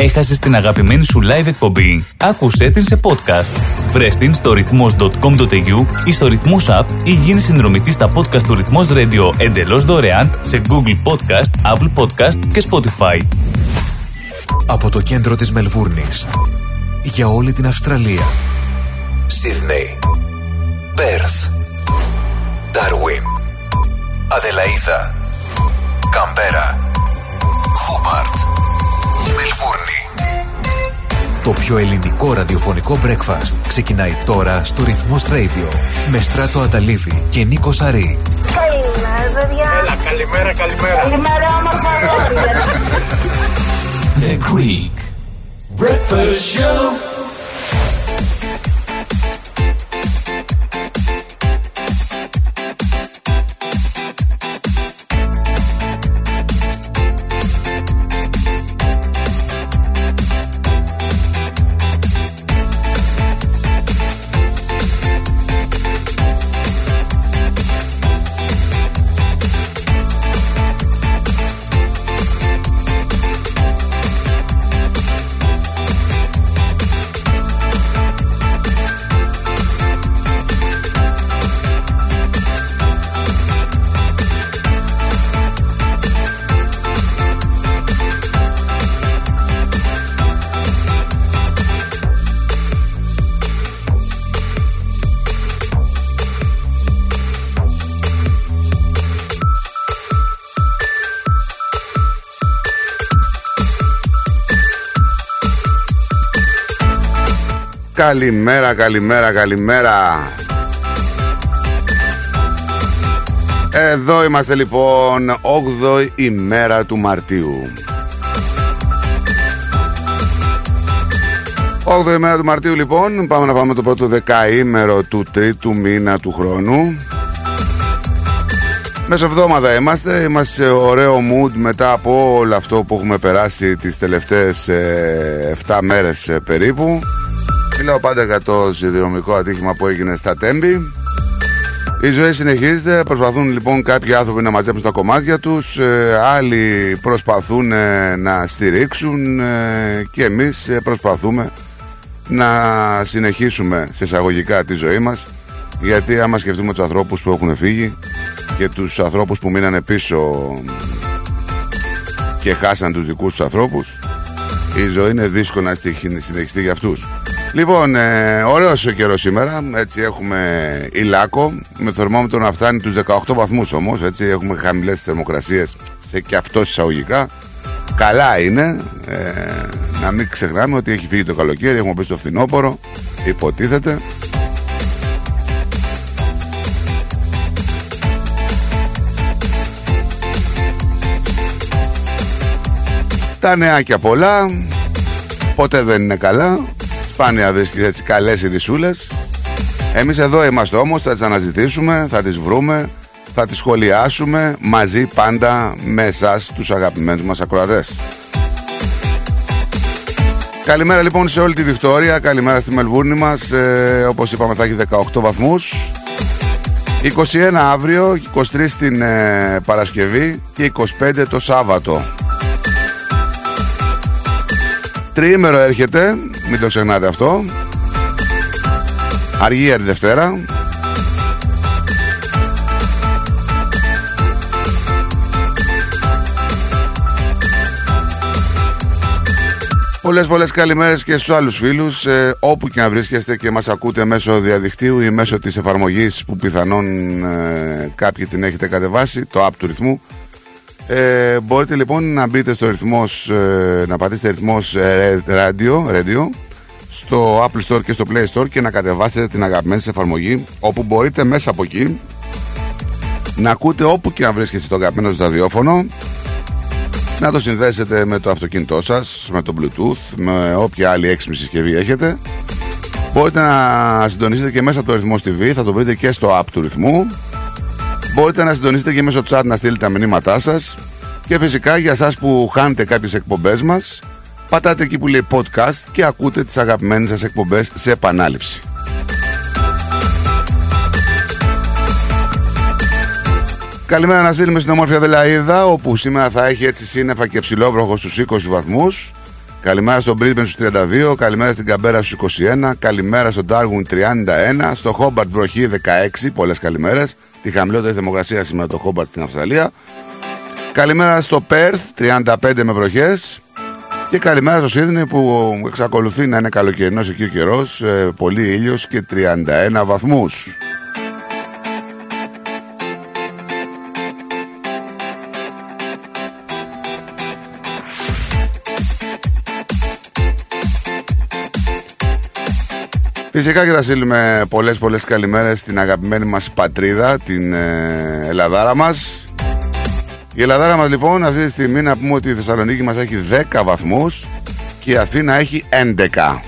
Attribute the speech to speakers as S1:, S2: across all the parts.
S1: Έχασες την αγαπημένη σου live εκπομπή. Άκουσέ την σε podcast. Βρες την στο ρυθμός.com.au ή στο ρυθμός app ή γίνει συνδρομητής στα podcast του ρυθμός radio εντελώς δωρεάν σε Google Podcast, Apple Podcast και Spotify.
S2: Από το κέντρο της Μελβούρνης για όλη την Αυστραλία. Σίδνεϊ, Πέρθ, Ντάρουιν, Αδελαίδα, Καμπέρα, Χόμπαρτ, Μελβούρνη. Το πιο ελληνικό ραδιοφωνικό breakfast ξεκινάει τώρα στο Ρυθμός Radio με Στράτο Αταλίδη και Νίκο Σαρή.
S3: Καλημέρα, παιδιά.
S4: Έλα, καλημέρα, καλημέρα.
S3: Καλημέρα, όμορφα λόγια.
S1: The Greek
S5: Breakfast Show.
S6: Καλημέρα, καλημέρα, καλημέρα. Εδώ είμαστε λοιπόν 8η ημέρα του Μαρτίου. 8η ημέρα του Μαρτίου λοιπόν, πάμε να πάμε το πρώτο δεκαήμερο του τρίτου μήνα του χρόνου. Μεσοβδόμαδα είμαστε, είμαστε σε ωραίο mood μετά από όλο αυτό που έχουμε περάσει τις τελευταίες ε, 7 μέρες ε, περίπου. Μιλάω πάντα για το σιδηρομικό ατύχημα που έγινε στα Τέμπη. Η ζωή συνεχίζεται. Προσπαθούν λοιπόν κάποιοι άνθρωποι να μαζέψουν τα κομμάτια τους. ε, άλλοι προσπαθούν ε, να στηρίξουν ε, και εμείς ε, προσπαθούμε να συνεχίσουμε σε εισαγωγικά τη ζωή μας γιατί άμα σκεφτούμε τους ανθρώπους που έχουν φύγει και τους ανθρώπους που μείνανε πίσω και χάσαν τους δικούς τους ανθρώπους η ζωή είναι δύσκολο να στοιχ- συνεχιστεί για αυτούς. Λοιπόν, ε, ωραίος ο καιρός σήμερα. Έτσι έχουμε ηλάκο με θερμόμετρο να φτάνει τους 18 βαθμούς όμως. Έτσι έχουμε χαμηλές θερμοκρασίες σε και αυτό εισαγωγικά. Καλά είναι. Ε, να μην ξεχνάμε ότι έχει φύγει το καλοκαίρι. Έχουμε πει στο φθινόπωρο. Υποτίθεται. Τα νεάκια πολλά. Ποτέ δεν είναι καλά. Σπάνια βρίσκει έτσι καλές ειδισούλες. Εμείς εδώ είμαστε όμως, θα τις αναζητήσουμε, θα τις βρούμε, θα τις σχολιάσουμε μαζί πάντα με εσάς τους αγαπημένους μας ακροατές. Καλημέρα λοιπόν σε όλη τη Βικτόρια, καλημέρα στη Μελβούρνη μας, ε, όπως είπαμε θα έχει 18 βαθμούς. 21 αύριο, 23 την ε, Παρασκευή και 25 το Σάββατο. Τριήμερο έρχεται, μην το ξεχνάτε αυτό. Αργία τη Δευτέρα. Πολλές πολλές καλημέρες και στους άλλους φίλους ε, όπου και να βρίσκεστε και μας ακούτε μέσω διαδικτύου ή μέσω της εφαρμογής που πιθανόν ε, κάποιοι την έχετε κατεβάσει, το app του ρυθμού ε, μπορείτε λοιπόν να μπείτε στο ρυθμός, ε, να πατήσετε ρυθμός ε, radio, radio στο Apple Store και στο Play Store και να κατεβάσετε την αγαπημένη σας εφαρμογή όπου μπορείτε μέσα από εκεί να ακούτε όπου και αν βρίσκεστε το αγαπημένο σας ραδιόφωνο να το συνδέσετε με το αυτοκίνητό σας, με το Bluetooth, με όποια άλλη έξυπνη συσκευή έχετε. Μπορείτε να συντονίσετε και μέσα από το ρυθμός TV, θα το βρείτε και στο app του ρυθμού Μπορείτε να συντονίσετε και μέσω chat να στείλετε τα μηνύματά σας. Και φυσικά για εσάς που χάνετε κάποιες εκπομπές μας πατάτε εκεί που λέει podcast και ακούτε τις αγαπημένες σας εκπομπές σε επανάληψη. Καλημέρα να στείλουμε στην ομόρφια Δελαίδα όπου σήμερα θα έχει έτσι σύννεφα και ψηλόβροχο στους 20 βαθμούς. Καλημέρα στον Brisbane στους 32, καλημέρα στην Καμπέρα στους 21, καλημέρα στον Darwin 31, στο Hobart βροχή 16, πολλές καλημέρες, τη χαμηλότερη θερμοκρασία σήμερα το Hobart στην Αυστραλία. Καλημέρα στο Perth 35 με βροχές και καλημέρα στο Σίδνεϊ που εξακολουθεί να είναι καλοκαιρινός εκεί ο καιρός, ε, πολύ ήλιος και 31 βαθμούς. Φυσικά και θα στείλουμε πολλές πολλές καλημέρες στην αγαπημένη μας πατρίδα, την ε, Ελλαδάρα μας. Η Ελλαδάρα μας λοιπόν αυτή τη στιγμή να πούμε ότι η Θεσσαλονίκη μας έχει 10 βαθμούς και η Αθήνα έχει 11.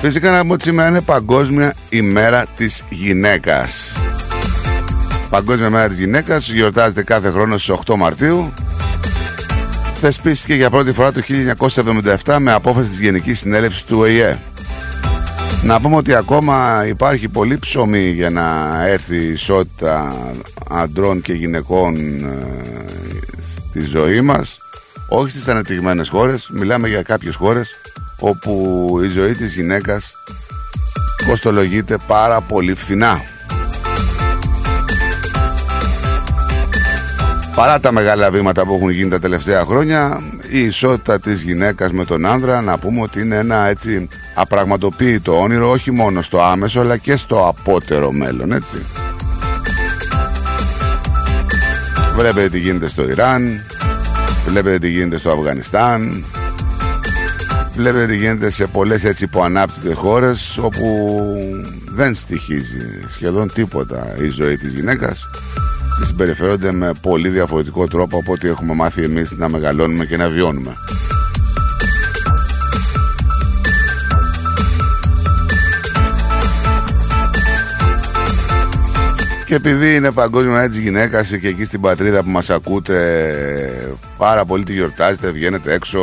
S6: Φυσικά να πούμε ότι σήμερα είναι Παγκόσμια ημέρα της γυναίκας. Παγκόσμια Μέρα της Γυναίκας γιορτάζεται κάθε χρόνο στις 8 Μαρτίου. Θεσπίστηκε για πρώτη φορά το 1977 με απόφαση της Γενικής Συνέλευσης του ΟΗΕ. Να πούμε ότι ακόμα υπάρχει πολύ ψωμί για να έρθει η ισότητα αντρών και γυναικών ε, στη ζωή μας. Όχι στις ανεπτυγμένες χώρες, μιλάμε για κάποιες χώρες όπου η ζωή της γυναίκας κοστολογείται πάρα πολύ φθηνά. Παρά τα μεγάλα βήματα που έχουν γίνει τα τελευταία χρόνια, η ισότητα της γυναίκας με τον άνδρα να πούμε ότι είναι ένα έτσι απραγματοποιητό όνειρο όχι μόνο στο άμεσο αλλά και στο απότερο μέλλον, έτσι. Βλέπετε τι γίνεται στο Ιράν, βλέπετε τι γίνεται στο Αφγανιστάν, βλέπετε τι γίνεται σε πολλές έτσι υποανάπτυτες χώρες όπου δεν στοιχίζει σχεδόν τίποτα η ζωή της γυναίκας συμπεριφέρονται με πολύ διαφορετικό τρόπο από ό,τι έχουμε μάθει εμείς να μεγαλώνουμε και να βιώνουμε. Και επειδή είναι παγκόσμια έτσι γυναίκα και εκεί στην πατρίδα που μας ακούτε πάρα πολύ τη γιορτάζετε, βγαίνετε έξω,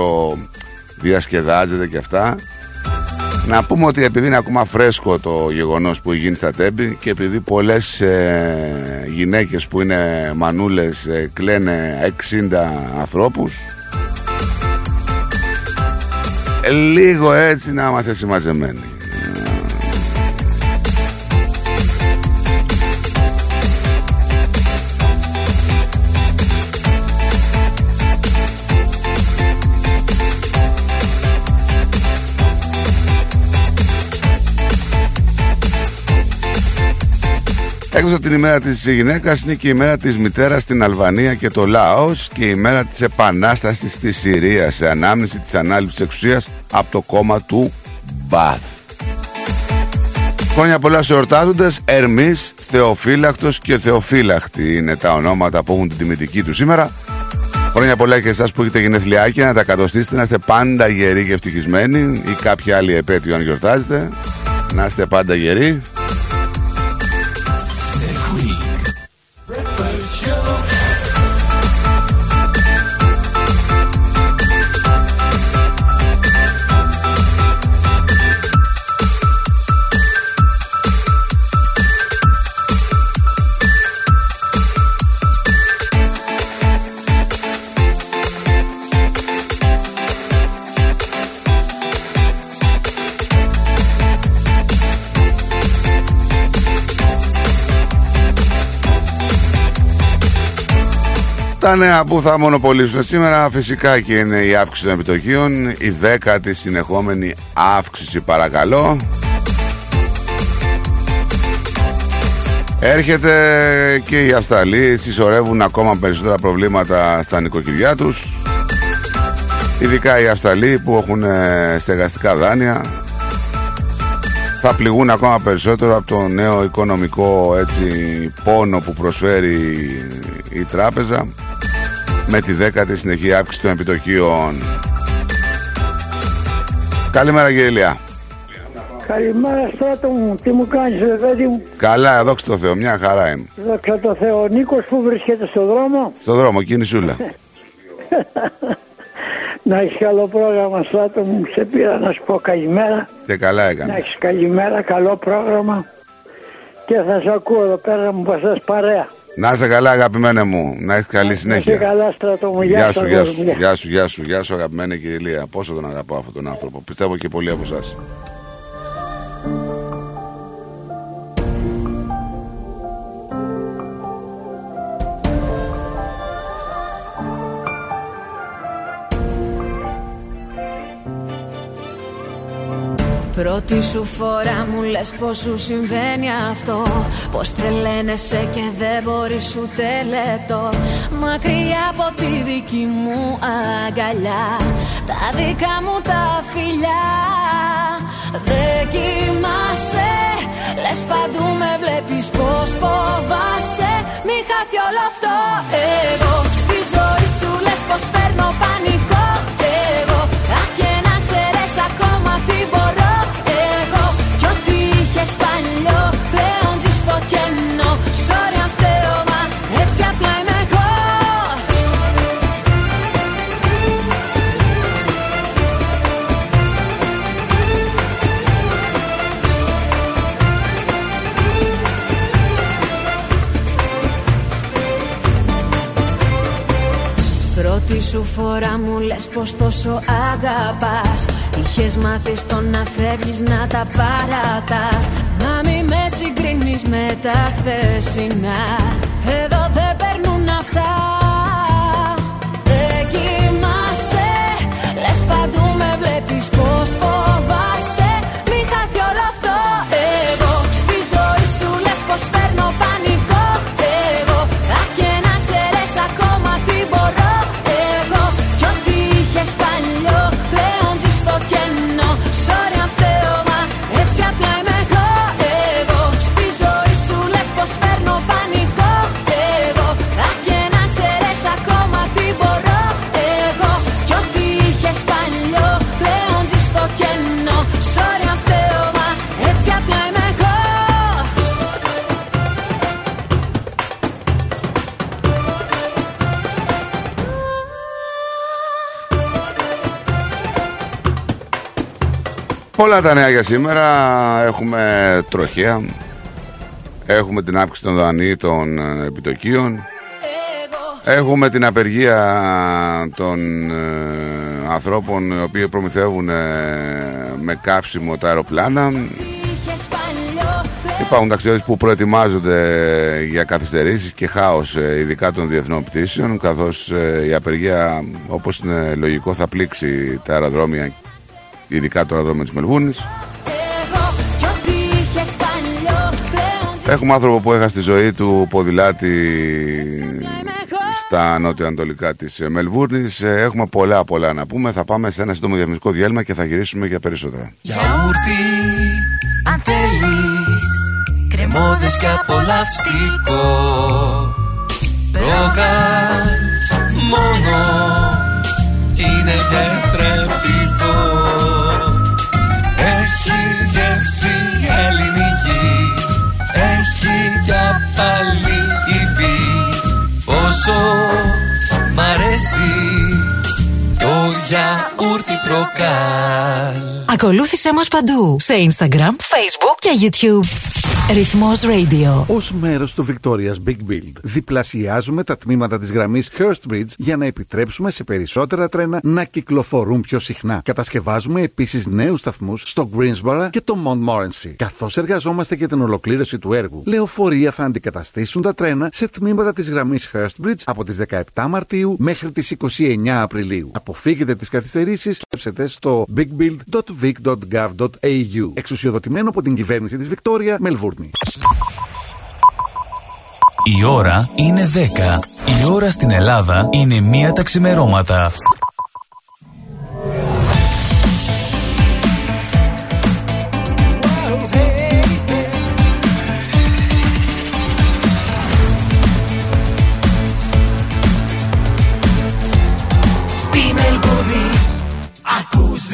S6: διασκεδάζετε και αυτά να πούμε ότι επειδή είναι ακόμα φρέσκο το γεγονός που γίνει στα τέμπη και επειδή πολλές ε, γυναίκες που είναι μανούλες ε, κλαίνε 60 ανθρώπους ε, λίγο έτσι να είμαστε συμμαζεμένοι. Έξω την ημέρα της γυναίκας είναι και η ημέρα της μητέρας στην Αλβανία και το Λάος και η ημέρα της επανάστασης στη Συρίας σε ανάμνηση της ανάληψης εξουσίας από το κόμμα του Μπαθ. Χρόνια πολλά σε ορτάζοντες, Ερμής, Θεοφύλακτος και Θεοφύλακτη είναι τα ονόματα που έχουν την τιμητική του σήμερα. Χρόνια πολλά και εσάς που έχετε γενεθλιάκια να τα κατοστήσετε, να είστε πάντα γεροί και ευτυχισμένοι ή κάποια άλλη επέτειο αν γιορτάζετε. Να είστε πάντα γεροί. Τα νέα που θα μονοπολίσουν σήμερα φυσικά και είναι η αύξηση των επιτοκίων, η δέκατη συνεχόμενη αύξηση παρακαλώ. Έρχεται και οι Αυστραλοί συσσωρεύουν ακόμα περισσότερα προβλήματα στα νοικοκυριά τους. Ειδικά οι Αυστραλοί που έχουν ε, στεγαστικά δάνεια. Θα πληγούν ακόμα περισσότερο από το νέο οικονομικό έτσι, πόνο που προσφέρει η τράπεζα με τη δέκατη συνεχή αύξηση των επιτοκίων. Καλημέρα Γελία.
S4: Καλημέρα στράτο μου, τι μου κάνεις ρε παιδί μου;
S6: Καλά, δόξα τω Θεώ, μια χαρά είμαι.
S4: Δόξα τω Θεώ, ο Νίκος που βρίσκεται στο δρόμο.
S6: Στο δρόμο, κίνησούλα.
S4: να έχεις καλό πρόγραμμα στράτο μου, σε πήρα να σου πω καλημέρα.
S6: Και καλά
S4: Να
S6: έκανες.
S4: έχεις καλημέρα, καλό πρόγραμμα. και θα σε ακούω εδώ πέρα μου πας παρέα.
S6: Να είσαι καλά, αγαπημένε μου. Να έχεις καλή
S4: Να είσαι
S6: συνέχεια.
S4: καλά στρατό μου.
S6: Γεια σου, γεια
S4: αγόρι μου,
S6: σου, γεια σου, γεια σου, γεια σου, αγαπημένη κύριε Ηλία. Πόσο τον αγαπάω αυτόν τον άνθρωπο. Πιστεύω και πολλοί από εσάς.
S7: Πρώτη σου φορά μου λες πως σου συμβαίνει αυτό Πως τρελαίνεσαι και δεν μπορείς ούτε λεπτό. Μακριά από τη δική μου αγκαλιά Τα δικά μου τα φιλιά. Δεν κοιμάσαι Λες παντού με βλέπεις πως φοβάσαι. Μη χάθει όλο αυτό. Εγώ στη ζωή σου λες πως φέρνω πανικό φορά μου λες πως τόσο αγαπάς. Είχες μάθει στο να φεύγεις να τα παρατάς. Μα μη με συγκρίνεις με τα χθεσινά. Εδώ δεν περνούν αυτά. Δεν κοιμάσαι Λες παντού με βλέπεις πως
S6: Πολλά τα νέα για σήμερα. Έχουμε τροχέα. Έχουμε την αύξηση των δανείων των ε, επιτοκίων. Έχουμε την απεργία των ε, ανθρώπων οι οποίοι προμηθεύουν ε, με καύσιμο τα αεροπλάνα.
S7: Είχες παλιό πλέον
S6: Υπάρχουν ταξιδιώτες που προετοιμάζονται για καθυστερήσεις και χάος ε, ειδικά των διεθνών πτήσεων καθώς ε, η απεργία όπως είναι λογικό θα πλήξει τα αεροδρόμια ειδικά το αεροδρόμιο της Μελβούνης.
S7: Εγώ κι ό,τι είχες παλιό πλέον ζεις
S6: Έχουμε άνθρωπο που έχασε τη ζωή του ποδηλάτη
S7: είμαι εγώ
S6: στα νότιο-ανατολικά της ε, Μελβούρνης. Ε, Έχουμε πολλά πολλά να πούμε. Θα πάμε σε ένα σύντομο διαφημιστικό διάλειμμα και θα γυρίσουμε για περισσότερα.
S5: Γιαούρτι, αν θέλεις Κρεμόδες και απολαυστικό Ρόγαν μόνο Είναι γεύση ελληνική Έχει για πάλι υφή. Πόσο μ' αρέσει το γιαούρτι προκάλ
S8: Ακολούθησέ μας παντού σε Instagram, Facebook και YouTube. Ρυθμός Radio.
S9: Ω μέρος του Victoria's Big Build, διπλασιάζουμε τα τμήματα της γραμμής Hurst Bridge για να επιτρέψουμε σε περισσότερα τρένα να κυκλοφορούν πιο συχνά. Κατασκευάζουμε επίσης νέους σταθμούς στο Greensboro και το Montmorency. Καθώς εργαζόμαστε για την ολοκλήρωση του έργου, λεωφορεία θα αντικαταστήσουν τα τρένα σε τμήματα της γραμμής Hurst Bridge από τις 17 Μαρτίου μέχρι τις 29 Απριλίου. Αποφύγετε τις καθυστερήσεις, ψέψετε στο bigbuild.vic.gov.au. Εξουσιοδοτημένο από την κυβέρνηση της Βικτόρια, Μελβούρνη.
S1: Η ώρα είναι 10. Η ώρα στην Ελλάδα είναι μία τα ξημερώματα.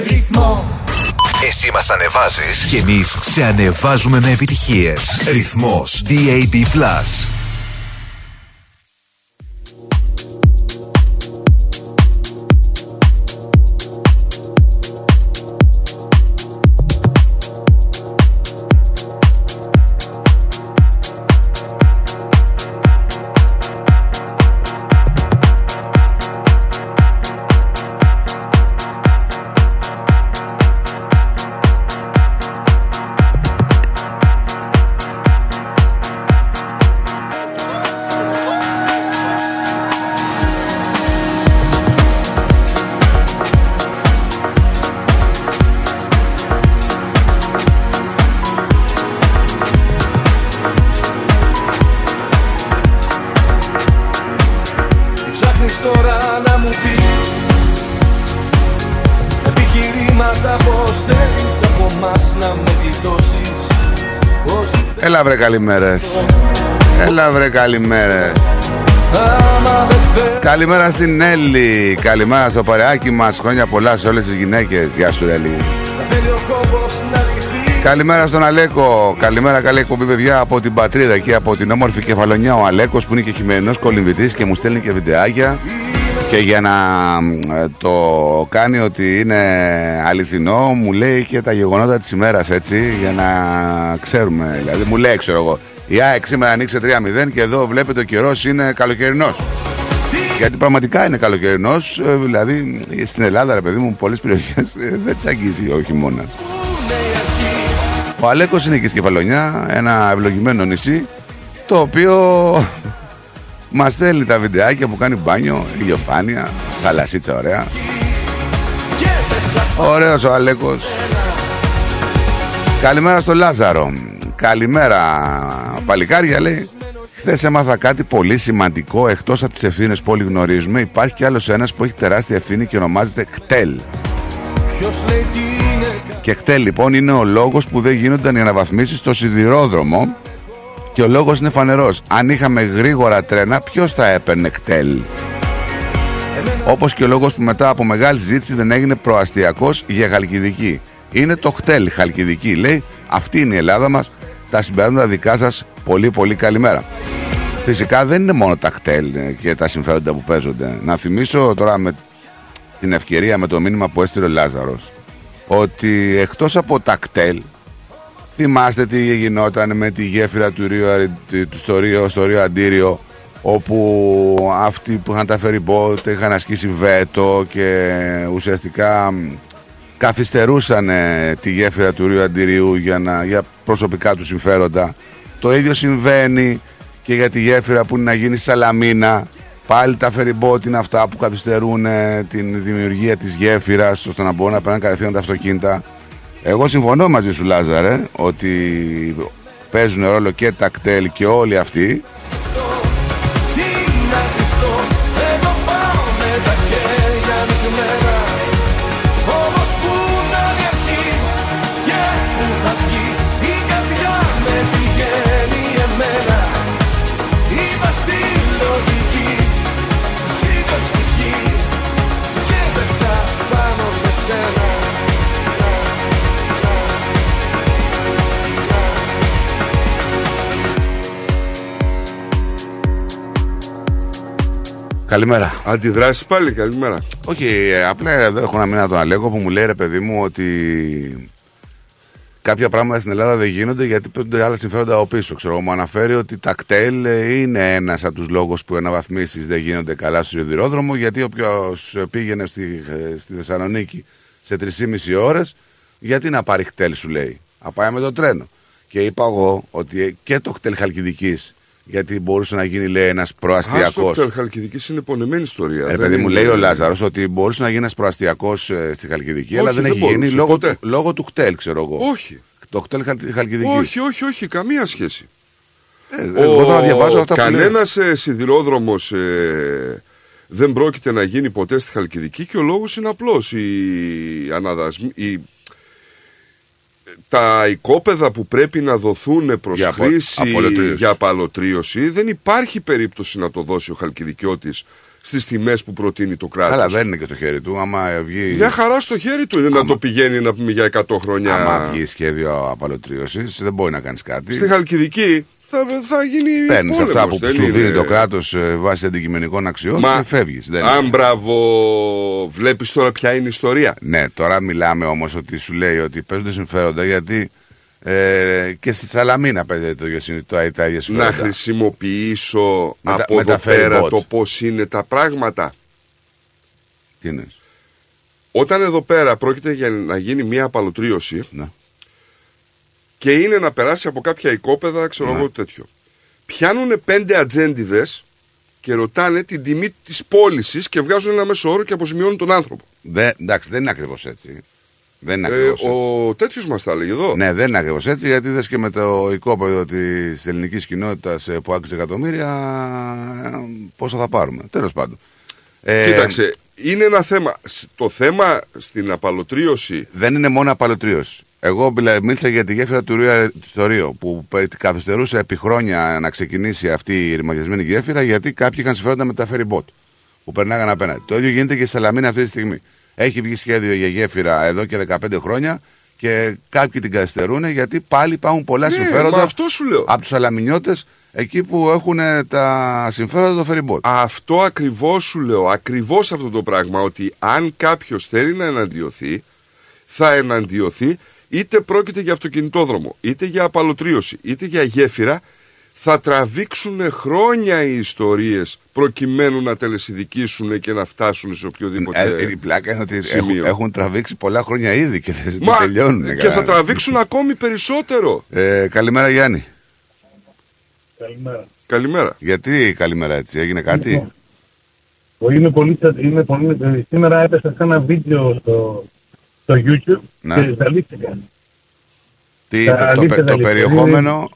S5: Ρυθμό
S2: Εσύ μας ανεβάζεις και εμείς σε ανεβάζουμε με επιτυχίες. Ρυθμός DAB+.
S6: Καλημέρες. Έλα βρε καλημέρες. Καλημέρα στην Έλλη. Καλημέρα στο παρεάκι μας. Χρόνια πολλά σε όλες τις γυναίκες. Γεια σου Έλλη. Καλημέρα στον Αλέκο. Καλημέρα, καλή εκπομπή, παιδιά, από την πατρίδα εκεί, από την όμορφη κεφαλονιά. Ο Αλέκος που είναι και χειμερινός κολυμβητή και μου στέλνει και βιντεάκια. Και για να ε, το κάνει ότι είναι αληθινό, μου λέει και τα γεγονότα της ημέρας έτσι, για να ξέρουμε. Δηλαδή, μου λέει, ξέρω εγώ, η ΑΕΚ σήμερα ανοίξε 3-0 και εδώ βλέπετε ο καιρός είναι καλοκαιρινός. Γιατί πραγματικά είναι καλοκαιρινός, δηλαδή στην Ελλάδα, ρε παιδί μου, πολλές περιοχές δεν τις αγγίζει ο χειμώνας. Ο Αλέκος είναι και στη Κεφαλονιά, ένα ευλογημένο νησί, το οποίο μας στέλνει τα βιντεάκια που κάνει μπάνιο, ηλιοφάνεια, θαλασσίτσα ωραία. Ωραίος ο Αλέκος. Καλημέρα στο Λάζαρο. Καλημέρα παλικάρια λέει. Χθες έμαθα κάτι πολύ σημαντικό εκτός από τις ευθύνες που όλοι γνωρίζουμε. Υπάρχει κι άλλος ένας που έχει τεράστια ευθύνη και ονομάζεται κτέλ. Και κτέλ λοιπόν είναι ο λόγος που δεν γίνονταν οι αναβαθμίσεις στο σιδηρόδρομο. Και ο λόγος είναι φανερός. Αν είχαμε γρήγορα τρένα, ποιος θα έπαιρνε κτέλ; Όπως και ο λόγος που μετά από μεγάλη ζήτηση δεν έγινε προαστιακός για Χαλκιδική. Είναι το κτέλ Χαλκιδική. Λέει, αυτή είναι η Ελλάδα μας. Τα συμπεράσματα δικά σας. Πολύ, πολύ καλημέρα. Φυσικά δεν είναι μόνο τα κτέλ και τα συμφέροντα που παίζονται. Να θυμίσω τώρα με την ευκαιρία με το μήνυμα που έστειλε ο Λάζαρος ότι εκτός από τα κτέλ θυμάστε τι γινόταν με τη γέφυρα του Ρίου, του, στο, Ρίο, στο Ρίο Αντίριο όπου αυτοί που είχαν τα φεριμπότ είχαν ασκήσει βέτο και ουσιαστικά καθυστερούσαν τη γέφυρα του Ρίου Αντιρίου για, να, για προσωπικά του συμφέροντα. Το ίδιο συμβαίνει και για τη γέφυρα που είναι να γίνει Σαλαμίνα. Πάλι τα φεριμπότ είναι αυτά που καθυστερούν ε, την δημιουργία της γέφυρας ώστε να μπορούν να περνάνε κατευθείαν τα αυτοκίνητα. Εγώ συμφωνώ μαζί σου Λάζαρε ότι παίζουν ρόλο και τα κτέλ και όλοι αυτοί Καλημέρα.
S10: Αντιδράσεις πάλι, καλημέρα.
S6: Όχι, ε, απλά εδώ έχω ένα μήνα τον Αλέκο που μου λέει ρε παιδί μου ότι κάποια πράγματα στην Ελλάδα δεν γίνονται γιατί παίρνουν άλλα συμφέροντα από πίσω. Ξέρω, μου αναφέρει ότι τα κτέλ είναι ένας από τους λόγους που οι αναβαθμίσεις δεν γίνονται καλά στο σιδηρόδρομο. Γιατί όποιος πήγαινε στη, στη Θεσσαλονίκη σε 3,5 ώρες, γιατί να πάρει κτέλ, σου λέει. Να πάει με το τρένο. Και είπα εγώ ότι και το κτέλ Χαλκιδικής γιατί μπορούσε να γίνει, λέει, ένας προαστιακός.
S10: Αυτό Χαλκιδικής είναι πονεμένη ιστορία.
S6: Ε, παιδί μου, λέει ο Λάζαρος ότι μπορούσε να γίνει ένας προαστιακός ε, στη Χαλκιδική, αλλά δεν, έχει γίνει λόγω, λόγω του κτέλ, ξέρω εγώ.
S10: Όχι.
S6: Το κτέλ Χαλκιδικής.
S10: Όχι, όχι, όχι, καμία σχέση.
S6: Ε, εγώ τώρα διαβάζω αυτά
S10: Κανένας ε, σιδηρόδρομος ε, δεν πρόκειται να γίνει ποτέ στη Χαλκιδική και ο λόγος είναι απλός. Οι, αναδασμοί, οι τα οικόπεδα που πρέπει να δοθούν προς
S6: Για
S10: χρήση
S6: απολωτρίωση.
S10: για απαλωτρίωση δεν υπάρχει περίπτωση να το δώσει ο Χαλκιδικιώτης στις τιμές που προτείνει το κράτος.
S6: Αλλά δεν είναι και στο χέρι του. Άμα βγει.
S10: Μια χαρά στο χέρι του είναι να το πηγαίνει να πούμε για 100 χρόνια.
S6: Άμα βγει σχέδιο απαλωτρίωσης, δεν μπορεί να κάνεις κάτι.
S10: Στη Χαλκιδική θα, θα γίνει
S6: Παίρνεις
S10: πόλεμος,
S6: αυτά που
S10: δεν
S6: σου
S10: είναι.
S6: δίνει το κράτος βάσει αντικειμενικών αξιών
S10: Μα-
S6: και φεύγεις.
S10: Αν μπράβο, βλέπεις τώρα ποια είναι η ιστορία.
S6: Ναι, τώρα μιλάμε όμως ότι σου λέει ότι παίζονται συμφέροντα γιατί ε, και στη Σαλαμίνα παίζεται το ίδιο συν- το- τα ίδια
S10: Να
S6: συμφέροντα.
S10: χρησιμοποιήσω
S6: Με τα-
S10: από
S6: με
S10: εδώ
S6: τα
S10: πέρα
S6: ferry boat.
S10: το πώς είναι τα πράγματα.
S6: Τι είναι.
S10: Όταν εδώ πέρα πρόκειται για να γίνει μια απαλωτρίωση
S6: Ναι.
S10: Και είναι να περάσει από κάποια οικόπεδα, ξέρω
S6: Ναι.
S10: εγώ τέτοιο. Πιάνουν πέντε ατζέντιδες και ρωτάνε την τιμή της πώλησης και βγάζουν ένα μέσο όρο και αποζημιώνουν τον άνθρωπο.
S6: Δεν, εντάξει, δεν είναι ακριβώς έτσι. Δεν είναι
S10: Ε,
S6: ακριβώς έτσι.
S10: ο τέτοιος μας τα έλεγε εδώ.
S6: Ναι, δεν είναι ακριβώς έτσι, γιατί δες και με το οικόπεδο της ελληνικής κοινότητας που άκουσε εκατομμύρια, ε, πόσο θα πάρουμε. Τέλος πάντων. Ε,
S10: Κοίταξε, είναι ένα θέμα. Σ- Το θέμα στην απαλωτρίωση.
S6: Δεν είναι μόνο απαλωτρίωση. Εγώ μιλα- μίλησα για τη γέφυρα του Ρίου στο Ρίο που πε- καθυστερούσε επί χρόνια να ξεκινήσει αυτή η ρημαγιασμένη γέφυρα γιατί κάποιοι είχαν συμφέροντα με τα ferry boat που περνάγαν απέναντι. Το ίδιο γίνεται και στη Σαλαμίνα αυτή τη στιγμή. Έχει βγει σχέδιο για γέφυρα εδώ και 15 χρόνια και κάποιοι την καθυστερούν γιατί πάλι υπάρχουν πολλά
S10: Ναι,
S6: συμφέροντα
S10: μα αυτό σου λέω.
S6: από τους Σαλαμινιώτες εκεί που έχουν τα συμφέροντα το ferry boat.
S10: Αυτό ακριβώς σου λέω, ακριβώς αυτό το πράγμα, ότι αν κάποιος θέλει να εναντιωθεί, θα εναντιωθεί είτε πρόκειται για αυτοκινητόδρομο, είτε για απαλωτρίωση, είτε για γέφυρα, θα τραβήξουν χρόνια οι ιστορίες προκειμένου να τελεσυδικήσουν και να φτάσουν σε οποιοδήποτε
S6: Ε, η πλάκα είναι ότι έχουν,
S10: σημείο.
S6: έχουν τραβήξει πολλά χρόνια ήδη και δεν
S10: Μα,
S6: τελειώνουν.
S10: και θα τραβήξουν ακόμη περισσότερο.
S6: Ε, καλημέρα Γιάννη.
S11: Καλημέρα.
S10: Καλημέρα.
S6: Γιατί καλημέρα έτσι, έγινε κάτι;
S11: Είμαι πολύ, είμαι πολύ, ε, σήμερα έπεσα σε ένα βίντεο στο, στο YouTube
S6: Ναι.
S11: και ζαλίστηκα.
S6: Τι,
S11: Τα
S6: το, το,
S11: αλήθεια
S6: πε- το
S11: αλήθεια.
S6: περιεχόμενο;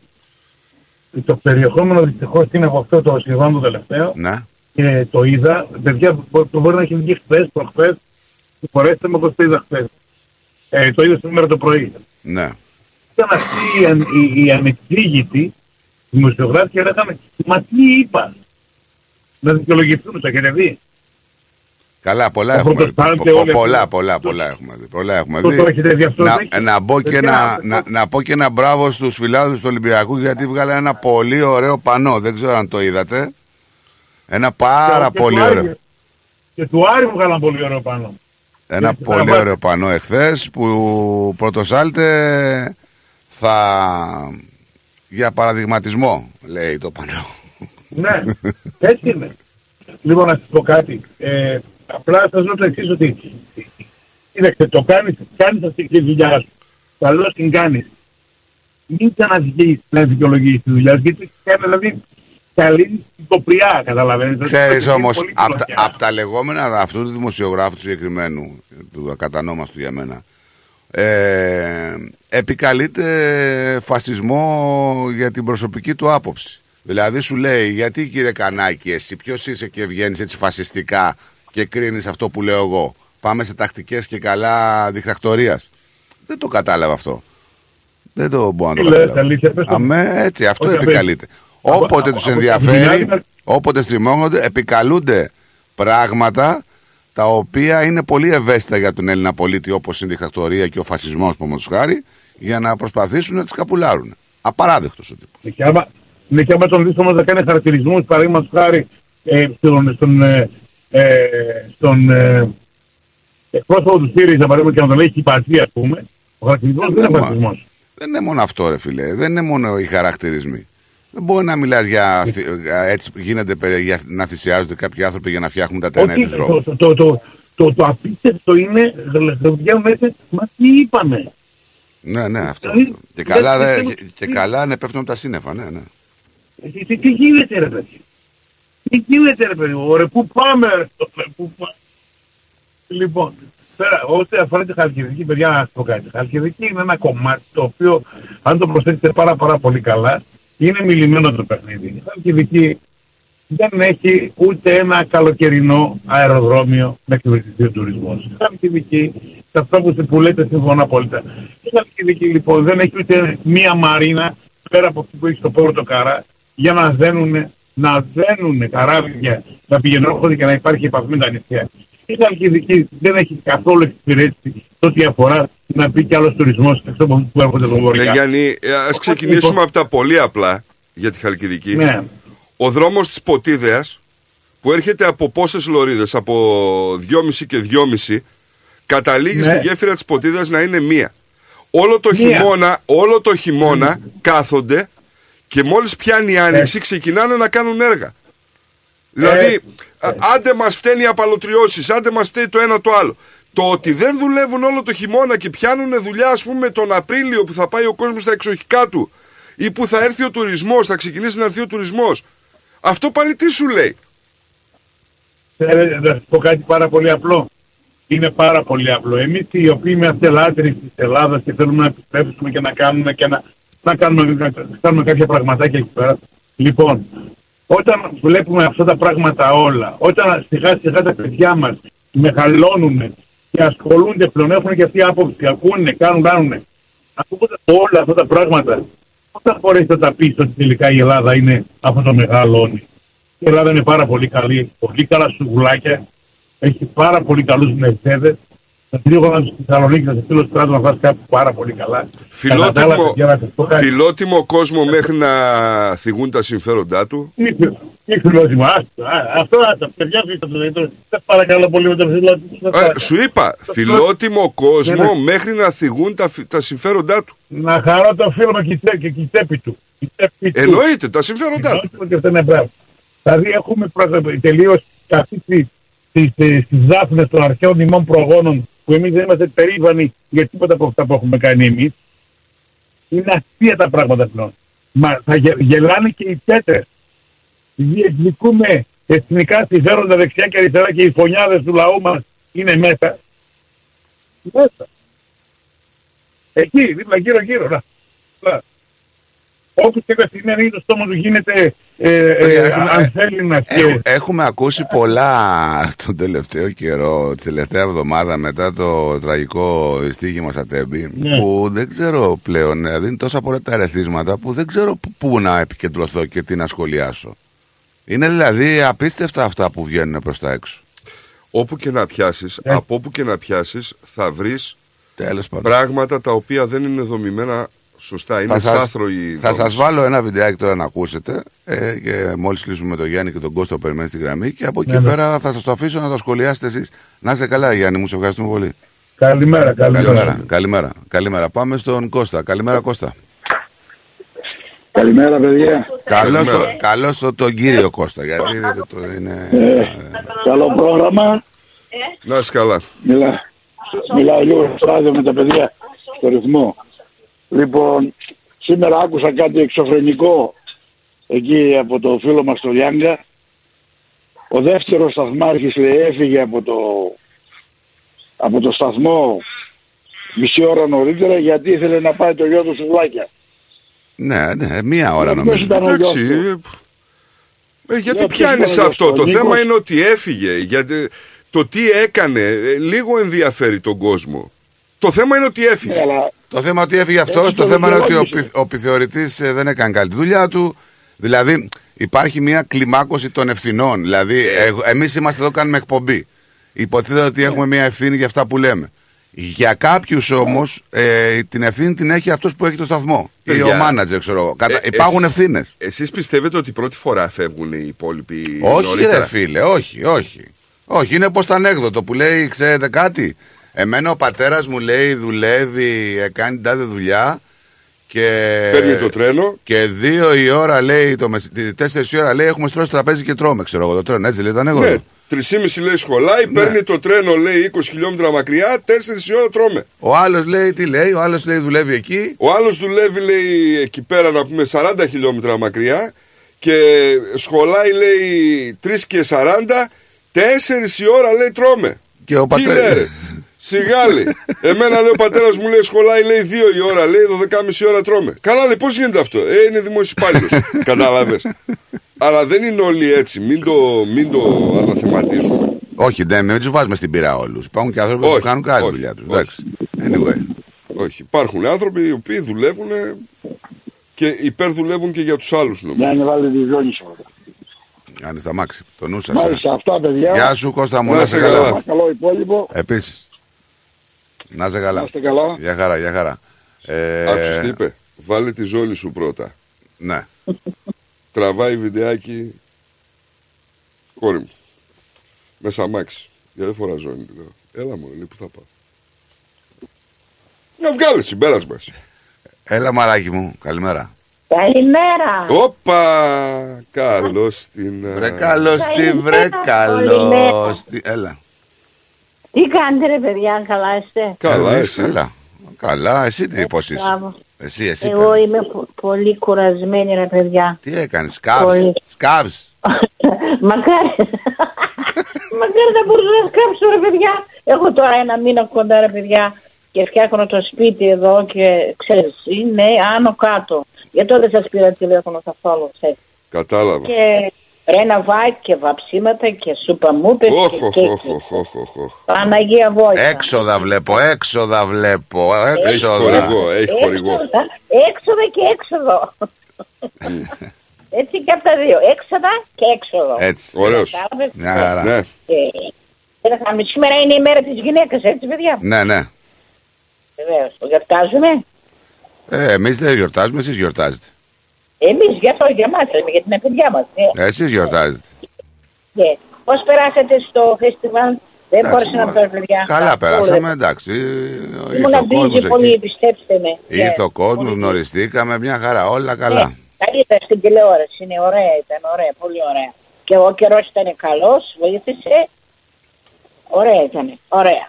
S11: Το περιεχόμενο δυστυχώς είναι από αυτό το συμβάν το τελευταίο
S6: Ναι.
S11: και το είδα. Παιδιά, μπο- το μπορεί να έχει βγει χθες, προχθές. Συγχωρέστε με, όπως το είδα χθες. Ε, το είδα σήμερα το πρωί.
S6: Ναι.
S11: Ήταν αυτοί οι, αν- οι, οι ανεξήγητοι δημοσιογράφοι και λέγανε Μα τι είπα; Να δικαιολογηθούν, το έχετε δει;
S6: Καλά, πολλά
S11: Το
S6: έχουμε δει.
S11: πρωτοστάλ
S6: Πο-
S11: και
S6: πο-
S11: όλα
S6: Πολλά,
S11: αυτά.
S6: πολλά, πολλά έχουμε δει. Πολλά έχουμε
S11: Το-
S6: δει.
S11: το έχετε δει αυτό,
S6: να,
S11: το έχει;
S6: να, μπω και
S11: Παιδιά,
S6: ένα,
S11: αυτό-
S6: να, να πω και ένα μπράβο στους φιλάδους του Ολυμπιακού γιατί βγάλανε ένα πολύ ωραίο πανό. Δεν ξέρω αν το είδατε. Ένα πάρα
S11: Και- και
S6: πολύ
S11: του Άρη-
S6: ωραίο.
S11: Και του Άρη μου βγάλαν πολύ ωραίο πάνω.
S6: Ένα
S11: Και-
S6: πολύ
S11: να
S6: ωραίο πανό εχθές που πρωτοσάλτε θα για παραδειγματισμό λέει το πανό.
S11: Ναι, έτσι είναι. Λοιπόν, να σας πω κάτι. Ε, απλά σα λέω το εξής ότι. Κοίταξε, το κάνεις κάνεις αυτή τη δουλειά σου. Καλώ την κάνεις. Μην ξαναβγεί να δικαιολογήσει τη δουλειά σου, γιατί κάνει δηλαδή καλή την κοπριά, καταλαβαίνετε.
S6: Ξέρεις
S11: Είναι
S6: όμως,
S11: πολύ
S6: από τα,
S11: κλωτσιά.
S6: απ' τα λεγόμενα αυτού του δημοσιογράφου του συγκεκριμένου, του ακατανόμαστου για μένα, ε, επικαλείται φασισμό για την προσωπική του άποψη. Δηλαδή σου λέει, γιατί κύριε Κανάκη, εσύ ποιος είσαι και βγαίνεις έτσι φασιστικά και κρίνεις αυτό που λέω εγώ. Πάμε σε τακτικές και καλά δικτακτορίας. Δεν το κατάλαβα αυτό. Δεν το μπορώ να το
S11: Τι λες,
S6: καταλάβω.
S11: αλήθεια, πες το.
S6: Αμέ, έτσι, αυτό
S11: Όχι,
S6: επικαλείται.
S11: από-
S6: Όποτε
S11: από-
S6: τους
S11: από-
S6: ενδιαφέρει,
S11: από-
S6: όποτε στριμώγονται, επικαλούνται πράγματα τα οποία είναι πολύ ευαίσθητα για τον Έλληνα πολίτη, όπως είναι η δικτακτορία και ο φασισμός, που χάρη, για να προσπαθήσουν να τις καπουλάρουν. Απαράδεκτος ο τύπος.
S11: Ναι, Και άμα, ναι, και άμα τον δεις όμως να κάνει χαρακτηρισμούς, παραδείγματος χάρη, ε, στον, στον, ε, ε, στον ε, εκπρόσωπο του ΣΥΡΙΖΑ, παραδείγματος, και να τον λέει χιπατζή, ας πούμε, ο χαρακτηρισμός δεν είναι
S6: μα-
S11: φασισμός.
S6: Δεν είναι μόνο αυτό, ρε φίλε. Δεν είναι μόνο οι χαρακτηρισμοί. Δεν μπορεί να μιλάς για, θυ- για- έτσι γίνεται περί- για να θυσιάζονται κάποιοι άνθρωποι για να φτιάχνουν τα τρένα
S11: Όχι,
S6: της
S11: το,
S6: δρόμου.
S11: το, το, το, το, το απίστευτο είναι, δεν βγαίνουν μέσα, μα τι είπαμε.
S6: Ναι, ναι, αυτό.
S11: Δηλαδή,
S6: αυτό. Και καλά,
S11: δεν-
S6: δε,
S11: δεν-
S6: και, και καλά ναι, πέφτουν από τα σύννεφα, ναι, ναι.
S11: Ε, Τι, τι, τι γίνεται ρε παιδί; Τι γίνεται ρε παιδί. Ωραία, πού πάμε ρε. Πού πάμε. Λοιπόν, πέρα, ό,τι αφορά τη Χαλκιδική, παιδιά, να σας πω κάτι. Η Χαλκιδική είναι ένα κομμάτι το οποίο, αν το προσέξετε πάρα, πάρα πολύ καλά, είναι μιλημένο το παιχνίδι. Η Χαλκιδική δεν έχει ούτε ένα καλοκαιρινό αεροδρόμιο να εξυπηρετηθεί ο τουρισμό. Η Χαλκιδική, σε αυτό που, που λέτε, συμφωνώ απόλυτα. Η Χαλκιδική λοιπόν δεν έχει ούτε μία μαρίνα πέρα από αυτή που έχει στο Πόρτο Καρά για να δένουν, να δένουν καράβια, να πηγαίνουν και να υπάρχει επαφή με τα νησιά. Η Χαλκιδική δεν έχεις καθόλου εξυπηρέτηση σε ό,τι αφορά να μπει κι άλλος τουρισμός εκτός από αυτούς που έρχονται από
S10: Ναι,
S11: βορειά.
S10: Γιάννη, ε, ας ξεκινήσουμε από τα πολύ απλά για τη Χαλκιδική.
S11: Ναι.
S10: Ο δρόμος της Ποτίδεας που έρχεται από πόσες λωρίδες, από 2,5 και 2,5 καταλήγει
S11: Ναι.
S10: στη γέφυρα της Ποτίδεας να είναι μία. Όλο το
S11: Μία.
S10: χειμώνα, όλο το χειμώνα κάθονται και μόλις πιάνει η άνοιξη ξεκινάνε να κάνουν έργα. Δηλαδή, α- άντε μας φταίνει οι απαλωτριώσεις, άντε μας φταίει το ένα το άλλο. Το ότι δεν δουλεύουν όλο το χειμώνα και πιάνουν δουλειά, ας πούμε, τον Απρίλιο που θα πάει ο κόσμος στα εξοχικά του ή που θα έρθει ο τουρισμός, θα ξεκινήσει να έρθει ο τουρισμός. Αυτό πάλι τι σου λέει;
S11: Θέλετε να σα πω κάτι πάρα πολύ απλό. Είναι πάρα πολύ απλό. Εμείς οι οποίοι είμαστε λάτρεις της Ελλάδας και θέλουμε να επιστρέψουμε και να κάνουμε, και να, να κάνουμε, να κάνουμε κάποια πραγματάκια εκεί πέρα. Λοιπόν, όταν βλέπουμε αυτά τα πράγματα όλα, όταν σιγά σιγά τα παιδιά μας μεγαλώνουν και ασχολούνται πλέον, έχουν και αυτή η άποψη, ακούνε, κάνουν, κάνουν. ακούγοντα όλα αυτά τα πράγματα, πώς θα μπορέσει να τα πεις ότι τελικά η Ελλάδα είναι αυτό το μεγάλο όνειρο. Η Ελλάδα είναι πάρα πολύ καλή, έχει πολύ καλά σουγουλάκια, έχει πάρα πολύ καλούς μερσέδε. Τα τρίγωνα της Θεσσαλονίκης, θα σε στείλω στράτο να φας κάπου πάρα πολύ καλά. Κατά τα άλλα,
S10: Φιλότιμο,
S11: παιδιά, να σας πω κάτι.
S10: φιλότιμο κόσμο μέχρι να θυγούν τα συμφέροντά του.
S11: Τι φι- τι φιλότιμο, άστο, α, αυτό άστα, παιδιά αφήστε το, δεν το- δεν παρακαλώ πολύ με το φιλότιμο.
S10: Ε, σου είπα, φιλότιμο κόσμο
S11: Ναι, ναι.
S10: μέχρι να θυγούν τα, φι- τα συμφέροντά του.
S11: Να χαρώ το φίλο μου και η τσέ- και η τσέπη του. Η τσέπη του.
S10: Εννοείται, τα συμφέροντά του.
S11: Φιλότιμο και αυτό είναι μπράβο. Δηλαδή έχουμε τελείως αυτή τη στις δάφνες των αρχαίων ημών προγόνων που εμείς δεν είμαστε περήφανοι για τίποτα από αυτά που έχουμε κάνει εμείς. Είναι αστεία τα πράγματα πλέον. Μα θα γε- γελάνε και οι πέτρες. Διεκδικούμε εθνικά συμφέροντα δεξιά και αριστερά και οι φωνιάδες του λαού μας είναι μέσα. Μέσα. Εκεί, δίπλα, γύρω, γύρω. Να. Να. Όπου και καθημερινά το στόμα τους γίνεται ε, ε,
S6: Έχουμε-
S11: ανθέλινας και...
S6: Έχ- Έχουμε ακούσει πολλά τον τελευταίο καιρό, τη τελευταία εβδομάδα μετά το τραγικό δυστύχημα στα Τέμπη,
S11: Ναι.
S6: που δεν ξέρω πλέον, δηλαδή είναι τόσα πολλά τα ερεθίσματα που δεν ξέρω πού- πού να επικεντρωθώ και τι να σχολιάσω. Είναι δηλαδή απίστευτα αυτά που βγαίνουν προς τα έξω.
S10: Όπου και να πιάσεις,
S11: Ε.
S10: από όπου και να πιάσεις, θα βρεις
S6: Τέλος πάντων.
S10: πράγματα τα οποία δεν είναι δομημένα σωστά. Είναι
S6: Θα σας,
S10: σάθροοι
S6: θα
S10: δόμες.
S6: σας βάλω ένα βιντεάκι τώρα να ακούσετε ε, και μόλις κλείσουμε με τον Γιάννη και τον Κώστα που περιμένει στη γραμμή και από εκεί
S11: Ναι, ναι.
S6: πέρα θα σας το αφήσω να το σχολιάσετε εσείς. Να είστε καλά Γιάννη μου, σε ευχαριστούμε πολύ.
S11: Καλημέρα, καλημέρα.
S6: Καλημέρα, καλημέρα, καλημέρα. Πάμε στον Κώστα. Καλημέρα Κώστα.
S4: Καλημέρα, παιδιά.
S6: Καλώς, το,
S10: Καλημέρα.
S6: καλώς το, τον κύριο Κώστα, γιατί το, το είναι...
S4: Καλό πρόγραμμα.
S10: Να είσαι καλά.
S4: Μιλά, μιλάω λίγο στο ράδιο με τα παιδιά στο ρυθμό. Λοιπόν, σήμερα άκουσα κάτι εξωφρενικό εκεί από το φίλο μας το Λιάγκα. Ο δεύτερος σταθμάρχης λέει έφυγε από το, από το σταθμό μισή ώρα νωρίτερα γιατί ήθελε να πάει το γιο του σουβλάκια.
S6: Ναι, ναι, μία ώρα
S4: Ποιος
S6: νομίζω.
S4: ήταν ο
S10: Εντάξει,
S4: γιος του;
S10: ε, ε, γιατί
S4: Ναι,
S10: πιάνεις
S4: ποιος ήταν ο
S10: αυτό.
S4: γιος
S10: Το
S4: του, ο
S10: θέμα
S4: Νίκος.
S10: είναι ότι έφυγε. Γιατί το τι έκανε, ε, λίγο ενδιαφέρει τον κόσμο. Το θέμα είναι ότι έφυγε.
S4: Ναι, αλλά
S6: Το θέμα ότι έφυγε αυτός,
S4: Έτσι
S6: το
S4: το
S6: θέμα είναι ότι ο,
S4: δικαιολόγησε.
S6: πι, ο επιθεωρητής, ε, δεν έκανε καλή τη δουλειά του. Δηλαδή υπάρχει μια κλιμάκωση των ευθυνών. Δηλαδή εγώ- εμείς είμαστε εδώ κάνουμε εκπομπή. Υποτίθεται ότι έχουμε μια ευθύνη για αυτά που λέμε. Για κάποιους όμως ε, την ευθύνη την έχει αυτός που έχει το σταθμό. Ή
S10: Παιδιά.
S6: ο μάνατζερ, ξέρω εγώ. Κατα-
S10: Ε,
S6: Υπάρχουν
S10: εσ-
S6: ευθύνες.
S10: Εσείς πιστεύετε ότι πρώτη φορά φεύγουν οι υπόλοιποι
S6: Όχι,
S10: νωρίτερα;
S6: ρε φίλε, όχι, όχι. Όχι, είναι πως το ανέκδοτο που λέει, ξέρετε κάτι; Εμένα ο πατέρας μου λέει δουλεύει, ε, κάνει την τάδε δουλειά και.
S10: Παίρνει το τρένο.
S6: Και δύο η ώρα λέει, το μεσ... τη- τέσσερις η ώρα λέει, έχουμε στρώσει τραπέζι και τρώμε, ξέρω εγώ το τρένο. Έτσι λέει το ανέκδοτο.
S10: Ναι, 3,5 λέει σχολάει,
S6: Ναι.
S10: παίρνει το τρένο λέει 20 χιλιόμετρα μακριά, 4 η ώρα τρώμε.
S6: Ο άλλος λέει, τι λέει, ο άλλος λέει δουλεύει εκεί.
S10: Ο άλλος δουλεύει λέει εκεί πέρα να πούμε 40 χιλιόμετρα μακριά και σχολάει λέει 3 και 40, 4 η ώρα λέει τρώμε.
S6: Και ο
S10: Τι
S6: πατέ-
S10: λέει ρε, σιγά λέει. Εμένα λέει ο πατέρας μου λέει σχολάει λέει 2 η ώρα, λέει 12,5 ώρα τρώμε. Καλά λέει πώς γίνεται αυτό, ε είναι δημόσιος υπάλληλος, κατάλαβες. Αλλά δεν είναι όλοι έτσι, μην το, μην το αναθεματίζουμε.
S6: Όχι, δεν μην τους βάζουμε στην πύρα όλους. Υπάρχουν και άνθρωποι που
S10: Όχι,
S6: κάνουν κάτι
S10: όχι,
S6: δουλειά τους.
S10: όχι.
S6: Εντάξει. Anyway.
S10: Όχι, υπάρχουν άνθρωποι οι οποίοι δουλεύουν και υπερδουλεύουν και για τους άλλους νομίζω.
S4: να είναι βάλει τη ζώνη σου.
S6: Κάνει στα μάξι. Το νου σας.
S4: Μάλιστα αυτά παιδιά.
S6: Γεια σου Κώστα μου,
S10: Να
S6: να
S10: είσαι
S6: είσαι
S10: καλά.
S6: καλά.
S4: Καλό υπόλοιπο.
S6: Επίσης. Να είσαι καλά.
S4: Να είστε καλά.
S6: Για χαρά, για χαρά. Ε,
S10: Άκουσες τι είπε, βάλε τη ζώνη σου πρώτα.
S6: Ναι.
S10: Τραβάει βιντεάκι κόρη μου. Μέσα αμάξι. Γιατί δεν φορά ζώνη. Λέω. Έλα μου, λέει, πού θα πάω. Να βγάλει συμπέρασμα. εσύ.
S6: Έλα μαράκι μου, καλημέρα.
S3: Καλημέρα.
S10: Όπα! Καλώς την.
S6: Βρε καλό στη, βρε καλό στη. Έλα.
S3: Τι κάνετε ρε παιδιά, καλά είστε;
S10: Καλά,
S6: Έλα,
S10: εσύ.
S6: Έλα. Καλά, εσύ τι πώ είσαι.
S3: Μπράβο.
S6: Εσύ, εσύ.
S3: Εγώ
S6: παιδί.
S3: είμαι πο- πολύ κουρασμένη ρε παιδιά.
S6: Τι έκανες, σκάβ.
S3: Πολύ.
S6: Σκάβ.
S3: Μακάρι. Μακάρι να μπορούσα να σκάψω ρε παιδιά. Έχω τώρα ένα μήνα κοντά ρε παιδιά και φτιάχνω το σπίτι εδώ και ξέρεις είναι άνω κάτω. Γι' αυτό δεν σας πήρα τηλέφωνο καθόλου. ξέρεις.
S10: Κατάλαβα.
S3: Και Ρέναβα και βαψίματα και σουπαμούπες
S10: Οχ,
S3: και
S10: οχ,
S3: κέκι.
S10: οχ, οχ, οχ, οχ, οχ.
S3: Παναγία Βόητα.
S6: Έξοδα βλέπω, έξοδα βλέπω,
S10: Έχει
S6: έξοδα.
S10: χορηγό, έχει χορηγό.
S3: Έξοδα, έξοδα και έξοδο. Έτσι και από τα δύο. Έξοδα και έξοδο.
S6: Έτσι.
S10: Ωραίος.
S3: Κατάλαβες;
S6: Μια χαρά.
S10: Ναι.
S3: Και... και θα κάνουμε- Σήμερα είναι η μέρα της γυναίκας, έτσι παιδιά;
S6: Ναι, ναι.
S3: Βεβαίως. Το γιορτάζουμε.
S6: Ε, εμείς δεν γιορτάζουμε, εσείς γιορτάζετε.
S3: Εμείς για αυτό, για μας, λέμε, για την παιδιά μας. Ναι.
S6: Ε, Εσείς γιορτάζετε.
S3: Ναι. Πώς περάσατε στο φεστιβάλ; Δεν
S6: Εντάξει,
S3: μπόρεσα να
S6: μα-
S3: πω, παιδιά.
S6: Καλά
S3: Καθόλου
S6: περάσαμε,
S3: δεν-
S6: εντάξει.
S3: Ήμουν
S6: Ήρθε ο κόσμος
S3: μπίζι πολύ,
S6: εκεί.
S3: πιστέψτε με. Ναι.
S6: Ήρθε ο κόσμος,
S3: Πολύ.
S6: γνωριστήκαμε, μια χαρά, όλα
S3: Ναι,
S6: καλά.
S3: καλύτερα στην τηλεόραση. Είναι ωραία, ήταν ωραία, πολύ ωραία. Και ο καιρός ήταν καλός, βοήθησε. Ωραία ήταν, ωραία.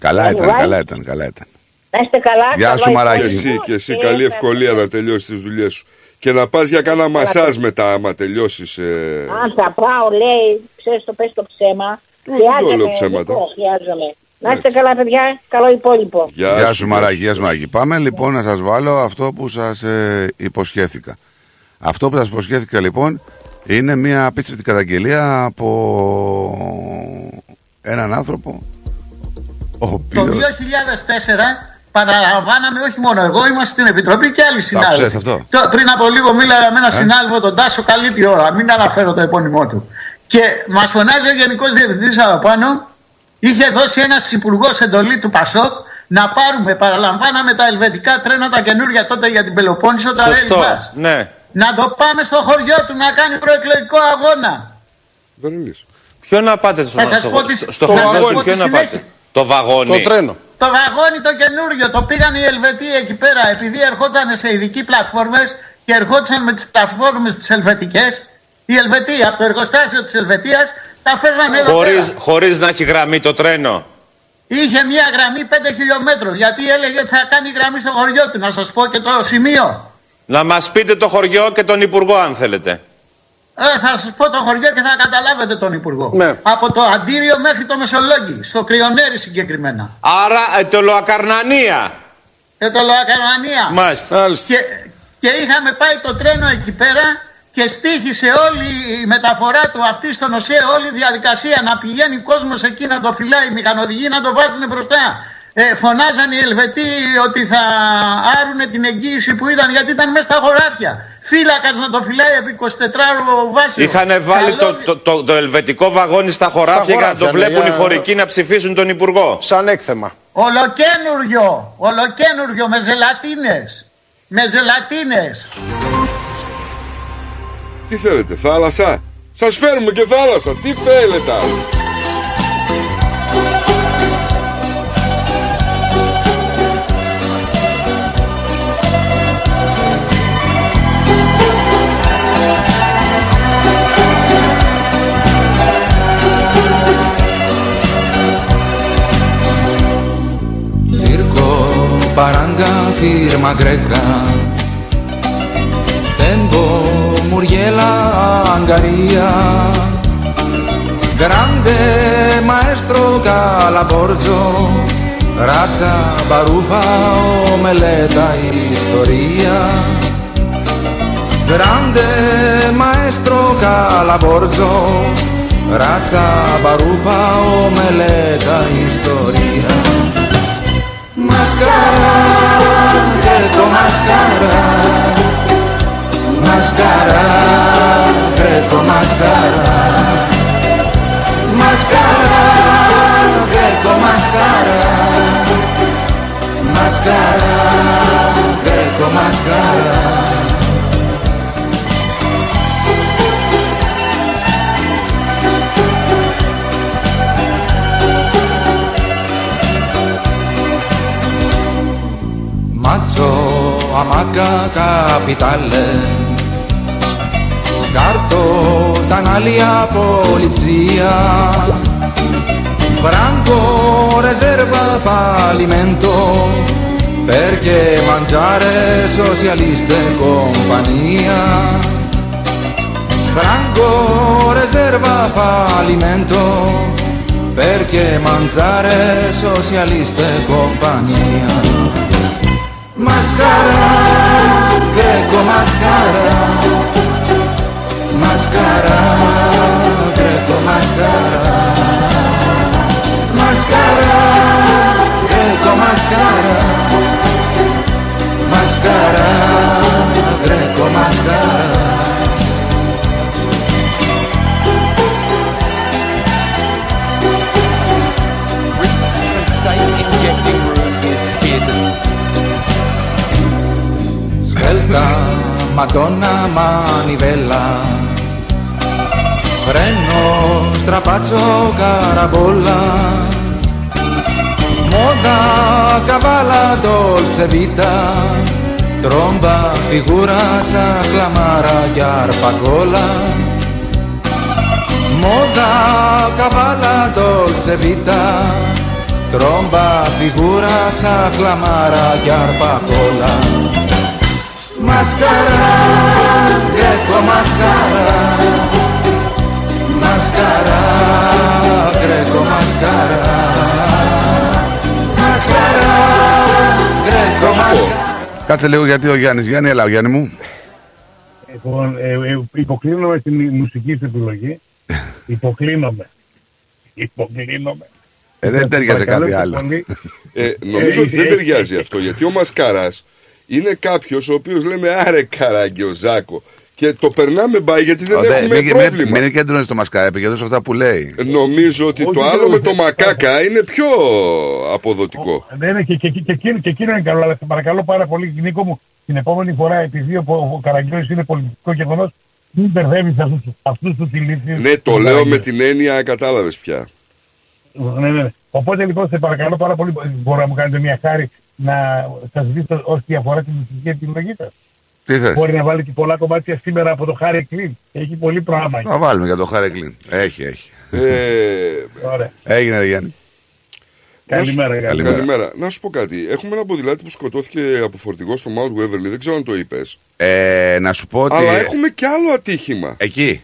S6: Καλά
S3: All
S6: ήταν,
S3: right.
S6: καλά ήταν, καλά ήταν.
S3: Να είστε καλά.
S6: Γεια
S3: καλό
S6: σου, Μαράκη.
S10: Και
S3: υπόλοιπο
S10: εσύ, και εσύ
S3: και
S10: καλή
S3: θα-
S10: ευκολία να τελειώσεις τις δουλειές σου. Και να πας για κάνα μασάζ μετά, άμα τελειώσεις. Ε...
S3: Αν θα πάω, λέει, ξέρεις το πες το ψέμα.
S10: Όχι, δεν το λέω
S3: Χρειάζομαι,
S10: ψέματα.
S3: λοιπόν, χρειάζομαι. Να είστε καλά, παιδιά. Καλό υπόλοιπο.
S6: Γεια σου Μαράκη, γεια σου Μαράκη. Πάμε λοιπόν να σας βάλω αυτό που σας ε, υποσχέθηκα. Αυτό που σας υποσχέθηκα λοιπόν είναι μια απίστευτη καταγγελία από έναν άνθρωπο ο
S12: Το
S6: οποίος...
S12: 2004 παραλαμβάναμε όχι μόνο εγώ, είμαστε στην Επιτροπή και άλλοι συνάδελφοι.
S6: ξέρεις αυτό;
S12: Το- πριν από λίγο μίλαγα με έναν
S6: Ε;
S12: συνάδελφο, τον Τάσο, καλή τη ώρα, μην αναφέρω το επώνυμό του. Και μας φωνάζει ο Γενικός Διευθυντής από πάνω, είχε δώσει ένας υπουργός εντολή του Πασόκ να πάρουμε, παραλαμβάναμε τα ελβετικά τρένα τα καινούργια τότε για την Πελοπόννησο, τα
S13: Σωστό.
S12: Rail Bus.
S13: Ναι.
S12: Να το πάμε στο χωριό του να κάνει προεκλογικό αγώνα.
S13: Ποιο να πάτε στο,
S12: Θα σας
S13: στο,
S12: πω τι-
S13: στο, στο
S12: θα σας
S13: βαγόνι,
S12: πω
S13: ποιο
S12: τη
S13: να
S12: συνέχεια.
S13: πάτε. Το βαγόνι.
S12: Το τρένο. Το βαγόνι το καινούριο το πήγαν οι Ελβετοί εκεί πέρα επειδή ερχόταν σε ειδικοί πλατφόρμες και ερχόντουσαν με τις πλατφόρμες τις ελβετικές. Οι Ελβετοί από το εργοστάσιο της Ελβετίας τα φέρνανε εδώ
S13: Χωρίς,
S12: πέρα.
S13: χωρίς να έχει γραμμή το τρένο.
S12: Είχε μια γραμμή 5 χιλιόμετρων γιατί έλεγε ότι θα κάνει γραμμή στο χωριό του. Να σας πω και το σημείο.
S13: Να μας πείτε το χωριό και τον υπουργό αν θέλετε.
S12: Ε, θα σας πω το χωριό και θα καταλάβετε τον Υπουργό.
S13: Ναι.
S12: Από το Αντίριο μέχρι το Μεσολόγγι, στο Κρυονέρι συγκεκριμένα.
S13: Άρα ε, το Λοακαρνανία.
S12: Και το Λοακαρνανία.
S13: Μάλιστα.
S12: Και, και είχαμε πάει το τρένο εκεί πέρα και στήχησε όλη η μεταφορά του αυτή στον ΟΣΕ, όλη η διαδικασία να πηγαίνει κόσμος εκεί να το φυλάει, οι μηχανοδηγοί να το βάζουν μπροστά. Ε, φωνάζαν οι Ελβετοί ότι θα άρουν την εγγύηση που ήταν γιατί ήταν μέσα στα χωράφια. Φύλακα να το φυλάει επί 24 ώρο βάση.
S13: Είχαν βάλει το, το, το, το ελβετικό βαγόνι στα χωράφια για να το
S12: χωράφια, ναι,
S13: βλέπουν οι
S12: για-
S13: χωρικοί να ψηφίσουν τον υπουργό.
S14: Σαν έκθεμα.
S12: Ολοκένουργιο, ολοκένουργιο με ζελατίνες. Με ζελατίνες.
S10: Τι θέλετε, θάλασσα; Σας φέρουμε και θάλασσα. Τι θέλετε άλλο;
S15: Baranga, firma greca Tempo, Muriela, Angaria Grande maestro Calaborgio Razza, barufa, omeleta, historia Grande maestro Calaborgio Razza, barufa, omeleta, historia Μασκαρά, βρέτο μασκαρά Μασκαρά, βρέτο μασκαρά Μασκαρά, βρέτο μασκαρά Μασκαρά, μασκαρά Amaca, capitale. Scarto, tanalia, polizia. Franco, riserva, fallimento. Perché mangiare socialista e compagnia? Franco, riserva, fallimento. Perché mangiare socialista e compagnia Mascara, greco mascara. Mascara, greco mascara. Mascara, greco mascara. Mascara, greco mascara.
S16: Injecting Madonna manivella Freno, strapazzo, carabolla Moda, cavala, dolce vita Tromba, figura, clamara, arpagola Moda, cavala, dolce vita Tromba, figura, clamara, arpagola Mascara, greco mascara Mascara, greco mascara Mascara, greco mascara
S6: Κάτσε λίγο γιατί ο Γιάννης. Γιάννη, έλα, ο Γιάννη μου.
S11: Λοιπόν, ε, ε, υποκλίνομαι στην μουσική σου επιλογή. υποκλίνομαι. Υποκλίνομαι.
S6: Ε, δεν ταιριάζει κάτι
S11: Παρακαλώ
S6: άλλο.
S11: πολύ.
S10: Ε, νομίζω
S11: Ε,
S10: ότι δεν
S11: ε,
S10: ταιριάζει
S11: ε,
S10: αυτό γιατί ο Μασκαράς είναι κάποιος ο οποίος λέμε άρε καράγκε ο Ζάκο και το περνάμε μπай γιατί δεν
S6: Ω,
S10: έχουμε
S6: μην-
S10: πρόβλημα.
S6: Μην, μην κέντρωνε στο μασκάρι, επικεντρώνεσαι σε αυτά που λέει.
S10: Νομίζω ότι
S11: Όχι,
S10: το
S11: δεν
S10: άλλο
S11: το-
S10: με το μακάκα είναι πιο αποδοτικό.
S11: Ναι, ναι, και, και, και, και, εκείνο- και εκείνο είναι καλό, αλλά σε παρακαλώ πάρα πολύ, Νίκο μου, την επόμενη φορά, επειδή ο, ο Καραγκιόζης είναι πολιτικό γεγονός, μην μπερδεύεις αυτούς τους ηλίθιους.
S10: Ναι, το λέω με την έννοια, κατάλαβες πια.
S11: Ναι, ναι, ναι. Οπότε λοιπόν, σε παρακαλώ πάρα πολύ, μπορώ να μου κάνετε μια χάρη να σας ζητήσω ω διαφορά τη μουσική επιλογή σας.
S6: Τι θες;
S11: Μπορεί να βάλει και πολλά κομμάτια σήμερα από το Χάρη Κλίν. Έχει πολύ πράγμα.
S6: Θα βάλουμε για το Χάρη Κλίν. Έχει, έχει.
S10: Ε,
S11: Ωραία.
S6: Έγινε, ρε Γιάννη.
S11: Καλημέρα,
S10: να σου-
S6: καλημέρα.
S10: καλημέρα. Να σου πω κάτι. Έχουμε ένα ποδηλάτη που σκοτώθηκε από φορτηγό στο Mount Waverly. Δεν ξέρω αν το είπες.
S6: Ε, να σου πω ότι.
S10: Αλλά έχουμε και άλλο ατύχημα.
S6: Εκεί.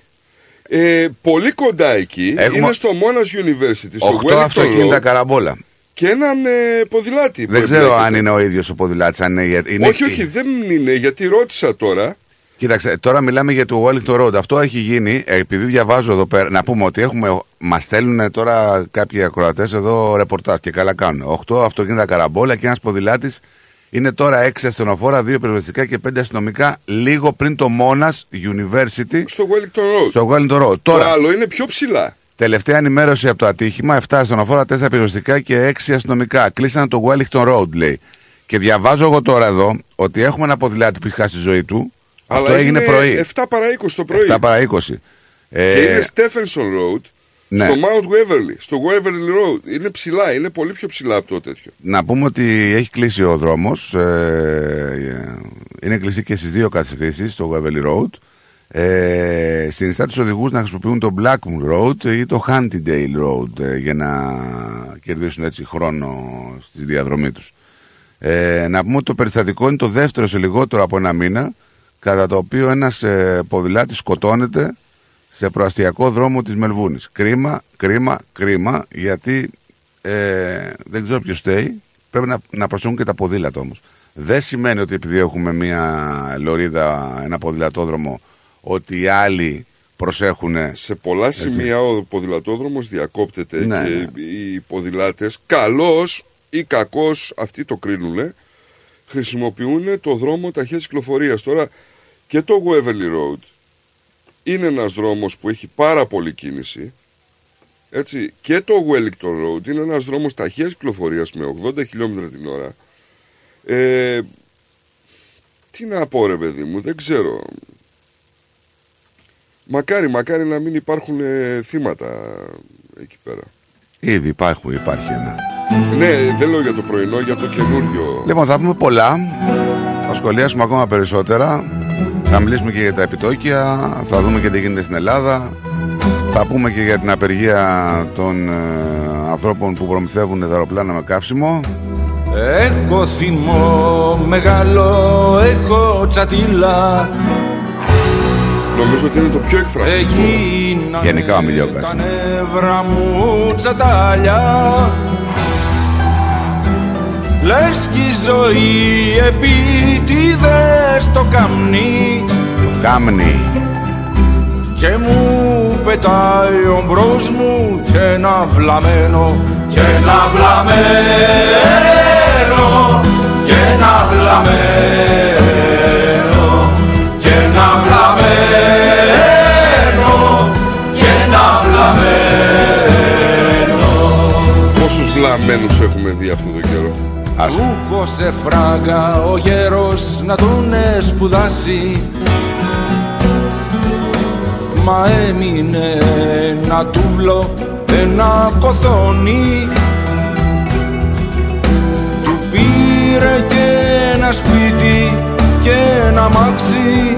S10: Ε, πολύ κοντά εκεί.
S6: Έχουμε-
S10: Είναι στο Monash University, στο
S6: Οχτώ
S10: Wellington
S6: αυτοκίνητα
S10: Road,
S6: καραμπόλα.
S10: Και έναν ε, ποδηλάτη. που
S6: Δεν ξέρω
S10: εμπλέκεται.
S6: αν είναι ο ίδιος ο ποδηλάτης. Αν είναι, για- είναι
S10: όχι, όχι, δεν είναι, γιατί ρώτησα τώρα.
S6: Κοίταξε, τώρα μιλάμε για το Wellington Road. Αυτό έχει γίνει, ε, επειδή διαβάζω εδώ πέρα, να πούμε ότι έχουμε, μας στέλνουν τώρα κάποιοι ακροατές εδώ ρεπορτάζ και καλά κάνουν. 8 αυτοκίνητα καραμπόλα και ένας ποδηλάτης είναι τώρα 6 ασθενοφόρα, 2 πυροσβεστικά και 5 αστυνομικά λίγο πριν το Monash University
S10: Στο Wellington Road.
S6: στο Wellington Road.
S10: Το
S6: Τώρα,
S10: άλλο είναι πιο ψηλά.
S6: Τελευταία ενημέρωση από το ατύχημα, 7 ασθενοφόρα, 4 πυροσβεστικά και 6 αστυνομικά. Κλείσαν το Wellington Road, λέει. Και διαβάζω εγώ τώρα εδώ ότι έχουμε ένα ποδηλάτη που έχει χάσει τη ζωή του. Αυτό
S10: Αλλά
S6: έγινε
S10: είναι
S6: πρωί.
S10: 7 παρά 20 το πρωί.
S6: 7 παρά 20. Ε,
S10: Και είναι Stephenson Road,
S6: ναι.
S10: στο Mount Waverly, στο Waverly Road. Είναι ψηλά, είναι πολύ πιο ψηλά από το τέτοιο.
S6: Να πούμε ότι έχει κλείσει ο δρόμος. Ε, είναι κλειστή και στις δύο κατευθύνσεις, στο Waverly Road. Ε, συνιστά τους οδηγούς να χρησιμοποιούν το Blackmoor Road ή το Huntydale Road ε, για να κερδίσουν έτσι χρόνο στη διαδρομή τους. Ε, να πούμε ότι το περιστατικό είναι το δεύτερο σε λιγότερο από ένα μήνα κατά το οποίο ένας ε, ποδηλάτης σκοτώνεται σε προαστιακό δρόμο της Μελβούνης. Κρίμα, κρίμα, κρίμα γιατί ε, δεν ξέρω ποιος φταίει. Πρέπει να, να προσέχουν και τα ποδήλατα όμως. Δεν σημαίνει ότι επειδή έχουμε μια λωρίδα, ένα ποδηλατόδρομο, ότι οι άλλοι προσέχουν.
S10: Σε πολλά
S6: Έτσι.
S10: σημεία ο ποδηλατόδρομος διακόπτεται
S6: Ναι,
S10: και οι ποδηλάτες, καλός ή κακός, αυτοί το κρίνουν, χρησιμοποιούν το δρόμο ταχείας κυκλοφορίας. Τώρα και το Waverly Road είναι ένας δρόμος που έχει πάρα πολύ κίνηση. Έτσι, και το Wellington Road είναι ένας δρόμος ταχείας κυκλοφορίας με 80 χιλιόμετρα την ώρα. Ε, τι να πω ρε παιδί μου, δεν ξέρω. Μακάρι, μακάρι να μην υπάρχουν ε, θύματα εκεί πέρα.
S6: Ήδη υπάρχουν, υπάρχει ένα.
S10: Ναι, δεν λέω για το πρωινό, για το καινούριο.
S6: Λοιπόν, θα πούμε πολλά. Θα σχολιάσουμε ακόμα περισσότερα. Θα μιλήσουμε και για τα επιτόκια. Θα δούμε και τι γίνεται στην Ελλάδα. Θα πούμε και για την απεργία των ε, ανθρώπων που προμηθεύουν τα αεροπλάνα με καύσιμο.
S16: Έχω θυμό μεγάλο, έχω τσατήλα
S10: Νομίζω ότι είναι το πιο εκφραστικό.
S16: Έγινανε
S6: Γενικά ο Μιλιόκας.
S16: τα νεύρα μου τσατάλια Λες κι η ζωή επίτηδες το καμνί
S6: Κάμνη.
S16: Και μου πετάει ο μπρος μου και ένα βλαμένο Και ένα βλαμένο Και ένα βλαμένο
S10: Πόσους βλαμμένους έχουμε δει αυτό το καιρό;
S6: Άσο.
S16: Του έχω σε φράγκα ο γέρος να τον σπουδάσει Μα έμεινε ένα τούβλο, ένα κοθόνι Του πήρε και ένα σπίτι και ένα μάξι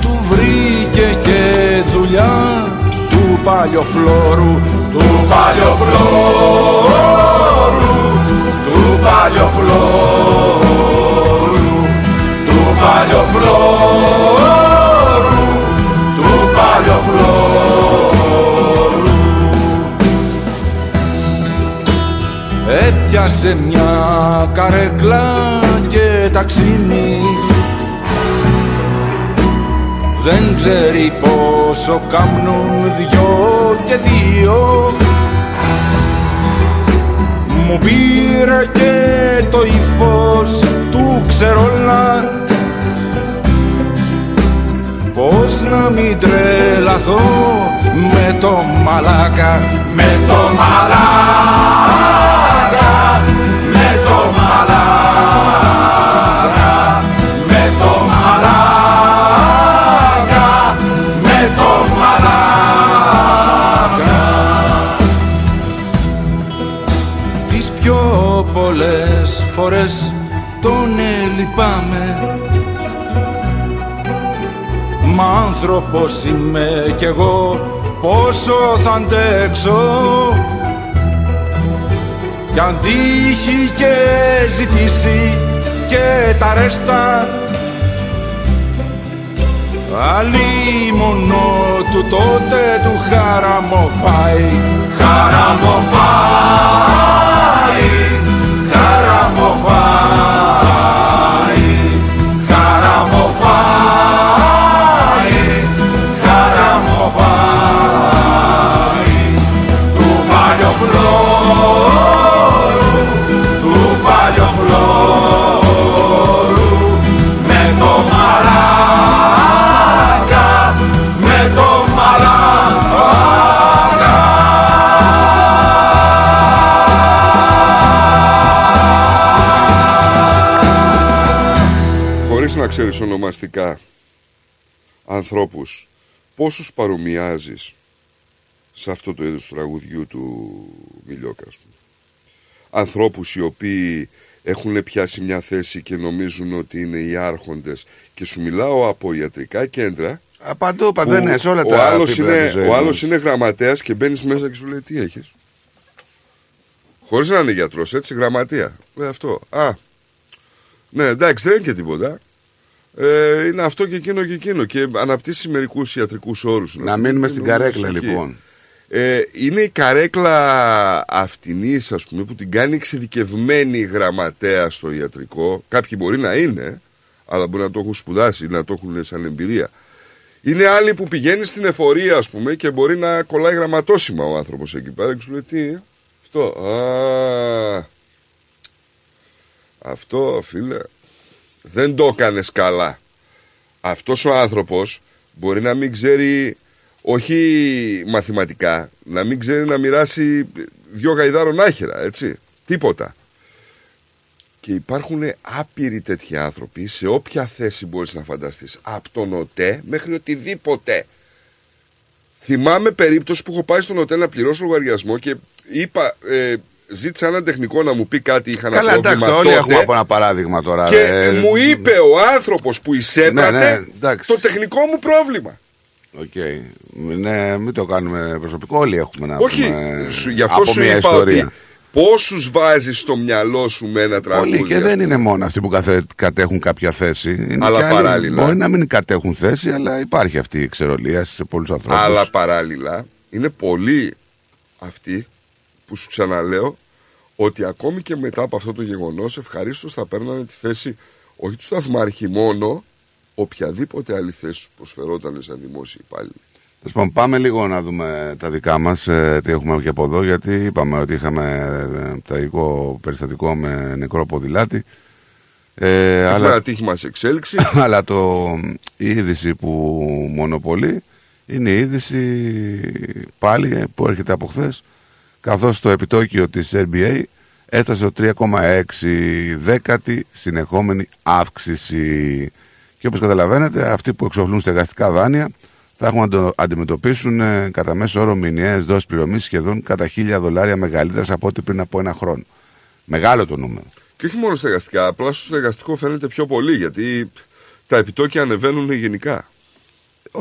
S16: Του βρήκε και δουλειά του παλιοφλόρου Του παλιοφλόρου Του παλιοφλόρου Του παλιοφλόρου Του παλιοφλόρου Έπιασε μια καρέκλα και ταξίνι δεν ξέρει πόσο κάμνουν δυο και δύο Μου πήρε και το ύφος του ξερόλα. Πώς να μην τρελαθώ με το μαλάκα Με το μαλάκα φορές τον ελυπάμαι Μα άνθρωπος είμαι κι εγώ πόσο θα αντέξω. Κι αν τύχει και ζητήσει και τα ρέστα Αλλή μόνο του τότε του χαραμοφάει. Χαραμοφάει Χαραμοφάει Χαραμοφάει Χαραμοφάει Του παλιοφλόρου
S10: να ξέρεις ονομαστικά ανθρώπους, πόσους παρομοιάζεις σε αυτό το είδος του τραγουδιού του Μιλιόκα. ας πούμε. Ανθρώπους οι οποίοι έχουν πιάσει μια θέση και νομίζουν ότι είναι οι άρχοντες και σου μιλάω από ιατρικά κέντρα
S6: Α, Παντού, παντού
S10: που
S6: είναι, σε όλα
S10: ο
S6: τα
S10: άλλος
S6: επίπεδα
S10: είναι,
S6: της ζωής
S10: ο άλλος
S6: μας.
S10: είναι γραμματέας και μπαίνεις μέσα και σου λέει τι έχεις; Χωρίς να είναι γιατρός, έτσι, γραμματεία. Ε, αυτό. Α, ναι, εντάξει, δεν είναι και τίποτα. Ε, είναι αυτό και εκείνο και εκείνο. Και αναπτύσσει μερικούς ιατρικούς όρους.
S6: Να μείνουμε στην καρέκλα, λοιπόν.
S10: Ε, είναι η καρέκλα αυτινής, ας πούμε, που την κάνει εξειδικευμένη γραμματέα στο ιατρικό. Κάποιοι μπορεί να είναι, αλλά μπορεί να το έχουν σπουδάσει ή να το έχουν σαν εμπειρία. Είναι άλλοι που πηγαίνει στην εφορία, ας πούμε, και μπορεί να κολλάει γραμματόσημα ο άνθρωπος εκεί πέρα και σου λέει τι, αυτό. Α, αυτό, φίλε, δεν το έκανες καλά. Αυτός ο άνθρωπος μπορεί να μην ξέρει, όχι μαθηματικά, να μην ξέρει να μοιράσει δυο γαϊδάρων άχυρα, έτσι. Τίποτα. Και υπάρχουν άπειροι τέτοιοι άνθρωποι σε όποια θέση μπορείς να φανταστείς. Από τον ΟΤΕ μέχρι οτιδήποτε. Θυμάμαι περίπτωση που έχω πάει στον ΟΤΕ να πληρώσω λογαριασμό και είπα, ε, ζήτησα έναν τεχνικό να μου πει κάτι, είχα ένα
S6: Καλά,
S10: πρόβλημα
S6: εντάξει, όλοι
S10: τότε.
S6: έχουμε από ένα παράδειγμα τώρα.
S10: Και
S6: ε,
S10: μου είπε ο άνθρωπος που εισέπραττε
S6: Ναι, ναι, εντάξει.
S10: το τεχνικό μου πρόβλημα.
S6: Οκ. Ναι, μην το κάνουμε προσωπικό. Όλοι έχουμε να
S10: Όχι,
S6: πούμε
S10: σου, γι' αυτό
S6: από
S10: σου
S6: μια
S10: είπα
S6: ιστορία.
S10: ότι πόσους βάζεις στο μυαλό σου με ένα τραγούδι.
S6: Πολλοί και
S10: ας
S6: δεν
S10: πούμε.
S6: είναι μόνο αυτοί που καθε- κατέχουν κάποια θέση. Είναι
S10: Αλλά
S6: και άλλοι-
S10: παράλληλα.
S6: Μπορεί να μην κατέχουν θέση, αλλά υπάρχει αυτή η ξερολία σε πολλούς ανθρώπους.
S10: Αλλά παράλληλα είναι πολλοί αυτοί που σου ξαναλέω ότι ακόμη και μετά από αυτό το γεγονός ευχαρίστως θα παίρνανε τη θέση όχι του σταθμάρχη μόνο, οποιαδήποτε άλλη θέση σου προσφερόταν σαν δημόσιοι υπάλληλοι.
S6: Τέλος πάντων, πάμε λίγο να δούμε τα δικά μας, τι έχουμε και από εδώ, γιατί είπαμε ότι είχαμε ε, τραγικό περιστατικό με νεκρό ποδηλάτη. Ε,
S10: Έχουμε
S6: αλλά,
S10: ένα τύχημα σε εξέλιξη.
S6: αλλά το, η είδηση που μονοπολεί είναι η είδηση πάλι που έρχεται από χθες, καθώς το επιτόκιο της RBA έφτασε στο 3,6 δέκατη συνεχόμενη αύξηση. Και όπως καταλαβαίνετε αυτοί που εξοφλούν στεγαστικά δάνεια θα έχουν να το αντιμετωπίσουν ε, κατά μέσο όρο μηνιαίες δόσεις πληρωμής σχεδόν κατά χίλια δολάρια μεγαλύτερες από ό,τι πριν από ένα χρόνο. Μεγάλο το νούμερο.
S10: Και όχι μόνο στεγαστικά, απλά στο στεγαστικό φαίνεται πιο πολύ γιατί τα επιτόκια ανεβαίνουν γενικά.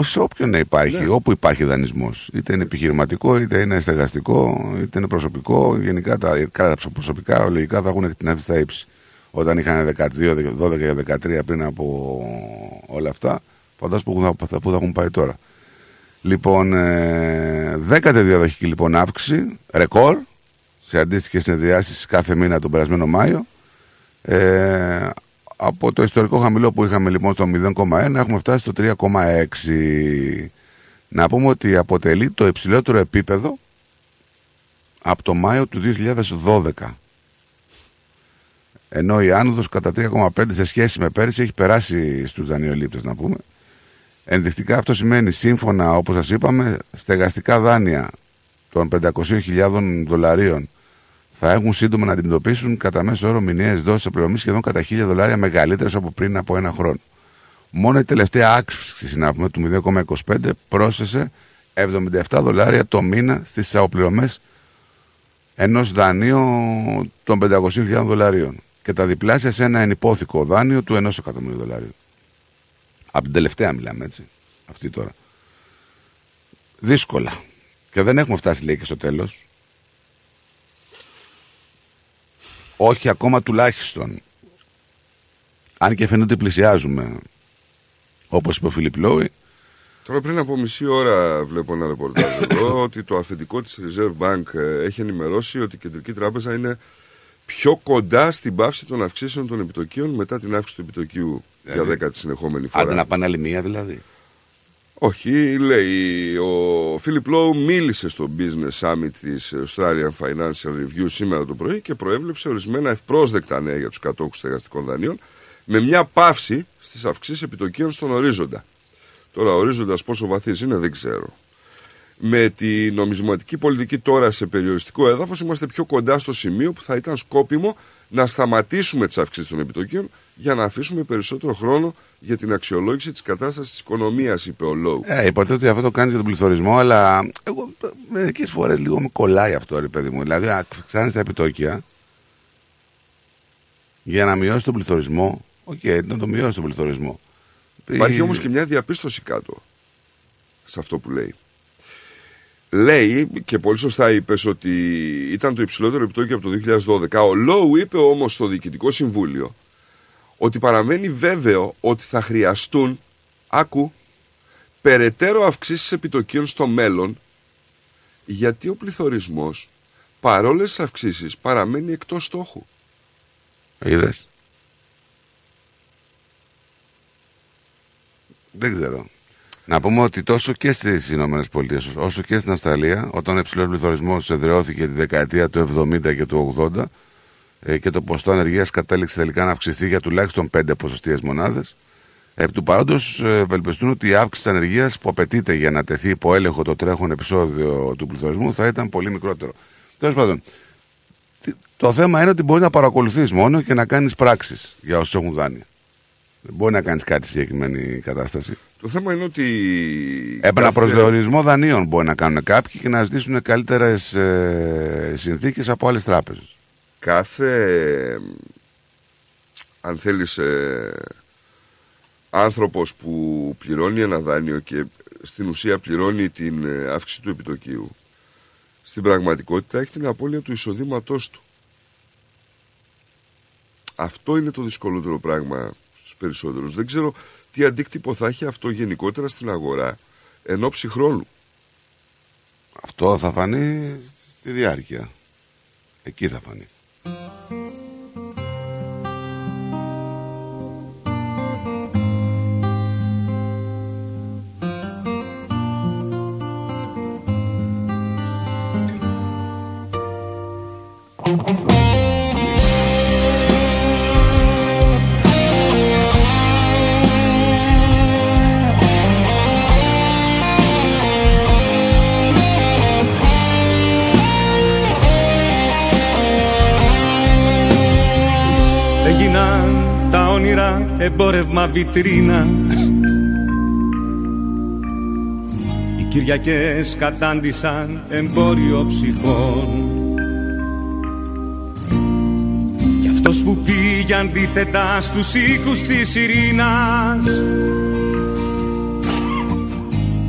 S6: Σε όποιον να υπάρχει,
S10: Ναι.
S6: όπου υπάρχει δανεισμός. Είτε είναι επιχειρηματικό, είτε είναι στεγαστικό, είτε είναι προσωπικό. Γενικά τα, καλά, τα προσωπικά λογικά θα έχουν εκτιναθεί στα ύψη. Όταν είχαν 12, 12 και 13 πριν από όλα αυτά, φαντάζομαι που θα, που θα έχουν πάει τώρα. Λοιπόν, ε, δέκατη διαδοχική λοιπόν αύξηση, ρεκόρ, σε αντίστοιχες συνεδριάσεις κάθε μήνα τον περασμένο Μάιο. Ε, από το ιστορικό χαμηλό που είχαμε λοιπόν στο 0,1 έχουμε φτάσει στο 3,6. Να πούμε ότι αποτελεί το υψηλότερο επίπεδο από το Μάιο του 2012. Ενώ η άνοδος κατά 3,5 σε σχέση με πέρυσι έχει περάσει στους δανειολήπτες να πούμε. Ενδεικτικά αυτό σημαίνει σύμφωνα όπως σας είπαμε στεγαστικά δάνεια των 500.000 δολαρίων θα έχουν σύντομα να αντιμετωπίσουν κατά μέσο όρο μηνιαίες δόσεις πληρωμή σχεδόν κατά 1000 δολάρια μεγαλύτερες από πριν από ένα χρόνο. Μόνο η τελευταία αύξηση να πούμε, του 0,25 πρόσθεσε 77 δολάρια το μήνα στις εισαπληρωμέ ενός δανείου των 500.000 δολαρίων και τα διπλάσια σε ένα ενυπόθηκο δάνειο του 1 εκατομμύριου δολαρίων. Από την τελευταία μιλάμε έτσι. Αυτή τώρα. Δύσκολα. Και δεν έχουμε φτάσει λέει και στο τέλος. Όχι ακόμα τουλάχιστον. Αν και φαίνεται ότι πλησιάζουμε. Όπως είπε ο Φιλιπ Λόι.
S10: Τώρα πριν από μισή ώρα βλέπω ένα ρεπορτάζ εδώ ότι το αφεντικό της Reserve Bank ε, έχει ενημερώσει ότι η Κεντρική Τράπεζα είναι πιο κοντά στην πάυση των αυξήσεων των επιτοκίων μετά την αύξηση του επιτοκίου για
S6: Δηλαδή,
S10: δέκατη συνεχόμενη φορά.
S6: Άντε να πάνε άλλη μία δηλαδή.
S10: Όχι, λέει, ο Φίλιπ Λόου μίλησε στο Business Summit της Australian Financial Review σήμερα το πρωί και προέβλεψε ορισμένα ευπρόσδεκτα νέα για τους κατόχους στεγαστικών δανείων με μια πάυση στις αυξήσεις επιτοκίων στον ορίζοντα. Τώρα ο ορίζοντας πόσο βαθύς είναι δεν ξέρω. Με τη νομισματική πολιτική τώρα σε περιοριστικό έδαφος είμαστε πιο κοντά στο σημείο που θα ήταν σκόπιμο να σταματήσουμε τις αυξήσεις των επιτοκίων για να αφήσουμε περισσότερο χρόνο για την αξιολόγηση της κατάστασης της οικονομίας, είπε ο Λόου.
S6: Ε, υποτίθεται ότι αυτό το κάνει για τον πληθωρισμό, αλλά εγώ μερικές φορές λίγο με κολλάει αυτό, ρε παιδί μου. Δηλαδή, αυξάνεις τα επιτόκια για να μειώσεις τον πληθωρισμό. Οκ, να το μειώσεις τον πληθωρισμό.
S10: Υπάρχει
S6: Ε,
S10: όμως και μια διαπίστωση κάτω σε αυτό που λέει. Λέει και πολύ σωστά είπες ότι ήταν το υψηλότερο επιτόκιο από το 2012. Ο Λόου είπε όμως στο Διοικητικό Συμβούλιο ότι παραμένει βέβαιο ότι θα χρειαστούν, άκου, περαιτέρω αυξήσεις επιτοκίων στο μέλλον γιατί ο πληθωρισμός παρόλες τις αυξήσεις παραμένει εκτός στόχου.
S6: Είδες. Δεν ξέρω. Να πούμε ότι τόσο και στις Ηνωμένες Πολιτείες όσο και στην Αυστραλία, όταν ο υψηλός πληθωρισμός εδραιώθηκε τη δεκαετία του 70 και του 80 ε, και το ποστό ανεργίας κατέληξε τελικά να αυξηθεί για τουλάχιστον 5 ποσοστιαίες μονάδες, επί του παρόντος ευελπιστούν ότι η αύξηση της ανεργίας που απαιτείται για να τεθεί υπό έλεγχο το τρέχον επεισόδιο του πληθωρισμού θα ήταν πολύ μικρότερο. Τέλος πάντων, τι- το θέμα είναι ότι μπορεί να παρακολουθείς μόνο και να κάνεις πράξεις για όσους έχουν δάνεια. Δεν μπορεί να κάνεις κάτι στη συγκεκριμένη κατάσταση.
S10: Το θέμα είναι ότι...
S6: Επαναπροσδιορισμό δανείων μπορεί να κάνουν κάποιοι και να ζητήσουν καλύτερες ε, συνθήκες από άλλες τράπεζες.
S10: κάθε αν θέλεις ε, άνθρωπος που πληρώνει ένα δάνειο και στην ουσία πληρώνει την ε, αύξηση του επιτοκίου στην πραγματικότητα έχει την απώλεια του εισοδήματός του. Αυτό είναι το δυσκολότερο πράγμα στους περισσότερους. Δεν ξέρω τι αντίκτυπο θα έχει αυτό γενικότερα στην αγορά εν ώψη χρόνου;
S6: Αυτό θα φανεί στη διάρκεια. Εκεί θα φανεί.
S17: Εμπόρευμα βιτρίνας. Οι Κυριακές κατάντησαν εμπόριο ψυχών. Κι αυτός που πήγε αντίθετα στους ήχους της ειρήνας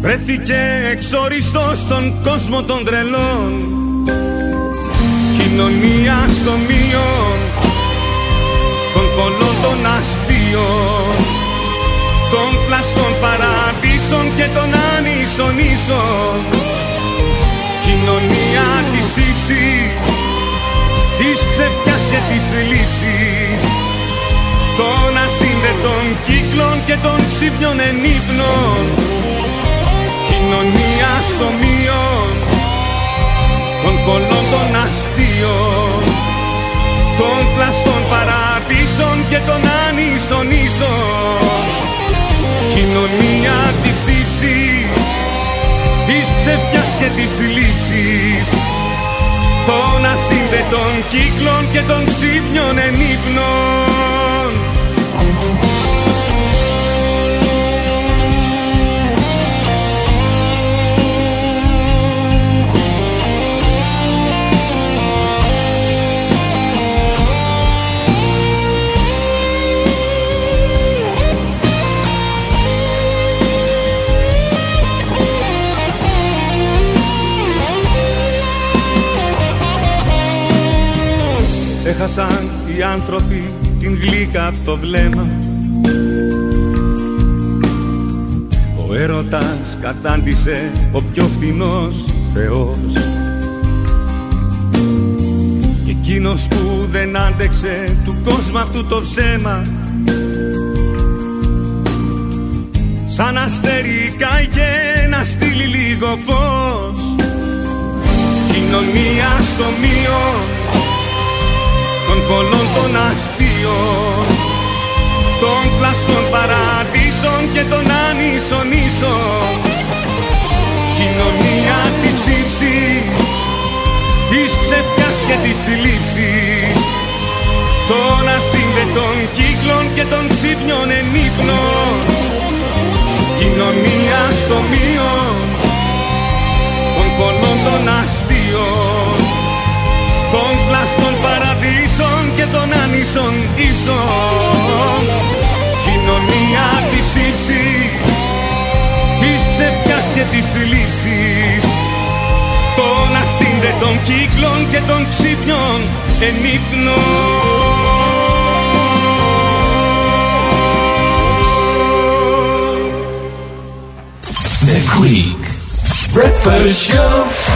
S17: Βρέθηκε εξοριστός στον κόσμο των τρελών. Κοινωνία στο μείον Των πολλών των αστείων Των πλαστών παραδείσων και των άνισων ίσων. Κοινωνία της ύψης Της ψευκιάς και της θλίψης. Των ασύνδετων κύκλων και των ξύπνιων ενύπνων. Κοινωνία στο μείον των πολλών των αστείων των πλαστών παραδείσων και των άνισων ίσων. Κοινωνία της ύψης της ψευκιάς και της θλίψης. Των ασύνδετων κύκλων και των ξύπνιων ενύπνων Έχασαν οι άνθρωποι την γλύκα από το βλέμμα. Ο έρωτας κατάντησε ο πιο φθηνός Θεός. Και εκείνος που δεν άντεξε του κόσμου αυτού το ψέμα. Σαν αστέρι καίγε να στείλει λίγο φως. Κοινωνία στο μείον των πολλών των αστείων των πλαστών παραδείσων και των άνισων ίσων. Κοινωνία της ύψης της ψευκιάς και της θλίψης των ασύνδετων κύκλων και των ξύπνιων ενύπνων κοινωνία στο μείον των πολλών των αστείων των πλαστών παραδείσων και των άνισων ίσων κοινωνία της ύψης της ψευκιάς και της θλίψης. Των ασύνδετων κύκλων και των ξύπνιων ενύπνων.
S18: The Greek Breakfast Show.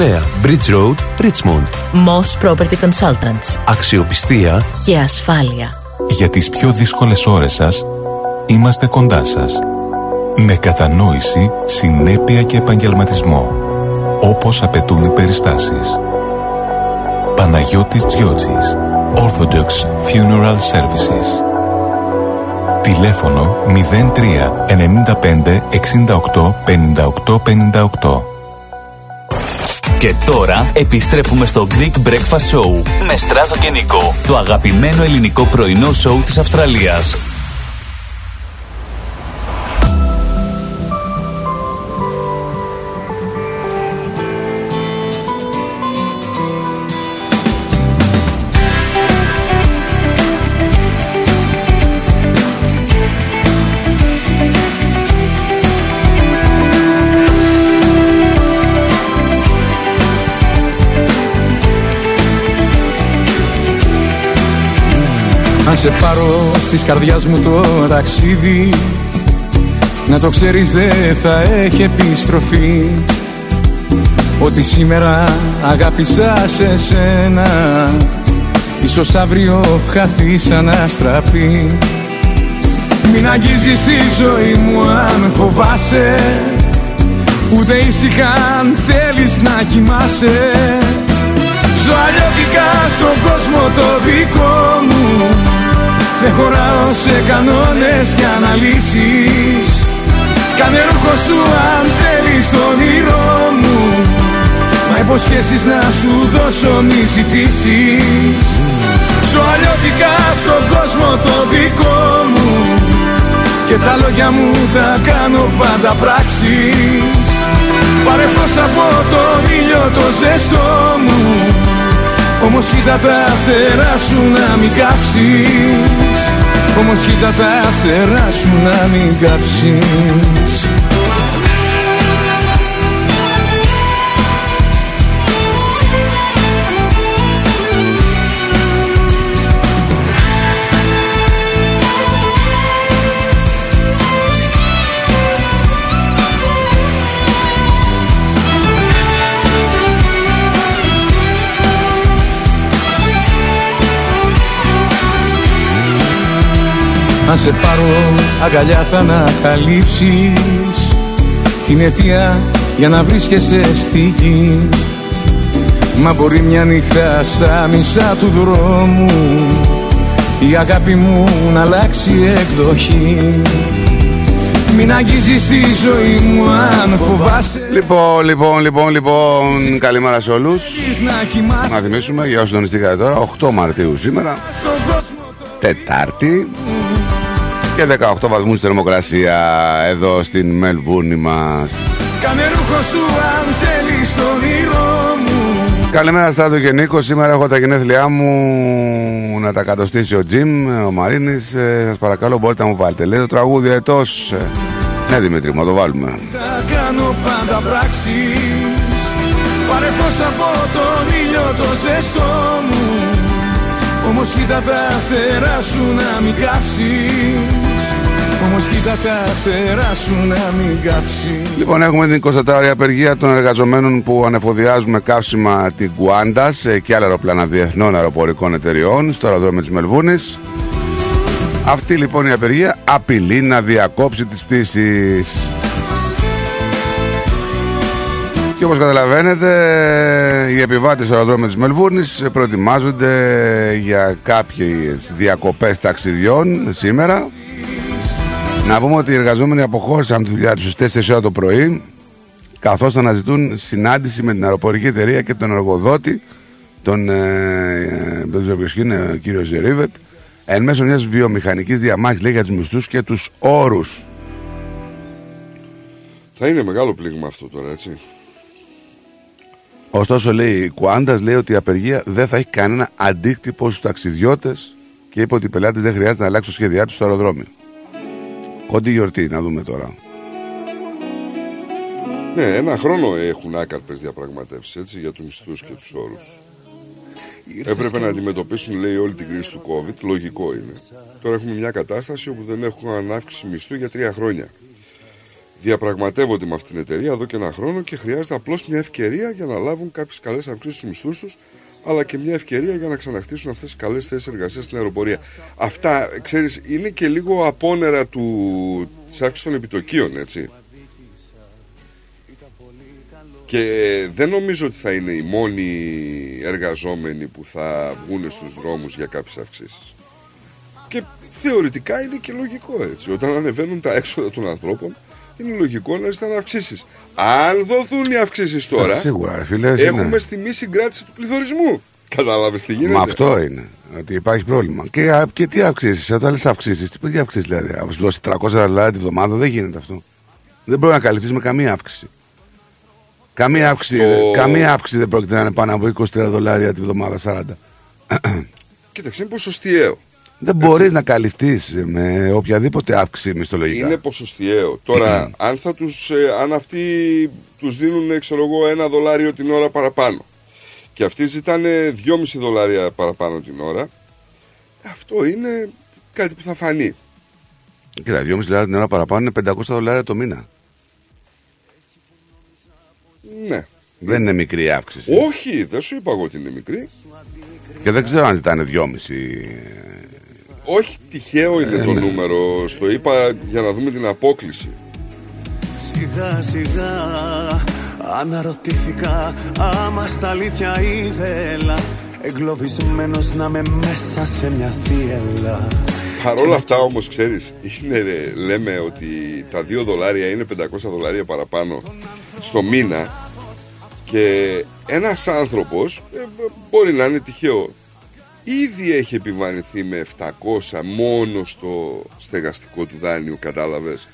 S19: Bridge Road, Richmond.
S8: Moss Property Consultants.
S19: Αξιοπιστία
S8: Και ασφάλεια.
S20: Για τις πιο δύσκολες ώρες σας, είμαστε κοντά σας. Με κατανόηση, συνέπεια και επαγγελματισμό. Όπως απαιτούν οι περιστάσεις. Παναγιώτης Τζιότσης. Orthodox Funeral Services. Τηλέφωνο 03 95 68 58 58.
S1: Και τώρα επιστρέφουμε στο Greek Breakfast Show με Στράτο και Νικό, το αγαπημένο ελληνικό πρωινό σοου της Αυστραλίας.
S21: Να σε πάρω στις καρδιάς μου το ταξίδι. Να το ξέρεις δεν θα έχει επιστροφή. Ότι σήμερα αγάπησα σε σένα. Ίσως αύριο χαθείς αναστραπή. Μην αγγίζεις τη ζωή μου αν φοβάσαι. Ούτε ήσυχα αν θέλεις να κοιμάσαι. Ζω αλλιώτικα στον κόσμο το δικό μου Δεν χωράω σε κανόνες και αναλύσεις. Κάνε ρούχο σου αν θέλεις το όνειρό μου. Μα υποσχέσεις να σου δώσω μη ζητήσεις. Ζω αλλιώτικα στον κόσμο το δικό μου. Και τα λόγια μου τα κάνω πάντα πράξεις. Πάρε φως από τον ήλιο το ζεστό μου Όμως κοίτα τα φτερά σου να μην κάψεις. Όμως κοίτα τα φτερά σου να μην κάψεις Αν σε πάρω αγκαλιά θα ανακαλύψεις Την αιτία για να βρίσκεσαι στη γη. Μα μπορεί μια νύχτα στα μισά του δρόμου Η αγάπη μου να αλλάξει εκδοχή. Μην αγγίζεις τη ζωή μου αν φοβάσαι.
S6: Λοιπόν, λοιπόν, λοιπόν, λοιπόν, καλημέρα σε όλους. Να θυμίσουμε για όσους δονηστήκατε τώρα 8 Μαρτίου σήμερα Τετάρτη και 18 βαθμούς θερμοκρασία εδώ στην Μελβούνη μας.
S21: Κάνε ρούχο σου αν θέλεις το όνειρό μου.
S6: Καλημέρα Στράτο και Νίκο, σήμερα έχω τα γενέθλιά μου να τα κατοστήσει ο Τζιμ, ο Μαρίνης. Ε, Σας παρακαλώ μπορείτε να μου βάλετε, λέει το τραγούδι ετός ε, Ναι Δημήτρη, μου το βάλουμε.
S21: Τα κάνω πάντα πράξεις. Πάρε φως από τον ήλιο το ζεστό μου. Όμως κοίτα τα φτερά σου να μην κάψεις Όμως κοίτα τα φτερά σου να μην κάψεις
S6: Λοιπόν, έχουμε την 24η απεργία των εργαζομένων που ανεφοδιάζουν με καύσιμα την Κουάντα και άλλα αεροπλάνα διεθνών αεροπορικών εταιριών στο αεροδρόμιο της Μελβούνης. Αυτή λοιπόν η απεργία απειλεί να διακόψει τις πτήσεις. Και όπως καταλαβαίνετε, οι επιβάτες στο αεροδρόμιο της Μελβούρνης προετοιμάζονται για κάποιες διακοπές ταξιδιών σήμερα. Να πούμε ότι οι εργαζόμενοι αποχώρησαν τη δουλειά τους στις 4 ώρα το πρωί καθώς αναζητούν συνάντηση με την αεροπορική εταιρεία και τον εργοδότη τον, ε, δεν ξέρω ποιος είναι, ο κύριος Ζερίβετ εν μέσω μιας βιομηχανικής διαμάχης λέει για τους μισθούς και τους όρους.
S10: Θα είναι μεγάλο πλήγμα αυτό τώρα, έτσι.
S6: Ωστόσο, λέει η Κουάντας, λέει ότι η απεργία δεν θα έχει κανένα αντίκτυπο στους ταξιδιώτες και είπε ότι οι πελάτες δεν χρειάζεται να αλλάξουν σχέδιά τους στο αεροδρόμιο. Κόντι γιορτή, να δούμε τώρα.
S10: Ναι, ένα χρόνο έχουν άκαρπες διαπραγματεύσεις έτσι, για τους μισθούς και τους όρους. Έπρεπε να αντιμετωπίσουν, λέει, όλη την κρίση του COVID. Λογικό είναι. Τώρα έχουμε μια κατάσταση όπου δεν έχουν ανάυξη μισθού για τρία χρόνια. Διαπραγματεύονται με αυτήν την εταιρεία εδώ και ένα χρόνο και χρειάζεται απλώς μια ευκαιρία για να λάβουν κάποιες καλές αυξήσει στους μισθούς τους, αλλά και μια ευκαιρία για να ξαναχτίσουν αυτές τις καλές θέσεις εργασίας στην αεροπορία. Αυτά, ξέρεις, είναι και λίγο απόνερα του της αύξηση των επιτοκίων, έτσι. Και δεν νομίζω ότι θα είναι οι μόνοι εργαζόμενοι που θα βγουν στους δρόμους για κάποιες αυξήσεις. Και θεωρητικά είναι και λογικό έτσι. Όταν ανεβαίνουν τα έξοδα των ανθρώπων, είναι λογικό να ζητάνε αυξήσεις. Αν δοθούν οι αυξήσεις τώρα,
S6: Ε, σίγουρα, ρε φίλε,
S10: έχουμε
S6: είναι.
S10: στη μη συγκράτηση του πληθωρισμού. Κατάλαβες τι γίνεται;
S6: Μα αυτό είναι. Ότι υπάρχει πρόβλημα. Και, α, και τι αυξήσεις, όταν λες αυξήσεις, τι τι αυξήσεις δηλαδή; Αν σου δώσεις 300 δολάρια τη βδομάδα, δεν γίνεται αυτό. Δεν μπορεί να καλυφθείς με καμία αύξηση. Καμία, αύξηση, καμία αύξηση δεν πρόκειται να είναι πάνω από 23 δολάρια τη βδομάδα, 40.
S10: Κοίταξε, είναι ποσοστιαίο.
S6: Δεν μπορείς να καλυφθείς με οποιαδήποτε αύξηση μισθολογικά.
S10: Είναι ποσοστιαίο. Τώρα, αν, θα τους, ε, αν αυτοί τους δίνουν, ξέρω εγώ, ένα δολάριο την ώρα παραπάνω και αυτοί ζητάνε 2,5 δολάρια παραπάνω την ώρα, Αυτό είναι κάτι που θα φανεί.
S6: Κοίτα, 2,5 λεπτά την ώρα παραπάνω είναι 500 δολάρια το μήνα.
S10: Ναι.
S6: Δεν είναι μικρή η αύξηση.
S10: Όχι, δεν σου είπα εγώ ότι είναι μικρή.
S6: Και δεν ξέρω αν ζητάνε 2,5.
S10: Όχι τυχαίο είναι
S6: Ε,
S10: το
S6: ναι.
S10: νούμερο. Στο είπα για να δούμε την απόκληση.
S5: Σιγά σιγά αναρωτήθηκα άμα στα αλήθεια ήθελα εγκλωβισμένος να με μέσα σε μια θύελα
S10: Παρ' όλα αυτά όμως ξέρεις είναι, ρε, λέμε ότι τα 2 δολάρια είναι 500 δολάρια παραπάνω στο μήνα και ένας άνθρωπος ε, μπορεί να είναι τυχαίο ήδη έχει επιβαρυνθεί με 700 μόνο στο στεγαστικό του δάνειο κατάλαβες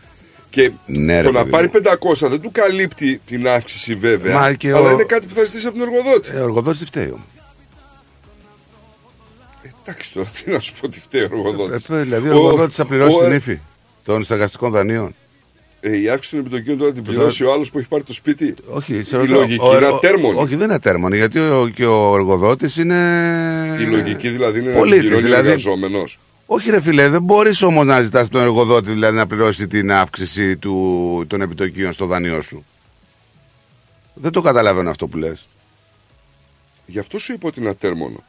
S10: και
S6: Ναι, ρε
S10: το να
S6: παιδί
S10: πάρει 500 δεν του καλύπτει την αύξηση βέβαια
S6: Μα και
S10: αλλά
S6: ο-
S10: είναι κάτι που θα ζητήσει από τον εργοδότη
S6: Ε, ο εργοδότης φταίει όμως.
S10: Εντάξει τώρα τι να σου πω τι φταίει ο εργοδότης
S6: Ε, δηλαδή ο εργοδότης θα πληρώσει
S10: ο-
S6: την ύφη των στεγαστικών δανείων.
S10: Ε, η αύξηση των επιτοκίων τώρα την πληρώσει ο άλλος που έχει πάρει το σπίτι.
S6: Όχι, σε
S10: η
S6: ρωτάω,
S10: λογική
S6: ο-
S10: είναι
S6: ο-
S10: ατέρμονη.
S6: Όχι, δεν είναι ατέρμονη, γιατί ο, και ο εργοδότης είναι.
S10: Η λογική δηλαδή είναι
S6: Πολίτης,
S10: να πληρώνει
S6: δηλαδή-
S10: ο εργαζόμενος.
S6: Όχι, ρε φιλέ, δεν μπορείς όμως να ζητάς τον εργοδότη δηλαδή, να πληρώσει την αύξηση του, των επιτοκίων στο δανειό σου. Δεν το καταλαβαίνω αυτό που λες.
S10: Γι' αυτό σου είπα ότι είναι ατέρμονο.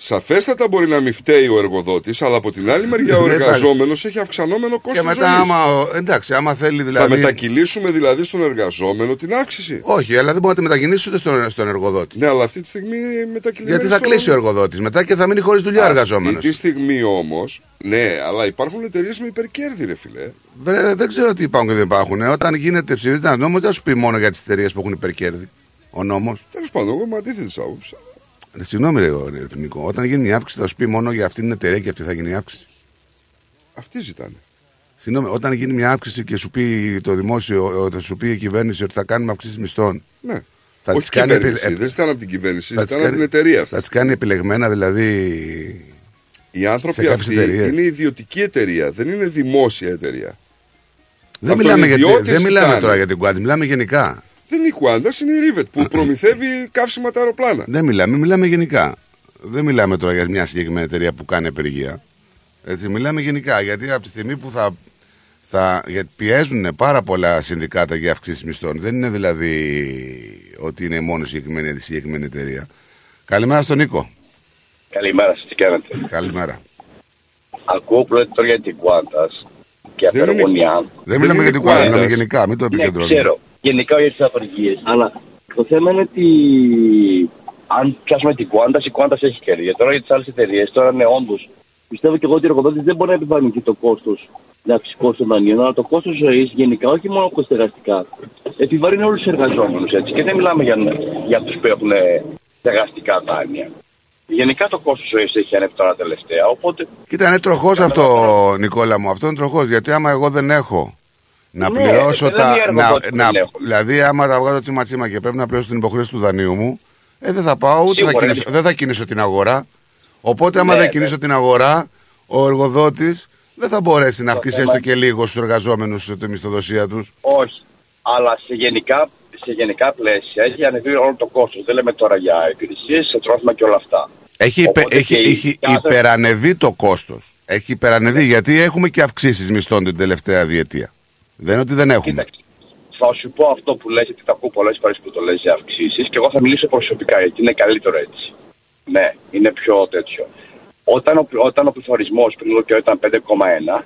S10: Σαφέστατα μπορεί να μην φταίει ο εργοδότης, αλλά από την άλλη μεριά ο
S6: Δεν θα-
S10: εργαζόμενος έχει αυξανόμενο κόστος.
S6: Και μετά, άμα, ο- εντάξει, άμα θέλει δηλαδή.
S10: Θα μετακυλήσουμε δηλαδή στον εργαζόμενο την αύξηση.
S6: Όχι, αλλά δεν μπορεί να τη μετακινήσει ούτε στον, στον εργοδότη.
S10: Ναι, αλλά αυτή τη στιγμή μετακυλήσουμε.
S6: Γιατί θα κλείσει ο εργοδότης μετά και θα μείνει χωρίς δουλειά ο εργαζόμενος.
S10: Αυτή τη στιγμή όμως, ναι, αλλά υπάρχουν εταιρείες με υπερκέρδη, ρε φιλέ.
S6: Δεν ξέρω τι υπάρχουν και δεν υπάρχουν. Ε, Όταν γίνεται ψηφίζεται ένα νόμος, δεν θα σου πει μόνο για τις εταιρείες που έχουν υπερκέρδη. Ο νόμος.
S10: Τέλος πάντων, εγώ είμαι αντίθετης άποψης.
S6: Ε, Συγγνώμη, ρε, ρε, Νικό. Όταν γίνει μια αύξηση, θα σου πει μόνο για αυτήν την εταιρεία και αυτή θα γίνει η αύξηση.
S10: Αυτοί ζητάνε.
S6: Συγγνώμη, όταν γίνει μια αύξηση και σου πει το δημόσιο, ε, θα σου πει η κυβέρνηση ότι θα κάνουμε αυξήσεις μισθών.
S10: Ναι.
S6: Θα
S10: Όχι
S6: τις κάνει
S10: κυβέρνηση,
S6: επι-
S10: δεν ζητάνε από την κυβέρνηση,
S6: θα τις
S10: ζητάνε από την
S6: κάνει-
S10: εταιρεία αυτή.
S6: Θα τις κάνει επιλεγμένα δηλαδή.
S10: Οι άνθρωποι
S6: σε κάποιες
S10: αυτοί
S6: εταιρείες.
S10: είναι ιδιωτική εταιρεία, δεν είναι δημόσια εταιρεία.
S6: Δεν
S10: Από
S6: μιλάμε,
S10: τον
S6: για, τη-
S10: ιδιώτη
S6: δεν μιλάμε
S10: ζητάνε.
S6: τώρα για την Quad, μιλάμε γενικά.
S10: Δεν είναι η Qantas, είναι η Rivet που προμηθεύει καύσιμα τα αεροπλάνα.
S6: Δεν μιλάμε, μιλάμε γενικά. Δεν μιλάμε τώρα για μια συγκεκριμένη εταιρεία που κάνει απεργία. Έτσι, μιλάμε γενικά. Γιατί από τη στιγμή που θα, θα γιατί πιέζουν πάρα πολλά συνδικάτα για αυξήσεις μισθών, δεν είναι δηλαδή ότι είναι μόνο συγκεκριμένη, η συγκεκριμένη εταιρεία. Καλημέρα στον Νίκο.
S22: Καλημέρα σας, τι κάνετε.
S6: Καλημέρα.
S22: Ακούω πρώτα τώρα για την Qantas και
S6: Δεν είναι-
S22: απεργωνιά.
S6: Δεν μιλάμε για την Quad, μιλάμε γενικά. Μην το
S22: Ναι,
S6: επικεντρώνουμε.
S22: ξέρω. Γενικά για τις απεργίες. Αλλά το θέμα είναι ότι αν πιάσουμε την Qantas, η Qantas έχει κέρδη. Γιατί τώρα για τις άλλες εταιρείες, τώρα ναι, όντως, πιστεύω και εγώ ότι ο εργοδότης δεν μπορεί να επιβαρυνθεί το κόστος να αυξήσει κόστος των δανείων, αλλά το κόστος ζωής γενικά, όχι μόνο κοστεργαστικά, επιβαρύνει όλους τους εργαζόμενους, έτσι. Και δεν μιλάμε για, για αυτούς που έχουν ε, στεγαστικά δάνεια. Γενικά το κόστος ζωής έχει ανέβει τώρα τελευταία, οπότε
S6: Κοίτα, είναι τροχός αυτό, Νικόλα μου. Αυτό είναι τροχός. Γιατί άμα εγώ δεν έχω να
S22: Ναι,
S6: πληρώσω
S22: δεν
S6: τα.
S22: είναι
S6: Να,
S22: εργοδότης που
S6: να,
S22: δεν έχω.
S6: δηλαδή, άμα τα βγάζω τσίμα τσίμα και πρέπει να πληρώσω την υποχρέωση του δανείου μου, ε, δεν θα πάω ούτε θα
S22: Σίγουρα,
S6: κινήσω,
S22: είναι.
S6: δεν θα κινήσω την αγορά. Οπότε, άμα
S22: Ναι,
S6: δεν
S22: ναι.
S6: κινήσω την αγορά, ο εργοδότης δεν θα μπορέσει να αυξήσει
S22: θέμα-
S6: έστω και λίγο στους εργαζόμενους τη μισθοδοσία τους.
S22: όχι. Αλλά σε γενικά, σε γενικά πλαίσια έχει ανεβεί όλο το κόστος. Δεν λέμε τώρα για υπηρεσίες, σε τρόφιμα και όλα αυτά.
S6: Έχει, υπε-
S22: Οπότε
S6: έχει,
S22: και η
S6: έχει
S22: κάθε-
S6: υπερανεβεί το κόστος. Έχει υπερανεβεί γιατί έχουμε και αυξήσεις μισθών την τελευταία διετία. Δεν είναι ότι δεν έχουμε.
S22: Θα σου πω αυτό που λες, γιατί τα ακούω πολλές φορές που το λες για αυξήσεις και εγώ θα μιλήσω προσωπικά γιατί είναι καλύτερο έτσι. Ναι, είναι πιο τέτοιο. Όταν ο, όταν ο πληθωρισμός πριν λίγο καιρό ήταν 5,1,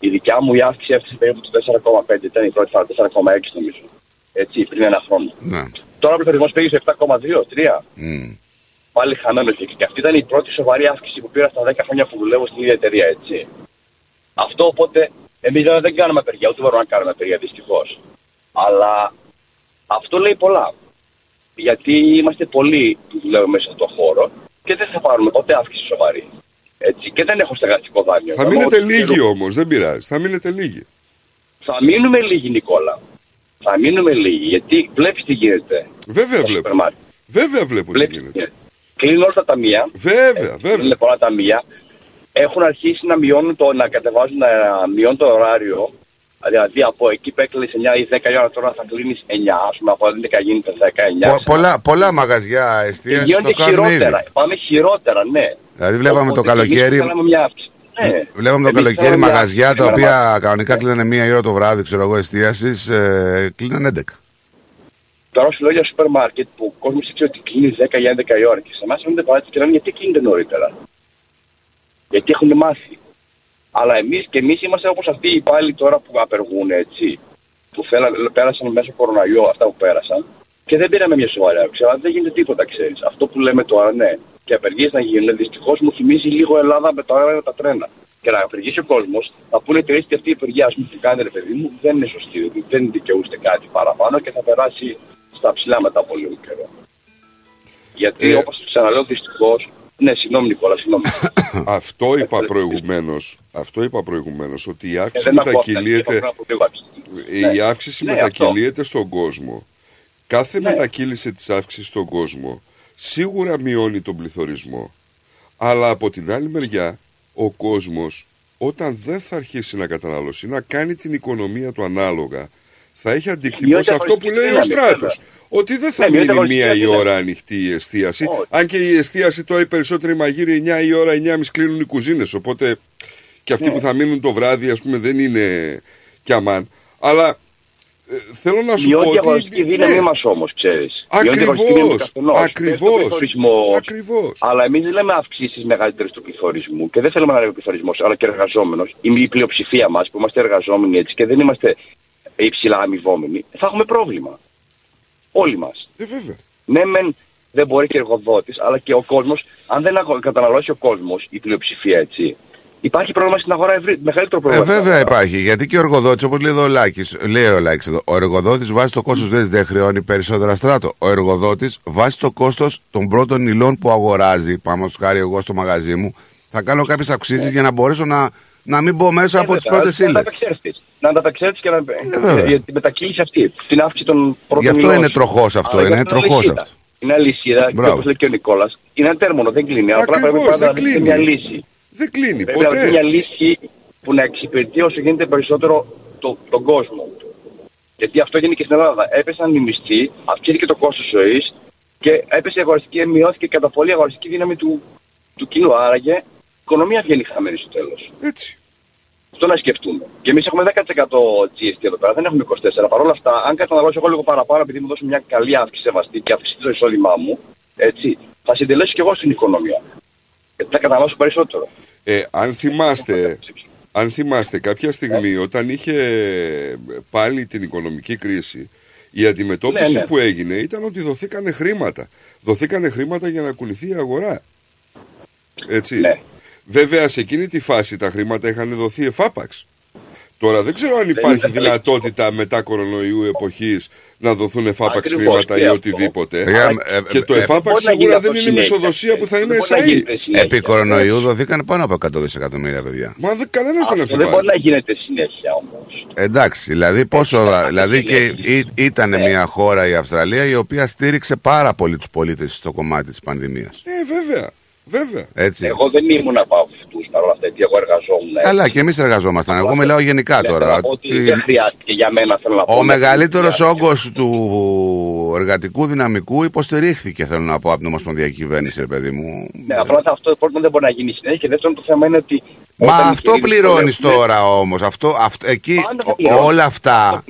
S22: η δικιά μου η αύξηση έφτασε περίπου το 4,5, ήταν η πρώτη φορά 4,6 νομίζω. Έτσι, πριν ένα χρόνο.
S6: Ναι.
S22: Τώρα ο πληθωρισμός πήγε σε 7,2, 3.
S6: Μμ.
S22: Πάλι χαμένος και, και αυτή ήταν η πρώτη σοβαρή αύξηση που πήρα στα 10 χρόνια που δουλεύω στην ίδια εταιρεία, έτσι. Αυτό οπότε, εμείς δεν κάνουμε απεργία, ούτε μπορούμε να κάνουμε απεργία δυστυχώς. Αλλά αυτό λέει πολλά. Γιατί είμαστε πολλοί που δουλεύουμε μέσα στον χώρο και δεν θα πάρουμε ποτέ αύξηση σοβαρή. Έτσι. Και δεν έχω στεγαστικό δάνειο.
S10: Θα
S22: Εγώ
S10: μείνετε
S22: ό,τι
S10: λίγοι
S22: ξέρω-
S10: όμως, δεν πειράζει. Θα μείνετε λίγοι.
S22: Θα μείνουμε λίγοι, Νικόλα. Θα μείνουμε λίγοι. Γιατί βλέπεις τι γίνεται.
S10: Βέβαια βλέπω. Βέβαια βλέπω τι γίνεται.
S22: Κλείνουν όλα τα ταμεία.
S10: Βέβαια, βέβαια.
S22: Κλείνουν πολλά ταμεία. Έχουν αρχίσει να μειώνουν το, να κατεβάζουν, να μειώνουν το ωράριο Δηλαδή από εκεί που έκλεινε 9 ή 10 η ώρα τώρα θα κλείνεις 9, ας πούμε από 11 γίνεται 19.
S6: Πο- πολλά, πολλά μαγαζιά
S22: Και
S6: εστίαση
S22: γίνονται
S6: το κάνουν ήδη.
S22: χειρότερα. Πάμε χειρότερα, ναι.
S6: Δηλαδή βλέπαμε
S22: Οπότε
S6: το καλοκαίρι.
S22: εμείς θέλαμε μια αύξηση. Ναι.
S6: Βλέπαμε το
S22: Εμείς
S6: καλοκαίρι
S22: θέλαμε μια
S6: μαγαζιά
S22: αύξηση
S6: τα οποία
S22: σήμερα.
S6: κανονικά κλείνανε μία η ώρα το βράδυ, ξέρω εγώ, εστίασης, ε, κλείνανε 11.
S22: Τώρα σου λέω για σούπερ μάρκετ που ο κόσμος ήξερε ότι κλείνεις 10 ή 11 η ώρα και σε εμάς φαίνονται παράδειγμα και λένε γιατί κλείνεται νωρίτερα; Γιατί έχουν μάθει. Αλλά εμείς και εμείς είμαστε όπως αυτοί οι υπάλληλοι τώρα που απεργούν έτσι. Που θέλαν, πέρασαν μέσω κοροναϊό αυτά που πέρασαν και δεν πήραμε μια σοβαρή αύξηση. Αλλά δεν γίνεται τίποτα, ξέρεις. Αυτό που λέμε τώρα, ναι, και απεργίες να γίνουν, δυστυχώς μου θυμίζει λίγο Ελλάδα με τα αέρα τα τρένα. Και να απεργήσει ο κόσμος, θα πούνε ότι και αυτή η απεργία ας πούμε, που κάνει, ρε παιδί μου, δεν είναι σωστή. ότι Δεν δικαιούστε κάτι παραπάνω και θα περάσει στα ψηλά μετά από λίγο καιρό. Γιατί
S10: Ε.
S22: όπως ξαναλέω, δυστυχώς. Ναι, συγγνώμη, Νικόλα, συγγνώμη.
S10: Αυτό είπα προηγουμένως. Αυτό είπα προηγουμένως. Ότι η
S22: Ε,
S10: αύξηση
S22: δεν ακούω αυτά,
S10: μετακυλίεται.
S22: είπα πριν από λίγο αύξηση.
S10: Η
S22: Ναι.
S10: αύξηση
S22: Ναι,
S10: μετακυλίεται στον κόσμο. Κάθε
S22: Ναι.
S10: μετακύληση της αύξησης στον κόσμο σίγουρα μειώνει τον πληθωρισμό. Αλλά από την άλλη μεριά, ο κόσμος όταν δεν θα αρχίσει να καταναλώσει, να κάνει την οικονομία του ανάλογα, θα έχει αντίκτυπο
S22: Μειώνεται
S10: σε αυτό που λέει ο
S22: αγοραστική δύναμη,
S10: στράτος. Ότι δεν θα
S22: Ναι, μειώνεται
S10: μείνει μία
S22: αγοραστική
S10: η ώρα
S22: δύναμη.
S10: ανοιχτή η εστίαση. Αν και η εστίαση τώρα οι περισσότεροι μαγείροι 9 η ώρα, 9.30 κλείνουν οι κουζίνες. Οπότε και αυτοί
S22: Ναι.
S10: που θα μείνουν το βράδυ, ας πούμε, δεν είναι κι αμάν. Αλλά ε, θέλω να σου πω
S22: Μειώνει η
S10: ότι...
S22: αγοραστική δύναμή
S10: ναι,
S22: μας όμως, ξέρεις.
S10: Ακριβώς, ακριβώς, ακριβώς.
S22: Αλλά εμείς δεν λέμε αυξήσεις μεγαλύτερες του πληθωρισμού και δεν θέλουμε να λέμε πληθωρισμός, αλλά και εργαζόμενος. Η πλειοψηφία μας που είμαστε εργαζόμενοι έτσι και δεν είμαστε υψηλά αμοιβόμενοι, θα έχουμε πρόβλημα. Όλοι μας.
S10: Ε, βέβαια.
S22: Ναι, μεν δεν μπορεί και εργοδότης, αλλά και ο κόσμος, αν δεν αγο- καταναλώσει ο κόσμος, η πλειοψηφία έτσι, υπάρχει πρόβλημα στην αγορά ευρύ, μεγαλύτερο
S6: Ε,
S22: πρόβλημα.
S6: βέβαια υπάρχει. Γιατί και ο εργοδότης, όπως λέει εδώ ο Λάκης, λέει ο Λάκης εδώ, ο εργοδότης βάσει το κόστος δεν δεν χρεώνει περισσότερα στράτο. Ο εργοδότης βάσει το κόστος των πρώτων υλών που αγοράζει. Πάμε στο χάρη εγώ στο μαγαζί μου, θα κάνω κάποιες αυξήσεις για να μπορέσω να, να μην μπω μέσα από τις πρώτες
S22: Να
S6: ύλες.
S22: Ανταπεξέλθεις. Να ανταπεξέλθει και να.
S6: βέβαια.
S22: για την μετακύληση αυτή. Την αύξηση των πρώτων
S6: Γι' αυτό
S22: υλών.
S6: είναι τροχός αυτό,
S22: Αλλά
S6: είναι
S22: γι' αυτό
S6: τροχός
S22: αλυσίδα.
S6: αυτό.
S22: Είναι αλυσίδα. Και
S6: Μπράβο.
S22: όπως λέει και ο Νικόλας, είναι ένα τέρμονο, δεν κλείνει. Αλλά
S10: Ακριβώς,
S22: πρέπει πάντα
S10: δεν
S22: να βρει
S10: κλείνει.
S22: μια λύση.
S10: Δεν κλείνει
S22: Πρέπει να βρει
S10: ποτέ.
S22: μια λύση που να εξυπηρετεί όσο γίνεται περισσότερο το, τον κόσμο. Γιατί αυτό έγινε και στην Ελλάδα. Έπεσαν οι μισθοί, αυξήθηκε το κόστος ζωής και έπεσε η αγοραστική, μειώθηκε κατά πολύ η αγοραστική δύναμη του, του κοινού. Άραγε η οικονομία βγαίνει χαμένη στο τέλος.
S10: Έτσι.
S22: Αυτό να σκεφτούμε. Και εμείς έχουμε 10% GST εδώ πέρα, δεν έχουμε 24. Παρ' όλα αυτά, αν καταναλώσω εγώ λίγο παραπάνω, επειδή μου δώσω μια καλή αύξηση σεβαστή και αυξήσει το εισόδημά μου, έτσι, θα συντελέσω κι εγώ στην οικονομία. Γιατί θα καταναλώσω περισσότερο.
S10: Ε, αν θυμάστε, αν θυμάστε κάποια στιγμή όταν είχε πάλι την οικονομική κρίση η αντιμετώπιση
S22: Ναι, ναι.
S10: που έγινε ήταν ότι δοθήκανε χρήματα. Δοθήκανε χρήματα για να κουνηθεί η αγορά. Έτσι.
S22: Ναι.
S10: Βέβαια σε εκείνη τη φάση τα χρήματα είχαν δοθεί εφάπαξ. Τώρα δεν ξέρω αν υπάρχει
S22: ήταν
S10: δυνατότητα μετά κορονοϊού εποχής να δοθούν εφάπαξ
S22: Ακριβώς,
S10: χρήματα
S22: και
S10: ή
S22: αυτό.
S10: οτιδήποτε.
S6: Ε, ε, ε,
S10: και το
S6: ε,
S10: εφάπαξ
S22: μπορεί να γίνει
S10: σίγουρα
S22: αυτό
S10: δεν είναι
S22: συνέχεια,
S10: μισοδοσία που θα
S22: δεν
S10: είναι
S22: μπορεί να
S10: SAE.
S22: γίνεται συνέχεια.
S6: Επί κορονοϊού
S10: Έτσι.
S6: δοθήκαν πάνω από 100 δισεκατομμύρια, παιδιά.
S10: Μα δεν κανένας δεν
S22: Αυτό δεν
S10: εφηβάλλει.
S22: μπορεί να γίνεται συνέχεια όμως.
S6: Εντάξει, δηλαδή πόσο. δηλαδή και ή- ήταν μια χώρα η Αυστραλία η οποία στήριξε πάρα πολύ τους πολίτες στο κομμάτι της πανδημίας.
S10: Ε, βέβαια. Βέβαια.
S6: Έτσι.
S22: Εγώ δεν ήμουν από αυτούς παρόλα αυτά, γιατί εγώ εργαζόμουν.
S6: Καλά, και εμείς εργαζόμασταν. Εγώ μιλάω γενικά
S22: Ναι,
S6: τώρα.
S22: θέλω να πω ότι
S6: Τι-
S22: Δεν χρειάστηκε για μένα, θέλω να πω.
S6: Ο
S22: να
S6: μεγαλύτερος
S22: χρειάστηκε.
S6: όγκος του εργατικού δυναμικού υποστηρίχθηκε, θέλω να πω, από την Ομοσπονδιακή Κυβέρνηση, ρε παιδί μου.
S22: Ναι, απλά αυτό πρώτον δεν μπορεί να γίνει συνέχεια και δεύτερον το θέμα είναι ότι.
S6: Μα
S22: όταν
S6: αυτό
S22: οι κυρίες
S6: πληρώνεις
S22: δουλεύουν,
S6: τώρα όμως. Αυτό, αυτό, εκεί,
S22: Πάντα θα
S6: ο-
S22: πληρώνεις.
S6: όλα αυτά.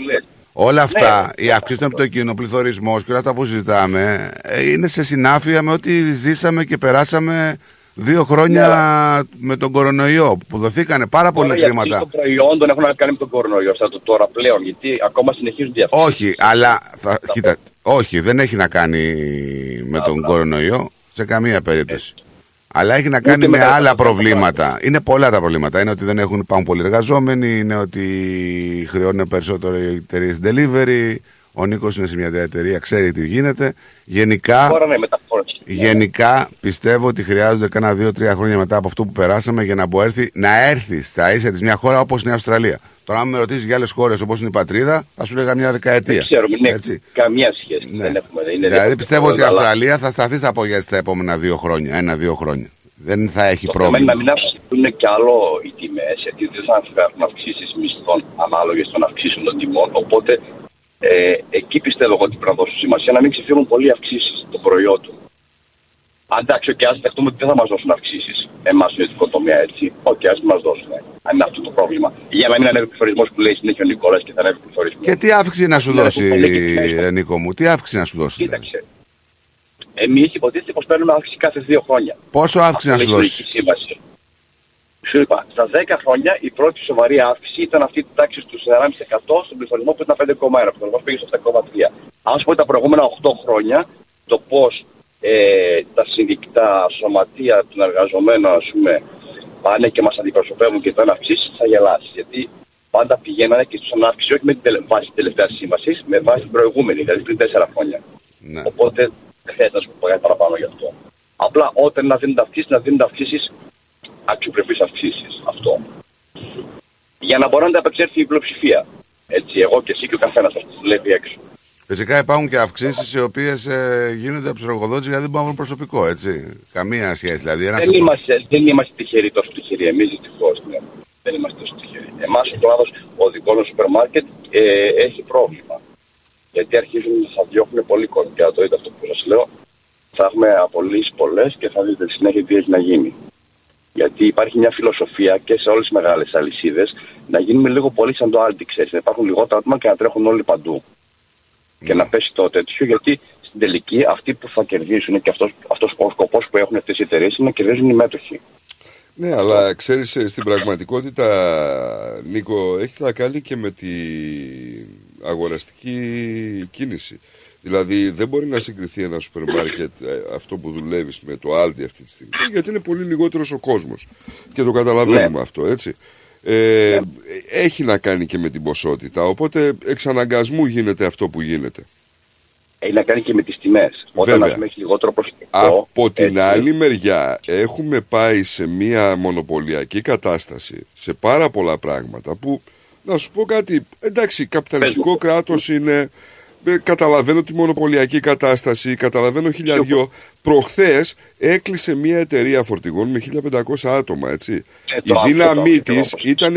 S22: Αυτό που λες.
S6: Όλα αυτά,
S22: Ναι.
S6: η αύξηση των επιτοκίων, ο πληθωρισμό και όλα αυτά που συζητάμε, ε, είναι σε συνάφεια με ό,τι ζήσαμε και περάσαμε δύο χρόνια με τον κορονοϊό, που δοθήκανε πάρα πολλά
S22: Τώρα οι αυξήσεις
S6: χρήματα.
S22: των προϊόντων έχουν να κάνει με τον κορονοϊό αυτά το τώρα πλέον, γιατί ακόμα συνεχίζουν οι αυξήσεις.
S6: Όχι, αλλά θα, κοίτα, όχι, δεν έχει να κάνει με τον κορονοϊό σε καμία περίπτωση. Αλλά έχει να κάνει
S22: με
S6: με
S22: τα
S6: άλλα
S22: υπόλοιπα
S6: προβλήματα. Είναι πολλά τα προβλήματα. Είναι ότι δεν έχουν υπάρχουν πολλοί εργαζόμενοι, είναι ότι χρεώνουν περισσότερο οι εταιρείες delivery. Ο Νίκος είναι σε μια εταιρεία, ξέρει τι γίνεται. Γενικά,
S22: Τώρα ναι, μεταφορές.
S6: γενικά πιστεύω ότι χρειάζονται κάνα δύο-τρία χρόνια μετά από αυτό που περάσαμε για να μπορέσει να έρθει στα ίσια της μια χώρα όπως είναι η Αυστραλία. Τώρα, αν με ρωτήσεις για άλλες χώρες όπως είναι η πατρίδα, θα σου λέγα μια δεκαετία.
S22: Δεν ξέρουμε, ναι,
S6: Έτσι.
S22: καμία σχέση. Δεν έχουμε, δεν είναι
S6: Δηλαδή
S22: διαφορετικό,
S6: πιστεύω ότι η
S22: αλλά
S6: Αυστραλία θα σταθεί στα πόδια της τα επόμενα δύο χρόνια. Ένα-δύο χρόνια. Δεν θα έχει
S22: Το θέμα είναι
S6: πρόβλημα.
S22: να μην αυξηθούν κι άλλο οι τιμές, γιατί δεν θα υπάρχουν αυξήσεις μισθών δυνατόν ανάλογες των αυξήσεων των τιμών. Οπότε ε, εκεί πιστεύω εγώ ότι πρέπει να δώσουν σημασία να μην ξεφύγουν πολλοί αυξήσεις των προϊόντων. Αν εντάξει, και ας δεχτούμε ότι δεν θα μας δώσουν αυξήσεις εμάς στην ιδιωτικό τομέα, έτσι. Οκ, α μας δώσουν. Αν είναι αυτό το πρόβλημα. Για να μην ανέβει ο πληθωρισμός που λέει συνέχεια ο Νικόλας και θα ανέβει ο πληθωρισμός.
S6: Και τι αύξηση να σου
S22: Ναι,
S6: δώσει,
S22: που πολύ και τιμές.
S6: ε, Νίκο μου, τι αύξηση να σου δώσει. δηλαδή;
S22: Κοίταξε. Εμείς υποτίθεται πως παίρνουμε αύξηση κάθε δύο χρόνια.
S6: Πόσο αύξηση να
S22: Αυτό
S6: σου
S22: λέει η
S6: δώσει.
S22: Ιστορική Σύμβαση. Σου είπα, στα 10 χρόνια η πρώτη σοβαρή αύξηση ήταν αυτή της τάξης του 4,5% στον πληθωρισμό που ήταν 5,1%. Ο πληθωρισμό πήγε στο 7,3%. Αν σου πω τα προηγούμενα 8 χρόνια το πώς ε, τα συνδικητά σωματεία των εργαζομένων ας πούμε, πάνε και μας αντιπροσωπεύουν και δεν αυξήσεις, θα γελάσεις. Γιατί πάντα πηγαίνανε και του αύξηση όχι με την τελε- βάση της τελευταίας σύμβασης, με βάση την προηγούμενη, δηλαδή πριν 4 χρόνια.
S6: Ναι.
S22: Οπότε δεν χρειάζεται να σου πω κάτι παραπάνω γι' αυτό. Απλά όταν να δίνονται αυξήσεις, να δίνονται αυξήσεις αξιοπρεπεί αυξήσεις. Αυτό. Για να μπορεί να ανταπεξέλθει η πλειοψηφία. Έτσι, εγώ και εσύ και ο καθένας που δουλεύει έξω.
S6: Φυσικά υπάρχουν και αυξήσεις οι οποίες ε, γίνονται από τους εργοδότες γιατί δεν μπορούν να βρουν προσωπικό, έτσι. Καμία σχέση. Δηλαδή, ένας
S22: Δεν είμαστε, δεν είμαστε τυχεροί τόσο τυχεροί. Εμείς δυστυχώς ναι. δεν είμαστε τόσο τυχεροί. Εμάς ο κλάδος, ο δικός μας σούπερ μάρκετ ε, έχει πρόβλημα. Γιατί αρχίζουν να θα διώχνουν πολύ κόσμο. Και να το δείτε αυτό που σας λέω, θα έχουμε απολύσεις πολλές και θα δείτε στη συνέχεια τι έχει να γίνει. Γιατί υπάρχει μια φιλοσοφία και σε όλες τις μεγάλες αλυσίδες να γίνουμε λίγο πολύ σαν το Aldi, ξέρεις, Να υπάρχουν λιγότερα άτομα και να τρέχουν όλοι παντού. Και να πέσει το τέτοιο, γιατί στην τελική αυτοί που θα κερδίσουν και αυτός αυτός ο σκοπός που έχουν αυτές οι εταιρείες είναι να κερδίζουν οι μέτοχοι.
S10: Ναι, αλλά ξέρεις στην πραγματικότητα, Νίκο, έχει να κάνει και με τη αγοραστική κίνηση. Δηλαδή δεν μπορεί να συγκριθεί ένα σούπερ μάρκετ ε, αυτό που δουλεύεις με το Aldi αυτή τη στιγμή γιατί είναι πολύ λιγότερος ο κόσμος και το καταλαβαίνουμε
S22: Ναι.
S10: αυτό έτσι. Ε, Έχει να κάνει και με την ποσότητα οπότε εξ αναγκασμού γίνεται αυτό που γίνεται.
S22: Έχει να κάνει και με τις τιμές. Όταν
S10: Βέβαια.
S22: ας πούμε, έχει λιγότερο προσωπικό.
S10: Από την
S22: έτσι,
S10: άλλη μεριά έχουμε πάει σε μια μονοπωλιακή κατάσταση σε πάρα πολλά πράγματα που να σου πω κάτι, εντάξει καπιταλιστικό κράτος είναι, ε, καταλαβαίνω τη μονοπωλιακή κατάσταση, καταλαβαίνω χιλιαδιό. Προχθές έκλεισε μια εταιρεία φορτηγών με 1500 άτομα έτσι.
S22: Ε,
S10: Η
S22: το άκουσα,
S10: δύναμή
S22: το
S10: της ήταν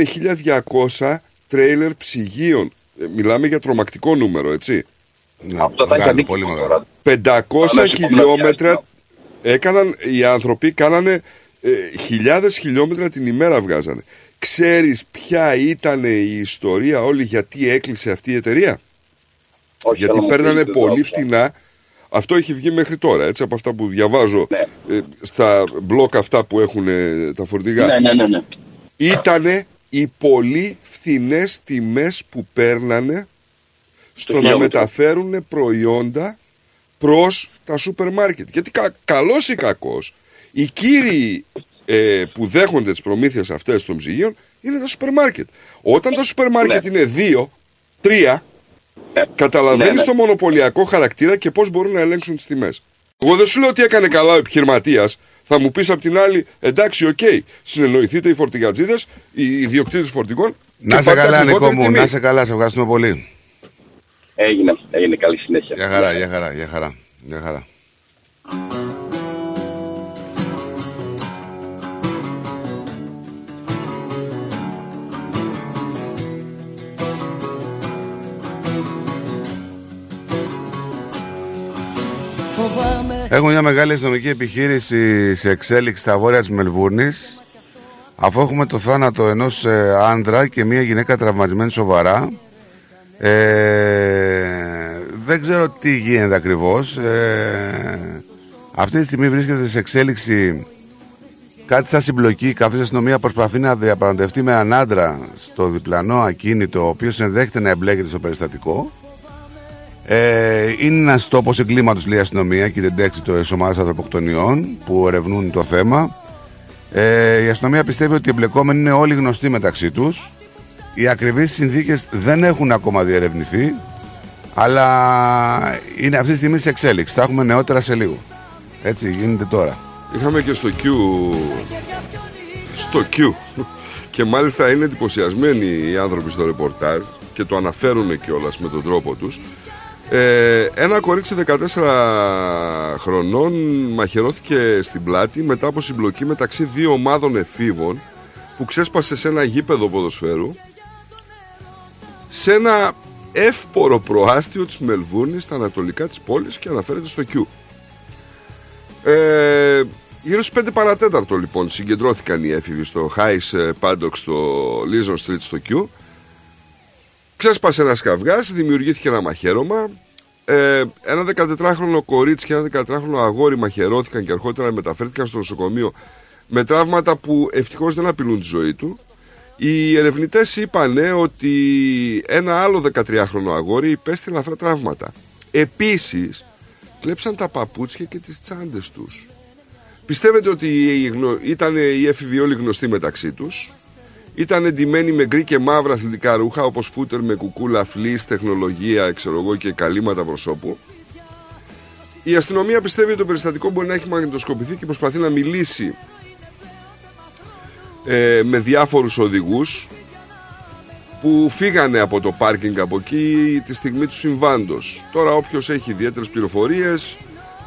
S10: 1200 τρέιλερ ψυγείων. Ε, Μιλάμε για τρομακτικό νούμερο έτσι.
S22: Αυτό θα έχει αντίκτυπο τώρα.
S10: 500
S22: Αμέσως
S10: χιλιόμετρα έκαναν, οι άνθρωποι κάνανε ε, χιλιάδες χιλιόμετρα την ημέρα βγάζανε. Ξέρεις ποια ήταν η ιστορία όλη γιατί έκλεισε αυτή η εταιρεία;
S22: Όχι,
S10: γιατί
S22: αλλά μου
S10: παίρνανε
S22: πείτε,
S10: πολύ
S22: δεν
S10: φτηνά. Αυτό έχει βγει μέχρι τώρα, έτσι, από αυτά που διαβάζω
S22: Ναι.
S10: ε, στα μπλοκ αυτά που έχουν ε, τα φορτηγά.
S22: Ναι, ναι, ναι, ναι.
S10: Ήτανε οι πολύ φθηνές τιμές που παίρνανε στο να
S22: χιλιόμετρο.
S10: μεταφέρουν προϊόντα προς τα σούπερ μάρκετ. Γιατί κα, καλός ή κακός, οι κύριοι ε, που δέχονται τις προμήθειες αυτές των ψυγείων είναι τα σούπερ μάρκετ. Όταν τα σούπερ μάρκετ είναι δύο, τρία, καταλαβαίνεις
S22: Ναι, ναι.
S10: το μονοπωλιακό χαρακτήρα και πώς μπορούν να ελέγξουν τις τιμές. Εγώ δεν σου λέω ότι έκανε καλά ο επιχειρηματίας. Θα μου πεις απ' την άλλη, εντάξει, οκ, συνεννοηθείτε οι φορτηγατζίδες, οι ιδιοκτήτες φορτηγών.
S6: Να
S10: και
S6: σε
S10: πάρτε
S6: καλά, Νικό
S10: ακριβότερη
S6: μου,
S10: τιμή.
S6: να σε καλά, σε ευχαριστούμε πολύ.
S22: Έγινε, έγινε καλή συνέχεια.
S6: Για χαρά, για χαρά, για χαρά. Για χαρά.
S7: Φοβάμαι.
S6: Έχουμε μια μεγάλη αστυνομική επιχείρηση σε εξέλιξη στα βόρεια της Μελβούρνης. Αφού έχουμε το θάνατο ενός ε, άντρα και μια γυναίκα τραυματισμένη σοβαρά ε, δεν ξέρω τι γίνεται ακριβώς. Ε, αυτή τη στιγμή βρίσκεται σε εξέλιξη κάτι σαν συμπλοκή καθώς η αστυνομία προσπαθεί να διαπραγματευτεί με έναν άντρα στο διπλανό ακίνητο ο οποίος ενδέχεται να εμπλέκεται στο περιστατικό ε, είναι ένας τόπος εγκλήματος, λέει η αστυνομία και η τεντέξη τη ομάδα ανθρωποκτονιών που ερευνούν το θέμα. Ε, η αστυνομία πιστεύει ότι οι εμπλεκόμενοι είναι όλοι γνωστοί μεταξύ τους. Οι ακριβείς συνθήκες δεν έχουν ακόμα διερευνηθεί, αλλά είναι αυτή τη στιγμή σε εξέλιξη. Θα έχουμε νεότερα σε λίγο. Έτσι γίνεται τώρα.
S10: Είχαμε και στο Q. Στο Q. Και μάλιστα είναι εντυπωσιασμένοι οι άνθρωποι στο ρεπορτάζ και το αναφέρουν κιόλας με τον τρόπο τους Ε, ένα κορίτσι 14 χρονών μαχαιρώθηκε στην πλάτη μετά από συμπλοκή μεταξύ δύο ομάδων εφήβων που ξέσπασε σε ένα γήπεδο ποδοσφαίρου σε ένα εύπορο προάστιο της Μελβούρνης στα ανατολικά της πόλης και αναφέρεται στο Q. Ε, γύρω στις 5 παρατέταρτο λοιπόν συγκεντρώθηκαν οι έφηβοι στο Highs Paddock στο Lison Street στο Q. Ξέσπασε ένας καυγάς, δημιουργήθηκε ένα μαχαίρωμα. Ε, ένα 14χρονο κορίτσι και ένα 14χρονο αγόρι μαχαιρώθηκαν και αργότερα μεταφέρθηκαν στο νοσοκομείο με τραύματα που ευτυχώς δεν απειλούν τη ζωή του. Οι ερευνητές είπαν ότι ένα άλλο 13χρονο αγόρι υπέστη ελαφρά τραύματα. Επίσης, κλέψαν τα παπούτσια και τις τσάντες τους. Πιστεύετε ότι ήταν οι έφηβοι όλοι γνωστοί μεταξύ τους; Ήταν εντυμένοι με γκρι και μαύρα αθλητικά ρούχα όπως φούτερ με κουκούλα, φλής, τεχνολογία, ξέρω εγώ, και καλύματα προσώπου. Η αστυνομία πιστεύει ότι το περιστατικό μπορεί να έχει μαγνητοσκοπηθεί και προσπαθεί να μιλήσει ε, με διάφορους οδηγούς που φύγανε από το πάρκινγκ από εκεί τη στιγμή του συμβάντος. Τώρα όποιος έχει ιδιαίτερες πληροφορίες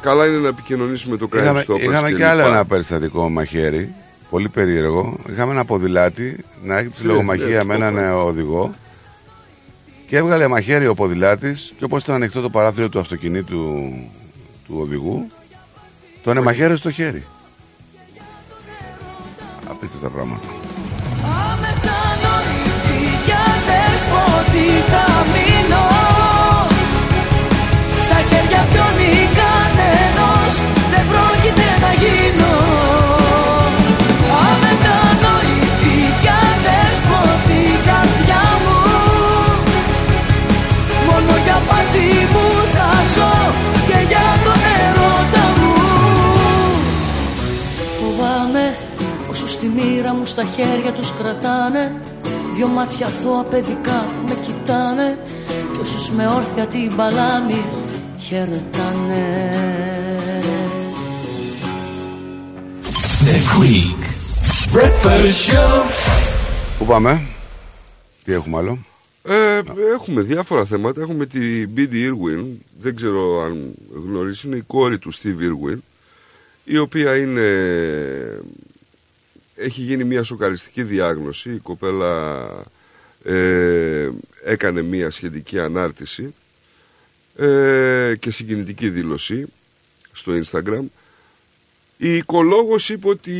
S10: καλά είναι να επικοινωνήσει με το κράτος
S6: Είχαμε,
S10: στο
S6: είχαμε και άλλο ένα περιστατικό μαχαίρι, πολύ περίεργο. Είχαμε ένα ποδηλάτι να έχει τη
S10: Ναι,
S6: λογομαχία
S10: ναι,
S6: με έναν ε, οδηγό και έβγαλε μαχαίρι ο ποδηλάτης και όπως ήταν ανοιχτό το παράθυρο του αυτοκινήτου του οδηγού τον εμαχαίρε στο χέρι. Απίστευτα πράγματα.
S7: Αμετανόητη για δεσποτικά μείνω μου στα χέρια τους κρατάνε Δυο μάτια αθώα παιδικά που με κοιτάνε Κι όσους με όρθια την παλάμη χαιρετάνε
S23: The Greek Breakfast Show.
S6: Πού πάμε, τι έχουμε άλλο;
S10: Ε, έχουμε διάφορα θέματα. Έχουμε τη BD Irwin. Δεν ξέρω αν γνωρίζει. Είναι η κόρη του Steve Irwin. Η οποία είναι... Έχει γίνει μια σοκαριστική διάγνωση. Η κοπέλα ε, έκανε μια σχετική ανάρτηση ε, και συγκινητική δήλωση στο Instagram. Η οικολόγος είπε ότι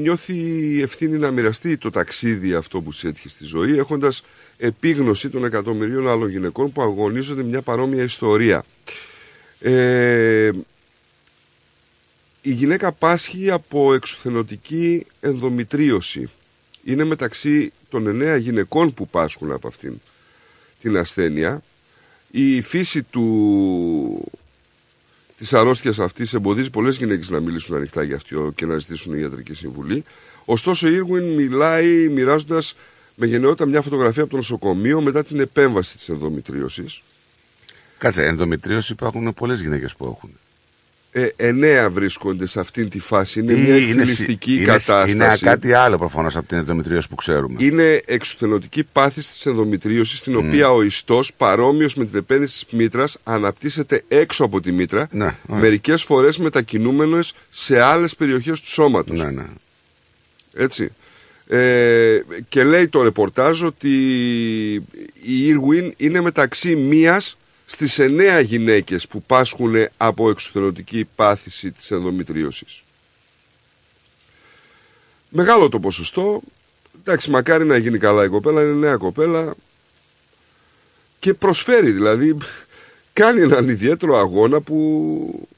S10: νιώθει ευθύνη να μοιραστεί το ταξίδι αυτό που της έτυχε στη ζωή έχοντας επίγνωση των εκατομμυρίων άλλων γυναικών που αγωνίζονται μια παρόμοια ιστορία. Ε, η γυναίκα πάσχει από εξουθενωτική ενδομητρίωση. Είναι μεταξύ των εννέα γυναικών που πάσχουν από αυτήν την ασθένεια. Η φύση του, της αρρώστιας αυτής εμποδίζει πολλές γυναίκες να μιλήσουν ανοιχτά για αυτό και να ζητήσουν ιατρική συμβουλή. Ωστόσο, η Irwin μιλάει μοιράζοντας με γενναιότητα μια φωτογραφία από το νοσοκομείο μετά την επέμβαση της ενδομητρίωσης.
S6: Κάτσε, ενδομητρίωση υπάρχουν πολλές γυναίκες που έχουν.
S10: Ε, εννέα βρίσκονται σε αυτήν τη φάση. Είναι
S6: Ή
S10: μια
S6: είναι
S10: εκφυλιστική
S6: συ-
S10: κατάσταση.
S6: Είναι, είναι κάτι άλλο προφανώς από την ενδομητρίωση που ξέρουμε.
S10: Είναι εξουθενωτική πάθηση της ενδομητρίωσης στην οποία ο ιστός παρόμοιος με την επένδυση της μήτρας αναπτύσσεται έξω από τη μήτρα
S6: Ναι,
S10: μερικές φορές μετακινούμενος σε άλλες περιοχές του σώματος.
S6: Ναι, ναι.
S10: Έτσι. Ε, και λέει το ρεπορτάζ ότι η Irwin είναι μεταξύ μίας στις εννέα γυναίκες που πάσχουν από εξουθενωτική πάθηση της ενδομητρίωσης. Μεγάλο το ποσοστό. Εντάξει, μακάρι να γίνει καλά η κοπέλα, είναι νέα κοπέλα. Και προσφέρει δηλαδή, κάνει έναν ιδιαίτερο αγώνα που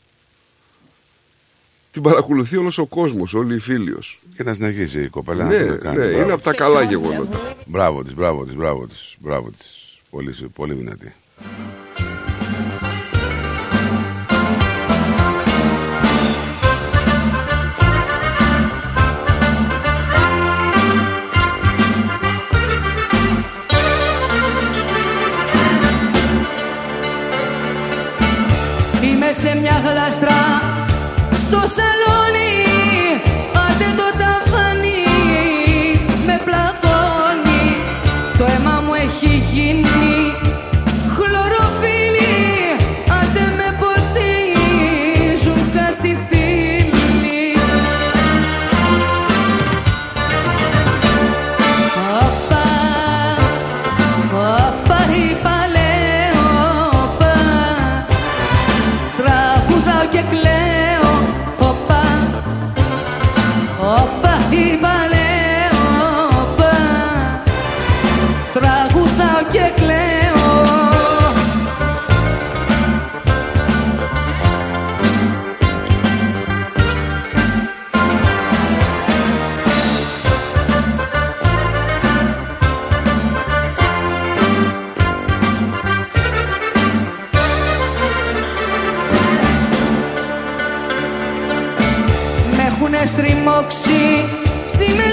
S10: την παρακολουθεί όλος ο κόσμος, όλοι οι φίλοι
S6: Και να συνεχίσει η κοπέλα.
S10: Ναι,
S6: να το κάνει.
S10: ναι,
S6: Μπράβο.
S10: είναι από τα καλά γεγονότα.
S6: Μπράβο της, μπράβο της, μπράβο της. Μπράβο της. Πολύ, πολύ δυνατή.
S7: Σε μια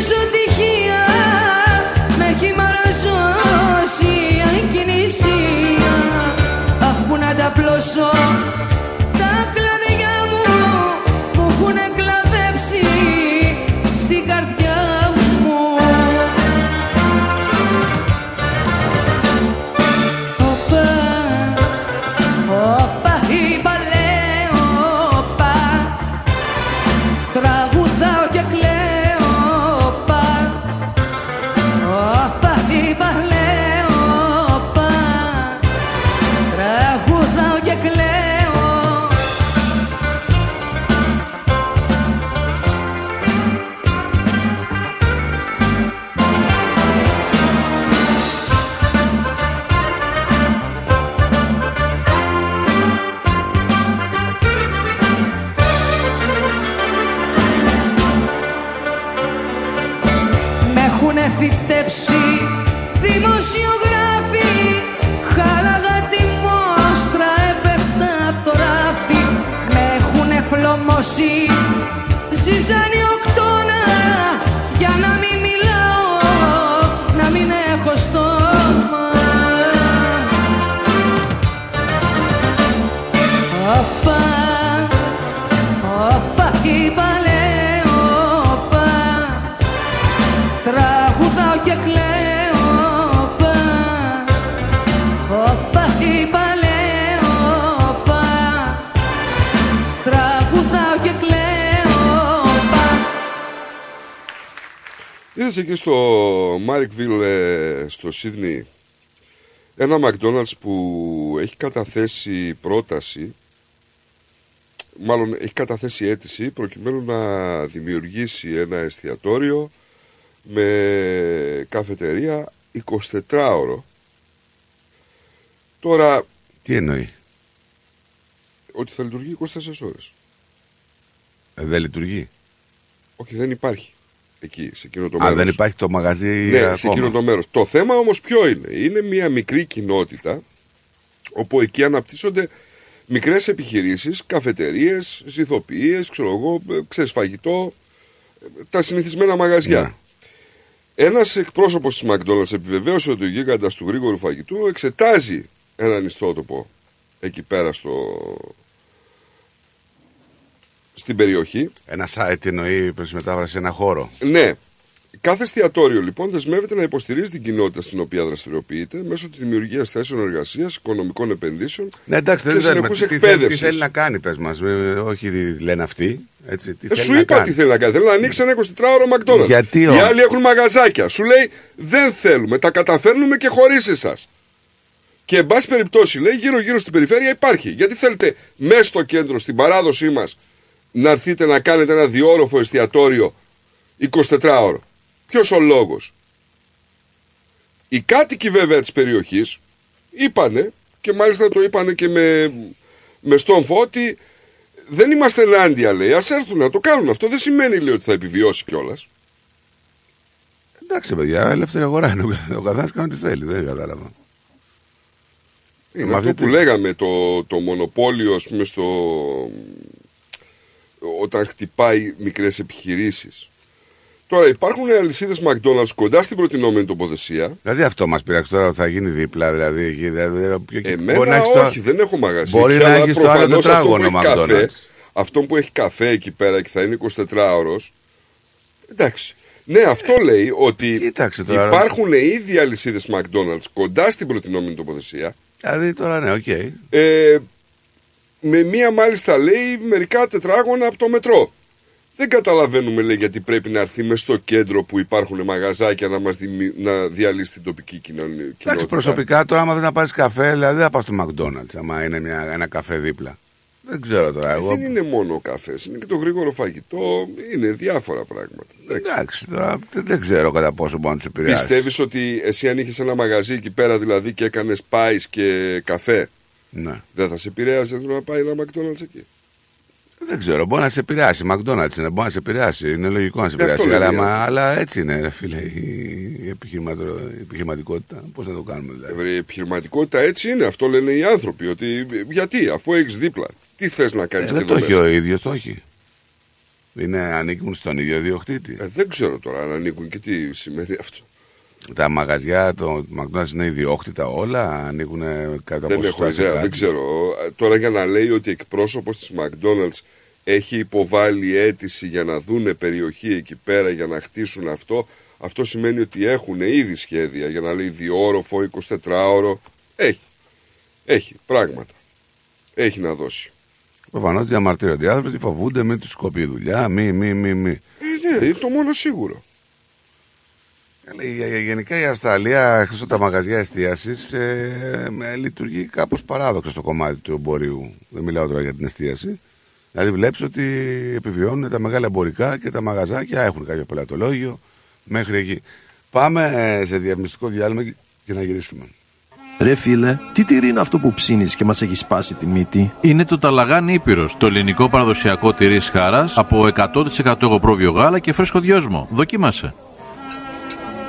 S24: στη μεσοτυχία με έχει μαραζώσει η ακινησία αχ που να τα πλώσω φλωμώσει ζυζανιοκτώνα
S10: Είδες εκεί στο Μάρικβιλ στο Σίδνη ένα McDonald's που έχει καταθέσει πρόταση μάλλον έχει καταθέσει αίτηση προκειμένου να δημιουργήσει ένα εστιατόριο με καφετερία 24ωρο. Τώρα...
S6: Τι εννοεί;
S10: Ότι θα λειτουργεί 24 ώρες.
S6: Ε, δεν λειτουργεί;
S10: Όχι, δεν υπάρχει εκεί, σε εκείνο το
S6: Α,
S10: μέρος.
S6: δεν υπάρχει το μαγαζί
S10: Ναι,
S6: ακόμα.
S10: σε εκείνο το μέρος. Το θέμα όμως ποιο είναι; Είναι μια μικρή κοινότητα όπου εκεί αναπτύσσονται μικρές επιχειρήσεις, καφετερίες, ζηθοποιίες, ξέρω εγώ, ε, ξέρεις φαγητό, ε, τα συνηθισμένα μαγαζιά.
S6: Ναι.
S10: Ένας εκπρόσωπος της McDonald's επιβεβαίωσε ότι ο γίγαντας του γρήγορου φαγητού εξετάζει έναν ιστότοπο εκεί πέρα στο... στην περιοχή.
S6: Ένα site εννοεί προς μετάφραση ένα χώρο.
S10: Ναι. Κάθε εστιατόριο λοιπόν δεσμεύεται να υποστηρίζει την κοινότητα στην οποία δραστηριοποιείται μέσω της δημιουργίας θέσεων εργασίας, οικονομικών επενδύσεων
S6: Ναι, εντάξει,
S10: και
S6: δεν θέλουμε.
S10: συνεχούς
S6: Τι, θέλει, τι
S10: εκπαίδευσης.
S6: θέλει να κάνει, πες μας. Ε, όχι τι λένε αυτοί. Έτσι, τι
S10: Ε,
S6: θέλει
S10: σου
S6: να
S10: είπα
S6: κάνει.
S10: τι θέλει να κάνει. Θέλει να ανοίξει ένα 24ωρο McDonald's.
S6: Γιατί
S10: Οι
S6: όμως;
S10: άλλοι έχουν μαγαζάκια. Σου λέει δεν θέλουμε. Τα καταφέρνουμε και χωρίς εσάς. Και εν πάση περιπτώσει λέει γύρω-γύρω στην περιφέρεια υπάρχει. Γιατί θέλετε μέσα στο κέντρο, στην παράδοσή μας, να έρθετε να κάνετε ένα διόροφο εστιατόριο 24ωρο. Ποιος ο λόγος; Οι κάτοικοι βέβαια της περιοχής είπανε και μάλιστα το είπανε και με, με στόμφο ότι δεν είμαστε ενάντια λέει. Α έρθουν να το κάνουν αυτό. Δεν σημαίνει λέει ότι θα επιβιώσει κιόλας.
S6: Εντάξει, παιδιά, ελεύθερη αγορά είναι. Ο- Ο καθένας κάνει ό,τι θέλει. Δεν κατάλαβα.
S10: Είναι
S6: Με
S10: αυτό
S6: αυτή
S10: που
S6: τη-
S10: λέγαμε το, το μονοπόλιο ας πούμε στο όταν χτυπάει μικρές επιχειρήσεις. Τώρα υπάρχουν αλυσίδες McDonald's κοντά στην προτινόμενη τοποθεσία.
S6: Δηλαδή αυτό μας πειράξει τώρα θα γίνει δίπλα. Δηλαδή, εκεί, δηλαδή, ποιο-
S10: Εμένα
S6: μπορεί να έχεις το-
S10: όχι, δεν έχω μαγαζί.
S6: Μπορεί
S10: εκεί,
S6: να
S10: αλλά
S6: έχεις το άλλο
S10: προφανώς αυτό
S6: τετράγωνο
S10: που έχει καφέ-
S6: McDonald's.
S10: Αυτό που έχει καφέ εκεί πέρα και θα είναι 24 ώρος. Εντάξει. Ναι, αυτό λέει ότι
S6: Κοίταξε τώρα.
S10: υπάρχουν ήδη αλυσίδες McDonald's κοντά στην προτεινόμενη τοποθεσία.
S6: Δηλαδή τώρα ναι, οκ.
S10: Ε, με μία μάλιστα λέει μερικά τετράγωνα από το μετρό. Δεν καταλαβαίνουμε λέει γιατί πρέπει να έρθει μες στο κέντρο που υπάρχουν μαγαζάκια να μας δημι- να διαλύσει την τοπική κοινωνία.
S6: Εντάξει,
S10: κοινότητα.
S6: προσωπικά τώρα, άμα δεν να πάρεις καφέ, δηλαδή δεν θα πας στο McDonald's, άμα είναι μια, ένα καφέ δίπλα. Δεν ξέρω τώρα. Εγώ...
S10: Ε, Δεν είναι μόνο ο καφές, είναι και το γρήγορο φαγητό, είναι διάφορα πράγματα.
S6: Εντάξει, τώρα δεν, δεν ξέρω κατά πόσο μπορεί να τους επηρεάσεις.
S10: Πιστεύεις ότι εσύ αν είχες ένα μαγαζί εκεί πέρα δηλαδή και έκανες πάεις και καφέ,
S6: Ναι.
S10: δεν θα σε επηρέαζε να πάει ένα McDonald's εκεί.
S6: Δεν ξέρω, μπορεί να σε επηρεάσει. McDonald's είναι, μπορεί να σε επηρεάσει. Είναι λογικό να σε
S10: Ναι, αυτό
S6: επηρεάσει. Αλλά,
S10: λέμε,
S6: μα- αλλά έτσι είναι, ρε φίλε, η επιχειρηματο- η επιχειρηματικότητα. Πώς να το κάνουμε δηλαδή;
S10: Η επιχειρηματικότητα έτσι είναι, αυτό λένε οι άνθρωποι. Ότι γιατί, αφού έχεις δίπλα, τι θες να κάνεις
S6: Ε,
S10: και
S6: δεν
S10: εδώ
S6: το έχει
S10: μέσα;
S6: ο ίδιος, το έχει. Είναι, ανήκουν στον ίδιο διοκτήτη.
S10: Ε, δεν ξέρω τώρα αν ανήκουν και τι σημαίνει αυτό.
S6: Τα μαγαζιά, το McDonald's είναι ιδιόκτητα όλα, ανήκουν κατά
S10: Δεν
S6: ποσοστά
S10: έχω
S6: σε
S10: ιδέα,
S6: κάτι.
S10: δεν ξέρω. Ε, Τώρα για να λέει ότι εκπρόσωπος της McDonald's έχει υποβάλει αίτηση για να δούνε περιοχή εκεί πέρα για να χτίσουν αυτό, αυτό σημαίνει ότι έχουν ήδη σχέδια για να λέει διόροφο, 24ωρο. Έχει. Έχει πράγματα. Έχει να δώσει.
S6: Προφανώς διαμαρτύρονται οι άνθρωποι, φοβούνται, μην τους κοπεί η δουλειά, μη, μη, μη, μη.
S10: Ε, ναι, είναι το μόνο σίγουρο.
S6: Ε, λέει, γε- Γενικά η Αυστραλία, εκτό από τα μαγαζιά εστίασης, ε, λειτουργεί κάπως παράδοξα στο κομμάτι του εμπορίου. Δεν μιλάω τώρα για την εστίαση. Δηλαδή, βλέπεις ότι επιβιώνουν τα μεγάλα εμπορικά και τα μαγαζάκια έχουν κάποιο πελατολόγιο μέχρι εκεί. Πάμε ε, σε διαφημιστικό διάλειμμα και- και να γυρίσουμε.
S25: Ρε φίλε, τι τυρί είναι αυτό που ψήνεις και μας έχει σπάσει τη μύτη;
S26: Είναι το Ταλαγάνι Ήπειρος, το ελληνικό παραδοσιακό τυρί χάρας από 100% εγωπρόβιο γάλα και φρέσκο δυόσμο. Δοκίμασε.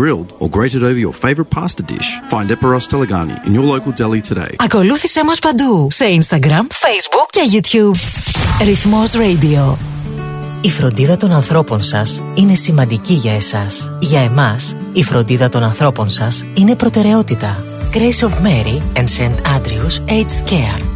S27: grilled, or grated over your favourite pasta dish. Find Eperos Telegani in your local deli today.
S8: Ακολούθησέ μας παντού σε Instagram, Facebook και YouTube. Ρυθμός Radio. Η φροντίδα των ανθρώπων σας είναι σημαντική για εσάς. Για εμάς, η φροντίδα των ανθρώπων σας είναι προτεραιότητα. Grace of Mary and St. Andrews Aged Care.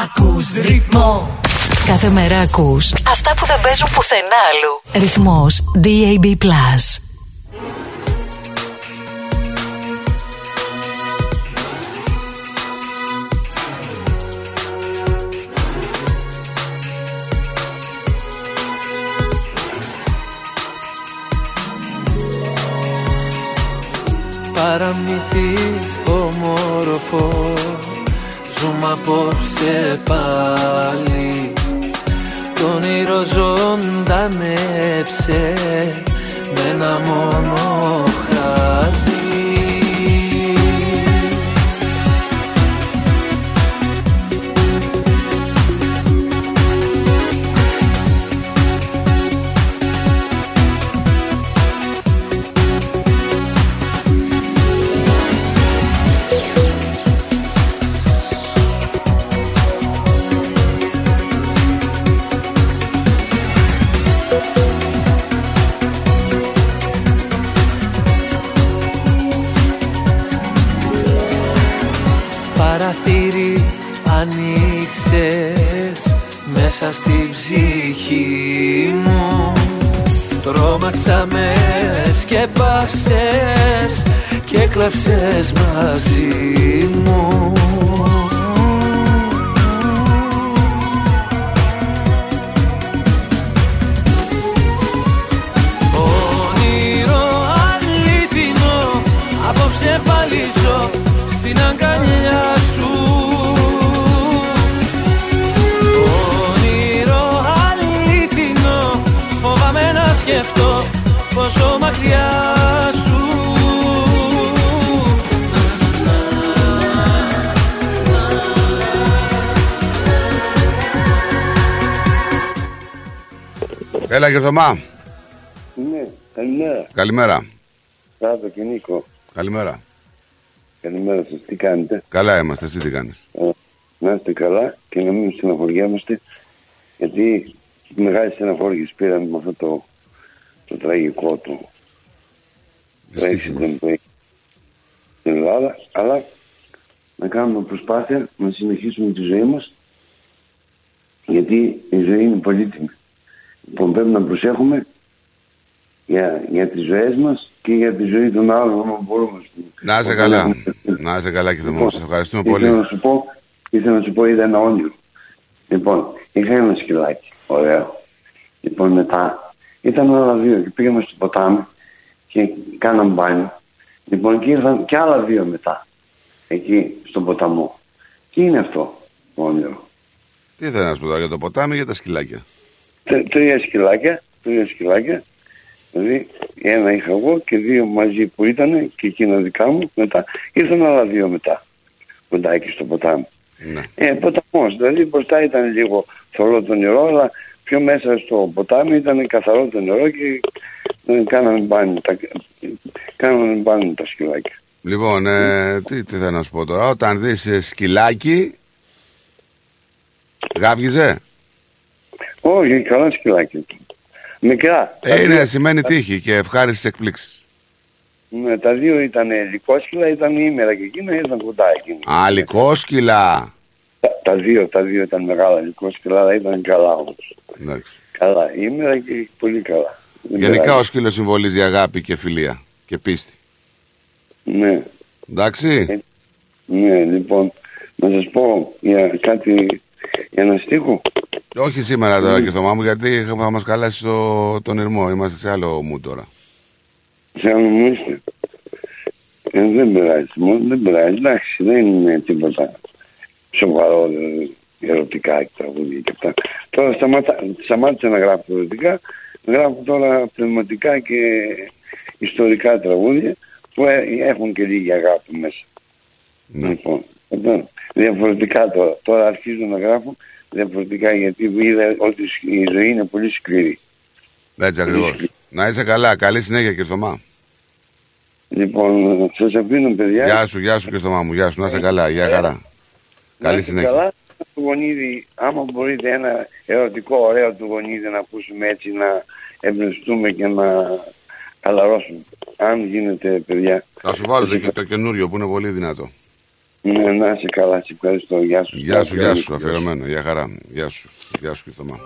S28: ακούς ρυθμό.
S8: Κάθε μέρα ακούς αυτά που δεν παίζουν πουθενά αλλού. Ρυθμός DAB+.
S21: Παραμύθι ομορφό Ζούμε απόψε πάλι. Το όνειρο ζωντανέψε Με ένα μόνο χάδι Παραθύρι ανοίξες μέσα στη ψυχή μου. Τρόμαξα με σκέπασες και κλαψες μαζί μου. Όνειρο αληθινό Απόψε πάλι ζω στην αγκαλιά πόσο μακριά σου
S6: Έλα, Γερθωμά.
S29: Ναι, καλημέρα.
S6: Καλημέρα.
S29: Σάββατο και Νίκο.
S6: Καλημέρα.
S29: Καλημέρα σας. Τι κάνετε;
S6: Καλά είμαστε, εσύ τι κάνεις;
S29: Ε, Να είστε καλά και να μην στεναχωριέμαστε γιατί μεγάλη στεναχώρηση πήραμε με αυτό το, το τραγικό του accident που έχει στην Ελλάδα αλλά να κάνουμε προσπάθεια να συνεχίσουμε τη ζωή μας γιατί η ζωή είναι πολύτιμη. Λοιπόν πρέπει να προσέχουμε για, για τις ζωές μας και για τη ζωή των άλλων όσο μπορούμε. ας πούμε.
S6: Να είσαι καλά. Να είσαι καλά και
S29: Λοιπόν,
S6: θα σε ευχαριστούμε
S29: ήθελα
S6: πολύ.
S29: Να σου πω, ήθελα να σου πω, είδα ένα όνειρο. Λοιπόν, είχα ένα σκυλάκι, ωραίο. Λοιπόν, μετά ήταν άλλα δύο και πήγαμε στο ποτάμι και κάναμε μπάνιο. Λοιπόν, και ήρθαν και άλλα δύο μετά, εκεί στον ποταμό. Τι είναι αυτό το όνειρο;
S6: Τι θέλω να σου πω τώρα για το ποτάμι για τα σκυλάκια;
S29: Τρ- Τρία σκυλάκια, τρία σκυλάκια. Δηλαδή, ένα είχα εγώ και δύο μαζί που ήταν και εκείνα δικά μου. Μετά ήρθαν άλλα δύο μετά. Κοντά εκεί στο ποτάμι.
S6: Ναι.
S29: Ε, ποταμός, δηλαδή μπροστά ήταν λίγο θολό το νερό, αλλά πιο μέσα στο ποτάμι ήταν καθαρό το νερό και ε, κάναμε μπάνιο τα, κάναμε μπάνιο τα σκυλάκια.
S6: Λοιπόν, ε, τι, τι θέλω να σου πω τώρα. Όταν δεις ε, σκυλάκι, γάβγιζε;
S29: Όχι, καλά σκυλάκια. Μικρά. Τα
S6: Ε, είναι
S29: δύο-
S6: σημαίνει τύχη και ευχάριστες εκπλήξεις.
S29: Ναι, τα δύο ήταν λικόσκυλα, ήταν ήμερα και εκείνα ήρθαν κοντά εκείνα.
S6: Α, λικόσκυλα.
S29: Τα, τα δύο, τα δύο ήταν μεγάλα λικόσκυλα, αλλά ήταν καλά όμως.
S6: Εντάξει.
S29: Καλά, ήμερα και πολύ καλά. Δεν
S6: Γενικά
S29: πειράζει.
S6: ο σκύλος συμβολίζει αγάπη και φιλία και πίστη.
S29: Ναι.
S6: Εντάξει.
S29: Ναι, λοιπόν, να σας πω για κάτι, για ένα στίχο.
S6: Όχι σήμερα τώρα και στο μου γιατί θα μας καλάσει το, τον ηρμό. Είμαστε σε άλλο μου τώρα.
S29: Σε άλλο μου είστε. Ε, δεν πειράζει, μόνο δεν πειράζει, εντάξει, δεν είναι τίποτα σοβαρό, δηλαδή, ερωτικά και τραγούδια και αυτά. Τώρα σταματά, σταμάτησα να γράφω ερωτικά, γράφω τώρα πνευματικά και ιστορικά τραγούδια που ε- έχουν και λίγη αγάπη μέσα. Λοιπόν, εδώ, διαφορετικά τώρα. Τώρα αρχίζω να γράφω διαφορετικά γιατί είδα ότι η ζωή είναι πολύ σκληρή.
S6: Έτσι ακριβώς. Να είσαι καλά. Καλή συνέχεια και Θωμά.
S29: Λοιπόν, σας αφήνω παιδιά.
S6: Γεια σου, γεια σου και Θωμά μου. Γεια σου. Να είσαι καλά. Γεια χαρά.
S29: Να
S6: Καλή
S29: είστε
S6: συνέχεια.
S29: Καλά, το γονίδι, άμα μπορείτε ένα ερωτικό ωραίο του γονίδι να ακούσουμε έτσι να εμπνευστούμε και να χαλαρώσουμε. Αν γίνεται παιδιά.
S6: Θα σου βάλω το, το καινούριο που είναι πολύ δυνατό.
S29: Ναι, να είσαι καλά, σε ευχαριστώ. Γεια σου.
S6: Γεια σου, γεια σου. Αφιερωμένο. Γεια χαρά. Γεια σου. Γεια σου και Θωμά.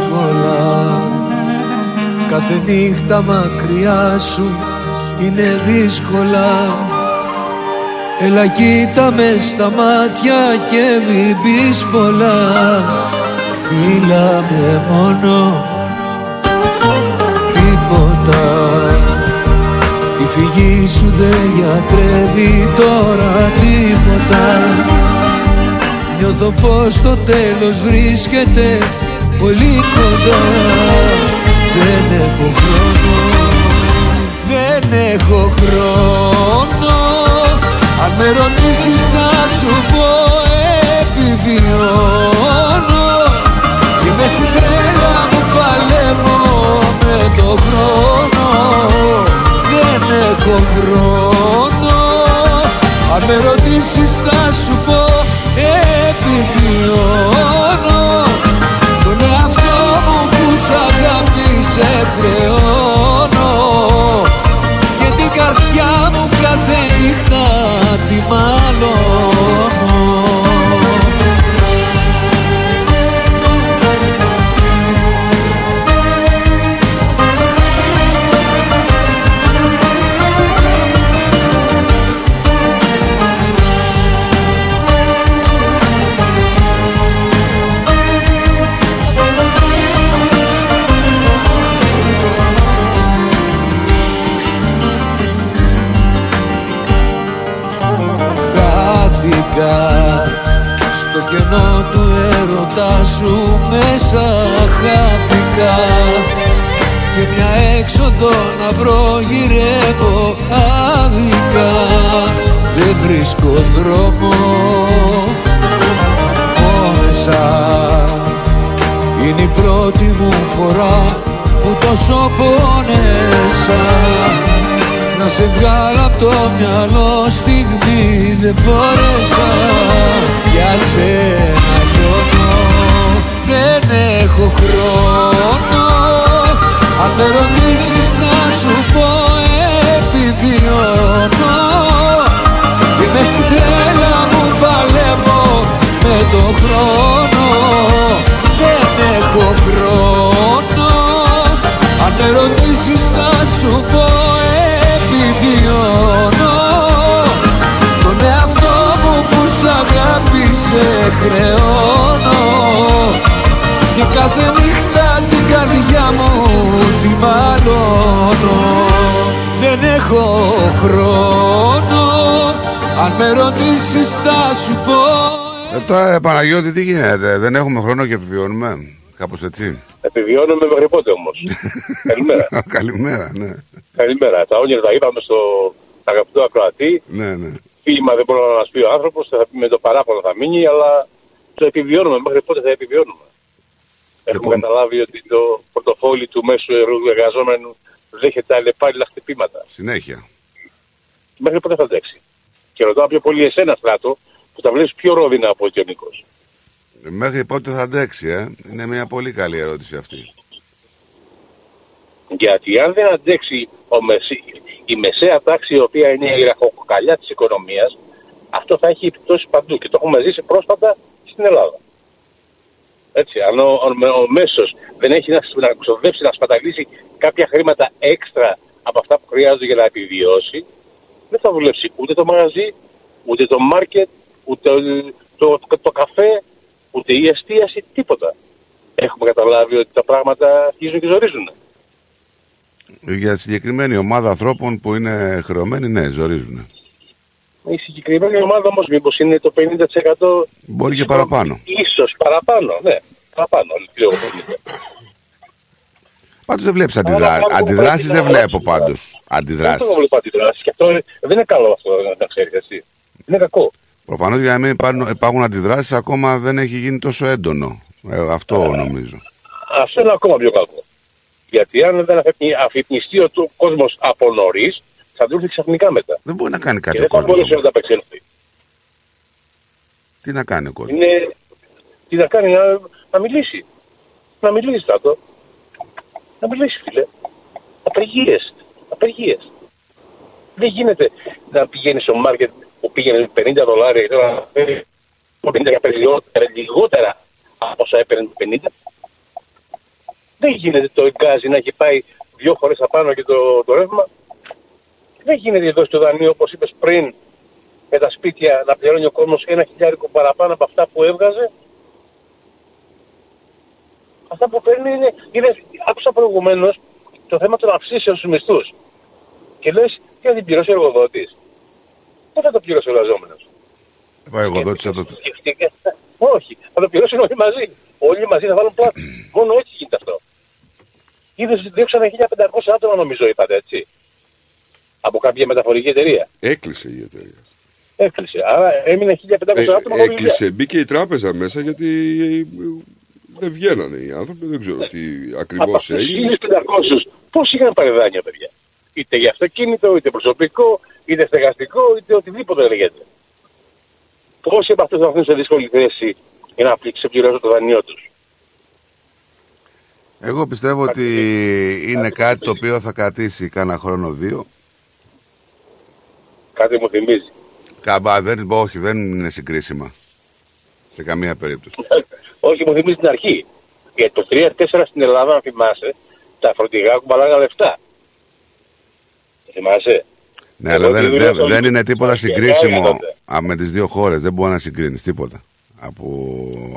S21: Δύσκολα. Κάθε νύχτα μακριά σου είναι δύσκολα. Έλα κοίτα με στα μάτια και μην πεις πολλά. Φίλα με μόνο τίποτα. Η φυγή σου δεν γιατρεύει τώρα τίποτα. Νιώθω πως το τέλος βρίσκεται πολύ κοντά. Δεν έχω χρόνο Δεν έχω χρόνο. Αν με ρωτήσεις θα σου πω επιβιώνω. Είμαι στην τρέλα μου παλεύω με το χρόνο. Δεν έχω χρόνο. Αν με ρωτήσεις θα σου πω επιβιώνω Τον εαυτό μου που σ' αγάπησε χρεώνω Και την καρδιά μου κάθε νύχτα τη μαλώνω κενό του έρωτα σου μέσα χάθηκα. Και μια έξοδο να βρω γυρεύω άδικα. Δεν βρίσκω δρόμο. Πόνεσα είναι η πρώτη μου φορά που τόσο πόνεσα να σε βγάλω από το μυαλό στιγμή δεν μπόρεσα για σένα λιώνω δεν έχω χρόνο. Αν με ρωτήσεις να σου πω επιβιώνω. Και μες στην τρέλα μου παλεύω με το χρόνο. Δεν έχω χρόνο. Αν με ρωτήσεις να σου πω επιβιώνω τον εαυτό μου που σ' αγάπησε χρεώνω. Και κάθε νύχτα την καρδιά μου τη μαλώνω. Δεν έχω χρόνο. Αν με ρωτήσεις θα σου πω.
S6: Ε, τώρα, ε, Παναγιώτη, τι γίνεται, δεν έχουμε χρόνο και επιβιώνουμε; Κάπως έτσι.
S30: Επιβιώνουμε μέχρι πότε όμως; Καλημέρα.
S6: Καλημέρα, ναι.
S30: Καλημέρα. Τα όνειρα τα είπαμε στο αγαπητό ακροατή.
S6: Ναι, ναι.
S30: Ποίημα δεν μπορεί να μας πει ο άνθρωπος, θα πει με το παράπονο θα μείνει, αλλά το επιβιώνουμε. Μέχρι πότε θα επιβιώνουμε; Έχουμε καταλάβει ότι το πορτοφόλι του μέσου εργαζόμενου δέχεται αλλεπάλληλα χτυπήματα.
S6: Συνέχεια.
S30: Μέχρι πότε θα αντέξει; Και ρωτάω πιο πολύ εσένα, Στράτο, που τα βλέπεις πιο ρόδινα από ότι ο Νίκος.
S6: Μέχρι πότε θα αντέξει, ε; Είναι μια πολύ καλή ερώτηση αυτή.
S30: Γιατί αν δεν αντέξει ο μεσή- η μεσαία τάξη, η οποία είναι η ραχοκοκαλιά της οικονομίας, αυτό θα έχει επιπτώσεις παντού. Και το έχουμε ζήσει πρόσφατα στην Ελλάδα. Έτσι, αν ο, ο, ο μέσος δεν έχει να, να ξοδέψει, να σπαταλήσει κάποια χρήματα έξτρα από αυτά που χρειάζονται για να επιβιώσει, δεν θα δουλέψει ούτε το μαγαζί, ούτε το μάρκετ, ούτε το, το, το καφέ, ούτε η εστίαση, τίποτα. Έχουμε καταλάβει ότι τα πράγματα αρχίζουν και ζορίζουν.
S6: Για συγκεκριμένη ομάδα ανθρώπων που είναι χρεωμένοι, ναι, ζορίζουν.
S30: Η συγκεκριμένη ομάδα όμως, μήπως είναι το 50%
S6: Μπορεί και παραπάνω.
S30: ίσως παραπάνω, ναι. Παραπάνω, λέω 50.
S6: Πάντως δεν βλέπεις
S30: Άρα,
S6: αντιδρά...
S30: κάπου
S6: αντιδράσεις,
S30: πρέπει
S6: δεν
S30: να
S6: βλέπω πάντως.
S30: Δεν
S6: Αντιδράσεις.
S30: το βλέπω αντιδράσεις. Και αυτό δεν είναι καλό αυτό να ξέρεις εσύ. Είναι κακό.
S6: Προφανώς για να μην υπάρχουν, υπάρχουν αντιδράσεις, ακόμα δεν έχει γίνει τόσο έντονο. Ε, αυτό νομίζω.
S30: Αυτό είναι ακόμα πιο κακό. Γιατί αν δεν αφυπνι- αφυπνιστεί ο κόσμος από νωρίς, θα του έρθει ξαφνικά μετά.
S6: Δεν μπορεί να κάνει
S30: Και
S6: κάτι ο
S30: δεν θα
S6: κόσμος.
S30: μπορέσει να ανταπεξέλθει.
S6: Τι να κάνει ο κόσμος;
S30: Είναι. Τι να κάνει, να, να μιλήσει. Να μιλήσει, Τάτο. Να μιλήσει, φίλε. Απεργίες. Απεργίες. Δεν γίνεται να πηγαίνεις στο μάρκετ που πήγαινε 50 δολάρια και τώρα να φέρει 50 λιγότερα, λιγότερα από όσα έπαιρνε το 50. Δεν γίνεται το εγκάζι να έχει πάει δύο φορές απάνω και το, το ρεύμα. Δεν γίνεται εδώ στο δανείο, όπως είπες πριν, με τα σπίτια να πληρώνει ο κόσμος ένα χιλιάρικο παραπάνω από αυτά που έβγαζε. Αυτά που παίρνει είναι. είναι άκουσα προηγουμένως το θέμα των αυξήσεων στους μισθούς. Και λες, τι θα την πληρώσει ο εργοδότης. Δεν θα το πληρώσει ο εργαζόμενο.
S6: Πάει εγώ εδώ θα το.
S30: Όχι, θα το πληρώσουν όλοι μαζί. Όλοι μαζί θα βάλουν πλάτη. Μόνο έτσι γίνεται αυτό. Είδες, διώξανε 1500 άτομα νομίζω είπατε έτσι. Από κάποια μεταφορική εταιρεία.
S10: Έκλεισε η εταιρεία.
S30: Έκλεισε. Άρα έμεινε 1500
S10: Ε,
S30: άτομα χωρίς δουλειά.
S10: έκλεισε. Μπήκε η τράπεζα μέσα γιατί ε, δεν βγαίνανε οι άνθρωποι. Δεν ξέρω τι
S30: Από
S10: ακριβώ
S30: αυτούς
S10: έγινε.
S30: 1500, πώς είχαν πάρει δάνεια, παιδιά; Είτε για αυτοκίνητο, είτε προσωπικό, είτε στεγαστικό, είτε οτιδήποτε λέγεται. Πόσοι από αυτού θα έρθουν σε δύσκολη θέση για να ξεπληρώσουν το δανείο τους;
S6: Εγώ πιστεύω ότι είναι κάτι το οποίο θα κρατήσει κάνα χρόνο δύο.
S30: Κάτι μου θυμίζει.
S6: Καμπά, δεν, όχι, δεν είναι συγκρίσιμα. Σε καμία περίπτωση.
S30: Όχι, μου θυμίζει την αρχή. Γιατί το 3-4 στην Ελλάδα, αν θυμάσαι, τα φροντιγά κουμπαλάγα λεφτά. Το Θυμάσαι;
S6: Ναι, αλλά δεν,
S30: δουλεύω
S6: δεν, δεν είναι τίποτα
S30: και
S6: συγκρίσιμο
S30: τότε.
S6: α, με τις δύο χώρες. Δεν μπορεί να συγκρίνεις τίποτα. Από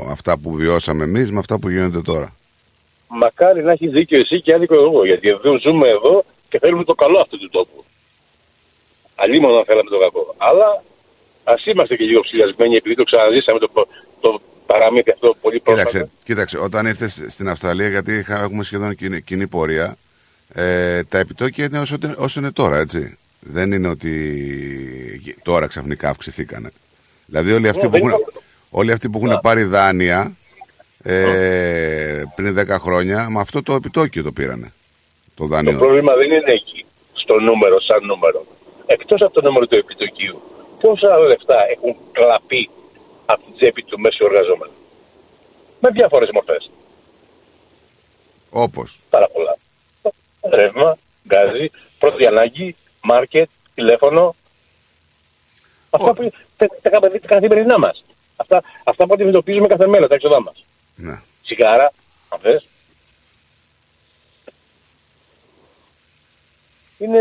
S6: αυτά που βιώσαμε εμείς με αυτά που γίνονται τώρα.
S30: Μακάρι να έχεις δίκιο εσύ και άδικο εγώ. Γιατί εδώ ζούμε εδώ και θέλουμε το καλό αυτού του τόπου. Αλλήμον αν θέλαμε το κακό. Αλλά ας είμαστε και λίγο ψηλιασμένοι επειδή το ξαναζήσαμε το, το παραμύθι αυτό πολύ πρόσφατα.
S6: Κοίταξε, κοίταξε, όταν ήρθες στην Αυστραλία, γιατί είχα, έχουμε σχεδόν κοινή, κοινή πορεία, Ε, τα επιτόκια είναι όσο, όσο είναι τώρα, έτσι. Δεν είναι ότι τώρα ξαφνικά αυξηθήκανε. Δηλαδή όλοι αυτοί που έχουν, όλοι αυτοί που έχουν πάρει δάνεια ε, πριν 10 χρόνια, με αυτό το επιτόκιο το πήρανε. Το
S30: Το
S6: δάνειο.
S30: πρόβλημα δεν είναι εκεί, στο νούμερο, σαν νούμερο. Εκτός από το νούμερο του επιτοκίου, πόσα άλλα λεφτά έχουν κλαπεί από την τσέπη του μέσου εργαζόμενου; Με διάφορες μορφές.
S6: Όπως.
S30: Πάρα πολλά. Ρεύμα, γκάζι, πρώτη ανάγκη, μάρκετ, τηλέφωνο. Αυτά που τα, τα, τα, τα καθημερινά μας. Αυτά, αυτά που αντιμετωπίζουμε κάθε μέρα, τα έξοδά μας.
S6: Ναι.
S30: Σιγάρα, αν θες. Είναι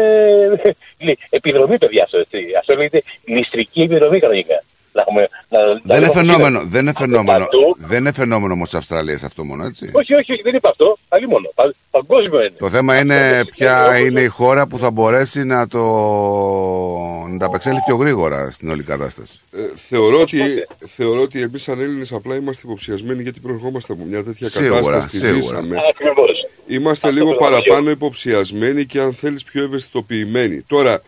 S30: είναι επιδρομή, παιδιά, αυτό, έτσι. Αυτό λέγεται ληστρική επιδρομή κανονικά. Να έχουμε, να, να
S6: Δεν είναι
S30: έχουμε
S6: φαινόμενο,
S30: φύλλα.
S6: δεν είναι
S30: Από
S6: φαινόμενο,
S30: παντού.
S6: δεν είναι φαινόμενο όμως της Αυστραλίας αυτό μόνο, έτσι.
S30: Όχι, όχι, όχι, δεν είπα αυτό. Αλλή μόνο. Πα, παγκόσμιο είναι.
S6: Το θέμα είναι ποια είναι η χώρα που θα μπορέσει να το να τα απεξέλθει πιο γρήγορα στην όλη κατάσταση.
S10: Ε, θεωρώ, ότι, θεωρώ ότι εμείς σαν Έλληνες απλά είμαστε υποψιασμένοι γιατί προερχόμαστε από μια τέτοια
S6: Σίγουρα,
S10: κατάσταση. Τη
S6: σίγουρα.
S10: ζήσαμε.
S30: Ακριβώς.
S10: Είμαστε
S30: Αυτό
S10: λίγο
S30: το λέω.
S10: παραπάνω υποψιασμένοι και αν θέλεις πιο ευαισθητοποιημένοι. Τώρα,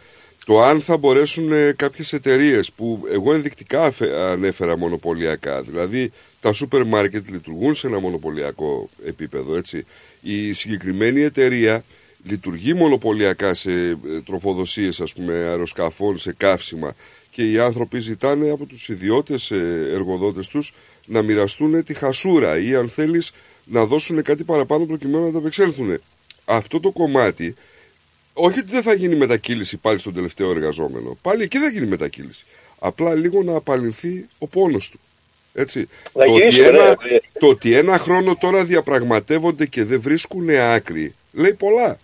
S10: το αν θα μπορέσουν ε, κάποιες εταιρείες που εγώ ενδεικτικά αφε- ανέφερα μονοπωλιακά, δηλαδή τα σούπερ μάρκετ λειτουργούν σε ένα μονοπωλιακό επίπεδο, έτσι. Η συγκεκριμένη εταιρεία λειτουργεί μονοπωλιακά σε ε, τροφοδοσίες, ας πούμε, αεροσκαφών, σε καύσιμα και οι άνθρωποι ζητάνε από τους ιδιώτες ε, εργοδότες τους να μοιραστούν τη χασούρα ή αν θέλεις να δώσουν κάτι παραπάνω προκειμένου να τα απεξέλθουν. Αυτό το κομμάτι όχι ότι δεν θα γίνει μετακύληση πάλι στον τελευταίο εργαζόμενο. Πάλι εκεί θα γίνει μετακύληση. Απλά λίγο να απαλληλθεί ο πόνος του. Έτσι.
S30: Να
S10: Το ότι,
S30: γυρίσουμε,
S10: ένα,
S30: ρε.
S10: το ότι ένα χρόνο τώρα διαπραγματεύονται και δεν βρίσκουν άκρη, λέει πολλά.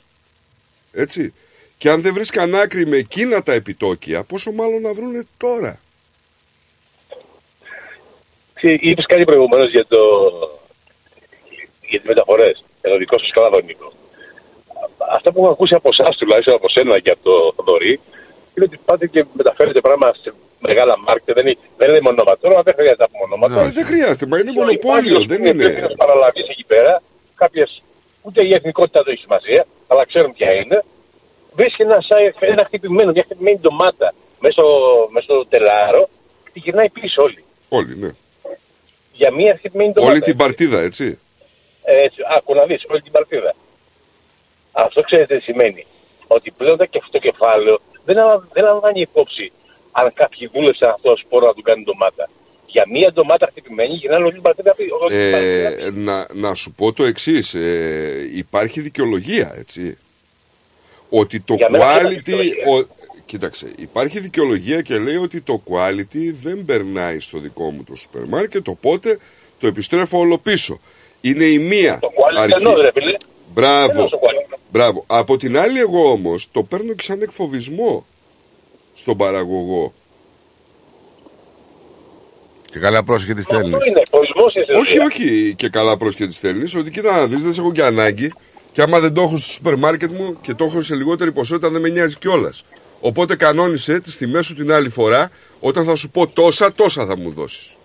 S10: Έτσι. Και αν δεν βρίσκαν άκρη με εκείνα τα επιτόκια, πόσο μάλλον να βρούνε τώρα.
S30: Είπες κάτι προηγουμένως για, το... για τις μεταφορές. Ενώ δικό σου καλά δονικό. Αυτά που έχω ακούσει από εσάς, τουλάχιστον από σένα και από το Θοδωρή, είναι ότι πάτε και μεταφέρετε πράγματα σε μεγάλα μάρκετ. Δεν είναι, δεν είναι μονόματα. Τώρα δεν χρειάζεται να πούμε ονόματα.
S10: Ε, δεν χρειάζεται, μα είναι
S30: Και ο
S10: μονοπόλιο,
S30: υπάλληλος
S10: δεν
S30: που πρέπει
S10: είναι.
S30: να παραλαβεί εκεί πέρα, κάποιε. Ούτε η εθνικότητα δεν έχει σημασία, αλλά ξέρουν ποια είναι. Βρίσκει ένα, σα- ένα χτυπημένο, μια χτυπημένη ντομάτα μέσα, στο- μέσα στο τελάρο και τη γυρνάει πίσω όλη.
S10: Όλοι, ναι.
S30: Για μια χτυπημένη ντομάτα.
S10: Όλη την παρτίδα, έτσι.
S30: Ε, Έτσι, άκου να δεις όλη την παρτίδα. Αυτό ξέρετε τι σημαίνει. Ότι πλέον το κεφ- το κεφάλαιο δεν, λα- δεν λαμβάνει υπόψη αν κάποιοι δούλεψαν αυτός το σπόρο να του κάνει ντομάτα. Για μία ντομάτα χτυπημένη γυρνάνε όλη την παρτίδα πίσω. όλη την παρτίδα
S10: Ε, να, να σου πω το εξής. Ε, υπάρχει δικαιολογία, έτσι. Ότι το
S30: Για μένα δεν υπάρχει
S10: quality.
S30: δικαιολογία.
S10: Ο, κοίταξε, υπάρχει δικαιολογία και λέει ότι το quality δεν περνάει στο δικό μου το σούπερ μάρκετ, οπότε το επιστρέφω όλο πίσω. Είναι η μία
S30: Το quality
S10: αρχή.
S30: εννοώ, ρε φίλε.
S10: Μπράβο.
S30: Εννοώ στο quality.
S10: Μπράβο. Από την άλλη, εγώ όμως το παίρνω και σαν εκφοβισμό στον παραγωγό.
S6: Και καλά πρόσεχε τι στέλνεις.
S30: Αυτό είναι, εκφοβισμός είναι στην
S10: Όχι,
S30: ουσία.
S10: όχι και καλά πρόσχετης στέλνεις. Ότι κοίτα να δεις, δεν σε έχω και ανάγκη. Και άμα δεν το έχω στο σούπερ μάρκετ μου και το έχω σε λιγότερη ποσότητα, δεν με νοιάζει κιόλας. Οπότε κανόνισε τις τιμές σου την άλλη φορά. Όταν θα σου πω τόσα, τόσα θα μου δώσεις.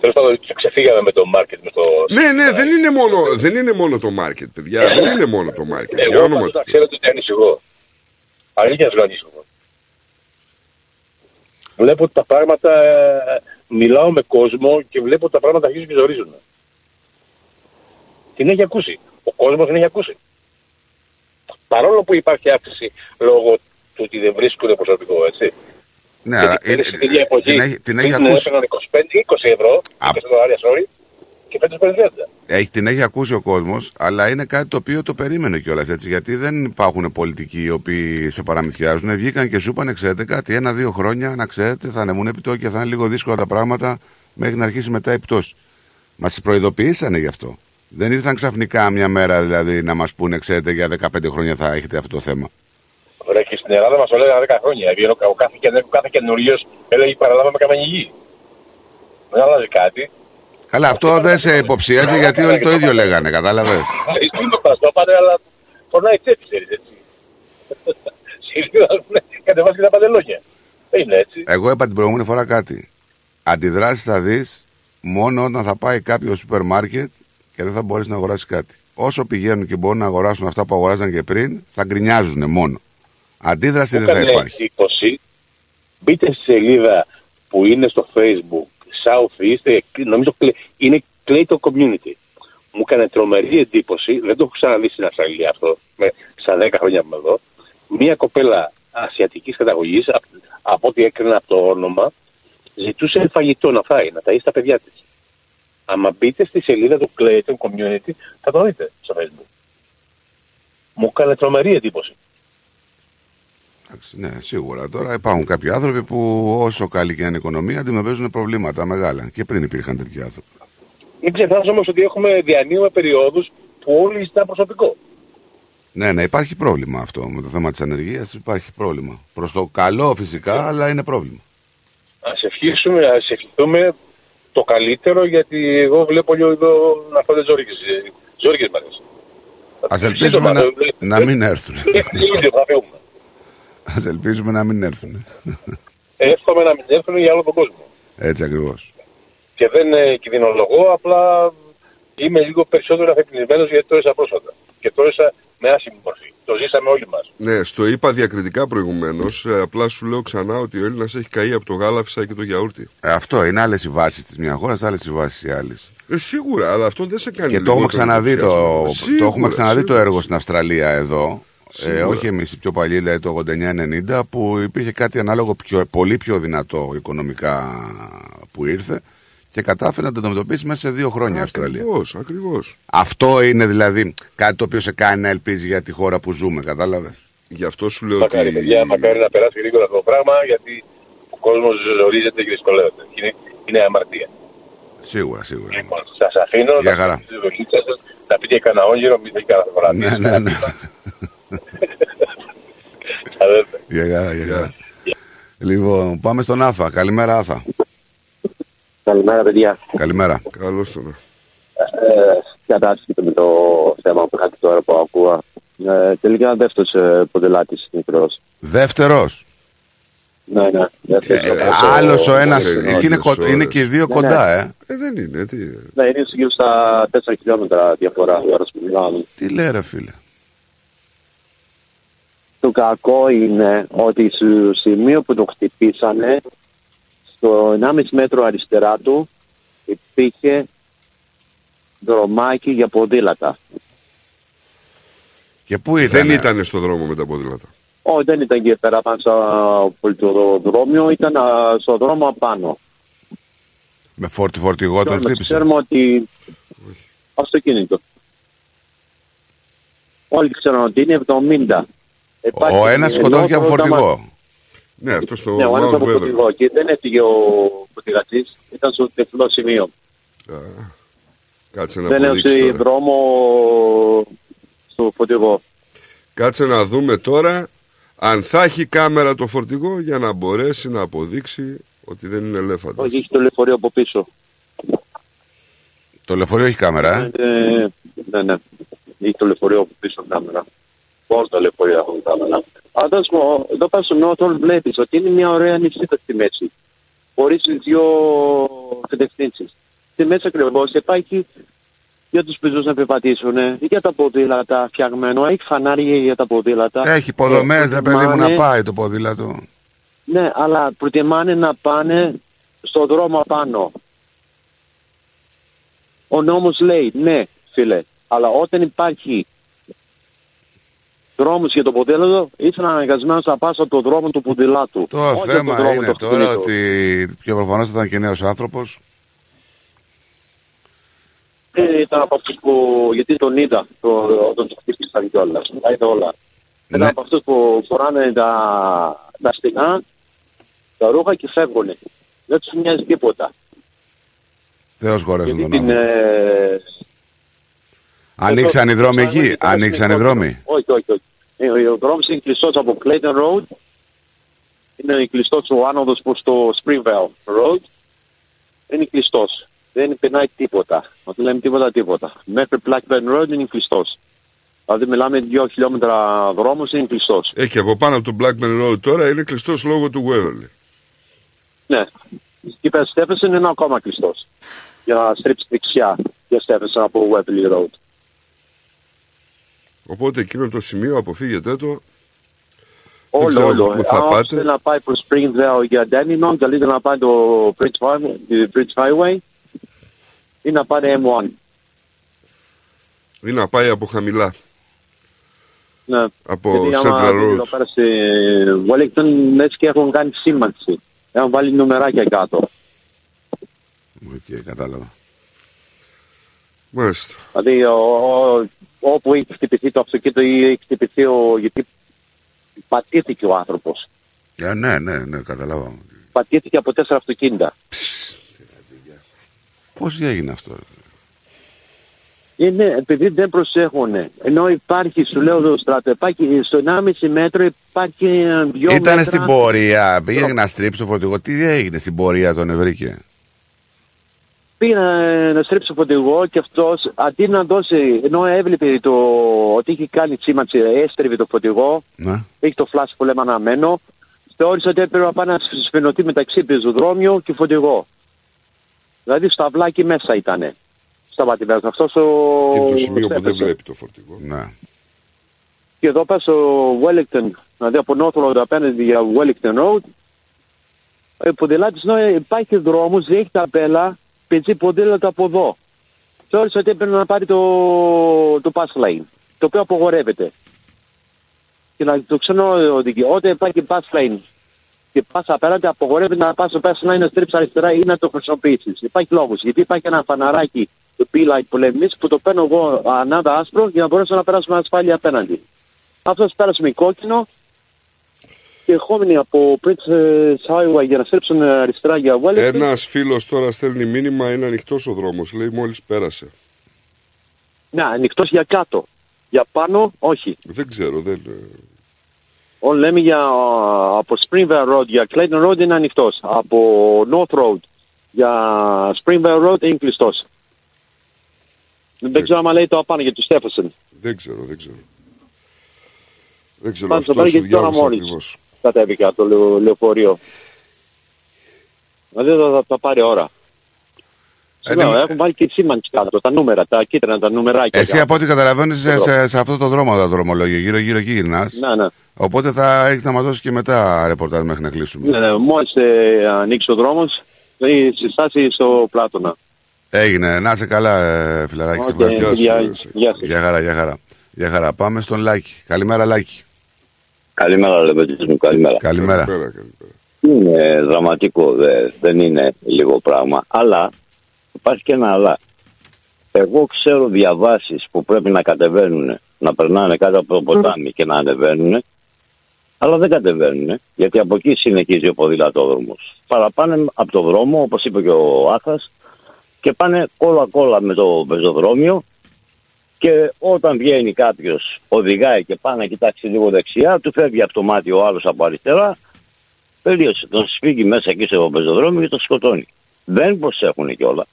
S30: Τέλος πάντων, ξεφύγαμε με το market, με το...
S10: Ναι, ναι, δεν είναι μόνο, δεν είναι μόνο το μάρκετ, παιδιά. δεν είναι μόνο το μάρκετ. Για
S30: Εγώ
S10: όνομα
S30: πάντως
S10: του
S30: να
S10: Θεού.
S30: ξέρετε ότι ανησυχώ. Αλήθεια να σου ανησυχώ. Βλέπω ότι τα πράγματα, ε, μιλάω με κόσμο και βλέπω ότι τα πράγματα αρχίζουν και ζορίζουν. Την έχει ακούσει. Ο κόσμος την έχει ακούσει. Παρόλο που υπάρχει αύξηση λόγω του ότι δεν βρίσκουν προσωπικό, έτσι.
S6: Ναι, αλλά
S30: Γιατί
S6: είναι-
S30: στην ίδια εποχή
S6: την έχει, την έχει
S30: πριν
S6: ακούσει,
S30: έπαιρναν 25-20 ευρώ, 20 δολάρια, sorry, και φέτος παίρνει 30.
S6: έχει, την έχει ακούσει ο κόσμος, αλλά είναι κάτι το οποίο το περίμενε κιόλας έτσι. Γιατί δεν υπάρχουν πολιτικοί οι οποίοι σε παραμυθιάζουν. Βγήκαν και σου είπαν, ξέρετε κάτι, ένα-δύο χρόνια να ξέρετε θα ανεμούν επιτόκια, θα είναι λίγο δύσκολα τα πράγματα μέχρι να αρχίσει μετά η πτώση. Μας προειδοποιήσανε γι' αυτό. Δεν ήρθαν ξαφνικά μια μέρα δηλαδή να μας πούνε, ξέρετε, για 15 χρόνια θα έχετε αυτό το θέμα.
S30: Ωραία, και στην Ελλάδα μας το λέγανε 10 χρόνια. Βγαίνει ο, ο κάθε, καινε- ο κάθε καινούριος έλεγε παραλάβαμε καμένη γη. Δεν αλλάζει κάτι.
S6: Καλά, αυτό δεν σε υποψίαζε γιατί όλοι το ίδιο λέγανε, κατάλαβες;
S30: Είναι το παστό, πάτε, αλλά φωνάει τσέπη, ξέρεις, έτσι. Συνήθως κατεβάζει και τα παντελόνια. Δεν είναι έτσι.
S6: Εγώ είπα την προηγούμενη φορά κάτι. Αντιδράσεις θα δεις μόνο όταν θα πάει κάποιος σούπερ μάρκετ και δεν θα μπορείς να αγοράσεις κάτι. όσο πηγαίνουν και μπορούν να αγοράσουν αυτά που αγοράζαν και πριν, θα γκρινιάζουν μόνο. Αντίδραση
S30: Μου
S6: δεν θα
S30: έκανε
S6: υπάρχει.
S30: εντύπωση. Μπείτε στη σελίδα που είναι στο facebook Southeast, ε, νομίζω κλε- είναι Clayton Community. Μου έκανε τρομερή εντύπωση, δεν το έχω ξαναδεί στην Αυστραλία αυτό, με, στα 10 χρόνια που είμαι εδώ. Μία κοπέλα ασιατικής καταγωγής, απ- από ό,τι έκρινα από το όνομα, ζητούσε φαγητό να φάει, να ταΐσει τα παιδιά της. Άμα μπείτε στη σελίδα του Clayton Community, θα το δείτε στο facebook. Μου έκανε τρομερή εντύπωση.
S6: Εντάξει, Ναι, σίγουρα. Τώρα υπάρχουν κάποιοι άνθρωποι που όσο καλή και αν είναι η οικονομία αντιμετωπίζουν προβλήματα μεγάλα. Και πριν υπήρχαν τέτοιοι άνθρωποι.
S30: Μην ξεχνάς όμως ότι έχουμε διανύουμε περιόδους που όλοι ζητάνε προσωπικό.
S6: Ναι, ναι, υπάρχει πρόβλημα αυτό με το θέμα τη ανεργία. Υπάρχει πρόβλημα. Προ το καλό φυσικά, αλλά είναι πρόβλημα.
S30: Ας ευχήσουμε, ας ευχηθούμε το καλύτερο γιατί εγώ βλέπω λίγο εδώ να φάτε ζόρικες, ε, ζόρικες μέρες.
S6: Α ελπίσουμε να, να μην έρθουν.
S30: Έχουμε Ιούλιο, θα φύγουμε.
S6: Α ελπίσουμε να μην έρθουν.
S30: Εύχομαι να μην έρθουν για όλο τον κόσμο.
S6: Έτσι ακριβώς.
S30: Και δεν ε, κινδυνολογώ, απλά είμαι λίγο περισσότερο αφεπινισμένος γιατί το έζησα πρόσφατα. Και το έζησα με άσχημη μορφή. Το ζήσαμε όλοι μας.
S10: Ναι, στο είπα διακριτικά προηγουμένως. απλά σου λέω ξανά ότι ο Έλληνας έχει καεί από το γάλα, φυσά και το γιαούρτι.
S6: Ε, αυτό είναι άλλες οι βάσεις της μιας χώρας, άλλες οι βάσεις τη άλλη.
S10: Ε, σίγουρα, αλλά αυτό δεν σε κάνει
S6: Και το έχουμε
S10: λιγότερο
S6: ξαναδεί το,
S10: ενθουσιασμό.
S6: το, έχουμε
S10: Σίγουρα,
S6: ξαναδεί το
S10: σίγουρα.
S6: έργο στην Αυστραλία εδώ. Ε,
S10: Σίγουρα.
S6: όχι εμείς οι πιο παλιοί, δηλαδή το 89-90, που υπήρχε κάτι ανάλογο πιο, πολύ πιο δυνατό οικονομικά που ήρθε και κατάφερε να το αντιμετωπίσει μέσα σε δύο χρόνια η Αυστραλία.
S10: Ακριβώς, ακριβώς.
S6: Αυτό είναι δηλαδή κάτι το οποίο σε κάνει να ελπίζει για τη χώρα που ζούμε, κατάλαβες;
S10: Γι' αυτό σου λέω
S30: Μακάρι, παιδιά, μακάρι να περάσει γρήγορα αυτό το πράγμα γιατί ο κόσμος ζορίζεται και δυσκολεύεται. Είναι, είναι αμαρτία.
S6: Σίγουρα, σίγουρα.
S30: Λοιπόν, σας αφήνω
S6: Για
S30: να
S6: χαρά.
S30: πείτε τη δουλίτσα σας, να πείτε κανένα όνειρο, μην θέλει κανένα φορά.
S6: Ναι, ναι, ναι.
S30: Αδέρφε.
S6: Για χαρά, για χαρά. Λοιπόν, πάμε στον Άθα. Καλημέρα, Άθα.
S31: Καλημέρα, παιδιά.
S6: Καλημέρα.
S10: Καλώς τον.
S31: Ε, κατάσχετο με το θέμα που είχατε τώρα που ακούω. Ε, τελικά δεύτερος ε, ποδηλάτης μικρός.
S6: Δεύτερος;
S31: Ναι, ναι. δεύτερος από το-
S6: Άλλος ο ένας.
S31: Ναι,
S6: Και είναι, κο- είναι και οι δύο
S31: Ναι,
S6: κοντά,
S31: ναι.
S6: ε.
S10: Ε, δεν είναι, τι.
S31: Ναι, είναι γύρω στα 4 χιλιόμετρα διαφορά η ώρα που μιλάμε.
S6: Τι λέει, ρε φίλε.
S31: Το κακό είναι ότι στο σημείο που το χτυπήσανε, στο 1,5 μέτρο αριστερά του, υπήρχε δρομάκι για ποδήλατα.
S6: Και πού ήταν.
S10: Δεν ήταν στο δρόμο με τα ποδήλατα;
S31: Όχι, δεν ήταν εκεί πέρα πάνω στο πολιτοδρόμιο, ήταν α, στο δρόμο απάνω.
S6: Με φόρτι φορτηγό τον
S31: Ξέρουμε,
S6: χτύπησε;
S31: ξέρουμε ότι αυτοκίνητο. Όλοι ξέρουν ότι είναι 70. Υπάρχει
S6: Ο ένας σκοτώθηκε από
S31: ελαιότερο δάμα-
S6: φορτηγό.
S10: Ναι, αυτό στο
S31: Ναι, ο ένας
S10: Mount
S31: από
S10: Weather.
S31: φορτηγό και δεν έφυγε ο φορτηγατής, ήταν στο τεφλό σημείο.
S10: Κάτσε να
S31: δεν
S10: αποδείξει
S31: έδωσε
S10: τώρα.
S31: δρόμο στο φορτηγό.
S10: Κάτσε να δούμε τώρα αν θα έχει κάμερα το φορτηγό για να μπορέσει να αποδείξει ότι δεν είναι ελέφαντας.
S31: Όχι, έχει το λεωφορείο από πίσω.
S6: Το λεωφορείο έχει κάμερα, ε;
S31: Ε, ναι, ναι. Έχει το λεωφορείο από πίσω κάμερα. Πώς το λεωφορείο έχουν κάμερα. Αλλά θα σου πω, εδώ πας στο Νότον βλέπεις ότι είναι μια ωραία νησίδα στη μέση. Χωρίς τις δύο κατευθύνσεις. Στη μέση ακριβώς υπάρχει για τους πεζούς να περπατήσουν, για τα ποδήλατα φτιαγμένο, έχει φανάρια για τα ποδήλατα.
S6: Έχει υποδομέ,
S31: Ε,
S6: ρε παιδί μου, να
S31: προτιμάνε-
S6: πάει το ποδήλατο.
S31: Ναι, αλλά προτιμάνε να πάνε στο δρόμο απάνω. Ο νόμος λέει, ναι, φίλε, αλλά όταν υπάρχει δρόμος για το ποδήλατο, είσαι αναγκασμένος να πας από το δρόμο του ποδηλάτου.
S6: Το
S31: Όχι από
S6: θέμα
S31: δρόμο
S6: είναι
S31: του
S6: τώρα
S31: αυτοκινήτου.
S6: ότι πιο προφανώς ήταν και νέος άνθρωπος.
S31: Ε, ήταν από αυτούς που, γιατί τον είδα, το, όταν το χτύπησαν κιόλας, τα είδα όλα. Ήταν
S6: Ναι.
S31: από αυτούς που φοράνε τα, τα στεγνά, τα ρούχα και φεύγουν. Δεν τους μοιάζει τίποτα.
S6: Θεός χωρέσουν τον
S31: Την,
S6: άνθρωπο.
S31: ε,
S6: Ανοίξαν οι δρόμοι εκεί. Ανοίξαν οι δρόμοι.
S31: Όχι, όχι, όχι. Ε, Ο δρόμο είναι κλειστός από Clayton Road. Είναι κλειστός ο άνοδος προς το Springvale Road. Είναι κλειστός. Δεν περνάει τίποτα. Όταν λέμε τίποτα, τίποτα. Μέχρι Blackburn Road είναι κλειστός. Δηλαδή μιλάμε δύο χιλιόμετρα δρόμο είναι κλειστός.
S10: Έχει και από πάνω από το Blackburn Road τώρα είναι κλειστός λόγω του Weatherly.
S31: Ναι. Και η Stephenson είναι ακόμα κλειστός. Για να στρίψει δεξιά για Stephenson από Webley Road.
S10: Οπότε εκείνο το σημείο αποφύγετε το. Δεν
S31: Όλο,
S10: ξέρω
S31: όλο.
S10: πού θα
S31: Αν
S10: πάτε.
S31: θέλει να πάει προς Springdale για Dandenong, καλύτερα να πάει το Bridge Highway, το Bridge Highway ή να πάρει M1.
S10: Ή να πάει από χαμηλά.
S31: Ναι.
S10: Από
S31: Γιατί άμα
S10: Central
S31: δείτε
S10: Road.
S31: εδώ πέρα σε Wellington, λες και έχουν κάνει σήμανση. Έχουν βάλει νομεράκια κάτω.
S6: Οκ, κατάλαβα.
S10: Μάλιστα.
S31: Δηλαδή, ο, ο- όπου έχει χτυπηθεί το αυτοκίνητο ή έχει χτυπηθεί ο... γιατί πατήθηκε ο άνθρωπος.
S6: Ε, ναι, ναι, ναι, καταλάβα.
S31: Πατήθηκε από τέσσερα αυτοκίνητα.
S6: Πώς έγινε αυτό. ρε.
S31: Είναι επειδή δεν προσέχουν. Ενώ υπάρχει, σου λέω εδώ στράτο, υπάρχει στο 1,5 μέτρο υπάρχει ε, δυο
S6: Ήταν
S31: μέτρα.
S6: στην πορεία, πήγε να στρίψει το φορτηγό. Τι έγινε στην πορεία, τον ευρήκε;
S31: Πήγε να, να στρίψει το φορτηγό και αυτός αντί να δώσει, ενώ έβλεπε το, ότι είχε κάνει σήμανση, έστριβε το φορτηγό,
S6: Ναι.
S31: έχει το φλάσ που λέμε αναμένο, θεώρησε ότι έπρεπε να πάει να σφινωθεί μεταξύ πεζοδρόμιο και φορτηγό. Δηλαδή στο αυλάκι μέσα ήταν. Σταματημένο. Αυτός ο.
S10: Και το σημείο που δεν
S31: έπεσε.
S10: βλέπει το φορτηγό.
S6: Ναι.
S31: Και εδώ πέρα στο Wellington, δηλαδή από North Road απέναντι για Wellington Road, ε, ποδηλάτης ενώ υπάρχει δρόμος, δεν έχει ταπέλα, πεζεί ποδήλατο από εδώ. Θεώρησε ότι έπρεπε να πάρει το, το pass lane, το οποίο απογορεύεται. Και να το ξέρω ότι όταν υπάρχει pass lane και πας απέναντι, απογορεύεται να πας στο pass lane να στρίψεις αριστερά ή να το χρησιμοποιήσεις. Υπάρχει λόγος. Γιατί υπάρχει ένα φαναράκι, το P-light που λέμε εμείς, που το παίρνω εγώ ανάδα άσπρο για να μπορέσω να περάσω με ασφάλεια απέναντι. Αυτός πέρασε με κόκκινο και ερχόμενοι από Princess Highway για να στρίψουν αριστερά για Wellington.
S10: Ένας φίλος τώρα στέλνει μήνυμα, είναι ανοιχτός ο δρόμος. Λέει μόλις πέρασε.
S31: Ναι, ανοιχτός για κάτω. Για πάνω, όχι.
S10: Δεν ξέρω, δεν. ε,
S31: Όλοι λέμε για α, από Springvale Road για Clayton Road είναι ανοιχτός. Από North Road για Springvale Road είναι κλειστός. Δεν ξέρω αν λέει το απάνω για τους Στέφασον.
S10: Δεν ξέρω, δεν ξέρω. Δεν ξέρω,
S31: Πάντως το
S10: αυτό
S31: πάνε
S10: σου
S31: και τώρα
S10: διάβασα
S31: μόλις
S10: ακριβώς.
S31: Κατέβηκε από το λεω- λεωφορείο. Δηλαδή θα, θα, θα πάρει ώρα. Σου λέω, έχουν βάλει και σήμανση κάτω, τα νούμερα, τα κίτρινα, τα νουμεράκια.
S6: Εσύ
S31: κάτω.
S6: από ό,τι καταλαβαίνεις σε,
S31: Στον
S6: σε, σε αυτό το δρόμο το δρομολόγιο, γύρω-γύρω εκεί γυρνάς.
S31: Ναι, ναι.
S6: Οπότε θα έχεις να μας δώσεις και μετά ρεπορτάζ μέχρι να κλείσουμε.
S31: Ναι, ναι, μόλις ε, ανοίξει ο δρόμος, δηλαδή στη στάση στο Πλάτωνα.
S6: Έγινε. Να είσαι καλά, ε, φιλαράκι. σε
S31: Οκ,
S6: ευχαριστώ.
S31: γεια- γεια σας.
S6: Γεια χαρά, γεια χαρά. Γεια χαρά. Πάμε στον Λάκη. Καλημέρα, Λάκη.
S32: Καλημέρα, λεβέντη μου, καλημέρα.
S6: Καλημέρα.
S32: Είναι δραματικό, δε- δεν είναι λίγο πράγμα. Αλλά υπάρχει και ένα αλλά. Εγώ ξέρω διαβάσεις που πρέπει να κατεβαίνουν, να περνάνε κάτω από το ποτάμι και να ανεβαίνουν, αλλά δεν κατεβαίνουν, γιατί από εκεί συνεχίζει ο ποδηλατόδρομος. Παραπάνε από το δρόμο, όπως είπε και ο Άχας, και πάνε κόλλα-κόλλα με το πεζοδρόμιο και όταν βγαίνει κάποιος, οδηγάει και πάει να κοιτάξει λίγο δεξιά, του φεύγει από το μάτι ο άλλος από αριστερά, τελείωσε. Τον σφίγγει μέσα εκεί στο πεζοδρόμιο και τον σκοτώνει. Δεν προσέχουν κιόλα.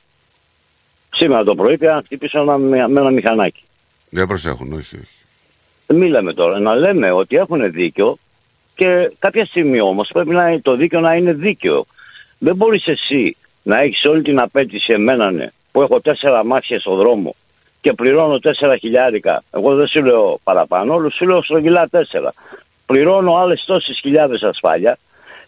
S32: Σήμερα το πρωί πήγα να χτυπήσω ένα, με ένα μηχανάκι.
S6: Δεν προσέχουν, όχι. όχι.
S32: Μην λέμε τώρα, να λέμε ότι έχουν δίκιο και κάποια στιγμή όμως πρέπει να, είναι- το δίκιο να είναι δίκαιο. Δεν μπορείς εσύ να έχεις όλη την απέτηση εμένα ναι, που έχω τέσσερα μάτια στο δρόμο και πληρώνω τέσσερα χιλιάρικα. Εγώ δεν σου λέω παραπάνω, όλο σου λέω στρογγυλά τέσσερα. Πληρώνω άλλες τόσες χιλιάδες ασφάλεια.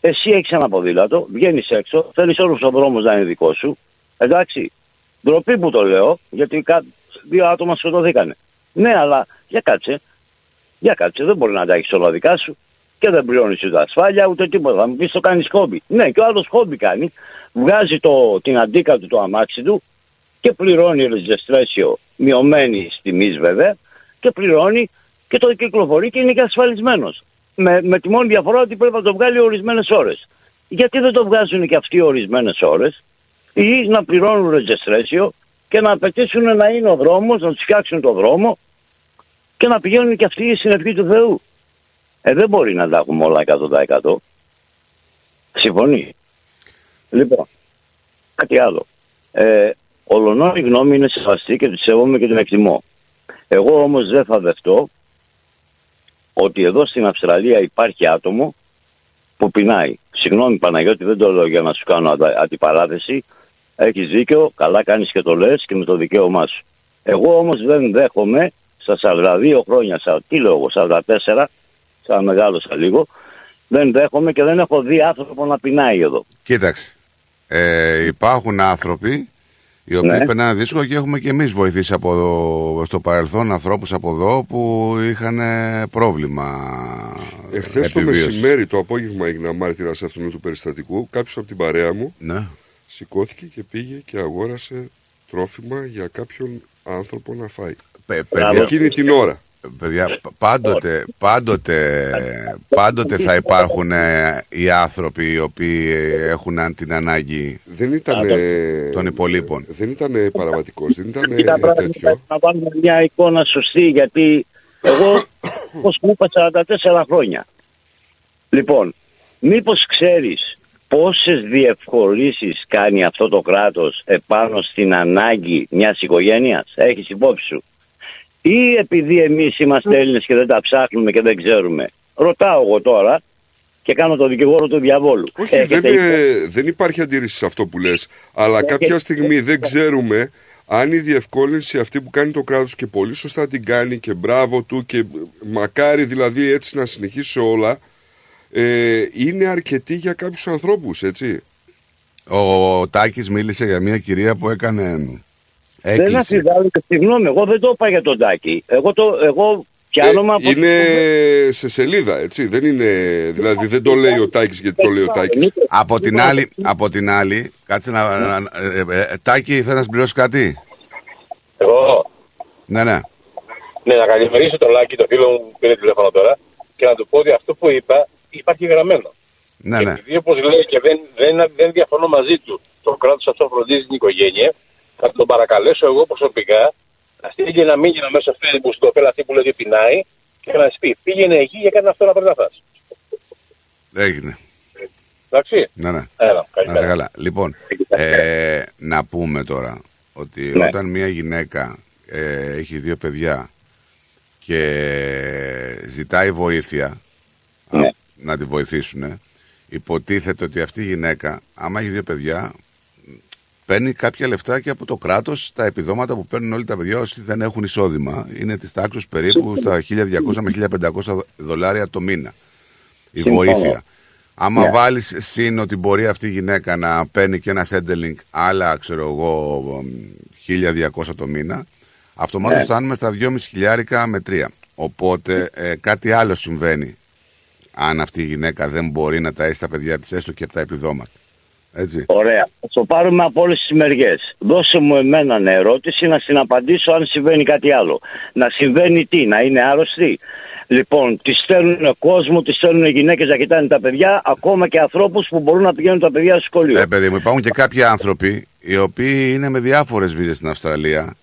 S32: Εσύ έχεις ένα ποδήλατο, βγαίνεις έξω, θέλεις όλο ο δρόμο να είναι δικό σου. Εντάξει. Ντροπή που το λέω, γιατί κα- δύο άτομα σκοτωθήκανε. Ναι, αλλά για κάτσε. Για κάτσε, δεν μπορεί να τα έχεις όλα δικά σου. Και δεν πληρώνεις ούτε ασφάλεια ούτε τίποτα. Θα μου πεις το κάνεις χόμπι. Ναι, και ο άλλος χόμπι κάνει. Βγάζει το, την αντίκα του το αμάξι του και πληρώνει registration μειωμένη τιμή βέβαια και πληρώνει και το κυκλοφορεί και είναι και ασφαλισμένος. Με, με τη μόνη διαφορά ότι πρέπει να το βγάλει ορισμένες ώρες. Γιατί δεν το βγάζουν και αυτοί ορισμένες ώρες; Ή να πληρώνουν registration και να απαιτήσουν να είναι ο δρόμος, να τους φτιάξουν το δρόμο και να πηγαίνουν και αυτοί στην ευχή του Θεού. Ε, δεν μπορεί να τα έχουμε όλα 100%. Συμφωνεί. Λοιπόν, κάτι άλλο. Ε, ολονών η γνώμη είναι σεβαστή και τη σέβομαι και την εκτιμώ. Εγώ όμως δεν θα δεχτώ ότι εδώ στην Αυστραλία υπάρχει άτομο που πεινάει. Συγγνώμη Παναγιώτη, δεν το λέω για να σου κάνω αντα- αντιπαράθεση. Έχεις δίκιο, καλά κάνεις και το λες και με το δικαίωμά σου. Εγώ όμως δεν δέχομαι στα 42 χρόνια, σα- τι λέω εγώ, 44, σαν μεγάλωσα λίγο, δεν δέχομαι και δεν έχω δει άνθρωπο να πεινάει εδώ.
S6: Κοίταξε. Ε, υπάρχουν άνθρωποι οι οποίοι
S32: Ναι.
S6: περνάνε δύσκολο και έχουμε και εμείς βοηθήσει από εδώ, στο παρελθόν ανθρώπους από εδώ που είχαν ε, πρόβλημα
S10: Εχθές το
S6: επιβίωσης.
S10: μεσημέρι, το απόγευμα, έγινα μάρτυρα αυτού του περιστατικού. Κάποιος από την παρέα μου
S6: Ναι.
S10: σηκώθηκε και πήγε και αγόρασε τρόφιμα για κάποιον άνθρωπο να φάει.
S6: Παι- παιδιά-
S10: Εκείνη την ώρα.
S6: Παιδιά, π- πάντοτε, πάντοτε, πάντοτε θα υπάρχουν ε, οι άνθρωποι οι οποίοι ε, έχουν αν- την ανάγκη
S10: Δεν ήταν,
S6: των υπολείπων.
S10: Δεν ήταν παραβατικός, δεν ήταν
S32: Κοίτα,
S10: ε,
S32: πράγματι,
S10: τέτοιο.
S32: Να βάλουμε μια εικόνα σωστή, γιατί εγώ, όπως μου είπα, 44 χρόνια. Λοιπόν, μήπως ξέρεις πόσες διευκολύσεις κάνει αυτό το κράτος επάνω στην ανάγκη μιας οικογένειας; Έχεις υπόψη σου. Ή επειδή εμείς είμαστε Έλληνες και δεν τα ψάχνουμε και δεν ξέρουμε. Ρωτάω εγώ τώρα και κάνω το δικηγόρο του διαβόλου.
S10: Όχι, δεν,
S32: Έχετε
S10: ε, δεν υπάρχει αντίρρηση σε αυτό που λες. Αλλά κάποια στιγμή δεν ξέρουμε αν η διευκόλυνση αυτή που κάνει το κράτος και πολύ σωστά την κάνει και μπράβο του και μακάρι δηλαδή έτσι να συνεχίσει σε όλα ε, είναι αρκετή για κάποιους ανθρώπους, έτσι.
S6: Ο Τάκης μίλησε για μια κυρία που έκανε
S32: Δεν
S6: έκκληση.
S32: αφιβάλλω και συγγνώμη, εγώ δεν το είπα για τον Τάκη. Εγώ, το, εγώ πιάνομαι από...
S10: Ε, Είναι σε σελίδα, έτσι. Δεν είναι, δηλαδή δεν το λέει ο Τάκης γιατί το λέει ο Τάκης.
S6: Από την άλλη, από την άλλη κάτσε να... να- να- ε, ε, ε, Τάκη, θέλεις να συμπληρώσεις κάτι;
S30: Εγώ,
S6: Ναι, ναι.
S30: ναι, να καλημερίσω τον Λάκη, τον φίλο μου που πήρε τηλέφωνο τώρα, και να του πω ότι αυτό που είπα υπάρχει γραμμένο.
S6: Ναι, ναι.
S30: Επειδή όπως λέει και δεν, δεν, δεν διαφωνώ μαζί του, το κράτος αυτό φροντίζει την οικογένεια, θα τον παρακαλέσω εγώ προσωπικά να στείλει ένα μήνυμα μέσα στο Facebook στο οποίο αυτή που λέει ότι πεινάει και να σου πει πήγαινε εκεί για κάνει αυτό να πρέπει να φας.
S6: Έγινε.
S30: Εντάξει.
S6: Ναι, ναι.
S30: Έλα,
S6: Να
S30: καλημέρα.
S6: είσαι καλά. Λοιπόν, ε, να πούμε τώρα ότι
S30: Ναι.
S6: όταν μια γυναίκα ε, έχει δύο παιδιά και ζητάει βοήθεια α, να τη βοηθήσουν, υποτίθεται ότι αυτή η γυναίκα, άμα έχει δύο παιδιά, παίρνει κάποια λεφτά και από το κράτος τα επιδόματα που παίρνουν όλοι τα παιδιά όσοι δεν έχουν εισόδημα. Είναι της τάξης περίπου στα 1200 με 1500 δολάρια το μήνα. Η
S32: Συμφωνώ.
S6: βοήθεια. Άμα
S32: Ναι.
S6: βάλεις συν ότι μπορεί αυτή η γυναίκα να παίρνει και ένα σέντελινγκ άλλα, ξέρω εγώ, μ, 1200 το μήνα, αυτομάτως
S32: Ναι.
S6: φτάνουμε στα 2,5 χιλιάρικα με 3. Οπότε ε, κάτι άλλο συμβαίνει αν αυτή η γυναίκα δεν μπορεί να ταΐσει τα παιδιά της έστω και από τα επιδόματα. Έτσι.
S32: Ωραία. Θα το πάρουμε από όλες τις μεριές. Δώσε μου εμένα ερώτηση να στην απαντήσω αν συμβαίνει κάτι άλλο. Να συμβαίνει τι, να είναι άρρωστοι. Λοιπόν, τη στέλνουν κόσμος, τη στέλνουν γυναίκες να κοιτάνε τα παιδιά, ακόμα και ανθρώπους που μπορούν να πηγαίνουν τα παιδιά στο σχολείο.
S6: Ε, παιδί μου, υπάρχουν και κάποιοι άνθρωποι οι οποίοι είναι με διάφορες βίζες στην Αυστραλία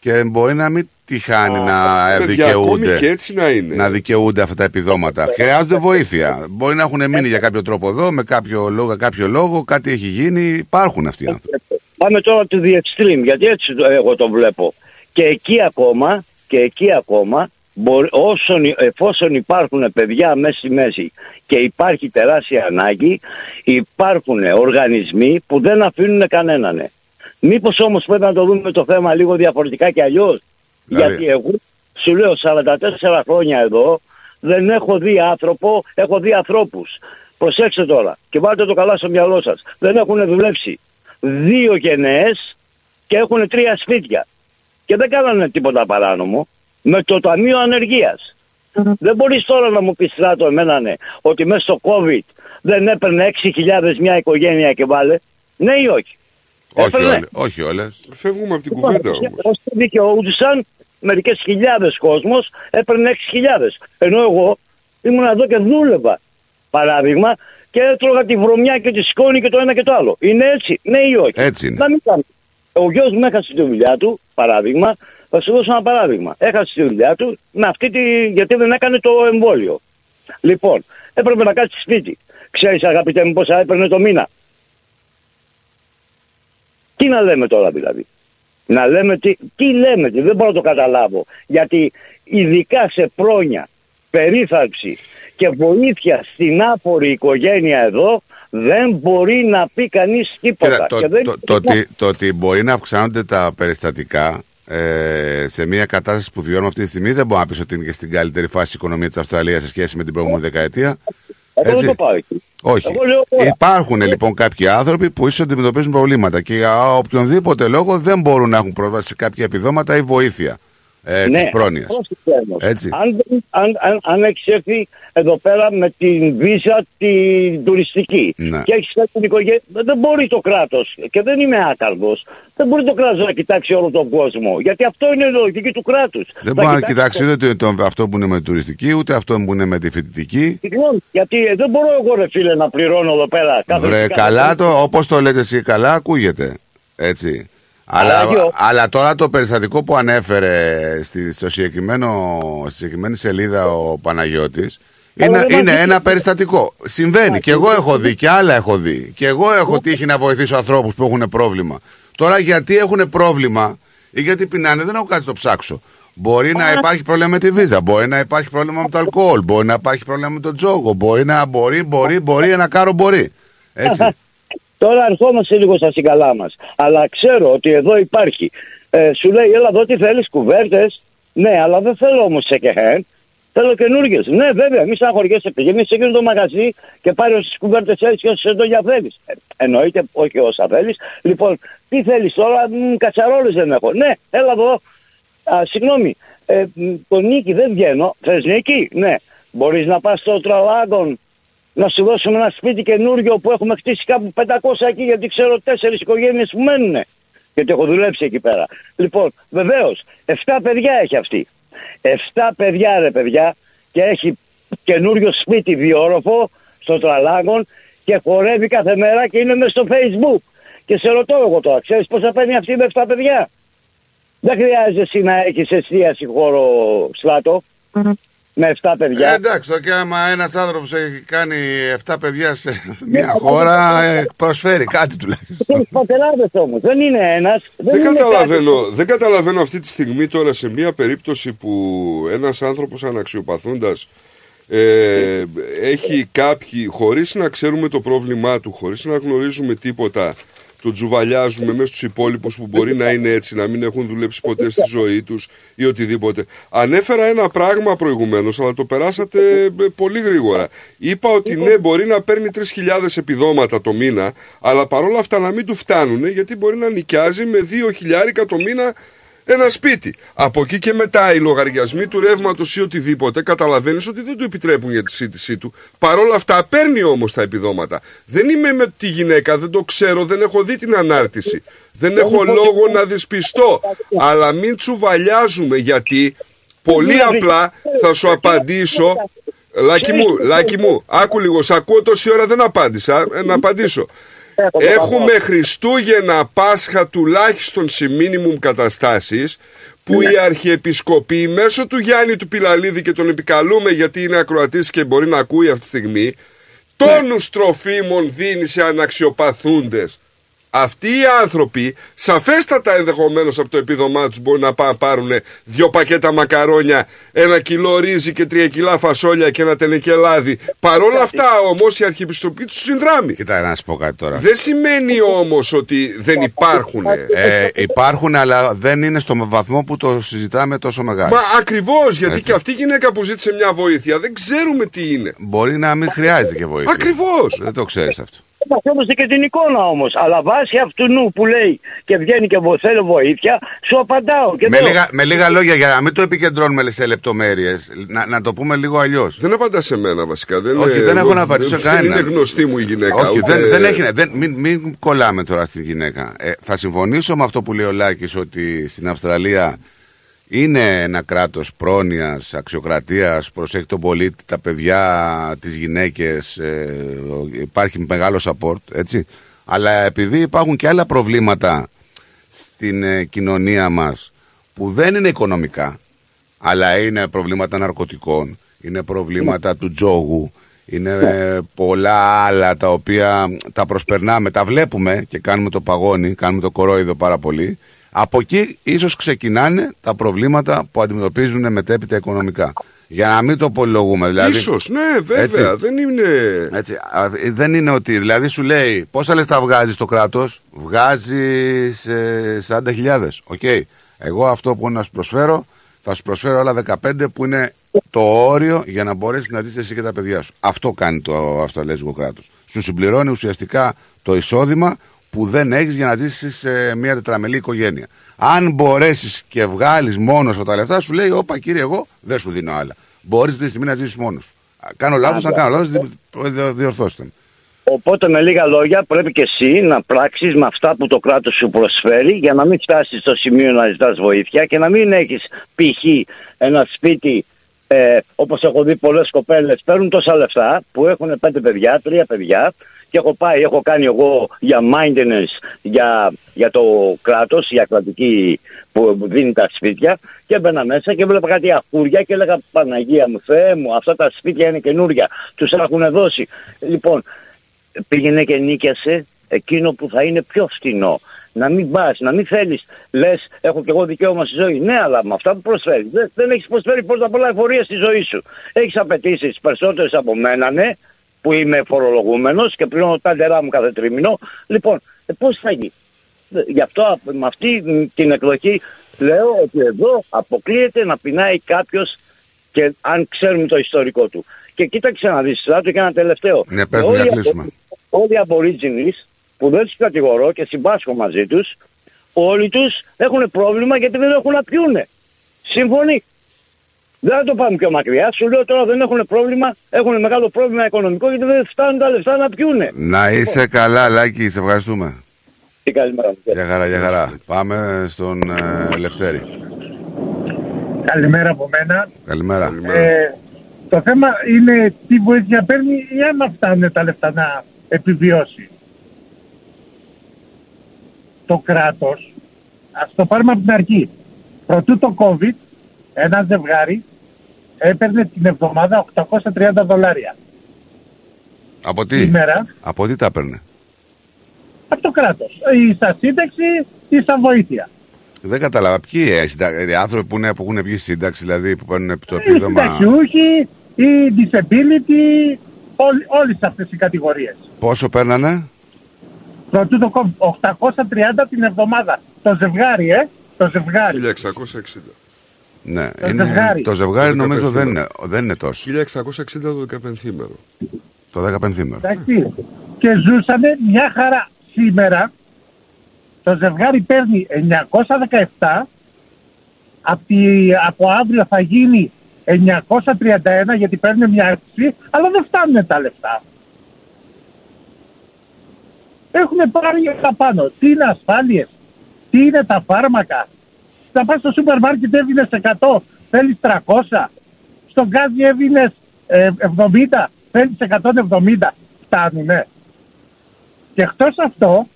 S6: και μπορεί να μην τη χάνει να ε,
S10: παιδιά, ακόμη
S6: δικαιούνται,
S10: και έτσι να είναι.
S6: να δικαιούνται αυτά τα επιδόματα. Χρειάζονται βοήθεια. Μπορεί να έχουν μείνει για κάποιο τρόπο εδώ, με κάποιο λόγο, κάποιο λόγο, κάτι έχει γίνει. Υπάρχουν αυτοί οι άνθρωποι.
S32: Πάμε τώρα to the extreme, γιατί έτσι το- εγώ το βλέπω. Και εκεί ακόμα, και εκεί ακόμα, μπορεί, όσον, εφόσον υπάρχουν παιδιά μέσα στη μέση και υπάρχει τεράστια ανάγκη, υπάρχουν οργανισμοί που δεν αφήνουν κανέναν. Μήπως όμως πρέπει να το δούμε το θέμα λίγο διαφορετικά και αλλιώς;
S6: Δηλαδή;
S32: Γιατί εγώ σου λέω 44 χρόνια εδώ δεν έχω δει άνθρωπο, έχω δει ανθρώπους. Προσέξτε τώρα και βάλτε το καλά στο μυαλό σας. Δεν έχουν δουλέψει δύο γενναίες και έχουν τρία σπίτια. Και δεν κάνανε τίποτα παράνομο με το Ταμείο Ανεργίας. Δεν μπορείς τώρα να μου πεις στράτο εμένα ναι, ότι μέσα στο COVID δεν έπαιρνε 6.000 μια οικογένεια και βάλε. Ναι ή όχι;
S6: όχι,
S32: Έπαιρνε.
S6: όλες, όχι όλες.
S10: Φεύγουμε από την κουβέντα όμως.
S32: Όσοι δικαιούτησαν, μερικές χιλιάδες κόσμος έπαιρνε 6.000. Ενώ εγώ ήμουν εδώ και δούλευα, παράδειγμα, και έτρωγα τη βρωμιά και τη σκόνη και το ένα και το άλλο. Είναι έτσι, ναι ή όχι;
S6: Έτσι είναι.
S32: Να μην κάνουμε. Ο γιος μου έχασε τη δουλειά του, παράδειγμα. Θα σου δώσω ένα παράδειγμα. Έχασε τη δουλειά του με αυτή τη... γιατί δεν έκανε το εμβόλιο. Λοιπόν, έπρεπε να κάτσει σπίτι. Ξέρεις, αγαπητέ μου, πόσα έπαιρνε το μήνα. Τι να λέμε τώρα δηλαδή; Να λέμε τι, τι λέμε, τι, δεν μπορώ να το καταλάβω. Γιατί ειδικά σε πρόνοια, περίθαλψη και βοήθεια στην άπορη οικογένεια εδώ δεν μπορεί να πει κανείς τίποτα.
S6: Κοίτα, το,
S32: Και δεν-
S6: το, το, ότι, το ότι μπορεί να αυξάνονται τα περιστατικά ε, σε μια κατάσταση που βιώνουμε αυτή τη στιγμή, δεν μπορεί να πει ότι είναι και στην καλύτερη φάση η οικονομία τη Αυστραλία σε σχέση με την προηγούμενη δεκαετία.
S32: Εγώ δεν το πάω εκεί.
S6: Όχι.
S32: Εγώ λέω τώρα.
S6: Υπάρχουν λοιπόν κάποιοι άνθρωποι που ίσως αντιμετωπίζουν προβλήματα και για οποιονδήποτε λόγο δεν μπορούν να έχουν πρόσβαση σε κάποια επιδόματα ή βοήθεια ε,
S32: ναι,
S6: της πρόνοιας.
S32: πρόσεξε όμως.
S6: Έτσι.
S32: Αν, δεν- αν, αν, αν έχεις έρθει εδώ πέρα με την βίζα την τουριστική
S6: Ναι.
S32: και έχεις την οικογένεια, δεν μπορεί το κράτος, και δεν είμαι άκαρδο, δεν μπορεί το κράτος να κοιτάξει όλο τον κόσμο. Γιατί αυτό είναι η λογική του κράτους.
S6: Δεν μπορεί να κοιτάξει ούτε το, αυτό που είναι με τη τουριστική, ούτε αυτό που είναι με τη φοιτητική.
S32: Συγγνώμη, γιατί ε, δεν μπορώ εγώ, ρε φίλε, να πληρώνω εδώ πέρα κάθε
S6: Βρε,
S32: κάθε-
S6: καλά το, όπως το λέτε εσύ, καλά ακούγεται. Έτσι. Αλλά,
S32: Άγιο.
S6: αλλά τώρα το περιστατικό που ανέφερε στη, στο συγκεκριμένο, στη συγκεκριμένη σελίδα ο Παναγιώτης
S32: Αλλά
S6: είναι,
S32: δεν μας
S6: είναι
S32: δείχνει.
S6: ένα περιστατικό. Συμβαίνει. Και εγώ έχω δει και άλλα έχω δει. Και εγώ έχω τύχει να βοηθήσω ανθρώπους που έχουν πρόβλημα. Τώρα γιατί έχουν πρόβλημα ή γιατί πεινάνε δεν έχω κάτι να το ψάξω. Μπορεί να υπάρχει πρόβλημα με τη βίζα, μπορεί να υπάρχει πρόβλημα με το αλκοόλ, μπορεί να υπάρχει πρόβλημα με τον τζόγο, μπορεί να μπορεί, μπορεί, μπορεί, ένα κάρο μπορεί. Έτσι.
S32: Τώρα ερχόμαστε λίγο στα συγκαλά μας. Αλλά ξέρω ότι εδώ υπάρχει. Ε, σου λέει, έλα εδώ τι θέλεις, κουβέρτες; Ναι, αλλά δεν θέλω όμως second hand. Θέλω καινούργιες. Ναι, βέβαια, μη αγοριέσαι. Πηγαίνει σε εκείνο το μαγαζί και πάρει όσες κουβέρτες θέλεις και όσες εδώ για θέλει. Ε, εννοείται, όχι όσα θέλεις. Λοιπόν, τι θέλεις τώρα, κατσαρόλες δεν έχω. Ναι, έλα εδώ. Α, συγγνώμη, ε, μ, το νίκη δεν βγαίνω. Θες νίκη, ναι. Μπορείς να πας στο Τραλάγκον να σου δώσουμε ένα σπίτι καινούριο που έχουμε χτίσει κάπου 500 εκεί, γιατί ξέρω τέσσερις οικογένειες που μένουν. Γιατί έχω δουλέψει εκεί πέρα. Λοιπόν, βεβαίως, 7 παιδιά έχει αυτή. 7 παιδιά, ρε παιδιά, και έχει καινούριο σπίτι διόροφο στο Τραλάγκον και χορεύει κάθε μέρα και είναι μέσα στο Facebook. Και σε ρωτώ εγώ τώρα, ξέρεις πόσα παίρνει αυτή με 7 παιδιά; Δεν χρειάζεται εσύ να έχεις εστίαση χώρο στράτο με 7 παιδιά.
S6: Ε, εντάξει, το και άμα ένας άνθρωπος έχει κάνει 7 παιδιά σε μια χώρα, ε, προσφέρει κάτι τουλάχιστον.
S32: Έχεις πατεράδε όμως. Δεν είναι ένας.
S10: Δεν καταλαβαίνω, δεν καταλαβαίνω αυτή τη στιγμή τώρα σε μια περίπτωση που ένας άνθρωπος αναξιοπαθούντας ε, έχει κάποιοι, χωρίς να ξέρουμε το πρόβλημά του, χωρίς να γνωρίζουμε τίποτα, το τζουβαλιάζουμε μέσα στους υπόλοιπους που μπορεί να είναι έτσι, να μην έχουν δουλέψει ποτέ στη ζωή τους ή οτιδήποτε. Ανέφερα ένα πράγμα προηγουμένως, αλλά το περάσατε ε, πολύ γρήγορα. Είπα ότι ναι, μπορεί να παίρνει 3.000 επιδόματα το μήνα, αλλά παρόλα αυτά να μην του φτάνουν, γιατί μπορεί να νοικιάζει με 2.000 το μήνα ένα σπίτι. Από εκεί και μετά οι λογαριασμοί του ρεύματος ή οτιδήποτε καταλαβαίνεις ότι δεν του επιτρέπουν για τη σύντησή του. Παρ' όλα αυτά παίρνει όμως τα επιδόματα. Δεν είμαι με τη γυναίκα, δεν το ξέρω, δεν έχω δει την ανάρτηση. Δεν έχω λόγο να δυσπιστώ. Αλλά μην τσουβαλιάζουμε γιατί πολύ απλά θα σου απαντήσω. Λάκι μου, λάκι μου, άκου λίγο, σ' ακούω τόση ώρα δεν απάντησα, ε, να απαντήσω. Έχουμε Χριστούγεννα, Πάσχα τουλάχιστον σε μίνιμουμ καταστάσεις που η Αρχιεπισκοπή μέσω του Γιάννη του Πιλαλίδη και τον επικαλούμε γιατί είναι ακροατής και μπορεί να ακούει αυτή τη στιγμή τόνους τροφίμων δίνει σε αναξιοπαθούντες. Αυτοί οι άνθρωποι, σαφέστατα ενδεχομένως από το επίδομά τους, μπορεί να πά- πάρουν δύο πακέτα μακαρόνια, ένα κιλό ρύζι και τρία κιλά φασόλια και ένα τενεκέ λάδι. Παρ' όλα αυτά όμως η αρχιεπισκοπή τους συνδράμει.
S6: Κοιτά, να σου πω κάτι τώρα.
S10: Δεν σημαίνει όμως ότι δεν υπάρχουν.
S6: Ε, υπάρχουν, αλλά δεν είναι στο βαθμό που το συζητάμε τόσο μεγάλο.
S10: Μα ακριβώς γιατί
S6: Έτσι.
S10: και αυτή η γυναίκα που ζήτησε μια βοήθεια δεν ξέρουμε τι είναι.
S6: Μπορεί να μην χρειάζεται και βοήθεια.
S10: Ακριβώς.
S6: Δεν το ξέρεις αυτό.
S32: Μαθαίνουμε και την εικόνα όμως. Αλλά βάσει αυτού νου που λέει και βγαίνει και βο- θέλω βοήθεια, σου απαντάω. Και
S6: Με
S32: λέω,
S6: λίγα, με λίγα λόγια, για να μην το επικεντρώνουμε σε λεπτομέρειες, να, να το πούμε λίγο αλλιώς.
S10: Δεν απαντά σε μένα βασικά. Δεν
S6: Όχι,
S10: είναι-
S6: δεν έχω να απαντήσω
S10: δεν
S6: κανένα.
S10: είναι γνωστή μου η γυναίκα.
S6: Όχι,
S10: ούτε-
S6: δεν, δεν έχει, δεν, μην, μην κολλάμε τώρα στην γυναίκα. Ε, θα συμφωνήσω με αυτό που λέει ο Λάκης ότι στην Αυστραλία είναι ένα κράτος πρόνοιας, αξιοκρατίας, προσέχει τον πολίτη, τα παιδιά, τις γυναίκες, ε, υπάρχει μεγάλο support, έτσι. Αλλά επειδή υπάρχουν και άλλα προβλήματα στην ε, κοινωνία μας που δεν είναι οικονομικά, αλλά είναι προβλήματα ναρκωτικών, είναι προβλήματα του τζόγου, είναι ε, πολλά άλλα τα οποία τα προσπερνάμε, τα βλέπουμε και κάνουμε το παγόνι, κάνουμε το κορόιδο πάρα πολύ. Από εκεί ίσως ξεκινάνε τα προβλήματα που αντιμετωπίζουν μετέπειτα οικονομικά. Για να μην το πολυλογούμε. Δηλαδή,
S10: Ίσως, ναι, βέβαια.
S6: Έτσι.
S10: Δεν είναι.
S6: έτσι, α, ε, δεν είναι ότι, δηλαδή σου λέει πόσα λεφτά βγάζεις το κράτος, βγάζεις ε, 40.000, οκ. Εγώ αυτό που να σου προσφέρω, θα σου προσφέρω άλλα 15 που είναι το όριο για να μπορέσεις να ζήσει εσύ και τα παιδιά σου. Αυτό κάνει το Αυστραλέζικο κράτος. Σου συμπληρώνει ουσιαστικά το εισόδημα που δεν έχεις για να ζήσεις σε μια τετραμελή οικογένεια. Αν μπορέσεις και βγάλεις μόνος σου τα λεφτά, σου λέει: Όπα κύριε, εγώ δεν σου δίνω άλλα. Μπορείς αυτή τη στιγμή να ζήσεις μόνος σου. Κάνω λάθος, αν κάνω λάθος, διορθώστε με.
S32: Οπότε με λίγα λόγια πρέπει και εσύ να πράξεις με αυτά που το κράτος σου προσφέρει για να μην φτάσεις στο σημείο να ζητάς βοήθεια και να μην έχεις π.χ. ένα σπίτι ε, όπως έχω δει πολλές κοπέλες παίρνουν τόσα λεφτά που έχουν πέντε παιδιά, τρία παιδιά και έχω πάει, έχω κάνει εγώ για maintenance για, για το κράτος, για κρατική που δίνει τα σπίτια και έμπαινα μέσα και βλέπα κάτι αχούρια και έλεγα Παναγία μου, Θεέ μου, αυτά τα σπίτια είναι καινούρια, τους έχουν δώσει. Λοιπόν, πήγαινε και νίκιασε εκείνο που θα είναι πιο φθηνό. Να μην πας, να μην θέλεις. Λες, έχω κι εγώ δικαίωμα στη ζωή. Ναι, αλλά με αυτά που προσφέρεις. Δεν, δεν έχεις προσφέρει πρώτα απ' όλα εφορία στη ζωή σου. Έχεις απαιτήσεις περισσότερες από μένα, ναι, που είμαι φορολογούμενος και πληρώνω τα ντερά μου κάθε τρίμηνο. Λοιπόν, ε, πώς θα γίνει; Ε, Γι' αυτό με αυτή την εκδοχή λέω ότι εδώ αποκλείεται να πεινάει κάποιος και αν ξέρουμε το ιστορικό του. Και κοίταξε να δεις, θα και ένα τελευταίο.
S6: Ναι, πες μου,
S32: Όλοι
S6: να
S32: οι
S6: κλείσουμε.
S32: όλοι οι Aborigines που δεν τους κατηγορώ και συμπάσχω μαζί τους, όλοι τους έχουν πρόβλημα γιατί δεν έχουν να πιούνε. Σύμφωνοι. Δεν θα το πάμε πιο μακριά. Σου λέω τώρα δεν έχουν πρόβλημα, έχουν μεγάλο πρόβλημα οικονομικό γιατί δεν φτάνουν τα λεφτά να πιούνε.
S6: Να είσαι καλά, Λάκη, σε ευχαριστούμε.
S32: Τι καλημέρα μου.
S6: Για χαρά, για χαρά. Πάμε στον ε, Λευτέρη.
S33: Καλημέρα από μένα.
S6: Καλημέρα.
S33: Ε, το θέμα είναι τι βοήθεια παίρνει ή άμα φτάνουν τα λεφτά να επιβιώσει. Το κράτος, ας το πάρουμε από την αρχή. Προτού το COVID, ένα ζευγάρι έπαιρνε την εβδομάδα 830 δολάρια.
S6: Από τι,
S33: Σήμερα.
S6: από τι τα παίρνε.
S33: Από το κράτος. Ή στα σύνταξη ή στα βοήθεια.
S6: Δεν κατάλαβα. Ποιοι ε, συντα- οι άνθρωποι που, είναι, που έχουν βγει σύνταξη, δηλαδή που παίρνουν το
S33: Οι
S6: επίδομα;
S33: συνταξιούχοι, ή disability, όλ- όλες αυτές οι κατηγορίες.
S6: Πόσο παίρνανε,
S33: Προτού το COVID, 830 την εβδομάδα. Το ζευγάρι, ε. Το ζευγάρι.
S10: 1660.
S6: Ναι,
S33: Το
S6: είναι,
S33: ζευγάρι.
S6: το ζευγάρι
S10: Το
S6: νομίζω δεν
S10: δεκαπενθήμερο.
S6: είναι, δεν είναι τόσο.
S10: 1660 το δεκαπενθήμερο.
S6: Το 15
S33: Εντάξει. Και ζούσανε μια χαρά. Σήμερα το ζευγάρι παίρνει 917. Από, από αύριο θα γίνει 931 γιατί παίρνουν μια αύξηση, αλλά δεν φτάνουν τα λεφτά. Έχουν πάρει τα πάνω. Τι είναι ασφάλειες, τι είναι τα φάρμακα. Θα πας στο σούπερ μάρκετ έβγαινες 100, θέλεις 300. Στον γκάζι έβγαινες ε, 70, θέλεις 170. Φτάνουνε. Και εκτός αυτό,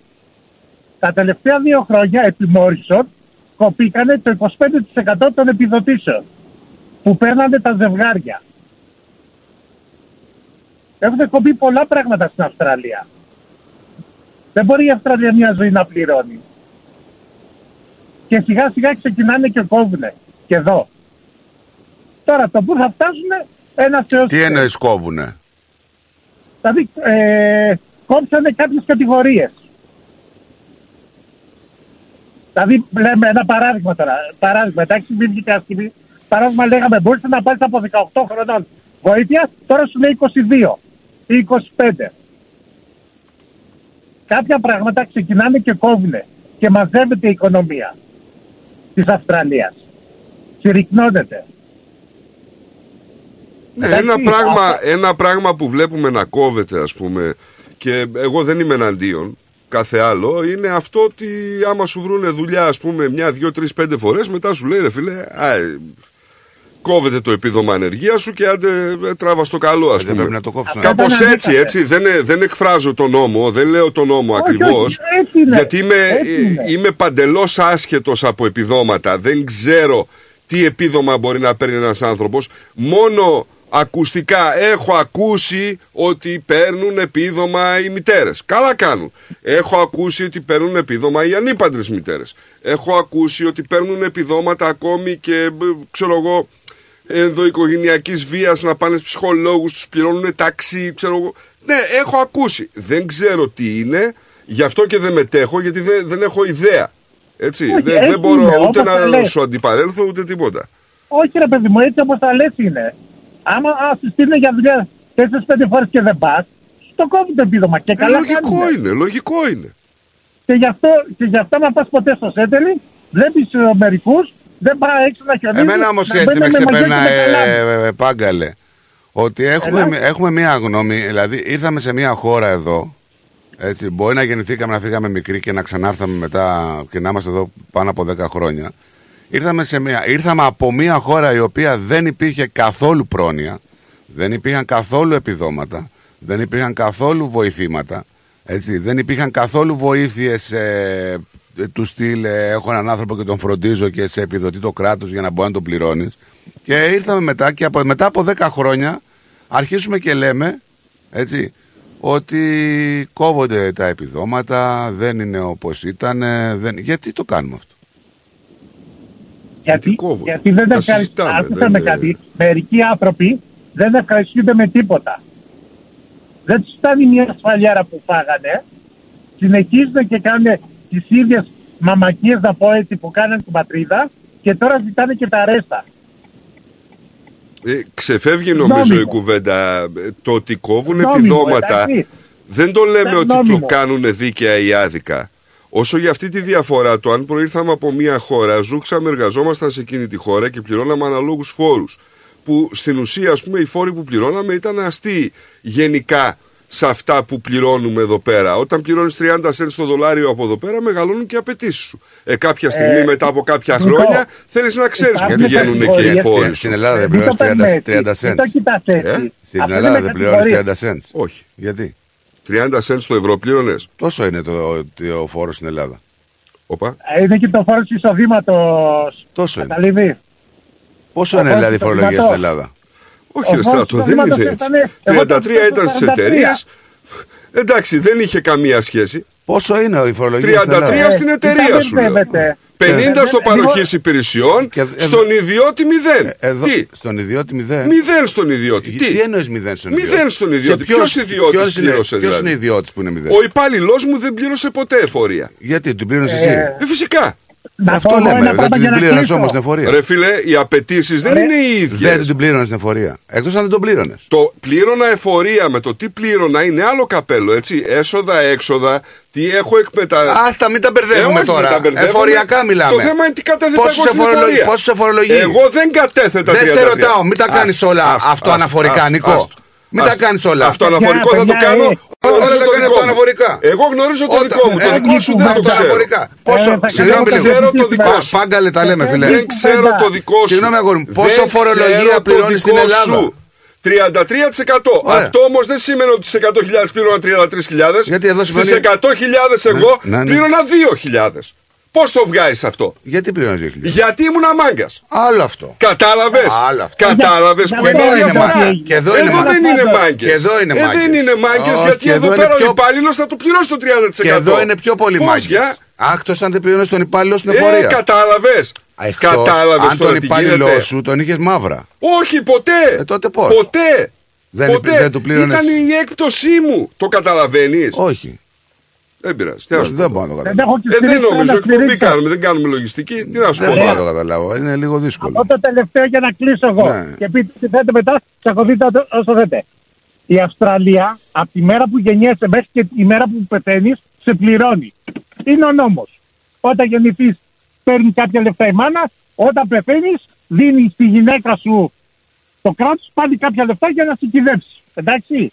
S33: τα τελευταία δύο χρόνια επί Morrison κοπήκανε το 25% των επιδοτήσεων που παίρνανε τα ζευγάρια. Έχουν κοπεί πολλά πράγματα στην Αυστραλία. Δεν μπορεί η Αυστραλία μια ζωή να πληρώνει. Και σιγά σιγά ξεκινάνε και κόβουνε. Και εδώ. Τώρα το που θα φτάσουν ένα θεός...
S6: Τι εννοείς κόβουνε;
S33: Δηλαδή ε, κόψανε κάποιες κατηγορίες. Δηλαδή, λέμε ένα παράδειγμα τώρα. Παράδειγμα, εντάξει, μην βγει άσχημη. Παράδειγμα, λέγαμε, μπορείς να πάρεις από 18 χρονών βοήθεια, τώρα σου λέει 22 ή 25. Κάποια πράγματα ξεκινάνε και κόβουνε και μαζεύεται η οικονομία της Αυστραλίας. Συρρυκνώνεται.
S10: Ναι,
S33: Εντάξει,
S10: ένα, πράγμα,
S33: αυτό-
S10: ένα πράγμα που βλέπουμε να κόβεται ας πούμε και εγώ δεν είμαι εναντίον κάθε άλλο είναι αυτό ότι άμα σου βρούνε δουλειά ας πούμε μια, δυο, τρεις, πέντε φορές μετά σου λέει ρε φίλε α, ε, κόβεται το επίδομα ανεργίας σου και άντε ε, τράβα στο καλό ας
S6: δεν
S10: πούμε.
S6: πρέπει να το κόψουν.
S10: Κάπως
S33: Αυτό ήταν
S10: έτσι,
S33: ανέκαθεν.
S10: έτσι δεν, ε, δεν εκφράζω τον νόμο, δεν λέω τον νόμο
S33: Όχι,
S10: ακριβώς
S33: όχι, έτσι είναι.
S10: γιατί είμαι,
S33: Έτσι είναι.
S10: ε, είμαι παντελώς άσχετος από επιδόματα δεν ξέρω τι επίδομα μπορεί να παίρνει ένας άνθρωπος μόνο ακουστικά έχω ακούσει ότι παίρνουν επίδομα οι μητέρες καλά κάνουν έχω ακούσει ότι παίρνουν επίδομα οι ανήπαντρες μητέρες έχω ακούσει ότι παίρνουν επιδόματα ακόμη και ε, ξέρω εγώ ενδοοικογενειακής βίας να πάνε στους ψυχολόγους, τους πληρώνουν ταξί, ξέρω εγώ. Ναι, έχω ακούσει. Δεν ξέρω τι είναι, γι' αυτό και δεν μετέχω, γιατί δεν, δεν έχω ιδέα. Έτσι.
S33: Όχι,
S10: δεν,
S33: έτσι
S10: δεν μπορώ
S33: είναι,
S10: ούτε
S33: όπως τα
S10: να
S33: λες.
S10: σου αντιπαρέλθω ούτε τίποτα.
S33: Όχι ρε παιδί μου, έτσι όπως τα λες είναι. Άμα α, σου στείλουν για δουλειά τέσσερις-πέντε φορές και δεν πας, στο κόβει το επίδομα. Και
S10: Ε,
S33: καλά
S10: λογικό
S33: κάνουνε.
S10: είναι, λογικό είναι.
S33: Και γι' αυτό, και γι' αυτό να πας ποτέ στο σέντελι, βλέπεις ε, μερικούς, δεν πάει έξω να χιονίζει.
S6: Εμένα όμως
S33: να
S6: έτσι με
S33: μπαίνουν μαγιό και
S6: ξεπερνά,
S33: με καλάμι.
S6: ε, ε, πάγκαλε. Ότι έχουμε,
S33: Έλα.
S6: έχουμε μία γνώμη, δηλαδή ήρθαμε σε μία χώρα εδώ. Έτσι, μπορεί να γεννηθήκαμε να φύγαμε μικροί και να ξανάρθαμε μετά και να είμαστε εδώ πάνω από 10 χρόνια. Ήρθαμε, σε μία, ήρθαμε από μία χώρα η οποία δεν υπήρχε καθόλου πρόνοια, δεν υπήρχαν καθόλου επιδόματα, δεν υπήρχαν καθόλου βοηθήματα, έτσι, δεν υπήρχαν καθόλου βοήθειες ε, ε, του στυλ ε, έχω έναν άνθρωπο και τον φροντίζω και σε επιδοτεί το κράτος για να μπορεί να τον πληρώνεις. Και ήρθαμε μετά και από, μετά από 10 χρόνια αρχίσουμε και λέμε, έτσι, ότι κόβονται τα επιδόματα, δεν είναι όπως ήταν, δεν... γιατί το κάνουμε αυτό;
S33: Γιατί, γιατί δεν
S6: Τα
S33: ευχαριστούν.
S6: συζητάμε,
S33: Άκουσα
S6: δεν
S33: με
S6: είναι-
S33: κάτι. Μερικοί άνθρωποι δεν ευχαριστούνται με τίποτα. Δεν τους φτάνει μια ασφαλιάρα που φάγανε. Συνεχίζουν και κάνουν τις ίδιες μαμακίες, να πω έτσι, που κάνανε στην πατρίδα και τώρα ζητάνε και τα ρέστα.
S10: Ε, ξεφεύγει νομίζω
S33: Νόμιμο.
S10: η κουβέντα. Ε, Το ότι κόβουν
S33: Νόμιμο,
S10: επιδόματα
S33: εντάξει.
S10: δεν το λέμε
S33: Ήταν
S10: ότι
S33: νόμιμο.
S10: το κάνουν δίκαια ή άδικα. Όσο για αυτή τη διαφορά, το αν προήρθαμε από μια χώρα, ζούξαμε, εργαζόμασταν σε εκείνη τη χώρα και πληρώναμε αναλόγους φόρους. Που στην ουσία, ας πούμε, οι φόροι που πληρώναμε ήταν αστείοι γενικά σε αυτά που πληρώνουμε εδώ πέρα. Όταν πληρώνεις 30 cents το δολάριο από εδώ πέρα, μεγαλώνουν και οι απαιτήσεις σου. Ε, κάποια στιγμή,
S6: Ε,
S10: μετά από κάποια
S6: Νίκο,
S10: χρόνια, θέλεις να ξέρεις που
S6: υπάρχουν
S10: πηγαίνουν εκεί οι
S6: κατηγορίες.
S10: φόροι.
S6: Στην Ελλάδα δεν
S33: Μην το
S6: πληρώνει
S33: παίρνουμε
S6: 30,
S33: έτσι.
S6: 30
S33: Μην το
S6: cents.
S33: κοιτάς έτσι.
S6: Ε; Στην
S33: Αυτό
S6: Ελλάδα
S33: είναι
S6: δεν πληρώνεις
S33: κατηγορίες.
S6: 30 cents.
S10: Όχι.
S6: Γιατί;
S10: 30 cents το ευρώ πλήρωνες.
S6: Τόσο είναι το, το φόρος στην Ελλάδα.
S10: Οπα.
S33: Ε, Είναι και το φόρος του εισοδήματος.
S6: Τόσο είναι.
S33: Καταλήβει.
S6: Πόσο
S33: Ο
S6: είναι
S33: φόρος
S6: δηλαδή η
S33: του
S6: φορολογία στην
S33: εισοδήματος.
S6: Ελλάδα;
S10: Όχι, ρε
S33: Ο
S10: Στράτο,
S33: φόρος
S10: δεν
S33: του
S10: είναι έτσι.
S33: εισοδήματος ήταν- εγώ
S10: 33
S33: το
S10: ήταν στι
S33: 43.
S10: εταιρείε. Εντάξει, δεν είχε καμία σχέση.
S6: Πόσο είναι η φορολογία
S10: 33 στην
S33: Ε,
S10: εταιρεία
S33: ήταν
S10: σου. λέω.
S33: μπερδεύεται.
S10: 50
S33: Ε,
S10: στο
S33: ε,
S10: παροχής υπηρεσιών, στον ιδιώτη 0.
S6: Εδώ,
S10: Τι,
S6: στον ιδιώτη μηδέν.
S10: 0 στον ιδιώτη. Τι,
S6: Τι εννοείς μηδέν στον ιδιώτη;
S10: Μηδέν στον ιδιώτη.
S6: Σε ποιος-
S10: Ποιος ιδιώτης
S6: ποιος είναι-
S10: πλήρωσε
S6: ποιος
S10: δηλαδή;
S6: είναι ιδιώτης που είναι μηδέν;
S10: Ο υπάλληλο μου δεν πλήρωσε ποτέ εφορία.
S6: Γιατί την πλήρωνε
S33: Ε,
S6: εσύ;
S10: Ε, φυσικά.
S33: Να
S6: Αυτό
S33: πω εγώ
S6: λέμε.
S33: ένα
S6: Δεν
S33: πράγμα για
S6: την
S33: να
S6: πλήρωνες
S33: κλείσω.
S6: όμως την εφορία.
S10: Ρε φίλε, οι απαιτήσεις δεν
S33: Ρε.
S10: είναι οι ίδιες.
S6: Δεν την πλήρωνες την εφορία. Εκτός αν δεν τον πλήρωνες.
S10: Το πλήρωνα εφορία με το τι πλήρωνα είναι άλλο καπέλο, έτσι. Έσοδα, έξοδα, τι έχω εκμεταλλευτεί.
S6: Άστα, μην τα μπερδεύουμε
S10: όχι,
S6: τώρα.
S10: δεν τα μπερδεύουμε.
S6: Εφοριακά μιλάμε.
S10: Το θέμα είναι τι κατέθετα
S6: Πόσους
S10: εγώ στην
S6: εφορολογεί-
S10: εφορία.
S6: πόσους εφορολογεί;
S10: Εγώ δεν κατέθετα
S6: Δεν σε
S10: 33.
S6: ρωτάω, μην τα κάνεις
S10: Άστο,
S6: όλα
S10: άστο,
S6: αυτό
S10: άστο,
S6: αναφορικά,
S10: άστο,
S6: Νικό.
S10: Άστο.
S6: Μην τα
S10: Άστο.
S6: κάνεις όλα.
S10: Αυτό αναφορικό θα το
S33: παιδιά,
S10: κάνω.
S33: ε.
S10: γνωρίζω
S6: Όλα τα
S10: το
S6: κάνεις
S10: δικό
S6: αυτό
S10: μου.
S6: αναφορικά.
S10: Εγώ γνωρίζω το
S6: Όταν-
S10: δικό μου. Το
S6: ε,
S10: δικό σου δεν το
S6: αυτό
S10: ξέρω.
S6: αναφορικά. Πόσο,
S33: Ε, θα
S6: συγγνώμη
S10: Δεν
S6: λίγο.
S10: ξέρω το δικό
S6: Πα-
S10: σου.
S6: Πάγκαλε τα λέμε, φίλε.
S10: Δεν ξέρω το δικό σου.
S6: Συγγνώμη, αγόρι μου.
S10: Δεν
S6: Πόσο φορολογία
S10: ξέρω το
S6: πληρώνεις στην
S10: δικό
S6: Ελλάδα;
S10: σου. 33%.
S6: Ωραία.
S10: Αυτό όμως δεν σημαίνει ότι στι 100.000 πλήρωνα 33.000.
S6: Γιατί εδώ
S10: Στις
S6: σημαίνει-
S10: 100.000 εγώ
S6: Ναι, ναι, ναι.
S10: πλήρωνα 2.000. Πώς το βγάζεις αυτό;
S6: Γιατί πληρώνεις 2.000.
S10: Γιατί ήμουν μάγκα.
S6: Άλλο αυτό.
S10: Κατάλαβες;
S6: Άλλο αυτό.
S10: Κατάλαβες
S33: Για-
S10: που
S33: για
S10: είναι
S33: αυτό
S10: η
S33: είναι
S10: διαφορά.
S33: μάγκες.
S6: Και εδώ είναι
S10: Εδώ
S6: μάγκες.
S10: δεν είναι μάγκες.
S6: Και εδώ είναι
S10: Ε,
S6: μάγκες.
S10: δεν είναι μάγκες
S6: Όχι,
S10: γιατί εδώ
S6: εδώ είναι
S10: πέρα ο
S6: πιο-
S10: υπάλληλος θα του πληρώσει το 30%.
S6: Και εδώ είναι πιο πολύ
S10: Πώς,
S6: μάγκες.
S10: για;
S6: Άκτος αν δεν πληρώνεις τον υπάλληλο στην
S10: Ε,
S6: εφορία.
S10: κατάλαβες.
S6: Εκτός
S10: Κατάλαβες
S6: Αν
S10: τώρα
S6: τον
S10: τι
S6: υπάλληλό
S10: γίνεται.
S6: σου τον είχες μαύρα.
S10: Όχι, ποτέ.
S6: Ε, τότε πώς;
S10: Ποτέ.
S6: Δεν-
S10: ποτέ.
S6: δεν του πλήρωνες-
S10: Ήταν η έκπτωσή μου. Το καταλαβαίνεις;
S6: Όχι.
S10: Δεν πειράζει. Τι να σου
S6: Δεν
S10: πω.
S6: μπορώ να το
S33: Δεν
S6: καταλάβω.
S33: έχω και
S10: Ε, δεν
S33: στηρίξει
S10: νομίζω.
S33: ένα
S10: Εκπομπή
S33: στηρίξω.
S10: κάνουμε. Δεν κάνουμε λογιστική. Τι να σου
S6: Δεν
S10: πω.
S6: μπορώ να
S10: τώρα.
S6: το καταλάβω. Είναι λίγο δύσκολο.
S33: Από το τελευταίο για να κλείσω εγώ.
S6: Ναι.
S33: Και πείτε τι θέλετε μετά, τσακωθείτε ό- όσο θέτε. Η Αυστραλία, από τη μέρα που γεννιέσαι μέχρι και τη μέρα που πεθαίνεις, σε πληρώνει. Είναι ο νόμος. Όταν γεννηθείς, παίρνει κάποια λεφτά η μάνα. Όταν πεθαίνεις, δίνεις στη γυναίκα σου το κράτος, πάλι κάποια λεφτά για να σε κυδέψει. Εντάξει.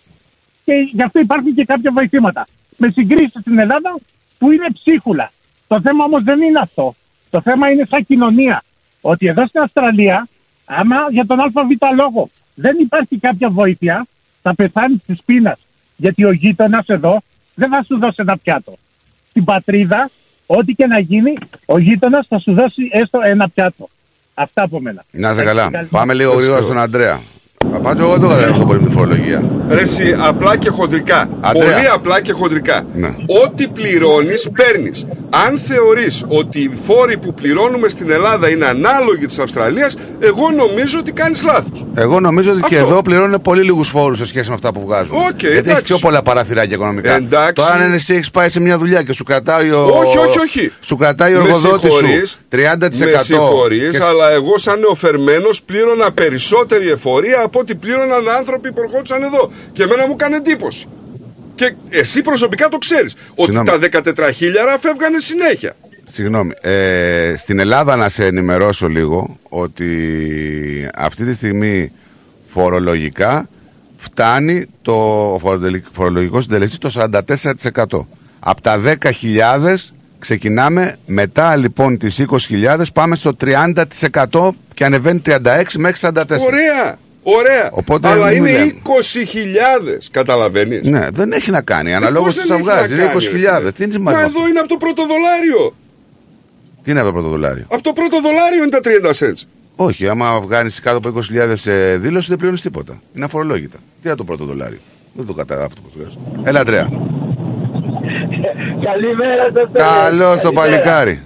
S33: Και γι' αυτό υπάρχουν και κάποια βοηθήματα. Με συγκρίσεις στην Ελλάδα που είναι ψίχουλα. Το θέμα όμως δεν είναι αυτό. Το θέμα είναι σαν κοινωνία. Ότι εδώ στην Αυστραλία, άμα για τον ΑΒ λόγο δεν υπάρχει κάποια βοήθεια, θα πεθάνεις της πείνας. Γιατί ο γείτονας εδώ δεν θα σου δώσει ένα πιάτο. Στην πατρίδα, ό,τι και να γίνει, ο γείτονας θα σου δώσει έστω ένα πιάτο. Αυτά από μένα.
S6: Να είσαι
S33: Έχετε
S6: καλά.
S33: καλή-
S6: Πάμε λίγο γρήγορα στον Αντρέα. Πάντω εγώ δεν το καταλαβαίνω αυτό πολύ με τη φορολογία.
S10: Ρε εσύ, απλά και χοντρικά.
S6: Αντρέα.
S10: Πολύ απλά και χοντρικά.
S6: Ναι.
S10: Ό,τι πληρώνεις, παίρνεις. αν θεωρείς ότι οι φόροι που πληρώνουμε στην Ελλάδα είναι ανάλογοι της Αυστραλίας, εγώ νομίζω ότι κάνεις λάθος.
S6: Εγώ νομίζω ότι και
S10: Αυτό.
S6: εδώ πληρώνουν πολύ λίγους φόρους σε σχέση με αυτά που βγάζουν.
S10: Οκ,
S6: Γιατί έχει
S10: εντάξει.
S6: πιο πολλά παραθυράκια οικονομικά.
S10: Εντάξει.
S6: Τώρα, αν εσύ έχεις πάει σε μια δουλειά και σου κρατάει ο.
S10: Όχι, όχι, όχι.
S6: Σου κρατάει ο
S10: Με
S6: εργοδότης σου
S10: συγχωρείς,
S6: 30%.
S10: Με συγχωρείς,
S6: και-
S10: αλλά εγώ σαν νεοφερμένος πλήρωνα περισσότερη εφορία από ό,τι πλήρωναν άνθρωποι που ερχόντουσαν εδώ. Και εμένα μου έκανε εντύπωση. Και εσύ προσωπικά το ξέρεις. Ότι
S6: Συγγνώμη.
S10: τα 14 χίλιαρα φεύγανε συνέχεια.
S6: Συγγνώμη. Ε, στην Ελλάδα να σε ενημερώσω λίγο ότι αυτή τη στιγμή φορολογικά φτάνει το φορολογικό- φορολογικό συντελεστή το 44%. Από τα 10.000 ξεκινάμε μετά λοιπόν τις 20.000 πάμε στο 30% και ανεβαίνει 36 μέχρι 44.
S10: Ωραία, ωραία.
S6: Οπότε
S10: αλλά
S6: μην
S10: είναι
S6: λέμε.
S10: 20.000, καταλαβαίνεις.
S6: Ναι, δεν έχει να κάνει. Αναλόγως
S10: πώς
S6: τι
S10: δεν
S6: θα
S10: έχει να
S6: βγάζει. Είναι
S10: κάνει,
S6: 20.000.
S10: ρε
S6: Τι είναι
S10: Μα
S6: σημαντικό.
S10: εδώ είναι από το πρώτο δολάριο.
S6: Τι είναι αυτό το πρώτο δολάριο.
S10: Από το πρώτο δολάριο είναι τα 30 cents.
S6: Όχι, άμα βγάλεις κάτω από 20.000 σε δήλωση δεν πληρώνεις τίποτα. Είναι αφορολόγητα. Τι είναι το πρώτο δολάριο. Δεν το κατάλαβα αυτό που σου λέω. Έλα, Αντρέα.
S34: Καλημέρα σας.
S6: Καλό το παλικάρι.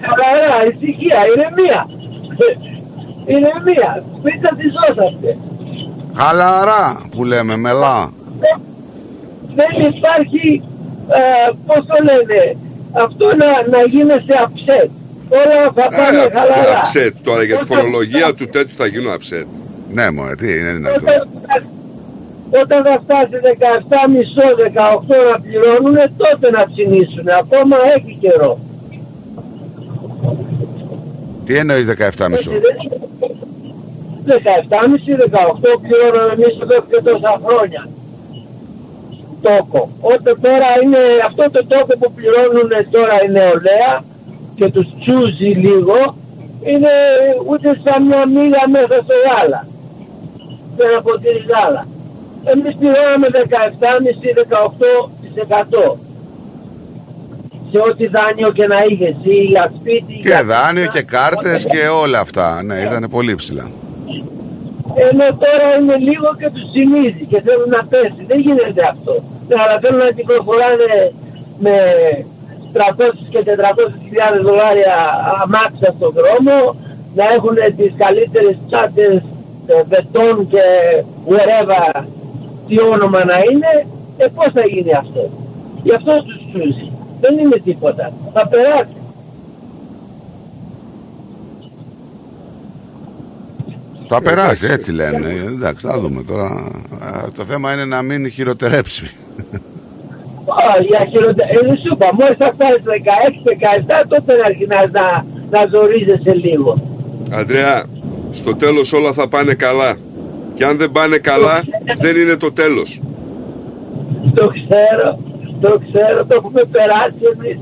S34: Καλά, ησυχία, ηρεμία. Ηρεμία. Μην καθιζόσαστε.
S6: Χαλαρά που λέμε, μελά.
S34: Δεν υπάρχει, ε, πώς το λένε, αυτό να, να γίνεσαι upset. Όλα θα πάνε
S10: Ε,
S34: χαλαρά.
S10: Upset τώρα για τη
S34: Όταν-
S10: φορολογία του τέτοιου θα γίνω upset.
S6: Ναι, μωρέ, τι είναι δυνατόν.
S34: Όταν, όταν θα φτάσει 17 μισό, 18 να πληρώνουν, τότε να ψηνίσουν. Ακόμα έχει καιρό.
S6: Τι εννοείς 17 μισό;
S34: 17,5, 18 πληρώναμε εμείς εδώ και τόσα χρόνια. Τόκο. Όταν τώρα είναι αυτό το τόκο που πληρώνουν τώρα η νεολαία και τους τσούζει λίγο, είναι ούτε σαν μια μήλα μέσα στο γάλα. Σε ένα ποτήρι γάλα. Εμείς πληρώναμε 17,5-18% σε ό,τι δάνειο και να είχες εσύ για σπίτι.
S6: Και
S34: για-
S6: δάνειο και κάρτες και όλα αυτά. Ναι, ήταν πολύ ψηλά.
S34: Ενώ τώρα είναι λίγο και τους θυμίζει και θέλουν να πέσει. Δεν γίνεται αυτό. Ναι, αλλά θέλουν να κυκλοφοράνε με 300 και 400 χιλιάδες δολάρια αμάξια στον δρόμο, να έχουν τις καλύτερες τσάτες ε, μπετόν και whatever τι όνομα να είναι, ε, πώς θα γίνει αυτό. Γι' αυτό τους τσούζει. Δεν είναι τίποτα. Θα περάσει.
S6: Θα περάσει, έτσι λένε. Ε, Εντάξει, θα δούμε τώρα. Α, Το θέμα είναι να μην χειροτερέψει.
S34: Α, για χειροτε... ε, δεν σου είπα, μόλις θα φτάσεις 16-17 τότε να αρχινάς να, να ζορίζεσαι λίγο.
S10: Αντρέα, στο τέλος όλα θα πάνε καλά. Και αν δεν πάνε καλά, δεν είναι το τέλος.
S34: Το ξέρω, το ξέρω, το έχουμε περάσει εμείς.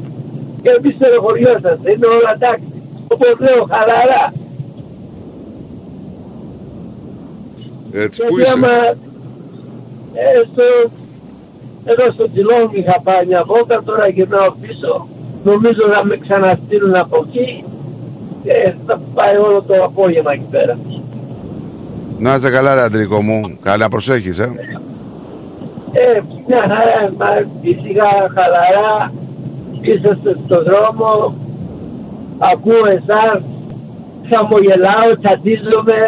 S34: Και εμείς στενοχωριόσαστε, είναι όλα εντάξει. Όπως λέω, χαλαρά.
S10: Έτσι, πού
S34: Γιατί
S10: είσαι;
S34: άμα ε, στο, εδώ στο Τζιλόνγκ είχα πάει μια βόλτα, τώρα γυρνάω πίσω. Νομίζω να με ξαναστείλουν από εκεί. Και θα πάει όλο το απόγευμα εκεί πέρα.
S6: Να είσαι καλά, ρε Αντρίκο μου. Καλά να προσέχεις, ε.
S34: Ε, μια χαρά, μα, ήσυχα, χαλαρά, είσαστε στον δρόμο, ακούω εσάς, χαμογελάω, τσατίζομαι,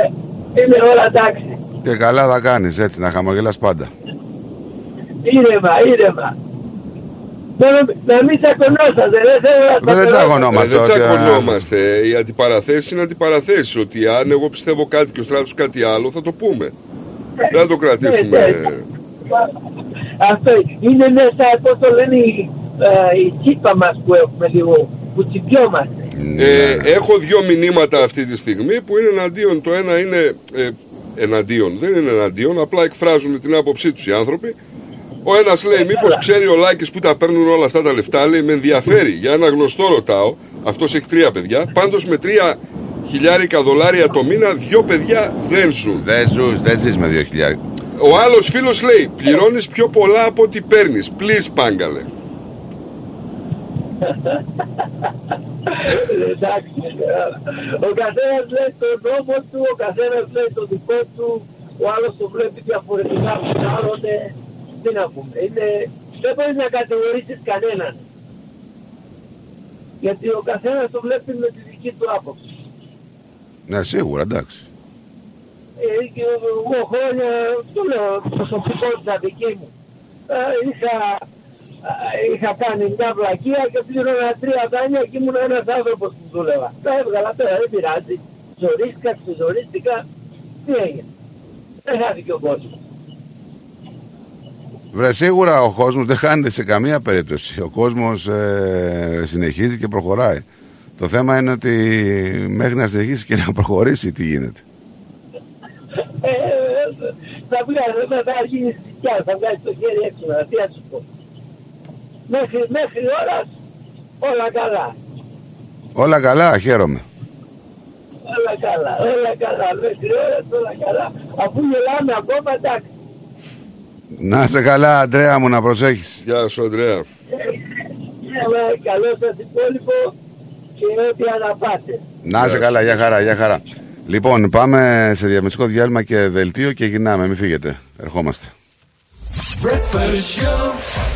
S34: είναι όλα εντάξει.
S6: Και καλά θα κάνεις έτσι, να χαμογελάς πάντα.
S34: Ήρεμα, ήρεμα. Μόνο να μην τσακωνόσαστε, δεν θέλω να
S6: Δεν
S34: τσακωνόσαστε.
S6: τσακωνόμαστε.
S10: Ε, δεν
S6: ότι,
S10: τσακωνόμαστε. Οι αντιπαραθέσει είναι αντιπαραθέσει. Ότι αν εγώ πιστεύω κάτι και ο στράτος κάτι άλλο, θα το πούμε. Δεν θα το κρατήσουμε.
S34: Ναι, ναι. Αυτό είναι μέσα, πώς το λένε, η, ε, η τσίπα μας που έχουμε λίγο, που τσιπιόμαστε.
S10: Ε, έχω δύο μηνύματα αυτή τη στιγμή που είναι εναντίον. Το ένα είναι ε, εναντίον, δεν είναι εναντίον, απλά εκφράζουν την άποψή τους οι άνθρωποι. Ο ένας λέει: Μήπως ξέρει ο Λάκης που τα παίρνουν όλα αυτά τα λεφτά, λέει: Με ενδιαφέρει. Για ένα γνωστό ρωτάω, αυτός έχει τρία παιδιά. Πάντως με τρία χιλιάρικα δολάρια το μήνα, δύο παιδιά δεν ζουν.
S6: Δεν ζουν, δεν ζεις με δύο χιλιάρια.
S10: Ο άλλος φίλος λέει: Πληρώνεις πιο πολλά από ό,τι παίρνεις. Please, πάγκαλε.
S34: Εντάξει, ο καθένα λέει τον νόμο του, ο καθένα λέει το δικό του, ο άλλο το βλέπει διαφορετικά από τον άλλον. ε, Τι να πούμε, είναι, δεν μπορεί να κατηγορήσει κανέναν. Γιατί ο καθένας το βλέπει με τη δική του άποψη.
S6: Ναι, σίγουρα, εντάξει.
S34: Ε, και εγώ χρόνια, το λέω, προσωπικότητα δική μου, ε, είχα, ε, είχα κάνει μια βλακεία και πλήρωνα τρία δάνεια και ήμουν ένας άνθρωπος που δούλευα. Τα έβγαλα τώρα, δεν πειράζει. Ζορίστηκα, ξεζορίστηκα, τι έγινε; Δεν χάθηκε ο κόσμος.
S6: Βρε, σίγουρα ο κόσμος δεν χάνεται σε καμία περίπτωση. Ο κόσμος ε, συνεχίζει και προχωράει. Το θέμα είναι ότι μέχρι να συνεχίσει και να προχωρήσει, τι γίνεται.
S34: Ε, θα βγάλει, θα γίνει σικιά, θα βγάλεις το χέρι έξω, να τι να σου πω. Μέχρι, μέχρι ώρας όλα καλά.
S6: Όλα καλά, χαίρομαι.
S34: Όλα καλά, όλα καλά. Μέχρι ώρας όλα καλά. Αφού γελάμε ακόμα, εντάξει.
S6: Να είσαι καλά, Αντρέα μου, να προσέχεις.
S10: Γεια σου, Αντρέα.
S34: Ε, Καλό σας υπόλοιπο και ό,τι αναπάτε.
S6: Να είσαι καλά, για χαρά, για χαρά. Λοιπόν, πάμε σε διαμεσικό διάλειμμα και δελτίο και γυρνάμε. Μην φύγετε. Ερχόμαστε.
S23: Breakfast show.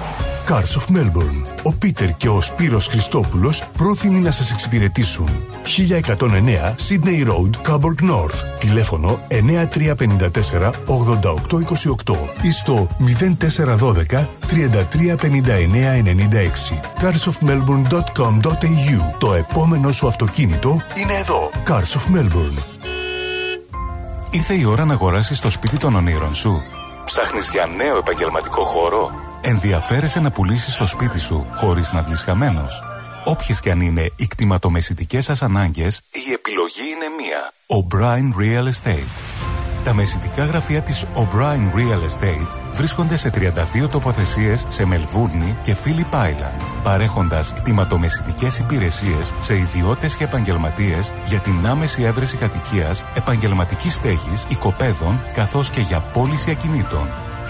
S35: Cars of Melbourne. Ο Πίτερ και ο Σπύρος Χριστόπουλος πρόθυμοι να σας εξυπηρετήσουν. 1109 Sydney Road, Coburg North. Τηλέφωνο 9354 8828 ή στο 0412 335996. carsofmelbourne.com.au Το επόμενο σου αυτοκίνητο είναι εδώ. Cars of Melbourne.
S20: Ήρθε η ώρα να αγοράσεις το σπίτι των ονείρων σου. Ψάχνεις για νέο επαγγελματικό χώρο; Ενδιαφέρεσαι να πουλήσεις το σπίτι σου χωρίς να βγεις χαμένος. Όποιες και αν είναι οι κτηματομεσητικές σας ανάγκες, η επιλογή είναι μία. O'Brien Real Estate. Τα μεσητικά γραφεία της O'Brien Real Estate βρίσκονται σε 32 τοποθεσίες σε Μελβούρνη και Phillip Island, παρέχοντας κτηματομεσητικές υπηρεσίες σε ιδιώτες και επαγγελματίες για την άμεση έβρεση κατοικίας, επαγγελματικής στέγης, οικοπαίδων, καθώς και για πώληση ακινήτων.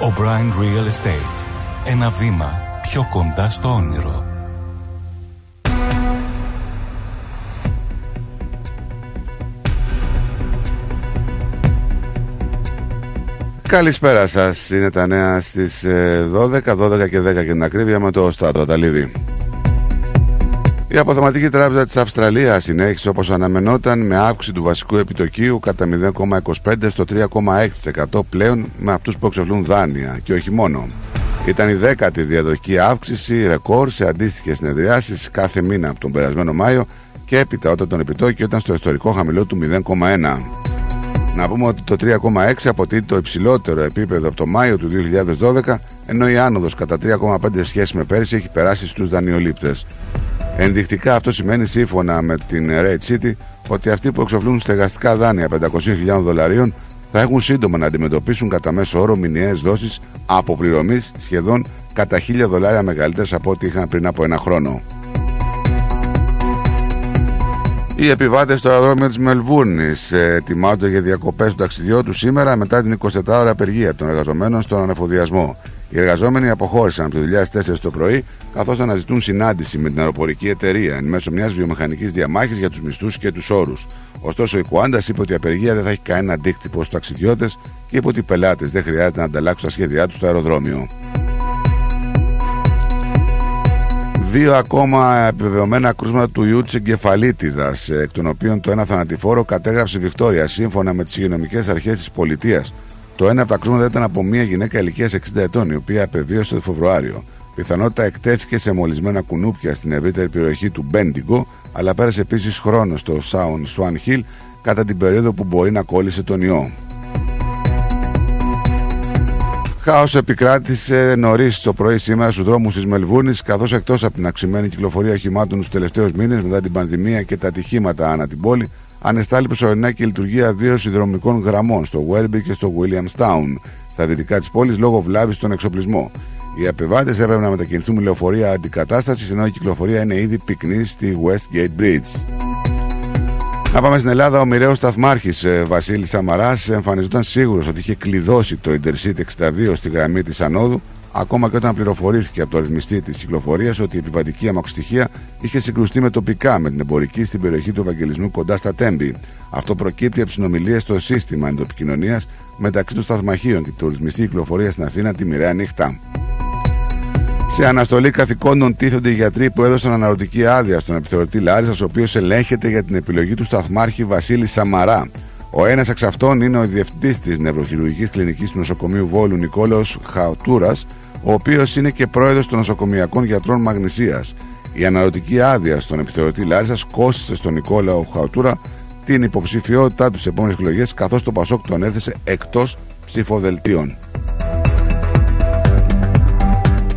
S20: O'Brien Real Estate. Ένα βήμα πιο κοντά στο όνειρο.
S6: Καλησπέρα σας. Είναι τα νέα στις 12, 12 και 10 και την ακρίβεια με το Στράτο Αταλίδη. Η Αποθεματική Τράπεζα της Αυστραλίας συνέχισε όπως αναμενόταν με αύξηση του βασικού επιτοκίου κατά 0,25 στο 3,6% πλέον με αυτούς που εξοφλούν δάνεια και όχι μόνο. Ήταν η δέκατη διαδοχική αύξηση ρεκόρ σε αντίστοιχες συνεδριάσεις κάθε μήνα από τον περασμένο Μάιο και έπειτα όταν τον επιτόκιο ήταν στο ιστορικό χαμηλό του 0,1. Να πούμε ότι το 3,6 αποτελεί το υψηλότερο επίπεδο από το Μάιο του 2012, ενώ η άνοδος κατά 3,5 σχέση με πέρυσι έχει περάσει στους δανειολήπτες. Ενδεικτικά αυτό σημαίνει σύμφωνα με την Red City ότι αυτοί που εξοφλούν στεγαστικά δάνεια 500.000 δολαρίων θα έχουν σύντομα να αντιμετωπίσουν κατά μέσο όρο μηνιαίες δόσεις αποπληρωμής σχεδόν κατά 1.000 δολάρια μεγαλύτερες από ό,τι είχαν πριν από ένα χρόνο. Οι επιβάτες στο αεροδρόμιο της Μελβούρνης ετοιμάζονται για διακοπές του ταξιδιού του σήμερα μετά την 24ώρα απεργία των εργαζομένων στον ανεφοδιασμό. Οι εργαζόμενοι αποχώρησαν από τη δουλειά στις 4 το πρωί, καθώς αναζητούν συνάντηση με την αεροπορική εταιρεία εν μέσω μιας βιομηχανικής διαμάχης για τους μισθούς και τους όρους. Ωστόσο, η Κουάντας είπε ότι η απεργία δεν θα έχει κανένα αντίκτυπο στους ταξιδιώτες και είπε ότι οι πελάτες δεν χρειάζεται να ανταλλάξουν τα σχέδιά τους στο αεροδρόμιο. Δύο ακόμα επιβεβαιωμένα κρούσματα του ιού της εγκεφαλίτιδας, εκ των οποίων το ένα θανατηφόρο κατέγραψε η Βικτόρια σύμφωνα με τις υγειονομικές αρχές της πολιτείας. Το ένα από τα κρούσματα ήταν από μια γυναίκα ηλικίας 60 ετών, η οποία απεβίωσε το Φεβρουάριο. Πιθανότητα εκτέθηκε σε μολυσμένα κουνούπια στην ευρύτερη περιοχή του Μπέντιγκο, αλλά πέρασε επίσης χρόνο στο Σάουν Σουάν Χιλ κατά την περίοδο που μπορεί να κόλλησε τον ιό. Χάος επικράτησε νωρίς το πρωί σήμερα στους δρόμους της Μελβούρνη, καθώς εκτός από την αυξημένη κυκλοφορία οχημάτων τους τελευταίους μήνες μετά την πανδημία και τα ατυχήματα ανά την πόλη, ανεστάλλει προσωρινά και η λειτουργία δύο συνδρομικών γραμμών στο Werby και στο Williamstown, στα δυτικά της πόλης λόγω βλάβης στον εξοπλισμό. Οι απεβάτες έπρεπε να μετακινηθούν με λεωφορεία αντικατάστασης, ενώ η κυκλοφορία είναι ήδη πυκνή στη Westgate Bridge. Να πάμε στην Ελλάδα. Ο μοιραίος σταθμάρχης ε, Βασίλης Σαμαράς εμφανιζόταν σίγουρος ότι είχε κλειδώσει το Intercity 62 στη γραμμή της Ανόδου, ακόμα και όταν πληροφορήθηκε από το ρυθμιστή της κυκλοφορίας ότι η επιβατική αμαξοστοιχεία είχε συγκρουστεί με τοπικά με την εμπορική στην περιοχή του Ευαγγελισμού κοντά στα Τέμπη. Αυτό προκύπτει από συνομιλίες στο σύστημα ενδοπικοινωνία μεταξύ των σταθμαχείων και του ρυθμιστή κυκλοφορίας στην Αθήνα τη μοιραία νύχτα. Σε αναστολή καθηκόντων τίθενται οι γιατροί που έδωσαν αναρωτική άδεια στον επιθεωρητή Λάρισας, ο οποίος ελέγχεται για την επιλογή του σταθμάρχη Βασίλη Σαμαρά. Ο ένας εξ αυτών είναι ο διευθυντής της νευροχειρουργικής κλινικής του νοσοκομείου Βόλου Νικόλαος Χαουτούρας, ο οποίος είναι και πρόεδρος των νοσοκομιακών γιατρών Μαγνησίας. Η αναρωτική άδεια στον επιθεωρητή Λάρισα κόστησε στον Νικόλαο Χαουτούρα την υποψηφιότητά του στι επόμενες εκλογές, καθώς το Πασόκ τον έθεσε εκτός ψηφοδελτίων.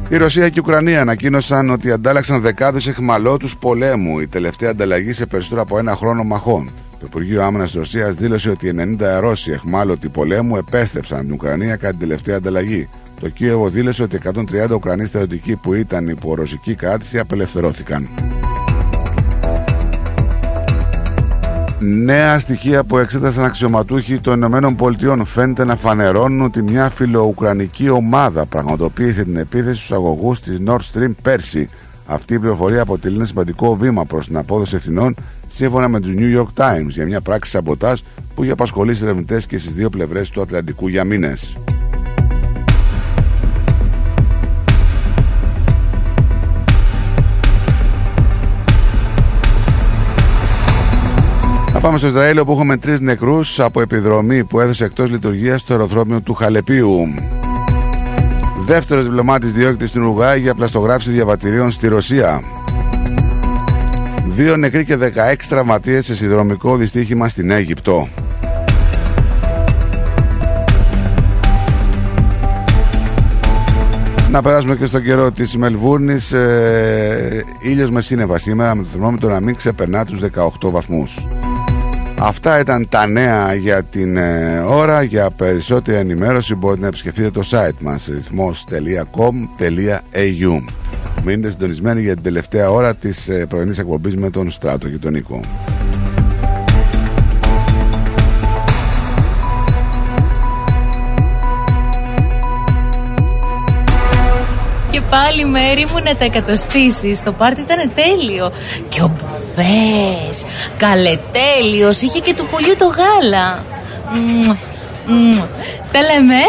S6: Η Ρωσία και η Ουκρανία ανακοίνωσαν ότι αντάλλαξαν δεκάδες εχμαλώτους πολέμου, η τελευταία ανταλλαγή σε περισσότερο από ένα χρόνο μαχών. Το Υπουργείο Άμυνας της Ρωσίας δήλωσε ότι 90 Ρώσοι εχμάλωτοι πολέμου επέστρεψαν από την Ουκρανία κατά την τελευταία ανταλλαγή. Το Κίεβο δήλωσε ότι 130 Ουκρανοί στρατιωτικοί που ήταν υπό ρωσική κράτηση απελευθερώθηκαν. Νέα στοιχεία που εξέτασαν αξιωματούχοι των Ηνωμένων Πολιτειών φαίνεται να φανερώνουν ότι μια φιλοουκρανική ομάδα πραγματοποίησε την επίθεση στους αγωγούς της Nord Stream πέρσι. Αυτή η πληροφορία αποτελεί ένα σημαντικό βήμα προς την απόδοση ευθυνών σύμφωνα με τους New York Times για μια πράξη σαμποτάζ που είχε απασχολήσει ερευνητές και στις δύο πλευρές του Ατλαντικού για μήνες. Πάμε στο Ισραήλ όπου έχουμε τρεις νεκρούς από επιδρομή που έδωσε εκτός λειτουργίας στο αεροδρόμιο του Χαλεπίου. Δεύτερος διπλωμάτης διώκτη στην Ουρουγάη για πλαστογράφηση διαβατηρίων στη Ρωσία. Δύο νεκροί και 16 τραυματίες σε συνδρομικό δυστύχημα στην Αίγυπτο. Να περάσουμε και στο καιρό της Μελβούρνης. Ε, ήλιος με σύννεφα σήμερα με το θερμόμετρο να μην ξεπερνά τους 18 βαθμούς. Αυτά ήταν τα νέα για την ε, ώρα. Για περισσότερη ενημέρωση μπορείτε να επισκεφτείτε το site μας ρυθμός.com.au Μείνετε συντονισμένοι για την τελευταία ώρα της ε, πρωινής εκπομπής με τον Στράτο και τον Νίκο.
S8: Πάλι μέρη μου να τα εκατοστήσεις. Το πάρτι ήταν τέλειο. Και ο Μπουφές Καλετέλειος. Είχε και του πολιού το γάλα. Μμμ, μμμ. Τα λέμε.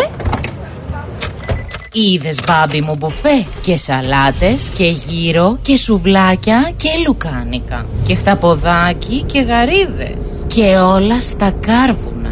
S8: Είδες μπάμπι μου μπουφέ. Και σαλάτες και γύρο Και σουβλάκια και λουκάνικα. Και χταποδάκι και γαρίδες. Και όλα στα κάρβουνα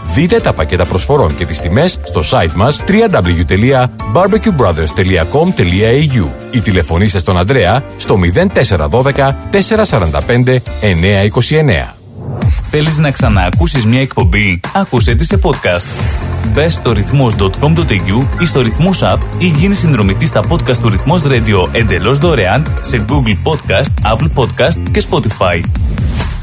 S36: Δείτε τα πακέτα προσφορών και τις τιμές στο site μας www.barbecuebrothers.com.au ή τηλεφωνήστε στον Ανδρέα στο 0412 445 929.
S1: Θέλεις να ξαναακούσεις μια εκπομπή; Άκουσέ τη σε podcast. Μπες στο ρυθμός.com.au ή στο ρυθμός app ή γίνεις συνδρομητής στα podcast του Ρυθμός Radio εντελώς δωρεάν σε Google Podcast, Apple Podcast και Spotify.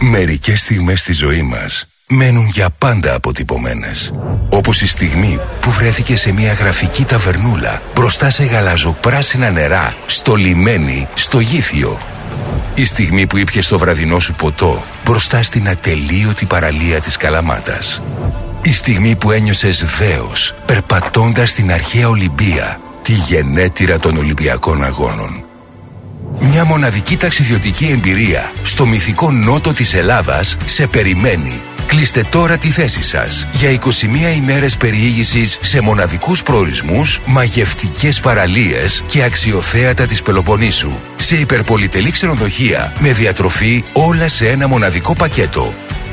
S19: Μερικές στιγμές στη ζωή μας μένουν για πάντα αποτυπωμένες. Όπως η στιγμή που βρέθηκε σε μια γραφική ταβερνούλα μπροστά σε γαλαζοπράσινα νερά, στο λιμένι, στο γήθιο. Η στιγμή που ήπιες το βραδινό σου ποτό μπροστά στην ατελείωτη παραλία της Καλαμάτας. Η στιγμή που ένιωσες δέος περπατώντας στην αρχαία Ολυμπία, τη γενέτειρα των Ολυμπιακών Αγώνων. Μια μοναδική ταξιδιωτική εμπειρία στο μυθικό νότο της Ελλάδας σε περιμένει. Κλείστε τώρα τη θέση σας για 21 ημέρες περιήγησης σε μοναδικούς προορισμούς, μαγευτικές παραλίες και αξιοθέατα της Πελοποννήσου. Σε υπερπολιτελή ξενοδοχεία με διατροφή όλα σε ένα μοναδικό πακέτο.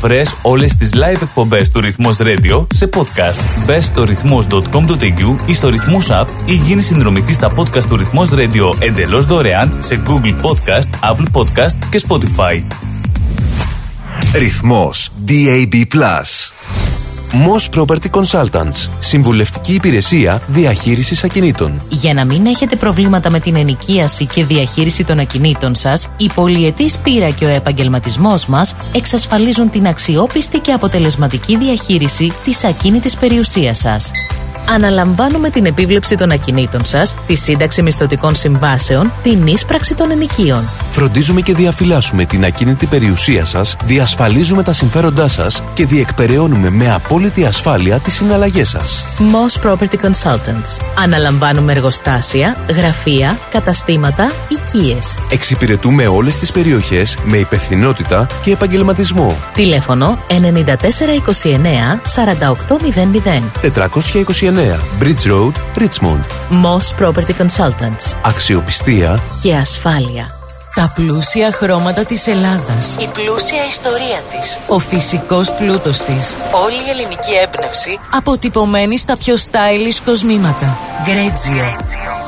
S1: Βρες όλες τις live εκπομπές του Ρυθμός Radio σε podcast. Μπες στο ρυθμός.com.au ή στο Ρυθμός App ή γίνεις συνδρομητής στα podcast του Ρυθμός Radio εντελώς δωρεάν σε Google Podcast, Apple Podcast και Spotify.
S37: Ρυθμός DAB+. Moss Property Consultants. Συμβουλευτική υπηρεσία διαχείρισης ακινήτων.
S8: Για να μην έχετε προβλήματα με την ενοικίαση και διαχείριση των ακινήτων σας, η πολυετής πείρα και ο επαγγελματισμός μας εξασφαλίζουν την αξιόπιστη και αποτελεσματική διαχείριση της ακίνητης περιουσίας σας. Αναλαμβάνουμε την επίβλεψη των ακινήτων σας, τη σύνταξη μισθωτικών συμβάσεων, την ίσπραξη των ενοικίων.
S37: Φροντίζουμε και διαφυλάσσουμε την ακίνητη περιουσία σας, διασφαλίζουμε τα συμφέροντά σας και διεκπεραιώνουμε με απόλυτη ασφάλεια τις συναλλαγές σας.
S8: Moss Property Consultants. Αναλαμβάνουμε εργοστάσια, γραφεία, καταστήματα, οικίες.
S37: Εξυπηρετούμε όλες τις περιοχές με υπευθυνότητα και επαγγελματισμό.
S8: Τηλέφωνο 9429 4800.
S37: 429 Bridge Road, Richmond.
S8: Moss Property Consultants.
S37: Αξιοπιστία
S8: Και ασφάλεια. Τα πλούσια χρώματα της Ελλάδας. Η πλούσια ιστορία της. Ο φυσικός πλούτος της. Όλη η ελληνική έμπνευση αποτυπωμένη στα πιο stylish κοσμήματα. Γκρέτζιο.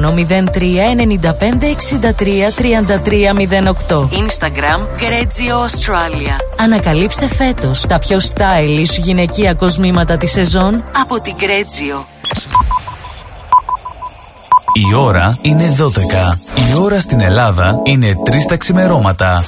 S8: 03 95 63 33 08. Instagram Γκρέτζιο Australia. Ανακαλύψτε φέτος τα πιο stylish γυναικεία κοσμήματα της σεζόν από την Γκρέτζιο.
S1: Η ώρα είναι 12. Η ώρα στην Ελλάδα είναι 3 τα ξημερώματα.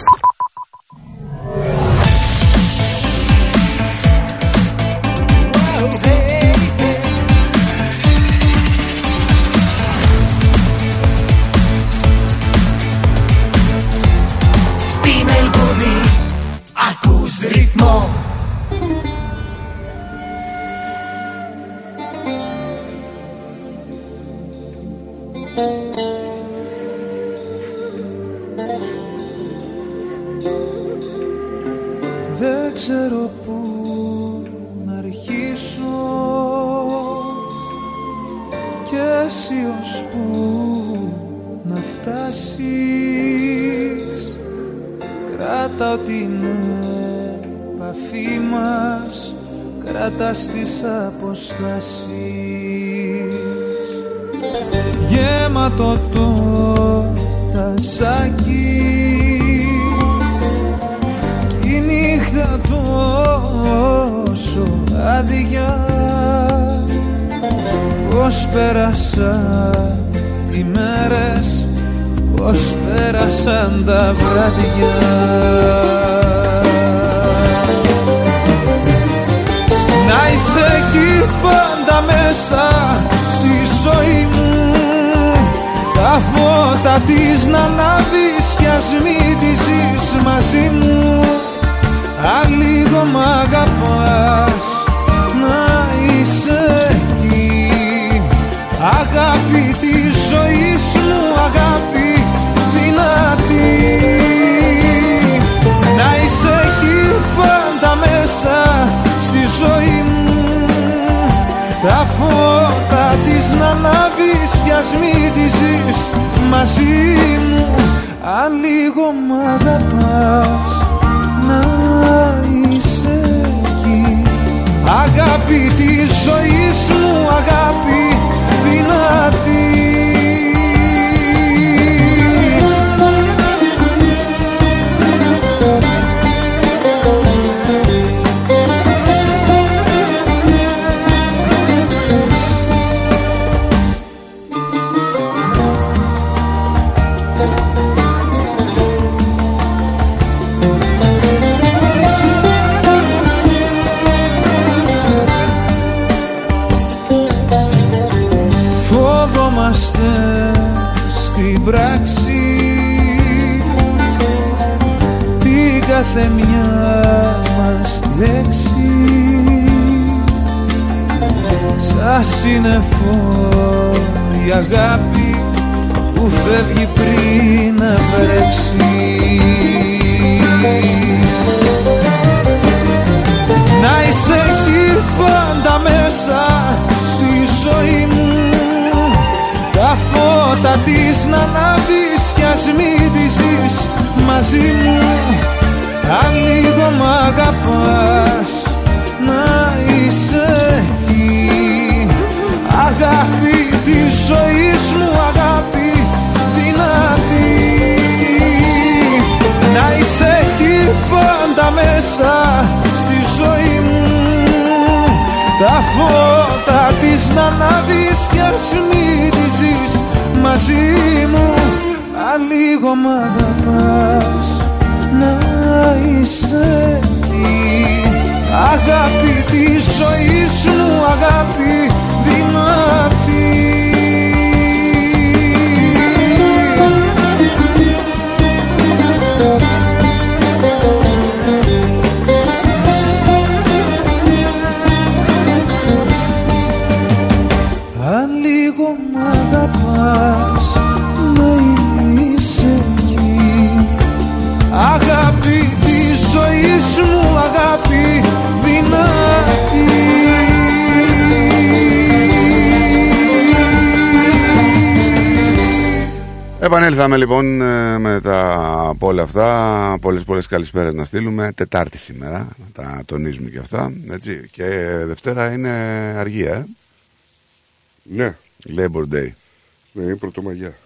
S23: Ακούς ρυθμό
S21: Δεν ξέρω πού να αρχίσω και εσύ ως πού να φτάσεις. Κράτα την επαφή μας Κράτα στις αποστάσεις. Γέματο το τασάκι Κι η νύχτα τόσο άδεια. Πώς πέρασαν οι μέρες Πώς πέρασαν τα βράδια Να είσαι εκεί πάντα μέσα στη ζωή μου. Τα φώτα της να ανάβεις κι ας μην τη μαζί μου. Αν λίγο μ' αγαπάς να είσαι εκεί. Αγάπη της ζωής μου, αγάπη δυνατή. Να είσαι εκεί πάντα μέσα στη ζωή τα φώτα της να λάβεις κι μην τη ζεις. Μαζί μου αν λίγο μ' αγαπάς. Να είσαι εκεί. Αγάπη της ζωής μου, αγάπη δυνατή. Κάθε μια μας λέξη. Σαν σύννεφο η αγάπη που φεύγει πριν να βρέξει. Να είσαι εκεί πάντα μέσα στη ζωή μου. Τα φώτα της να ανάβεις κι ας μην τη ζεις μαζί μου αν λίγο μ' αγαπάς να είσαι εκεί. Αγάπη της ζωής μου αγάπη δυνατή. Να είσαι εκεί πάντα μέσα στη ζωή μου. Τα φώτα της να ανάβεις κι ας μην τη ζεις μαζί μου. Αν λίγο μ' αγαπάς. να είσαι εκεί. Αγάπη της ζωής μου αγάπη δυνατή
S6: Επανέλθαμε λοιπόν ε, μετά από όλα αυτά. Πολλές πολλές καλησπέρες να στείλουμε. Τετάρτη σήμερα, να τα τονίζουμε και αυτά. Έτσι. Και Δευτέρα είναι αργία, ε.
S10: Ναι.
S6: Labor Day.
S10: Ναι, είναι πρωτομαγιά.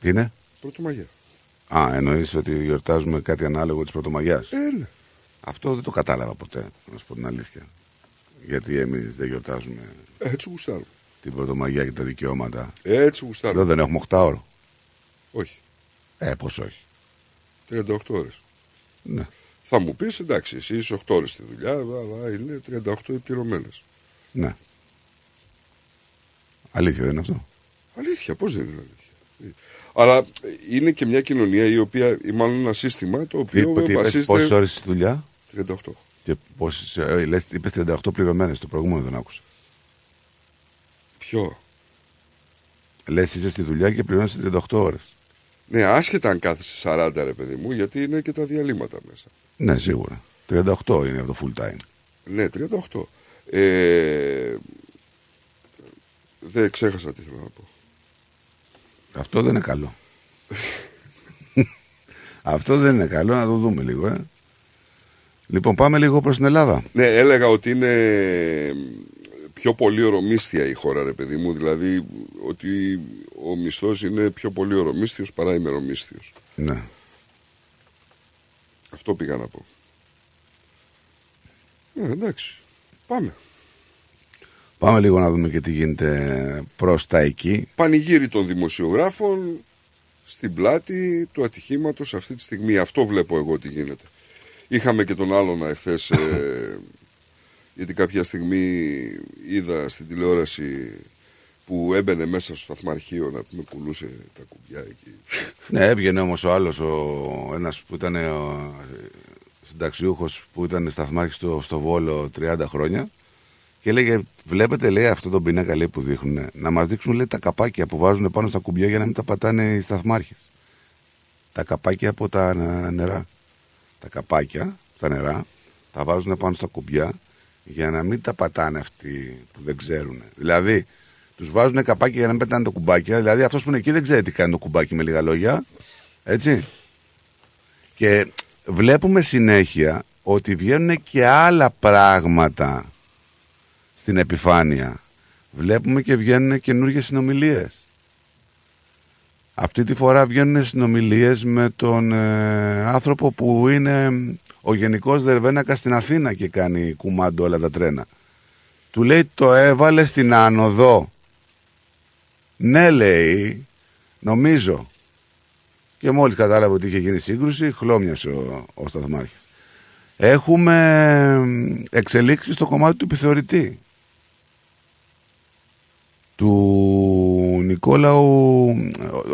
S6: Τι είναι;
S10: Πρωτομαγιά.
S6: Α, εννοείς ότι γιορτάζουμε κάτι ανάλογο της Πρωτομαγιάς;
S10: Ε, ναι.
S6: Αυτό δεν το κατάλαβα ποτέ, να σου πω την αλήθεια. Γιατί εμείς δεν γιορτάζουμε
S10: Έτσι γουστάρω.
S6: Την Πρωτομαγιά και τα δικαιώματα.
S10: Έτσι γουστάρω.
S6: Εδώ δεν έχουμε 8 ώρο.
S10: Όχι.
S6: Ε, πώς όχι.
S10: 38 ώρες.
S6: Ναι.
S10: Θα μου πεις εντάξει, εσύ είσαι 8 ώρες στη δουλειά, αλλά είναι 38 οι πληρωμένες.
S6: Ναι. Αλήθεια δεν είναι αυτό;
S10: Αλήθεια, πώς δεν είναι αλήθεια. Αλλά είναι και μια κοινωνία η οποία, ή μάλλον ένα σύστημα το
S6: Τι,
S10: οποίο
S6: τι είπες,
S10: βασίζεται...
S6: πόσες ώρες στη δουλειά;
S10: 38.
S6: Και πόσες, ε, λες, είπες 38 πληρωμένες, το προηγούμενο δεν άκουσα.
S10: Ποιο;
S6: Λες είσαι στη δουλειά και πληρώνεις 38 ώρες.
S10: Ναι, άσχετα αν κάθεσαι 40 ρε παιδί μου, γιατί είναι και τα διαλύματα μέσα.
S6: Ναι, σίγουρα. 38 είναι αυτό full time.
S10: Ναι, 38. Ε, δεν ξέχασα τι θέλω να πω.
S6: Αυτό δεν είναι καλό. Αυτό δεν είναι καλό, να το δούμε λίγο, ε. Λοιπόν, πάμε λίγο προς την Ελλάδα.
S10: Ναι, έλεγα ότι είναι πιο πολύ ορομίστια η χώρα, ρε παιδί μου. Δηλαδή ότι ο μισθός είναι πιο πολύ ορομίστιος παρά ημερομίσθιος.
S6: Ναι.
S10: Αυτό πήγα να πω. Ναι, εντάξει. Πάμε.
S6: Πάμε λίγο να δούμε και τι γίνεται προς τα εκεί.
S10: Πανηγύρι των δημοσιογράφων στην πλάτη του ατυχήματος αυτή τη στιγμή. Αυτό βλέπω εγώ τι γίνεται. Είχαμε και τον άλλον εχθές, ε, γιατί κάποια στιγμή είδα στην τηλεόραση που έμπαινε μέσα στο σταθμαρχείο να πούμε πουλούσε τα κουμπιά εκεί.
S6: Ναι, έβγαινε όμως ο άλλος, ο, ένας που ήταν ο συνταξιούχος που ήταν σταθμάρχης στο, στο Βόλο 30 χρόνια και λέγε, βλέπετε λέει αυτό το πίνακα λέει, που δείχνουν, να μας δείξουν λέει τα καπάκια που βάζουν πάνω στα κουμπιά για να μην τα πατάνε οι σταθμάρχες. Τα καπάκια από τα νερά. Τα καπάκια, τα νερά, τα βάζουν πάνω στα κουμπιά για να μην τα πατάνε αυτοί που δεν ξέρουν. Δηλαδή, Τους βάζουν καπάκι για να μην πετάνε το κουμπάκι. Δηλαδή αυτός που είναι εκεί δεν ξέρει τι κάνει το κουμπάκι με λίγα λόγια. Έτσι. Και βλέπουμε συνέχεια ότι βγαίνουν και άλλα πράγματα στην επιφάνεια. Βλέπουμε και βγαίνουν καινούργιες συνομιλίες. Αυτή τη φορά βγαίνουν συνομιλίες με τον ε, άνθρωπο που είναι ο Γενικός Δερβένακας στην Αθήνα και κάνει κουμάντο όλα τα τρένα. Του λέει το έβαλες στην άνοδο. Ναι λέει, νομίζω. Και μόλις κατάλαβε ότι είχε γίνει σύγκρουση, χλώμιασε ο, ο Σταθμάρχης. Έχουμε εξελίξεις στο κομμάτι του επιθεωρητή. Του Νικόλαου,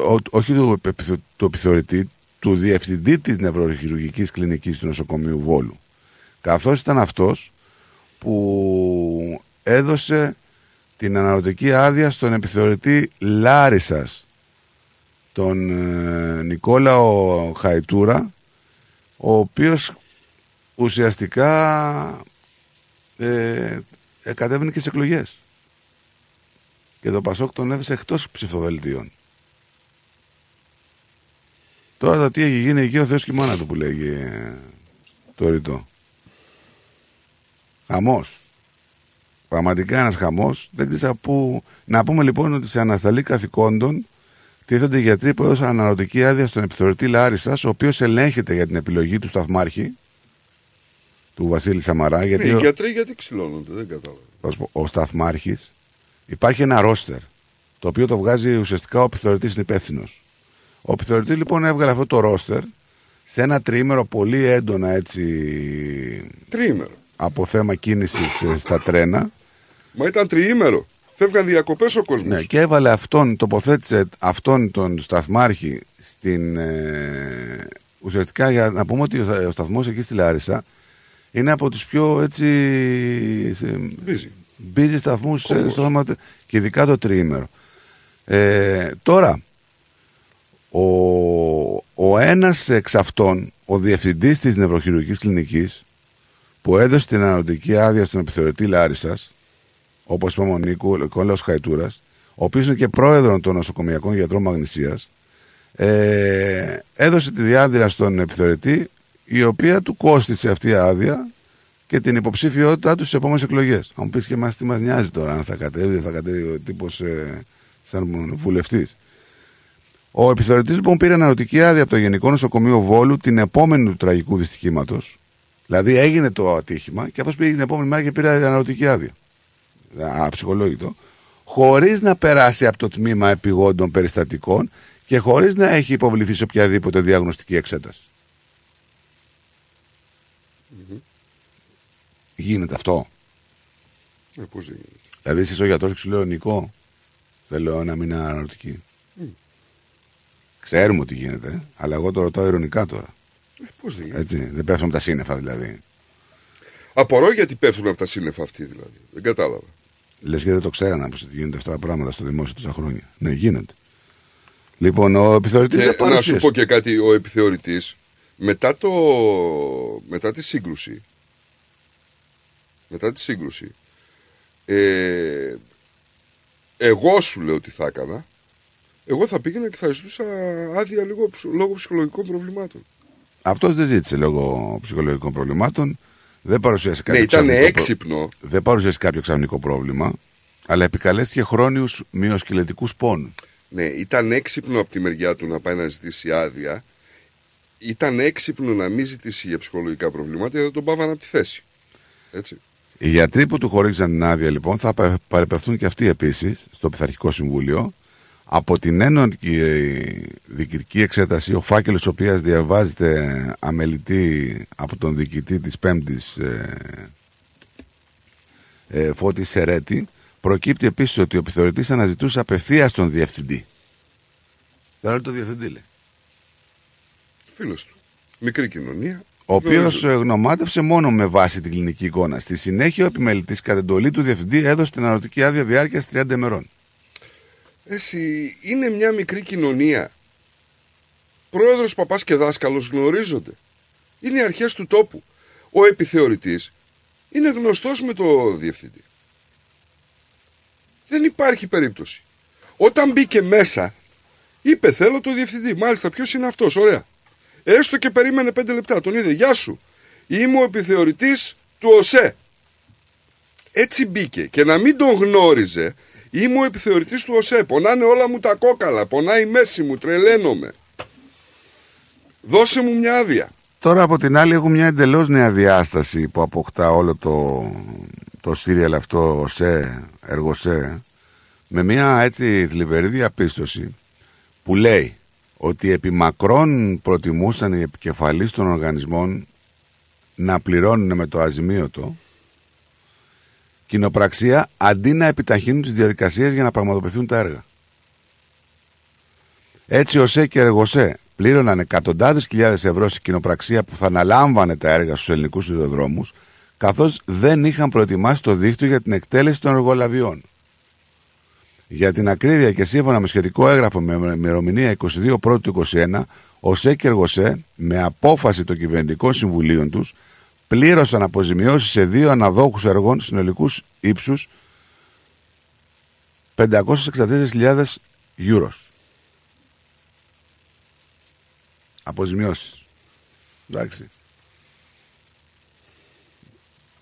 S6: ο- όχι του, επιθεω- του επιθεωρητή, του διευθυντή της νευροχειρουργικής κλινικής του νοσοκομείου Βόλου. Καθώς ήταν αυτός που έδωσε την αναρωτική άδεια στον επιθεωρητή Λάρισας, τον ε, Νικόλαο Χαϊτούρα, ο οποίος ουσιαστικά ε, ε, κατέβαινε και σε εκλογές. Και το Πασόκ τον έδεσε εκτός ψηφοδελτίων. Τώρα το τι έχει γίνει εκεί ο Θεός και η μάνα του που λέγει ε, το ρητό. Χαμός. Πραγματικά ένας χαμός. Δεν ξέρω πού... Να πούμε λοιπόν ότι σε ανασταλή καθηκόντων τίθενται οι γιατροί που έδωσαν αναρωτική άδεια στον επιθεωρητή Λάρισσας, ο οποίος ελέγχεται για την επιλογή του σταθμάρχη, του Βασίλη Σαμαρά, γιατί
S10: Ναι, οι
S6: ο,
S10: γιατροί γιατί ξυλώνονται, δεν κατάλαβα.
S6: θα σου πω, ο σταθμάρχης υπάρχει ένα ρόστερ, το οποίο το βγάζει ουσιαστικά ο επιθεωρητής είναι υπεύθυνος. Ο επιθεωρητής λοιπόν έβγαλε αυτό το ρόστερ σε ένα τριήμερο πολύ έντονα έτσι
S10: Τριήμερο.
S6: από θέμα κίνησης ε, στα τρένα
S10: Μα ήταν τριήμερο. Φεύγαν διακοπές ο κόσμος.
S6: Ναι, και έβαλε αυτόν, τοποθέτησε αυτόν τον σταθμάρχη στην. Ε, ουσιαστικά για να πούμε ότι ο, ο σταθμός εκεί στη Λάρισα είναι από τους πιο έτσι.
S10: Busy.
S6: busy σταθμούς στο θέμα του- και ειδικά το τριήμερο. Ε, τώρα, ο, ο ένας εξ αυτών, ο διευθυντής της νευροχειρουργικής κλινικής, που έδωσε την αναρωτική άδεια στον επιθεωρητή Λάρισας, όπως είπαμε ο Νίκο, ο Νικόλαος Χαϊτούρας, ο οποίος είναι και πρόεδρος των νοσοκομιακών γιατρών Μαγνησίας, ε, έδωσε τη διάδυρα στον επιθεωρητή, η οποία του κόστησε αυτή η άδεια και την υποψηφιότητά του στις επόμενες εκλογές. Αν μου πεις και εμάς τι μας νοιάζει τώρα, αν θα κατέβει, δεν θα κατέβει ο τύπος ε, σαν βουλευτής. Ο επιθεωρητής λοιπόν πήρε αναρωτική άδεια από το Γενικό Νοσοκομείο Βόλου την επόμενη του τραγικού δυστυχήματος. Δηλαδή έγινε το ατύχημα και αυτός πήγε την επόμενη μέρα και πήρε αναρωτική άδεια. Αψυχολόγητο. Χωρίς να περάσει από το τμήμα επιγόντων περιστατικών και χωρίς να έχει υποβληθεί σε οποιαδήποτε διαγνωστική εξέταση. Γίνεται αυτό;
S10: Ε, πώς δεν γίνεται;
S6: Δηλαδή, εσύ ο γιατρός και σου λέω Νικό, θέλω ένα μήνα αναρωτική.
S10: Μμ.
S6: Ξέρουμε ότι γίνεται, αλλά εγώ το ρωτάω ειρωνικά τώρα.
S10: Ε, πώς δεν γίνεται.
S6: Έτσι, δεν πέφτουν τα σύννεφα δηλαδή.
S10: Απορώ γιατί πέφτουν από τα σύννεφα αυτοί δηλαδή. Δεν κατάλαβα.
S6: Λες και δεν το ξέρανε πως ότι γίνονται αυτά τα πράγματα στο δημόσιο τόσα χρόνια. Ναι, γίνονται. Λοιπόν, ο επιθεωρητής
S10: Και
S6: δεν
S10: να σου
S6: παρουσίασε.
S10: πω και κάτι, ο επιθεωρητής μετά, το, μετά τη σύγκρουση μετά τη σύγκρουση ε, εγώ σου λέω τι θα έκανα εγώ θα πήγαινα και θα ζητούσα άδεια λίγο ψ- λόγω ψυχολογικών προβλημάτων.
S6: Αυτός δεν ζήτησε λόγω ψυχολογικών προβλημάτων. Δεν παρουσίασε κάποιο
S10: Ναι, ήταν
S6: ξαφνικό
S10: έξυπνο.
S6: Δεν παρουσίασε κάποιο ξαφνικό πρόβλημα. Αλλά επικαλέστηκε χρόνιους μειοσκελετικούς πόνους.
S10: Ναι, ήταν έξυπνο από τη μεριά του να πάει να ζητήσει άδεια. Ήταν έξυπνο να μην ζητήσει για ψυχολογικά προβλήματα γιατί δεν τον πάβανε από τη θέση. Έτσι.
S6: Οι γιατροί που του χορήγησαν την άδεια λοιπόν θα πα- παρεπευθούν και αυτοί επίσης στο Πειθαρχικό Συμβούλιο. Από την ένωνικη ε, διοικητική εξέταση, ο φάκελος ο οποίος διαβάζεται αμελητή από τον διοικητή της Πέμπτης ε, ε, Φώτης Σερέτη, προκύπτει επίσης ότι ο επιθεωρητής αναζητούσε απευθείας τον διευθυντή. Θέλω το διευθυντή λέει.
S10: Φίλος του. Μικρή κοινωνία.
S6: Ο οποίος
S10: Γνωρίζω.
S6: γνωμάτευσε μόνο με βάση την κλινική εικόνα. Στη συνέχεια, ο επιμελητής κατά εντολή του διευθυντή έδωσε την αναρωτική άδεια διάρκειας 30 ημερών.
S10: Εσύ είναι μια μικρή κοινωνία. Πρόεδρος, παπάς και δάσκαλος γνωρίζονται. Είναι οι αρχές του τόπου. Ο επιθεωρητής είναι γνωστός με το διευθυντή. Δεν υπάρχει περίπτωση. Όταν μπήκε μέσα, είπε θέλω το διευθυντή. Μάλιστα, ποιος είναι αυτός, ωραία. Έστω και περίμενε πέντε λεπτά. Τον είδε, Γεια σου. Είμαι ο επιθεωρητής του ΟΣΕ. Έτσι μπήκε. Και να μην τον γνώριζε, είμαι ο επιθεωρητής του ΟΣΕ. Πονάνε όλα μου τα κόκαλα. Πονάει η μέση μου. Τρελαίνομαι. Δώσε μου μια άδεια.
S6: Τώρα από την άλλη έχω μια εντελώς νέα διάσταση που αποκτά όλο το, το σύριαλ αυτό ΣΕ, εργοσέ, με μια έτσι θλιβερή διαπίστωση που λέει ότι επί μακρόν προτιμούσαν οι επικεφαλείς των οργανισμών να πληρώνουν με το αζημίωτο κοινοπραξία αντί να επιταχύνουν τις διαδικασίες για να πραγματοποιηθούν τα έργα. Έτσι ο ΣΕ και εργοσέ πλήρωναν εκατοντάδες χιλιάδες ευρώ σε κοινοπραξία που θα αναλάμβανε τα έργα στους ελληνικούς σιδηροδρόμους καθώς δεν είχαν προετοιμάσει το δίκτυο για την εκτέλεση των εργολαβιών. Για την ακρίβεια και σύμφωνα με σχετικό έγγραφο με ημερομηνία 22 Πρώτου του 21, ο ΣΕ και εργοσέ με απόφαση των κυβερνητικών συμβουλίων τους πλήρωσαν αποζημιώσεις σε δύο αναδόχους έργων συνολικούς ύψους 564.000 euros. Αποζημιώσεις. Εντάξει.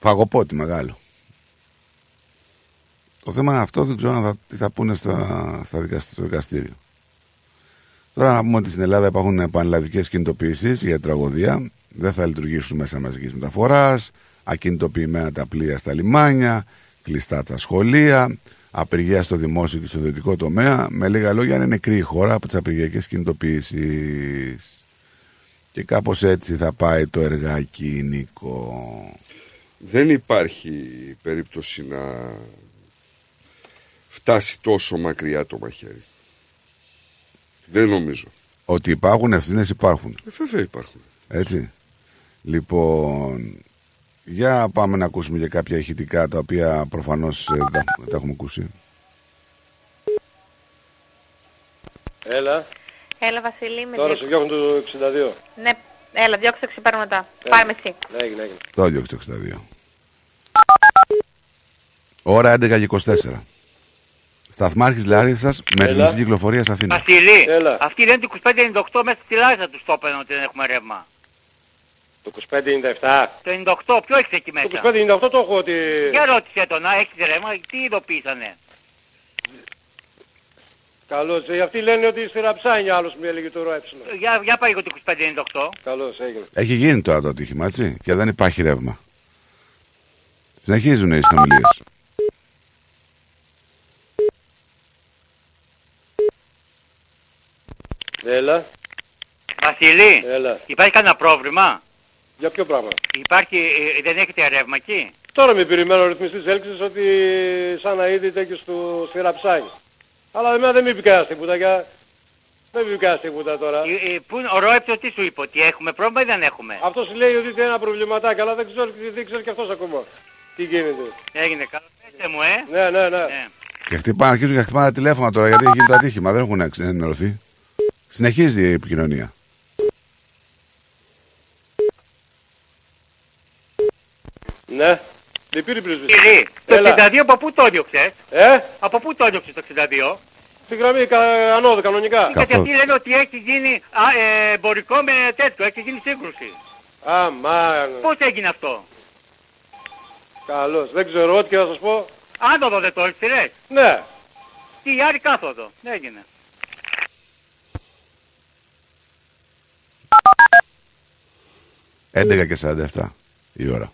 S6: Φαγοπότη μεγάλο. Το θέμα είναι αυτό, δεν ξέρω αν θα, τι θα πούνε στα, στα δικαστή, στο δικαστήριο. Τώρα να πούμε ότι στην Ελλάδα υπάρχουν πανελλαδικές κινητοποιήσεις για τραγωδία. Δεν θα λειτουργήσουν μέσα μαζικής μεταφοράς. Ακινητοποιημένα τα πλοία στα λιμάνια. Κλειστά τα σχολεία. Απεργία στο δημόσιο και στο ιδιωτικό τομέα. Με λίγα λόγια, είναι νεκρή η χώρα από τις απεργιακές κινητοποιήσεις. Και κάπως έτσι θα πάει το εργάκι, Νίκο.
S10: Δεν υπάρχει περίπτωση να φτάσει τόσο μακριά το μαχαίρι. Δεν νομίζω.
S6: Ότι υπάρχουν ευθύνες υπάρχουν.
S10: Ε, βέβαια υπάρχουν.
S6: Έτσι. Λοιπόν, για πάμε να ακούσουμε και κάποια ηχητικά τα οποία προφανώς ε, τα, τα έχουμε ακούσει.
S38: Έλα.
S39: Έλα, Βασίλη, με
S38: Τώρα
S39: διώκ-
S38: σου διώχνουν το 62.
S39: Ναι, έλα, διώξε το ξυπάρω μετά.
S38: Έλα.
S39: Πάμε εσύ.
S38: Ναι, έγινε, έγινε.
S6: Το έδιωξε το 62. Ώρα 11 και 24. Σταθμάρχης Λάρισας με
S40: Έλα.
S6: ρυθμιστική κυκλοφορία σε Αθήνα.
S40: Βασιλή, αυτοί λένε το 2598 μέσα στη Λάρισα τους το έπαιρναν ότι δεν έχουμε ρεύμα.
S38: Το 2597.
S40: Το 98, ποιο έχεις εκεί μέσα;
S38: Το 2598 το έχω ότι...
S40: Για ρώτησε τον, να έχεις ρεύμα, τι ειδοποίησανε;
S38: Καλώς. Ε, αυτοί λένε ότι στη Ραψάνια άλλος μου έλεγε το ροέψιλο.
S40: Για, για πάει εγώ το 2598.
S38: Καλώς έγινε.
S6: Έχει γίνει τώρα το ατύχημα, έτσι, και δεν υπάρχει ρεύμα. Συνεχίζουν οι συνομιλίες.
S38: Έλα.
S40: Βασιλή,
S38: Έλα.
S40: υπάρχει κανένα πρόβλημα;
S38: Για ποιο πράγμα;
S40: Υπάρχει, ε, δεν έχετε ρεύμα εκεί;
S38: Τώρα με περιμένω ο ρυθμιστής έλξης ότι σαν να είδε και στο, στη Ραψάνια. Αλλά εμένα δεν με είπε κανένας τίποτα. Για... Δεν με είπε κανένας τίποτα τώρα.
S40: Ε, ε, πού, ο Ρόεπτο τι σου είπε, ότι έχουμε πρόβλημα ή δεν έχουμε;
S38: Αυτός λέει ότι είναι ένα προβληματάκι, αλλά δεν ξέρω, δεν ξέρω και αυτός ακόμα τι γίνεται.
S40: Έγινε, καλό πέστε μου, ε.
S38: Ναι, ναι, ναι.
S6: Και χτυπάνε, αρχίζουν και χτυπάνε τα τηλέφωνα τώρα γιατί έχει γίνει το ατύχημα. Δεν έχουν εξ- ενημερωθεί. Συνεχίζει η επικοινωνία.
S38: Ναι. Δεν πήρε πρίσβηση.
S40: Κύριε, το
S38: Έλα.
S40: 62 από πού το έδιωξε;
S38: Ε,
S40: Από πού το έδιωξε το 62.
S38: στη γραμμή κα, ανώδου κανονικά.
S40: Γιατί αυτοί λένε ότι έχει γίνει α, ε, εμπορικό με τέτοιο, έχει γίνει σύγκρουση.
S38: Αμάν.
S40: Πώς έγινε αυτό;
S38: Καλώς. Δεν ξέρω ό,τι και θα σας πω.
S40: Άνοδο δεν το έχεις ρε.
S38: Ναι.
S40: Τι άλλη κάθοδο. Δεν έγινε.
S6: «11 και 47 η ώρα.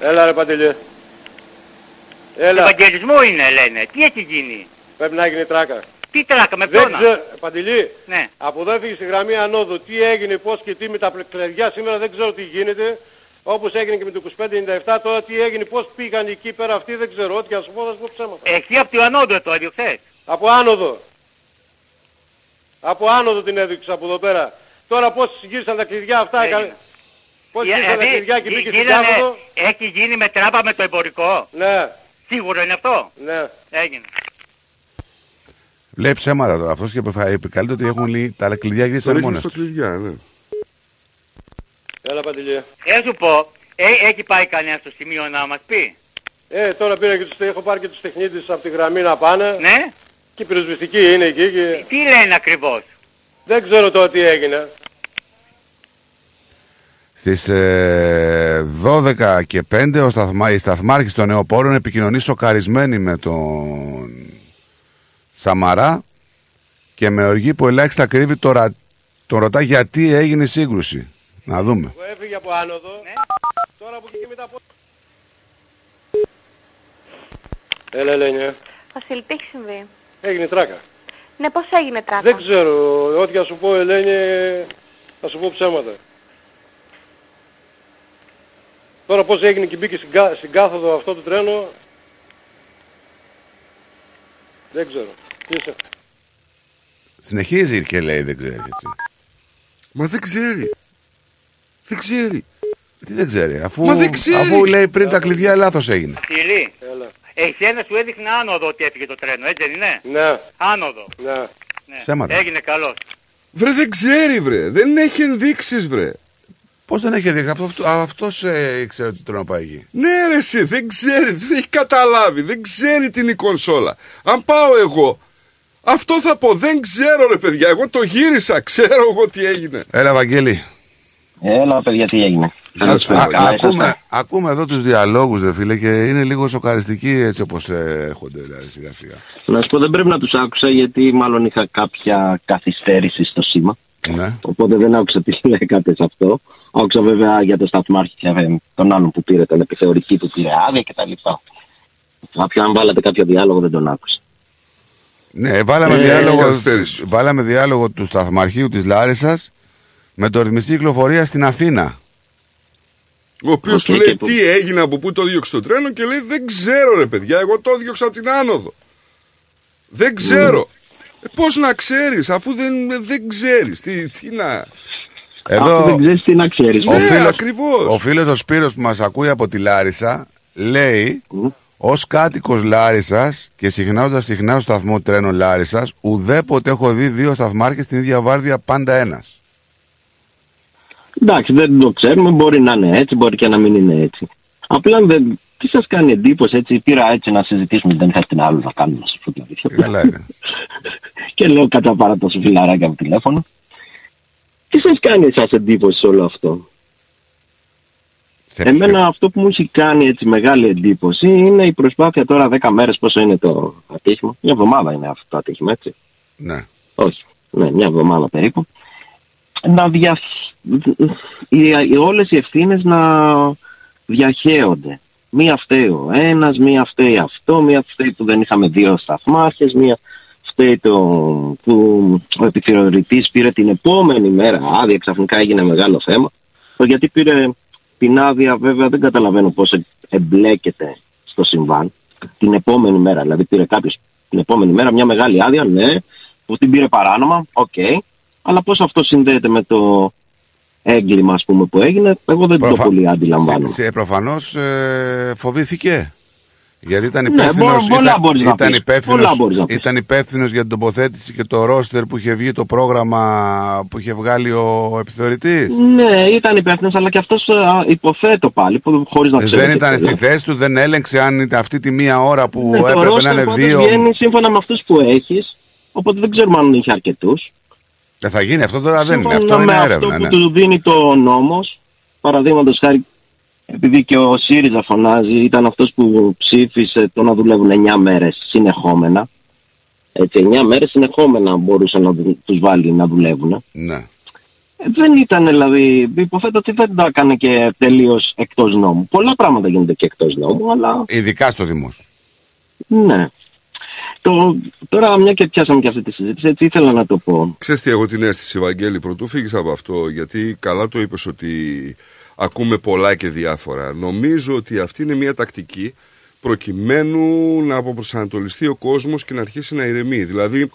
S38: Έλα ρε Παντελιέ. Έλα.
S40: Ευαγγελισμό είναι λένε. Τι έχει γίνει;
S38: Πρέπει να γίνει τράκα.
S40: Τι τράκα με
S38: Δεν
S40: ποιον.
S38: ξέρω, Παντελή,
S40: Ναι.
S38: από εδώ έφυγε στη γραμμή ανόδου. Τι έγινε, πώς και τι με τα κλειδιά σήμερα δεν ξέρω τι γίνεται. Όπως έγινε και με το 2597, τώρα τι έγινε, πώς πήγαν εκεί πέρα αυτοί δεν ξέρω. Ό,τι και να σου πω, θα σου πω ψέματα.
S40: Εκεί από το ανώδο το έδιωξε.
S38: Από άνοδο. Από άνοδο την έδειξα από εδώ πέρα. Τώρα πώς γύρισαν τα κλειδιά αυτά.
S40: Έγινε.
S38: Πώς
S40: Ε,
S38: γύρισαν τα
S40: δηλαδή,
S38: κλειδιά και
S40: γι-
S38: μπήκε στην
S40: γίνανε-
S38: κάθοδο.
S40: Έχει γίνει με τράπα με το εμπορικό.
S38: Ναι.
S40: Σίγουρο είναι αυτό;
S38: Ναι.
S40: Έγινε.
S6: Λέει ψέματα τώρα αυτός και προφα- επικαλείται ότι έχουν λύει τα κλειδιά και τι
S10: Το ρίχνει
S6: αρμόνε.
S10: στο κλειδιά, ναι.
S38: Έλα Παντελή.
S40: Ε, σου πω, Ε, έχει πάει κανένα στο σημείο να μας πει;
S38: Ε, τώρα πήρα και τους, έχω πάρει και τους τεχνίτες από τη γραμμή να πάνε.
S40: Ναι.
S38: Και η πυροσβεστική είναι εκεί και...
S40: Τι λένε ακριβώς;
S38: Δεν ξέρω τώρα τι έγινε.
S6: Στις ε, 12 και 5 ο σταθμα, οι σταθμάρχες των νεοπόρων επικοινωνεί σοκαρισμένοι με τον Σαμαρά και με οργή που ελάχιστα κρύβει τώρα, τον ρωτά γιατί έγινε η σύγκρουση. Να δούμε.
S38: Εγώ έφυγε από άνοδο.
S40: Ναι.
S38: Τώρα από εκεί και μετά... πώς- Έλα, Ελένια.
S39: Βασίλη, τι έχει συμβεί;
S38: Έγινε τράκα.
S39: Ναι, πώς έγινε τράκα;
S38: Δεν ξέρω. Ό,τι θα σου πω, Ελένη, θα σου πω ψέματα. Τώρα πώς έγινε και μπήκε στην, κα- στην κάθοδο αυτό το τρένο, δεν ξέρω. Τι είσαι;
S6: Συνεχίζει και λέει δεν ξέρει έτσι.
S10: Μα δεν ξέρει. Δεν ξέρει.
S6: Τι δεν ξέρει, αφού,
S10: Μα δεν ξέρει.
S6: αφού λέει πριν τα κλειδιά λάθος έγινε.
S40: Βασίλη. Εσένα σου έδειχνε άνοδο ότι έφυγε το τρένο, έτσι δεν είναι;
S38: Ναι.
S40: Άνοδο.
S38: Ναι.
S40: Ναι.
S6: Ψέματα.
S40: Έγινε καλός.
S10: Βρε δεν ξέρει βρε. Δεν έχει ενδείξεις βρε.
S6: Πώς δεν έχει δει, αυτό, αυτός ε, ήξερε ότι τρένο πάει εκεί.
S10: Ναι ρε εσύ δεν ξέρει. Δεν έχει καταλάβει. Δεν ξέρει την η κονσόλα. Αν πάω εγώ. Αυτό θα πω. Δεν ξέρω ρε παιδιά. Εγώ το γύρισα. Ξέρω εγώ τι έγινε.
S6: Έλα Βαγγέλη.
S41: Έλα, παιδιά, τι έγινε.
S6: Α, α, ακούμε, ακούμε εδώ τους διαλόγους ρε φίλε και είναι λίγο σοκαριστικοί έτσι όπως ε, έρχονται δηλαδή σιγά σιγά.
S41: Να σου πω, δεν πρέπει να τους άκουσα γιατί μάλλον είχα κάποια καθυστέρηση στο σήμα.
S6: Ναι.
S41: Οπότε δεν άκουσα τι λέγατε σε αυτό. Άκουσα βέβαια για το σταθμάρχη και ε, τον άλλον που πήρε τον επιθεωρητή που πήρε άδεια κτλ. Κάποιο, αν βάλατε κάποιο διάλογο δεν τον άκουσα.
S6: Ναι, βάλαμε,
S41: Ε,
S6: διάλογο,
S10: καθυστέρηση.
S6: βάλαμε διάλογο του σταθμαρχείου της Λάρισας με το ρυθμιστή κυκλοφορία στην Αθήνα.
S10: Ο οποίος
S41: Οκ,
S10: του λέει
S41: και που-
S10: τι έγινε, από πού το διώξε το τρένο και λέει Δεν ξέρω ρε παιδιά, εγώ το διώξα από την άνοδο. Δεν ξέρω. Ε, Πώς να ξέρεις, αφού δεν, δεν ξέρεις. Τι, τι να.
S6: Εδώ
S41: Αφού δεν ξέρεις τι να ξέρεις.
S6: ο,
S10: Ναι,
S6: φίλος,
S10: ακριβώς.
S6: ο φίλος ο Σπύρος που μας ακούει από τη Λάρισα λέει ως κάτοικος Λάρισας και συχνάζοντας συχνά στο σταθμό τρένων Λάρισας ουδέποτε έχω δει δύο σταθμάρχες στην ίδια βάρδια πάντα ένας.
S41: Εντάξει, δεν το ξέρουμε. Μπορεί να είναι έτσι, μπορεί και να μην είναι έτσι. Απλά δεν. Τι σας κάνει εντύπωση έτσι, πήρα έτσι να συζητήσουμε, δεν είχα την άλλο να κάνουμε να σου πω την αλήθεια.
S6: Καλά είναι.
S41: και λέω κατά παρά τόσο φιλαράκια από τηλέφωνο. Τι σας κάνει εσάς εντύπωση σε όλο αυτό; Εμένα αυτό που μου έχει κάνει έτσι μεγάλη εντύπωση είναι η προσπάθεια τώρα 10 μέρες πόσο είναι το ατύχημα. Μια εβδομάδα είναι αυτό το ατύχημα έτσι.
S6: Ναι.
S41: Όχι, ναι, μια εβδομάδα περίπου. Να δια... οι, οι, όλες οι ευθύνες να διαχέονται. Μία φταίει ο ένας, μία φταίει αυτό, μία φταίει που δεν είχαμε δύο σταθμάρχες, μία φταίει το που ο επιθεωρητής πήρε την επόμενη μέρα άδεια, ξαφνικά έγινε μεγάλο θέμα. Το γιατί πήρε την άδεια βέβαια δεν καταλαβαίνω πώς ε- εμπλέκεται στο συμβάν. Την επόμενη μέρα, δηλαδή πήρε κάποιος την επόμενη μέρα μια μεγάλη άδεια, ναι, που την πήρε παράνομα, οκ. Αλλά πώς αυτό συνδέεται με το έγκλημα ας πούμε που έγινε, εγώ δεν το
S6: Προφα-
S41: πολύ αντιλαμβάνομαι.
S6: Σε, προφανώς ε, φοβήθηκε. Γιατί ήταν
S41: Ναι,
S6: υπεύθυνος,
S41: μπο- πολλά
S6: ήταν,
S41: μπορείς να
S6: ήταν,
S41: πεις.
S6: υπεύθυνος,
S41: Πολλά μπορείς να πεις.
S6: ήταν υπεύθυνος για την τοποθέτηση και το ρόστερ που είχε βγει το πρόγραμμα που είχε βγάλει ο επιθεωρητής;
S41: Ναι, ήταν υπεύθυνος, αλλά και αυτός υποθέτω πάλι, που χωρίς να ξέρω.
S6: δεν
S41: τι
S6: ήταν
S41: θέλω.
S6: στη θέση του, δεν έλεγξε αν ήταν αυτή τη μία ώρα που
S41: Ναι, το
S6: έπρεπε
S41: roster
S6: να είναι
S41: πάντως
S6: δύο.
S41: βγαίνει σύμφωνα με αυτούς που έχεις, οπότε δεν ξέρουμε αν είχε αρκετούς.
S6: Δεν θα γίνει, αυτό τώρα δεν είναι.
S41: Σύμφωνα
S6: Αυτό είναι
S41: με
S6: έρευνα.
S41: Αυτό
S6: ναι.
S41: που του δίνει το νόμος, παραδείγματος χάρη, επειδή και ο ΣΥΡΙΖΑ φωνάζει, ήταν αυτός που ψήφισε το να δουλεύουν 9 μέρες συνεχόμενα. Έτσι, 9 μέρες συνεχόμενα μπορούσε να τους βάλει να δουλεύουν.
S6: Ναι.
S41: Ε, δεν ήταν δηλαδή, υποθέτω ότι δεν τα έκανε και τελείως εκτός νόμου. Πολλά πράγματα γίνονται και εκτός νόμου, αλλά
S6: Ειδικά στο δημόσιο.
S41: ναι. Το, τώρα, μια και πιάσαμε και αυτή τη συζήτηση, έτσι ήθελα να το πω.
S10: Ξέρεις τι έχω την αίσθηση, Βαγγέλη, πρωτού φύγεις από αυτό, γιατί καλά το είπες ότι ακούμε πολλά και διάφορα. Νομίζω ότι αυτή είναι μια τακτική προκειμένου να αποπροσανατολιστεί ο κόσμος και να αρχίσει να ηρεμεί. Δηλαδή,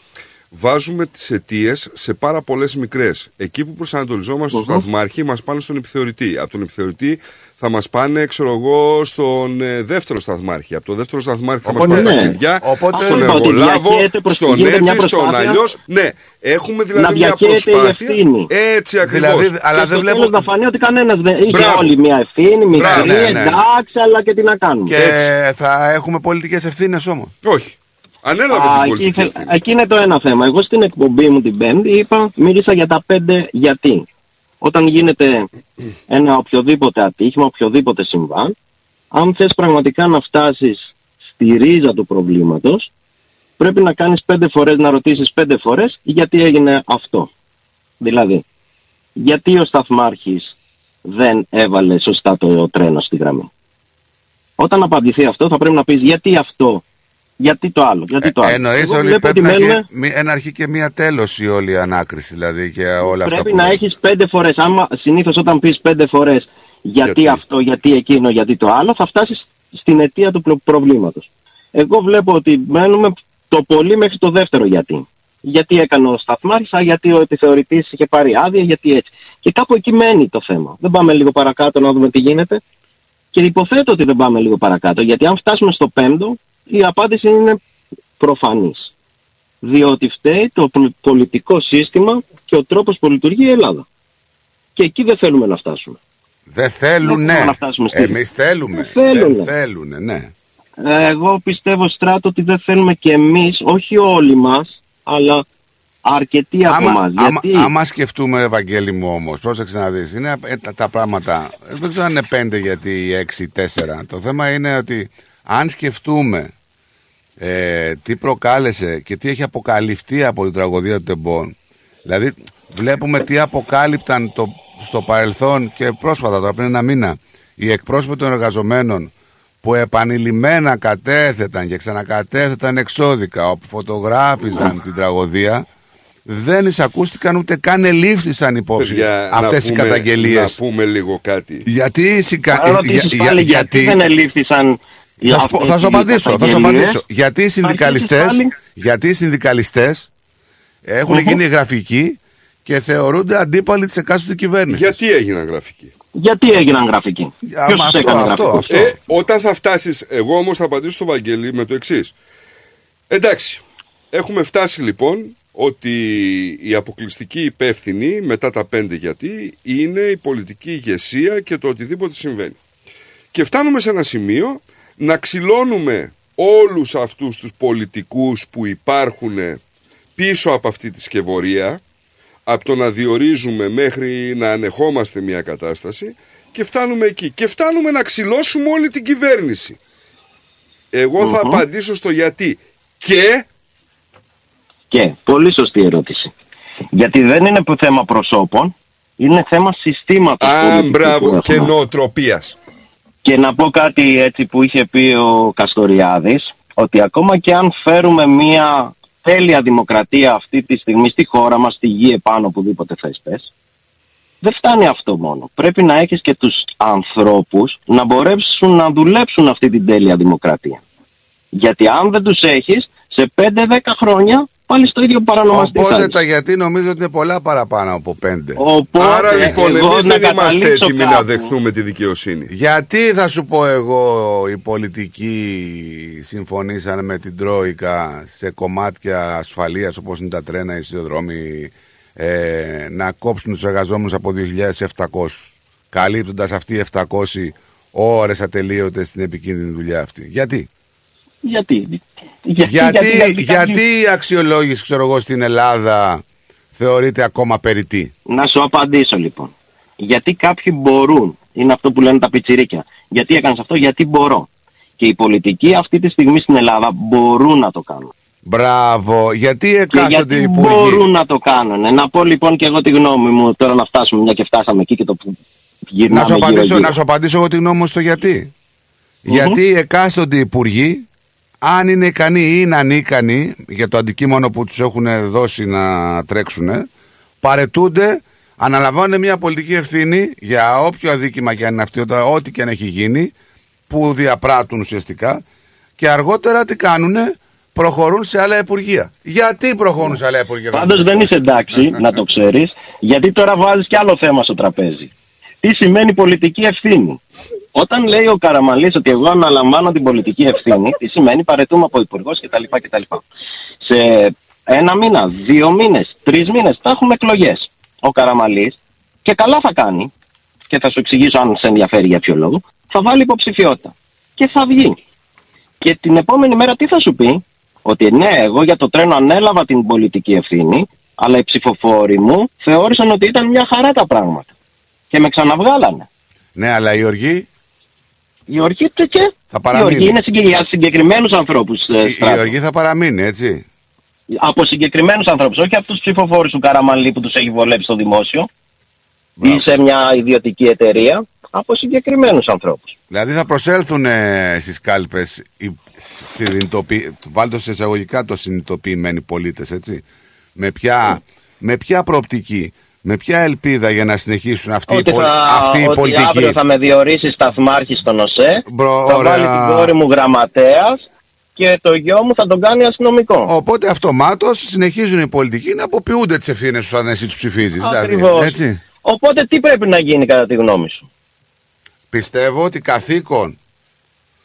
S10: βάζουμε τις αιτίες σε πάρα πολλές μικρές. Εκεί που προσανατολιζόμαστε
S41: Μμμ.
S10: στο σταθμάρχη, μας πάνε στον επιθεωρητή. Από τον επιθεωρητή θα μας πάνε, ξέρω εγώ, στον ε, δεύτερο σταθμάρχη. Από το δεύτερο σταθμάρχη θα μας
S6: Οπότε,
S10: πάνε στα
S6: ναι.
S10: κλειδιά,
S6: Οπότε-
S10: στον
S41: Αυτό είπα, ότι
S10: εργολάβο,
S41: διαχέεται προς-
S10: στον
S41: γίνεται μια
S10: έτσι, στον
S41: προσπάθεια
S10: αλλιώς. Ναι, έχουμε δηλαδή
S41: να
S10: μια
S41: διαχέεται η
S10: προσπάθεια.
S41: ευθύνη.
S10: Έτσι ακριβώς.
S6: Δηλαδή, αλλά
S41: και
S6: δεν
S41: στο
S6: βλέπω.
S41: τέλος να φανεί ότι κανένας δεν είχε
S10: Μπράβο.
S41: όλοι μια ευθύνη, μικρή,
S6: Μπράβο, ναι, ναι.
S41: εντάξει, αλλά και τι να κάνουμε.
S6: Και θα έχουμε πολιτικές ευθύνες όμως.
S10: Όχι. Ανέλαβε
S41: Α,
S10: την
S41: εκεί,
S10: πολιτική
S41: θε-
S10: ευθύνη.
S41: εκεί είναι το ένα θέμα. Εγώ στην εκπομπή μου την Πέμπτη είπα, μίλησα για τα πέντε γιατί. Όταν γίνεται ένα οποιοδήποτε ατύχημα, οποιοδήποτε συμβάν, αν θες πραγματικά να φτάσεις στη ρίζα του προβλήματος, πρέπει να κάνεις πέντε φορές, να ρωτήσεις πέντε φορές γιατί έγινε αυτό. Δηλαδή, γιατί ο σταθμάρχης δεν έβαλε σωστά το τρένο στη γραμμή. Όταν απαντηθεί αυτό θα πρέπει να πεις γιατί αυτό, γιατί το άλλο, γιατί το άλλο.
S6: Εννοείς
S41: Εγώ
S6: Ε, όλοι
S41: βλέπω
S6: πρέπει
S41: ότι
S6: να
S41: μένουμε-
S6: έχει μη- ένα αρχή και μία τέλος η όλη ανάκριση δηλαδή και όλα αυτά.
S41: Πρέπει
S6: που
S41: να
S6: λέμε.
S41: έχεις πέντε φορές. Άμα συνήθως όταν πεις πέντε φορές γιατί, αυτό, γιατί εκείνο, γιατί το άλλο, θα φτάσεις στην αιτία του προ- προβλήματος. Εγώ βλέπω ότι μένουμε το πολύ μέχρι το δεύτερο γιατί. Γιατί έκανε ο σταθμάρχης, α, γιατί ο επιθεωρητής είχε πάρει άδεια, γιατί έτσι. Και κάπου εκεί μένει το θέμα. Δεν πάμε λίγο παρακάτω να δούμε τι γίνεται. Και υποθέτω ότι δεν πάμε λίγο παρακάτω, γιατί αν φτάσουμε στο πέμπτο, η απάντηση είναι προφανής. Διότι φταίει το πολ- πολιτικό σύστημα και ο τρόπος που λειτουργεί η Ελλάδα. Και εκεί δεν θέλουμε να φτάσουμε.
S6: Δεν θέλουν,
S41: θέλουμε
S6: ναι.
S41: να φτάσουμε στη-
S6: Εμείς θέλουμε.
S41: Δεν θέλουνε.
S6: Δεν θέλουν, ναι.
S41: Ε, Εγώ πιστεύω στράτο ότι δεν θέλουμε και εμείς, όχι όλοι μας, αλλά αρκετοί από
S6: Άμα,
S41: εμάς.
S6: άμα,
S41: Γιατί
S6: άμα σκεφτούμε, Ευαγγέλη μου, όμως, πρόσεξε να δεις, είναι ε, τα, τα πράγματα. ε, Δεν ξέρω αν είναι πέντε γιατί έξι, τέσσερα. Το θέμα είναι ότι αν σκεφτούμε ε, τι προκάλεσε και τι έχει αποκαλυφθεί από την τραγωδία του Τεμπών. Δηλαδή, βλέπουμε τι αποκάλυπταν το, στο παρελθόν και πρόσφατα, τώρα πριν ένα μήνα, οι εκπρόσωποι των εργαζομένων που επανειλημμένα κατέθεταν και ξανακατέθεταν εξώδικα, όπου φωτογράφιζαν την τραγωδία, δεν εισακούστηκαν ούτε καν ελήφθησαν υπόψη
S10: Παιδιά,
S6: αυτές
S10: να
S6: οι
S10: πούμε-
S6: καταγγελίες.
S10: Να πούμε λίγο κάτι.
S6: Γιατί, συγκα...
S41: αν ρωτήσεις πάλι γιατί δεν ελήφθησαν οι
S6: Θα σου, πω-
S41: αυτές
S6: θα σου
S41: οι
S6: απαντήσω, θα σου
S41: καταγγελίες,
S6: απαντήσω. Γιατί οι
S41: θα αρχίσεις
S6: συνδικαλιστές,
S41: πάλι-
S6: γιατί οι συνδικαλιστές έχουν
S41: Μμμ.
S6: γίνει γραφικοί και θεωρούνται αντίπαλοι της εκάστοτε κυβέρνησης.
S10: Γιατί έγιναν γραφικοί;
S41: Γιατί έγιναν γραφικοί;
S6: Α,
S41: Ποιος
S6: μα
S41: τους
S6: αυτό,
S41: έκανε
S6: αυτό,
S41: γραφικούς;
S6: αυτό.
S10: Ε, όταν θα φτάσει, εγώ όμως θα απαντήσω στο Βαγγέλη με το εξής. Εντάξει, έχουμε φτάσει λοιπόν ότι η αποκλειστική υπεύθυνη μετά τα πέντε γιατί είναι η πολιτική ηγεσία και το οτιδήποτε συμβαίνει. Και φτάνουμε σε ένα σημείο να ξυλώνουμε όλους αυτούς τους πολιτικούς που υπάρχουν πίσω από αυτή τη σκευωρία από το να διορίζουμε μέχρι να ανεχόμαστε μια κατάσταση και φτάνουμε εκεί. Και φτάνουμε να ξυλώσουμε όλη την κυβέρνηση. Εγώ θα
S41: Μμμ.
S10: απαντήσω στο γιατί. Και;
S41: Και, πολύ σωστή ερώτηση. Γιατί δεν είναι που θέμα προσώπων, είναι θέμα συστήματος
S10: Α,
S41: πολιτικού που
S10: μπράβο,
S41: έχουμε.
S10: και νοοτροπίας.
S41: Και να πω κάτι έτσι που είχε πει ο Καστοριάδης, ότι ακόμα και αν φέρουμε μια τέλεια δημοκρατία αυτή τη στιγμή στη χώρα μας, στη γη επάνω, οπουδήποτε θες πες, δεν φτάνει αυτό μόνο. Πρέπει να έχεις και τους ανθρώπους να μπορέσουν να δουλέψουν αυτή την τέλεια δημοκρατία. Γιατί αν δεν τους έχεις, σε 5-10 χρόνια πάλι στο ίδιο παρανομαστή θα
S6: Οπότε
S41: είσαι.
S6: τα γιατί νομίζω ότι είναι πολλά παραπάνω από πέντε.
S41: Οπότε,
S10: Άρα λοιπόν
S41: εγώ
S10: εμείς
S41: να
S10: δεν είμαστε
S41: καταλήξω
S10: έτοιμοι να
S41: κάπου.
S10: δεχθούμε τη δικαιοσύνη.
S6: Γιατί θα σου πω εγώ οι πολιτικοί συμφωνήσαν με την Τρόικα σε κομμάτια ασφαλείας όπως είναι τα τρένα, οι σιδηροδρόμοι ε, να κόψουν τους εργαζόμενους από 2.700 καλύπτοντας αυτοί οι 700 ώρες ατελείωτες στην επικίνδυνη δουλειά αυτή. Γιατί;
S41: Γιατί, γιατί,
S6: Γιατί,
S41: γιατί,
S6: γιατί η αξιολόγηση ξέρω εγώ στην Ελλάδα θεωρείται ακόμα περιττή;
S41: Να σου απαντήσω λοιπόν. Γιατί κάποιοι μπορούν, είναι αυτό που λένε τα πιτσιρίκια. Γιατί έκανες αυτό, γιατί μπορώ. Και οι πολιτικοί αυτή τη στιγμή στην Ελλάδα μπορούν να το κάνουν.
S6: Μπράβο. Γιατί
S41: Και
S6: εκάστοτε
S41: γιατί
S6: υπουργοί;
S41: μπορούν να το κάνουν. Να πω λοιπόν και εγώ τη γνώμη μου, τώρα να φτάσουμε, μια και φτάσαμε εκεί και το που γυρνάμε
S6: Να σου, απαντήσω,
S41: γύρω-γύρω.
S6: να σου απαντήσω εγώ τη γνώμη μου στο γιατί. Γιατί οι εκάστοτε υπουργοί, αν είναι ικανοί ή είναι ανίκανοι για το αντικείμενο που τους έχουν δώσει να τρέξουν, παρετούνται, αναλαμβάνουν μια πολιτική ευθύνη για όποιο αδίκημα και αν είναι αυτή, όταν- ό,τι και αν έχει γίνει, που διαπράττουν ουσιαστικά και αργότερα τι κάνουνε, προχωρούν σε άλλα υπουργεία. Γιατί προχωρούν σε άλλα υπουργεία.
S41: Πάντως δεν είσαι εντάξει, να το ξέρεις, γιατί τώρα βάζεις και άλλο θέμα στο τραπέζι. Τι σημαίνει πολιτική ευθύνη; Όταν λέει ο Καραμαλής ότι εγώ αναλαμβάνω την πολιτική ευθύνη, τι σημαίνει παρετούμε από υπουργός κτλ. κτλ. Σε ένα μήνα, δύο μήνες, τρεις μήνες θα έχουμε εκλογές. Ο Καραμαλής και καλά θα κάνει, και θα σου εξηγήσω αν σε ενδιαφέρει για ποιο λόγο, θα βάλει υποψηφιότητα. Και θα βγει. Και την επόμενη μέρα τι θα σου πει, ότι ναι, εγώ για το τρένο ανέλαβα την πολιτική ευθύνη, αλλά οι ψηφοφόροι μου θεώρησαν ότι ήταν μια χαρά τα πράγματα. Και με ξαναβγάλανε.
S6: Ναι, αλλά η οργή.
S41: Η οργή του και.
S6: Θα παραμείνει.
S41: Η οργή είναι συγκε- για συγκεκριμένους ανθρώπους.
S6: Η, η οργή θα παραμείνει, έτσι.
S41: Από συγκεκριμένους ανθρώπους, όχι από τους ψηφοφόρους του Καραμαλή που τους έχει βολέψει στο δημόσιο ή σε μια ιδιωτική εταιρεία. Από συγκεκριμένους ανθρώπους.
S6: Δηλαδή θα προσέλθουν ε, στις κάλπες οι συνειδητοποιη... βάλτε σε εισαγωγικά το συνειδητοποιημένοι πολίτες, έτσι. Με ποια, με ποια προοπτική, με ποια ελπίδα για να συνεχίσουν αυτή, η,
S41: Ότι,
S6: πολ-
S41: θα,
S6: αυτή η
S41: ότι
S6: πολιτική.
S41: αύριο θα με διορίσει σταθμάρχη στον ΟΣΕ,
S6: Μπρο,
S41: θα
S6: ωραία.
S41: βάλει την κόρη μου γραμματέας και το γιο μου θα τον κάνει αστυνομικό.
S6: Οπότε αυτομάτως συνεχίζουν οι πολιτικοί να αποποιούνται τις ευθύνες τους αν εσύ τους ψηφίζεις. Δηλαδή,
S41: Ακριβώς.
S6: έτσι.
S41: Οπότε τι πρέπει να γίνει κατά τη γνώμη σου;
S6: Πιστεύω ότι καθήκον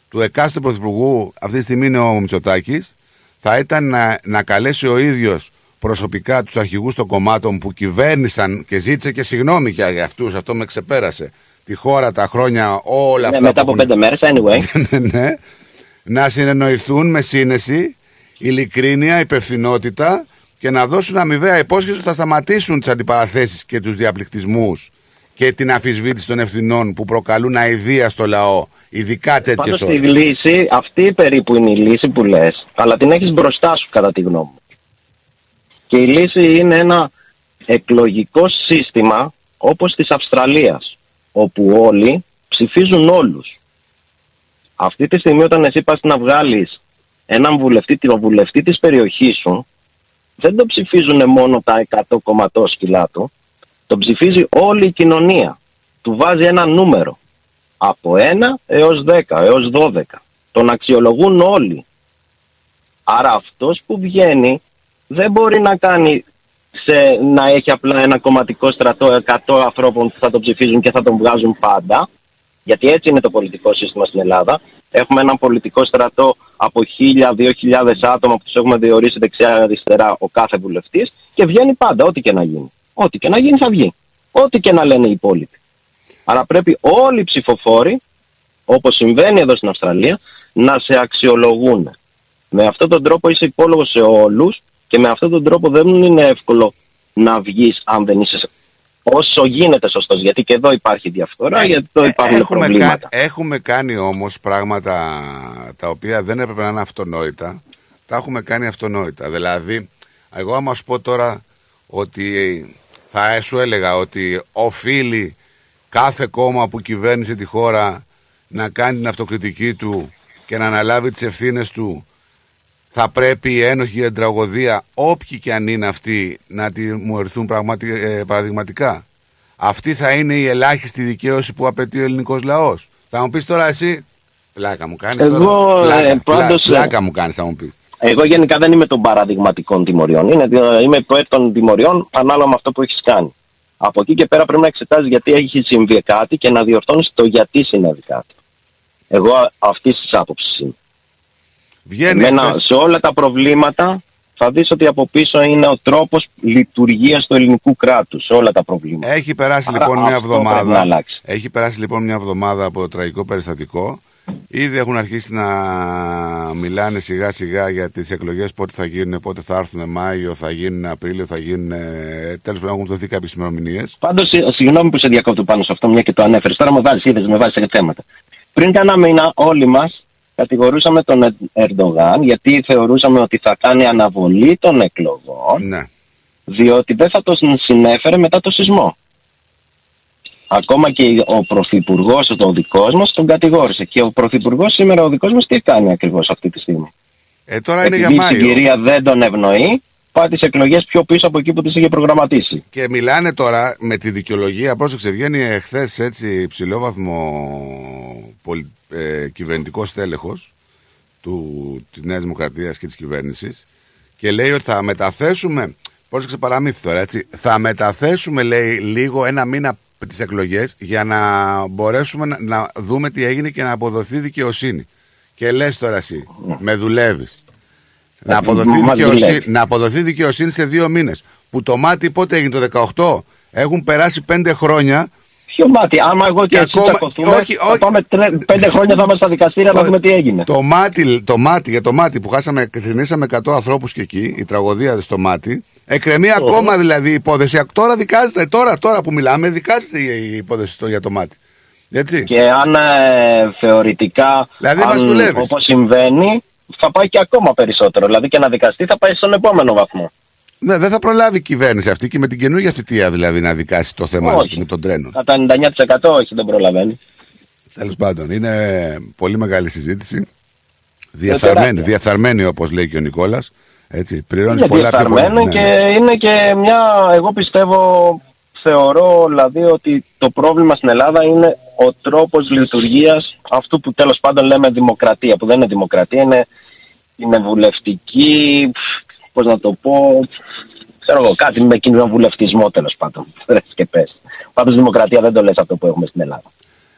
S6: του εκάστοτε πρωθυπουργού αυτή τη στιγμή είναι ο Μητσοτάκης, θα ήταν να, να καλέσει ο ίδιος προσωπικά τους αρχηγούς των κομμάτων που κυβέρνησαν και ζήτησε και συγγνώμη για, για αυτούς, αυτό με ξεπέρασε. Τη χώρα, τα χρόνια, όλα
S41: Ναι,
S6: αυτά.
S41: μετά
S6: που
S41: από
S6: έχουν-
S41: πέντε μέρες, anyway.
S6: ναι, ναι, να συνεννοηθούν με σύνεση, ειλικρίνεια, υπευθυνότητα και να δώσουν αμοιβαία υπόσχεση ότι θα σταματήσουν τις αντιπαραθέσεις και τους διαπληκτισμούς και την αφισβήτηση των ευθυνών που προκαλούν αηδία στο λαό, ειδικά τέτοιες
S41: Πάντως
S6: ώρες.
S41: τη λύση, αυτή περίπου είναι η λύση που λες, αλλά την έχεις μπροστά σου κατά τη γνώμη μου. Και η λύση είναι ένα εκλογικό σύστημα όπως της Αυστραλίας, όπου όλοι ψηφίζουν όλους. Αυτή τη στιγμή όταν εσύ πας να βγάλεις έναν βουλευτή, τον βουλευτή της περιοχής σου, δεν τον ψηφίζουν μόνο τα 100 κομματόσκυλά του, τον ψηφίζει όλη η κοινωνία. Του βάζει ένα νούμερο από 1 έως 10, έως 12. Τον αξιολογούν όλοι. Άρα αυτός που βγαίνει δεν μπορεί να κάνει σε, να έχει απλά ένα κομματικό στρατό 100 ανθρώπων που θα τον ψηφίζουν και θα τον βγάζουν πάντα. Γιατί έτσι είναι το πολιτικό σύστημα στην Ελλάδα. Έχουμε ένα πολιτικό στρατό από 1.000-2.000 άτομα που τους έχουμε διορίσει δεξιά-αριστερά ο κάθε βουλευτής και βγαίνει πάντα, ό,τι και να γίνει. Ό,τι και να γίνει θα βγει. Ό,τι και να λένε οι υπόλοιποι. Άρα πρέπει όλοι οι ψηφοφόροι, όπως συμβαίνει εδώ στην Αυστραλία, να σε αξιολογούν. Με αυτόν τον τρόπο είσαι υπόλογος σε όλους και με αυτόν τον τρόπο δεν είναι εύκολο να βγεις αν δεν είσαι όσο γίνεται σωστός. Γιατί και εδώ υπάρχει διαφθορά, γιατί εδώ υπάρχουν
S6: Ε, Έχουμε,
S41: προβλήματα.
S6: κα- έχουμε κάνει όμως πράγματα τα οποία δεν έπρεπε να είναι αυτονόητα. Τα έχουμε κάνει αυτονόητα. Δηλαδή, εγώ άμα σου πω τώρα ότι θα σου έλεγα ότι οφείλει κάθε κόμμα που κυβέρνησε τη χώρα να κάνει την αυτοκριτική του και να αναλάβει τις ευθύνες του θα πρέπει οι ένοχοι για την τραγωδία, όποιοι και αν είναι αυτοί, να τιμωρηθούν πραγματι, ε, παραδειγματικά. Αυτή θα είναι η ελάχιστη δικαίωση που απαιτεί ο ελληνικός λαός. Θα μου πεις τώρα εσύ, πλάκα μου κάνεις
S41: Εγώ,
S6: τώρα. Πλάκα,
S41: ε, πάντως,
S6: πλάκα, πλάκα μου κάνεις θα μου πεις.
S41: Εγώ γενικά δεν είμαι των παραδειγματικών τιμωριών. Είναι, είμαι υπέρ των τιμωριών ανάλογα με αυτό που έχεις κάνει. Από εκεί και πέρα πρέπει να εξετάζεις γιατί έχει συμβεί κάτι και να διορθώνεις το γιατί συνέβη κάτι. Εγώ αυτής της άποψης είμαι.
S6: Βγαίνει
S41: Εμένα,
S6: χθες-
S41: σε όλα τα προβλήματα θα δεις ότι από πίσω είναι ο τρόπος λειτουργίας του ελληνικού κράτους. Σε όλα τα προβλήματα.
S6: Έχει περάσει
S41: Άρα
S6: λοιπόν μια
S41: αυτό πρέπει να
S6: εβδομάδα.
S41: αλλάξει.
S6: Έχει περάσει λοιπόν μια εβδομάδα από το τραγικό περιστατικό. Ήδη έχουν αρχίσει να μιλάνε σιγά σιγά για τις εκλογές πότε θα γίνουν, πότε θα έρθουν Μάιο, θα γίνουν Απρίλιο, θα γίνουν. Τέλος πάντων έχουν δοθεί κάποιες ημερομηνίες.
S41: Πάντως, συγγνώμη που σε διακόπτω πάνω σε αυτό, μια και το ανέφερες. Τώρα με βάζεις, είδες, με βάζεις σε θέματα. Πριν κάνα μήνα, όλοι μας κατηγορούσαμε τον Ερ- Ερντογάν γιατί θεωρούσαμε ότι θα κάνει αναβολή των εκλογών.
S6: Ναι.
S41: Διότι δεν θα το συνέφερε μετά το σεισμό. Ακόμα και ο πρωθυπουργός, ο δικός μας, τον κατηγόρησε. Και ο πρωθυπουργός σήμερα, ο δικός μας, τι κάνει ακριβώς αυτή τη στιγμή;
S6: Ε, τώρα είναι
S41: Επειδή
S6: για
S41: η
S6: Μάιο.
S41: συγκυρία δεν τον ευνοεί, πάει τις εκλογές πιο πίσω από εκεί που τις είχε προγραμματίσει.
S6: Και μιλάνε τώρα με τη δικαιολογία, πρόσεξε, βγαίνει εχθές έτσι υψηλόβαθμο πολι... ε, κυβερνητικός τέλεχο, του, της Νέας Δημοκρατίας και της κυβέρνησης και λέει ότι θα μεταθέσουμε, πρόσεξε παραμύθι τώρα έτσι, θα μεταθέσουμε λέει λίγο ένα μήνα τις εκλογές για να μπορέσουμε να, να δούμε τι έγινε και να αποδοθεί δικαιοσύνη. Και λες τώρα εσύ, με δουλεύεις. Να αποδοθεί,
S41: Μας
S6: δικαιοσύνη,
S41: δουλεύει.
S6: να αποδοθεί δικαιοσύνη σε δύο μήνες. Που το μάτι πότε έγινε το 18. Έχουν περάσει πέντε χρόνια.
S41: Ποιο μάτι, άμα εγώ και,
S6: Και
S41: εσύ
S6: ακόμα-
S41: τσακωθούμε,
S6: όχι,
S41: θα
S6: όχι.
S41: πάμε τρε- πέντε χρόνια θα είμαστε στα δικαστήρια να δούμε τι έγινε.
S6: Το μάτι, το μάτι, για το μάτι που χάσαμε, θρυνήσαμε 100 ανθρώπους και εκεί, η τραγωδία στο μάτι, εκκρεμεί ακόμα δηλαδή η υπόθεση. Τώρα δικάζεται, τώρα, τώρα που μιλάμε, δικάζεται η υπόθεση στο, για το μάτι. Έτσι.
S41: Και αν ε, θεωρητικά,
S6: Δηλαδή, μας
S41: αν,
S6: δουλεύεις.
S41: όπως συμβαίνει, θα πάει και ακόμα περισσότερο. Δηλαδή και να δικαστεί θα πάει στον επόμενο βαθμό.
S6: Ναι, δεν θα προλάβει η κυβέρνηση αυτή και με την καινούργια θητεία δηλαδή να δικάσει το θέμα
S41: Όχι.
S6: με τον τρένο.
S41: Κατά 99% όχι, δεν προλαβαίνει.
S6: Τέλος πάντων, είναι πολύ μεγάλη συζήτηση. Διαθαρμένη,
S41: τεράστια.
S6: διαθαρμένη όπως λέει και ο Νικόλας. Έτσι, πληρώνεις
S41: Είναι
S6: πολλά πιο πολλά.
S41: διεφθαρμένο
S6: Ναι,
S41: και
S6: ναι.
S41: είναι και μια, εγώ πιστεύω, θεωρώ δηλαδή ότι το πρόβλημα στην Ελλάδα είναι ο τρόπος λειτουργίας αυτού που τέλος πάντων λέμε δημοκρατία, που δεν είναι δημοκρατία, είναι, είναι βουλευτική, πώς να το πω, ξέρω εγώ, κάτι με κοινοβουλευτισμό τέλος πάντων, Ρες και πες. Πάντως δημοκρατία δεν το λες αυτό που έχουμε στην Ελλάδα.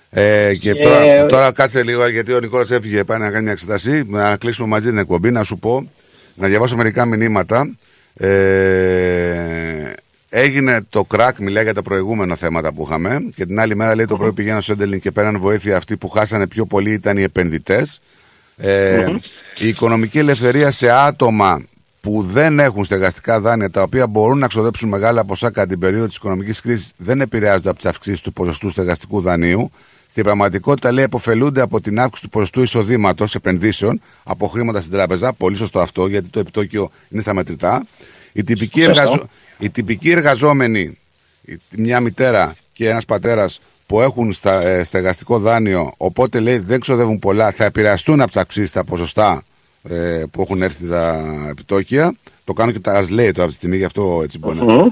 S6: Ε, και
S41: Και-
S6: τώρα, τώρα κάτσε λίγο γιατί ο Νικόλας έφυγε πάει να κάνει μια εξετασή. Να κλείσουμε μαζί την εκπομπή. Να σου πω, να διαβάσω μερικά μηνύματα. Ε, έγινε το κράκ, μιλάει για τα προηγούμενα θέματα που είχαμε. Και την άλλη μέρα λέει το πρωί πηγαίνω στο Έντελιν και πέραν βοήθεια. Αυτοί που χάσανε πιο πολύ ήταν οι επενδυτές. Ε, Η οικονομική ελευθερία σε άτομα που δεν έχουν στεγαστικά δάνεια τα οποία μπορούν να ξοδέψουν μεγάλα ποσά κατά την περίοδο της οικονομικής κρίσης δεν επηρεάζονται από τις αυξήσεις του ποσοστού στεγαστικού δανείου. Στην πραγματικότητα, λέει, αποφελούνται από την αύξηση του ποσοστού εισοδήματος επενδύσεων από χρήματα στην τράπεζα. Πολύ σωστό αυτό, γιατί το επιτόκιο είναι στα μετρητά. Οι τυπικοί,
S41: Σωστό.
S6: εργαζο... οι τυπικοί εργαζόμενοι, η- μια μητέρα και ένας πατέρας που έχουν στα, ε, στεγαστικό δάνειο, οπότε λέει δεν ξοδεύουν πολλά, θα επηρεαστούν από τι αυξήσει στα ποσοστά ε, που έχουν έρθει τα επιτόκια. Το κάνω και τα λέει το αυτή τη στιγμή, γι' αυτό έτσι μπορεί να
S41: Μμμ.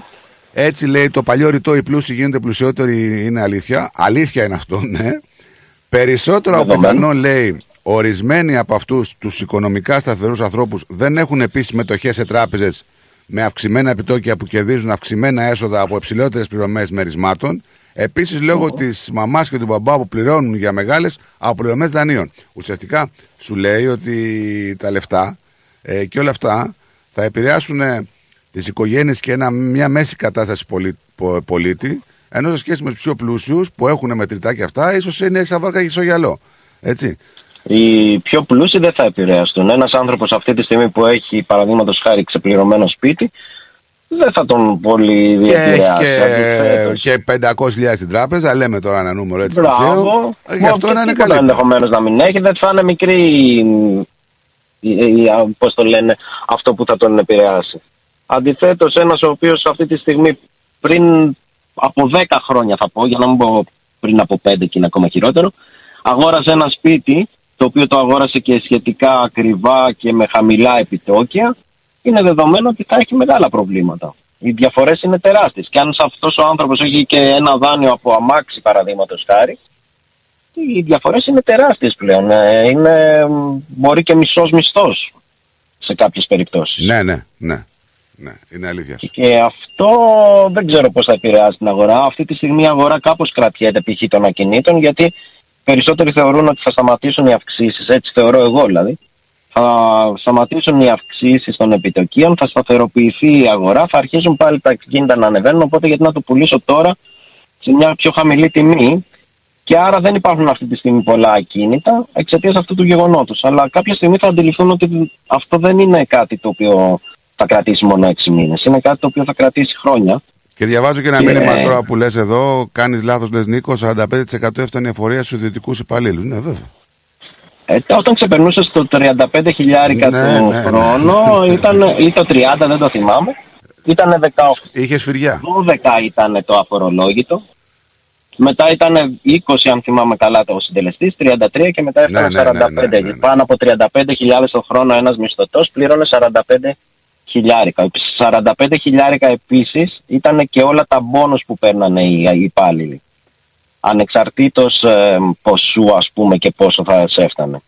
S6: έτσι λέει το παλιό ρητό οι πλούσιοι γίνονται πλουσιότεροι είναι αλήθεια. Αλήθεια είναι αυτό, ναι. Περισσότερο από
S41: Δεδομένο.
S6: πιθανό λέει ορισμένοι από αυτούς τους οικονομικά σταθερούς ανθρώπους δεν έχουν επίσης μετοχέ σε τράπεζες με αυξημένα επιτόκια που κερδίζουν αυξημένα έσοδα από υψηλότερες πληρωμές μερισμάτων. Επίσης λόγω της μαμάς και του μπαμπά που πληρώνουν για μεγάλες αποπληρωμές δανείων. Ουσιαστικά σου λέει ότι τα λεφτά ε, και όλα αυτά θα επηρεάσουν τις οικογένειες και ένα, μια μέση κατάσταση πολί- πο- πολίτη, ενώ σε σχέση με τους πιο πλούσιους που έχουν μετρητά και αυτά, ίσως είναι σαν βάρκα και στο γυαλό. Έτσι.
S41: Οι πιο πλούσιοι δεν θα επηρεαστούν. Ένας άνθρωπος αυτή τη στιγμή που έχει παραδείγματος χάρη ξεπληρωμένο σπίτι, δεν θα τον πολύ
S6: Και έχει
S41: διεπηρεάσει. αντιθέτως.
S6: και, και 500.000 στην τράπεζα, λέμε τώρα ένα νούμερο έτσι.
S41: Μπράβο.
S6: τυχαίο. Ε, Γι' αυτό να είναι καλύτερο.
S41: Ενδεχομένως να μην έχει, δεν θα είναι μικρή. Πώς το λένε, αυτό που θα τον επηρεάσει. Αντιθέτως, ένας ο οποίος αυτή τη στιγμή πριν από 10 χρόνια θα πω, για να μην πω πριν από 5 και είναι ακόμα χειρότερο, αγόρασε ένα σπίτι το οποίο το αγόρασε και σχετικά ακριβά και με χαμηλά επιτόκια, είναι δεδομένο ότι θα έχει μεγάλα προβλήματα. Οι διαφορές είναι τεράστιες. Και αν αυτός ο άνθρωπος έχει και ένα δάνειο από αμάξι, παραδείγματος χάρη, οι διαφορές είναι τεράστιες πλέον. Ε, Είναι, μ, μπορεί και μισός μισθός σε κάποιες περιπτώσεις.
S6: Ναι, ναι, ναι. ναι είναι αλήθεια. αυτό.
S41: Και αυτό δεν ξέρω πώς θα επηρεάσει την αγορά. Αυτή τη στιγμή η αγορά κάπως κρατιέται π.χ. των ακινήτων, γιατί περισσότεροι θεωρούν ότι θα σταματήσουν οι αυξήσεις. Έτσι θεωρώ εγώ δηλαδή. Θα σταματήσουν οι αυξήσεις των επιτοκίων, θα σταθεροποιηθεί η αγορά, θα αρχίσουν πάλι τα ακίνητα να ανεβαίνουν. Οπότε γιατί να το πουλήσω τώρα σε μια πιο χαμηλή τιμή. Και άρα δεν υπάρχουν αυτή τη στιγμή πολλά ακίνητα εξαιτίας αυτού του γεγονότος. Αλλά κάποια στιγμή θα αντιληφθούν ότι αυτό δεν είναι κάτι το οποίο θα κρατήσει μόνο 6 μήνες. Είναι κάτι το οποίο θα κρατήσει χρόνια.
S6: Και διαβάζω και ένα
S41: Και-
S6: μήνυμα τώρα που λες εδώ, κάνεις λάθος, λες Νίκος, 45% έφτανε η εφορία στους ιδιωτικούς υπαλλήλους. Ναι, βέβαια.
S41: Ε, όταν ξεπερνούσε το 35 χιλιάρικα
S6: Ναι,
S41: το
S6: ναι, ναι.
S41: χρόνο, ήταν, ή το 30, δεν το θυμάμαι, ήταν 18.
S6: Είχες σφυριά.
S41: 12 ήταν το αφορολόγητο. Μετά ήταν 20, αν θυμάμαι καλά, το συντελεστής, 33 και μετά έφτανε
S6: Ναι, ναι, ναι,
S41: 45.
S6: ναι, ναι, ναι.
S41: Πάνω από 35.000 το χρόνο ένας μισθωτός πλήρωνε 45 χιλιάρικα. 45 χιλιάρικα επίσης ήταν και όλα τα μπόνους που παίρνανε οι, οι υπάλληλοι. Ανεξαρτήτως ε, ποσού, ας πούμε, και πόσο θα σε έφτανε.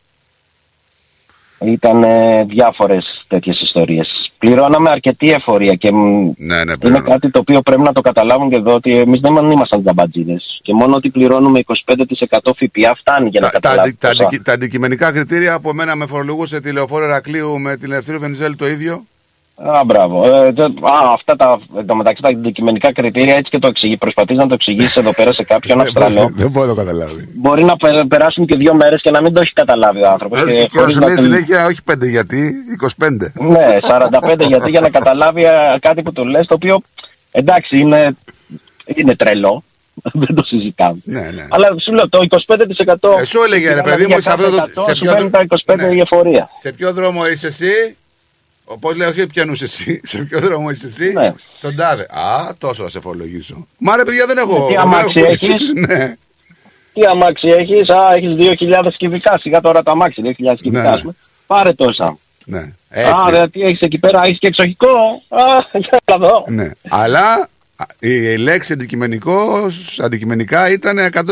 S41: Ήταν ε, διάφορες τέτοιες ιστορίες. Πληρώναμε αρκετή εφορία και μ,
S6: Ναι, ναι,
S41: είναι κάτι το οποίο πρέπει να το καταλάβουν και εδώ ότι εμείς δεν ήμασταν τζαμπατζίδες. Και μόνο ότι πληρώνουμε 25% ΦΠΑ φτάνει για να
S6: Τα,
S41: καταλάβουν.
S6: αντι- τα, αντικει- τα αντικειμενικά κριτήρια από μένα με φορολογούσε τη λεωφόρο Ερακλείου με την Ελευθερίου Βενιζέλη το ίδιο.
S41: Α, μπράβο. Ε, τε- α, αυτά τα, εν τω μεταξύ τα αντικειμενικά κριτήρια έτσι και το εξηγεί. Προσπαθείς να το εξηγήσεις εδώ πέρα σε κάποιον Αυστραλό.
S6: Δεν μπορώ να το καταλάβει.
S41: Μπορεί να πε- περάσουν και δύο μέρες και να μην το έχει καταλάβει ο άνθρωπος.
S6: Ε, Και να σου λέει συνέχεια, όχι 5 γιατί, 25.
S41: Ναι, 45 γιατί για να καταλάβει α, κάτι που του λες το οποίο εντάξει είναι, είναι τρελό. Δεν το συζητάμε.
S6: Ναι, ναι.
S41: Αλλά σου λέω το 25%.
S6: Ε, σου έλεγε, ρε
S41: δηλαδή
S6: παιδί μου,
S41: για
S6: σε αυτό το-
S41: κάθε 100
S6: σε
S41: σου
S6: ποιο
S41: παίρνει
S6: δρο-
S41: τα 25 η εφορία.
S6: Σε ποιο δρόμο είσαι εσύ, Όπω λέω, όχι πιανούς εσύ. Σε ποιο δρόμο είσαι εσύ,
S41: Ναι.
S6: στον τάδε. Α, τόσο θα σε φορολογήσω. Μα ρε παιδιά δεν έχω.
S41: Ε, τι
S6: δεν
S41: αμάξι
S6: έχω
S41: έχεις;
S6: ναι.
S41: Τι αμάξι έχεις, Α, έχεις 2.000 κυβικά. Σιγά τώρα το αμάξι, 2.000 κυβικά.
S6: Ναι.
S41: ας πούμε. Πάρε τόσα.
S6: ναι.
S41: Α,
S6: Έτσι.
S41: ρε, τι έχεις εκεί πέρα, έχεις και εξοχικό. Α, για να δω.
S6: Ναι. Αλλά α, η, η λέξη αντικειμενικός, αντικειμενικά ήταν 100%.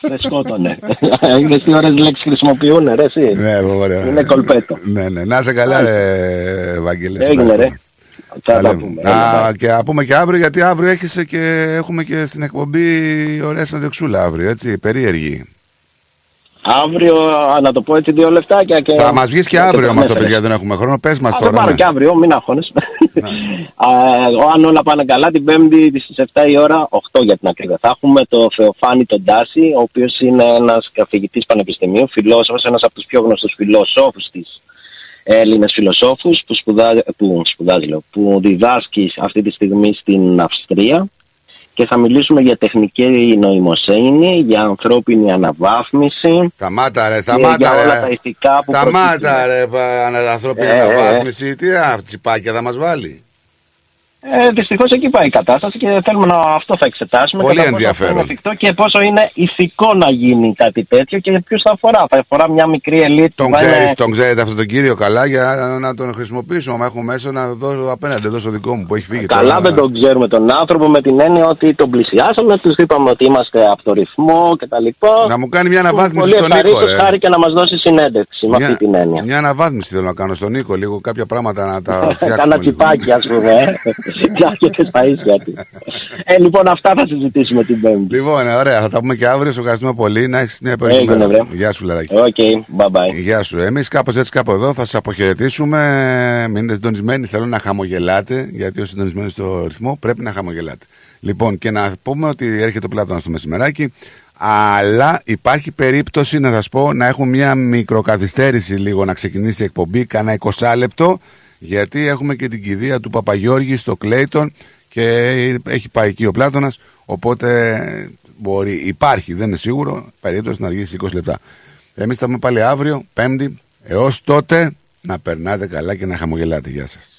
S41: Δεν σκότωνε. Είδες τι ωραίες λέξεις χρησιμοποιούν, ρε, εσύ.
S6: ναι, ωραία.
S41: Είναι κολπέτο.
S6: Ναι, ναι. Να είσαι καλά, ρε, Βαγγέλη. σε
S41: Έγινε,
S6: ευχαριστώ.
S41: ρε. Θα
S6: Τα
S41: τα
S6: λέμε.
S41: πούμε.
S6: Να,
S41: Έλα, bye.
S6: και να πούμε και αύριο, γιατί αύριο έχεις και έχουμε και στην εκπομπή ωραία συνεντεξούλα αύριο, έτσι, περίεργη.
S41: Αύριο, α, να το πω έτσι δύο λεφτάκια και...
S6: Θα μας βγεις και αύριο με
S41: ναι,
S6: το
S41: ναι.
S6: παιδιά, δεν έχουμε χρόνο. Πες μας
S41: Α, το
S6: τώρα.
S41: πάρω
S6: ναι.
S41: και αύριο, μην αγχώνεσαι. Α, αν όλα πάνε καλά, την Πέμπτη στις 7 η ώρα, 8 για την ακρίβεια, θα έχουμε το Θεοφάνη τον Τάση, ο οποίος είναι ένας καθηγητής πανεπιστημίου, φιλόσοφος, ένας από τους πιο γνωστούς φιλοσόφους της Έλληνες φιλοσόφους που, σπουδάζει, που, σπουδάζει, λέω, που διδάσκει αυτή τη στιγμή στην Αυστρία και θα μιλήσουμε για τεχνική νοημοσύνη, για ανθρώπινη αναβάθμιση.
S6: Σταμάτα ρε,
S41: και
S6: σταμάτα
S41: για όλα
S6: ρε.
S41: τα ηθικά που
S6: Σταμάτα
S41: προκύπτουν.
S6: ρε, πα- ανα- ανθρώπινη
S41: Ε, ε, ε.
S6: αναβάθμιση. Τι α, τσιπάκια θα μας βάλει.
S41: Ε, Δυστυχώς εκεί πάει η κατάσταση και θέλουμε να αυτό θα εξετάσουμε.
S6: Πολύ
S41: κατά πόσο
S6: ενδιαφέρον.
S41: αυτό Είναι εφικτό και πόσο είναι ηθικό να γίνει κάτι τέτοιο και ποιου θα αφορά. Θα αφορά μια μικρή ελίτ
S6: Τον,
S41: που θα είναι-
S6: ξέρεις, τον ξέρετε αυτόν τον κύριο καλά για να τον χρησιμοποιήσουμε. Αν έχουμε μέσα να δώσω απέναντι, εδώ στο δικό μου που έχει φύγει
S41: Καλά
S6: τώρα.
S41: δεν τον ξέρουμε τον άνθρωπο με την έννοια ότι τον πλησιάσαμε, τους είπαμε ότι είμαστε από το ρυθμό κτλ.
S6: Να μου κάνει μια αναβάθμιση
S41: Πολύ
S6: στον Νίκο,
S41: ευχαρίστως
S6: ρε.
S41: χάρη και να μας δώσει συνέντευξη με αυτή την έννοια.
S6: μια αναβάθμιση θέλω να κάνω στον Νίκο, λίγο κάποια πράγματα να τα
S41: Κάνα
S6: φτιάξουμε. λίγο.
S41: τσιπάκι, ας πούμε. ε. Για έρχεται στα ίσια του. Ε, λοιπόν, αυτά θα συζητήσουμε την Πέμπτη.
S6: Λοιπόν, ωραία, θα τα πούμε και αύριο. Σε ευχαριστούμε πολύ. Να έχεις μια υπέροχη
S41: Έγινε,
S6: μέρα.
S41: βρε.
S6: Γεια σου, Λεράκη.
S41: Οκ, bye bye.
S6: Γεια σου. Εμείς κάπως έτσι, κάπου εδώ θα σας αποχαιρετήσουμε. Μείνετε συντονισμένοι. Θέλω να χαμογελάτε, γιατί ο συντονισμένο στο ρυθμό πρέπει να χαμογελάτε. Λοιπόν, και να πούμε ότι έρχεται ο Πλάτωνας στο μεσημεράκι. Αλλά υπάρχει περίπτωση να σας πω να έχουμε μια μικροκαθυστέρηση λίγο να ξεκινήσει η εκπομπή, κάνα 20 λεπτό, γιατί έχουμε και την κηδεία του Παπαγιώργη στο Κλέιτον και έχει πάει εκεί ο Πλάτωνας, οπότε μπορεί, υπάρχει, δεν είναι σίγουρο, περίπτωση να αργήσει 20 λεπτά. Εμείς θα πούμε πάλι αύριο, Πέμπτη. Έως τότε να περνάτε καλά και να χαμογελάτε. Γεια σας.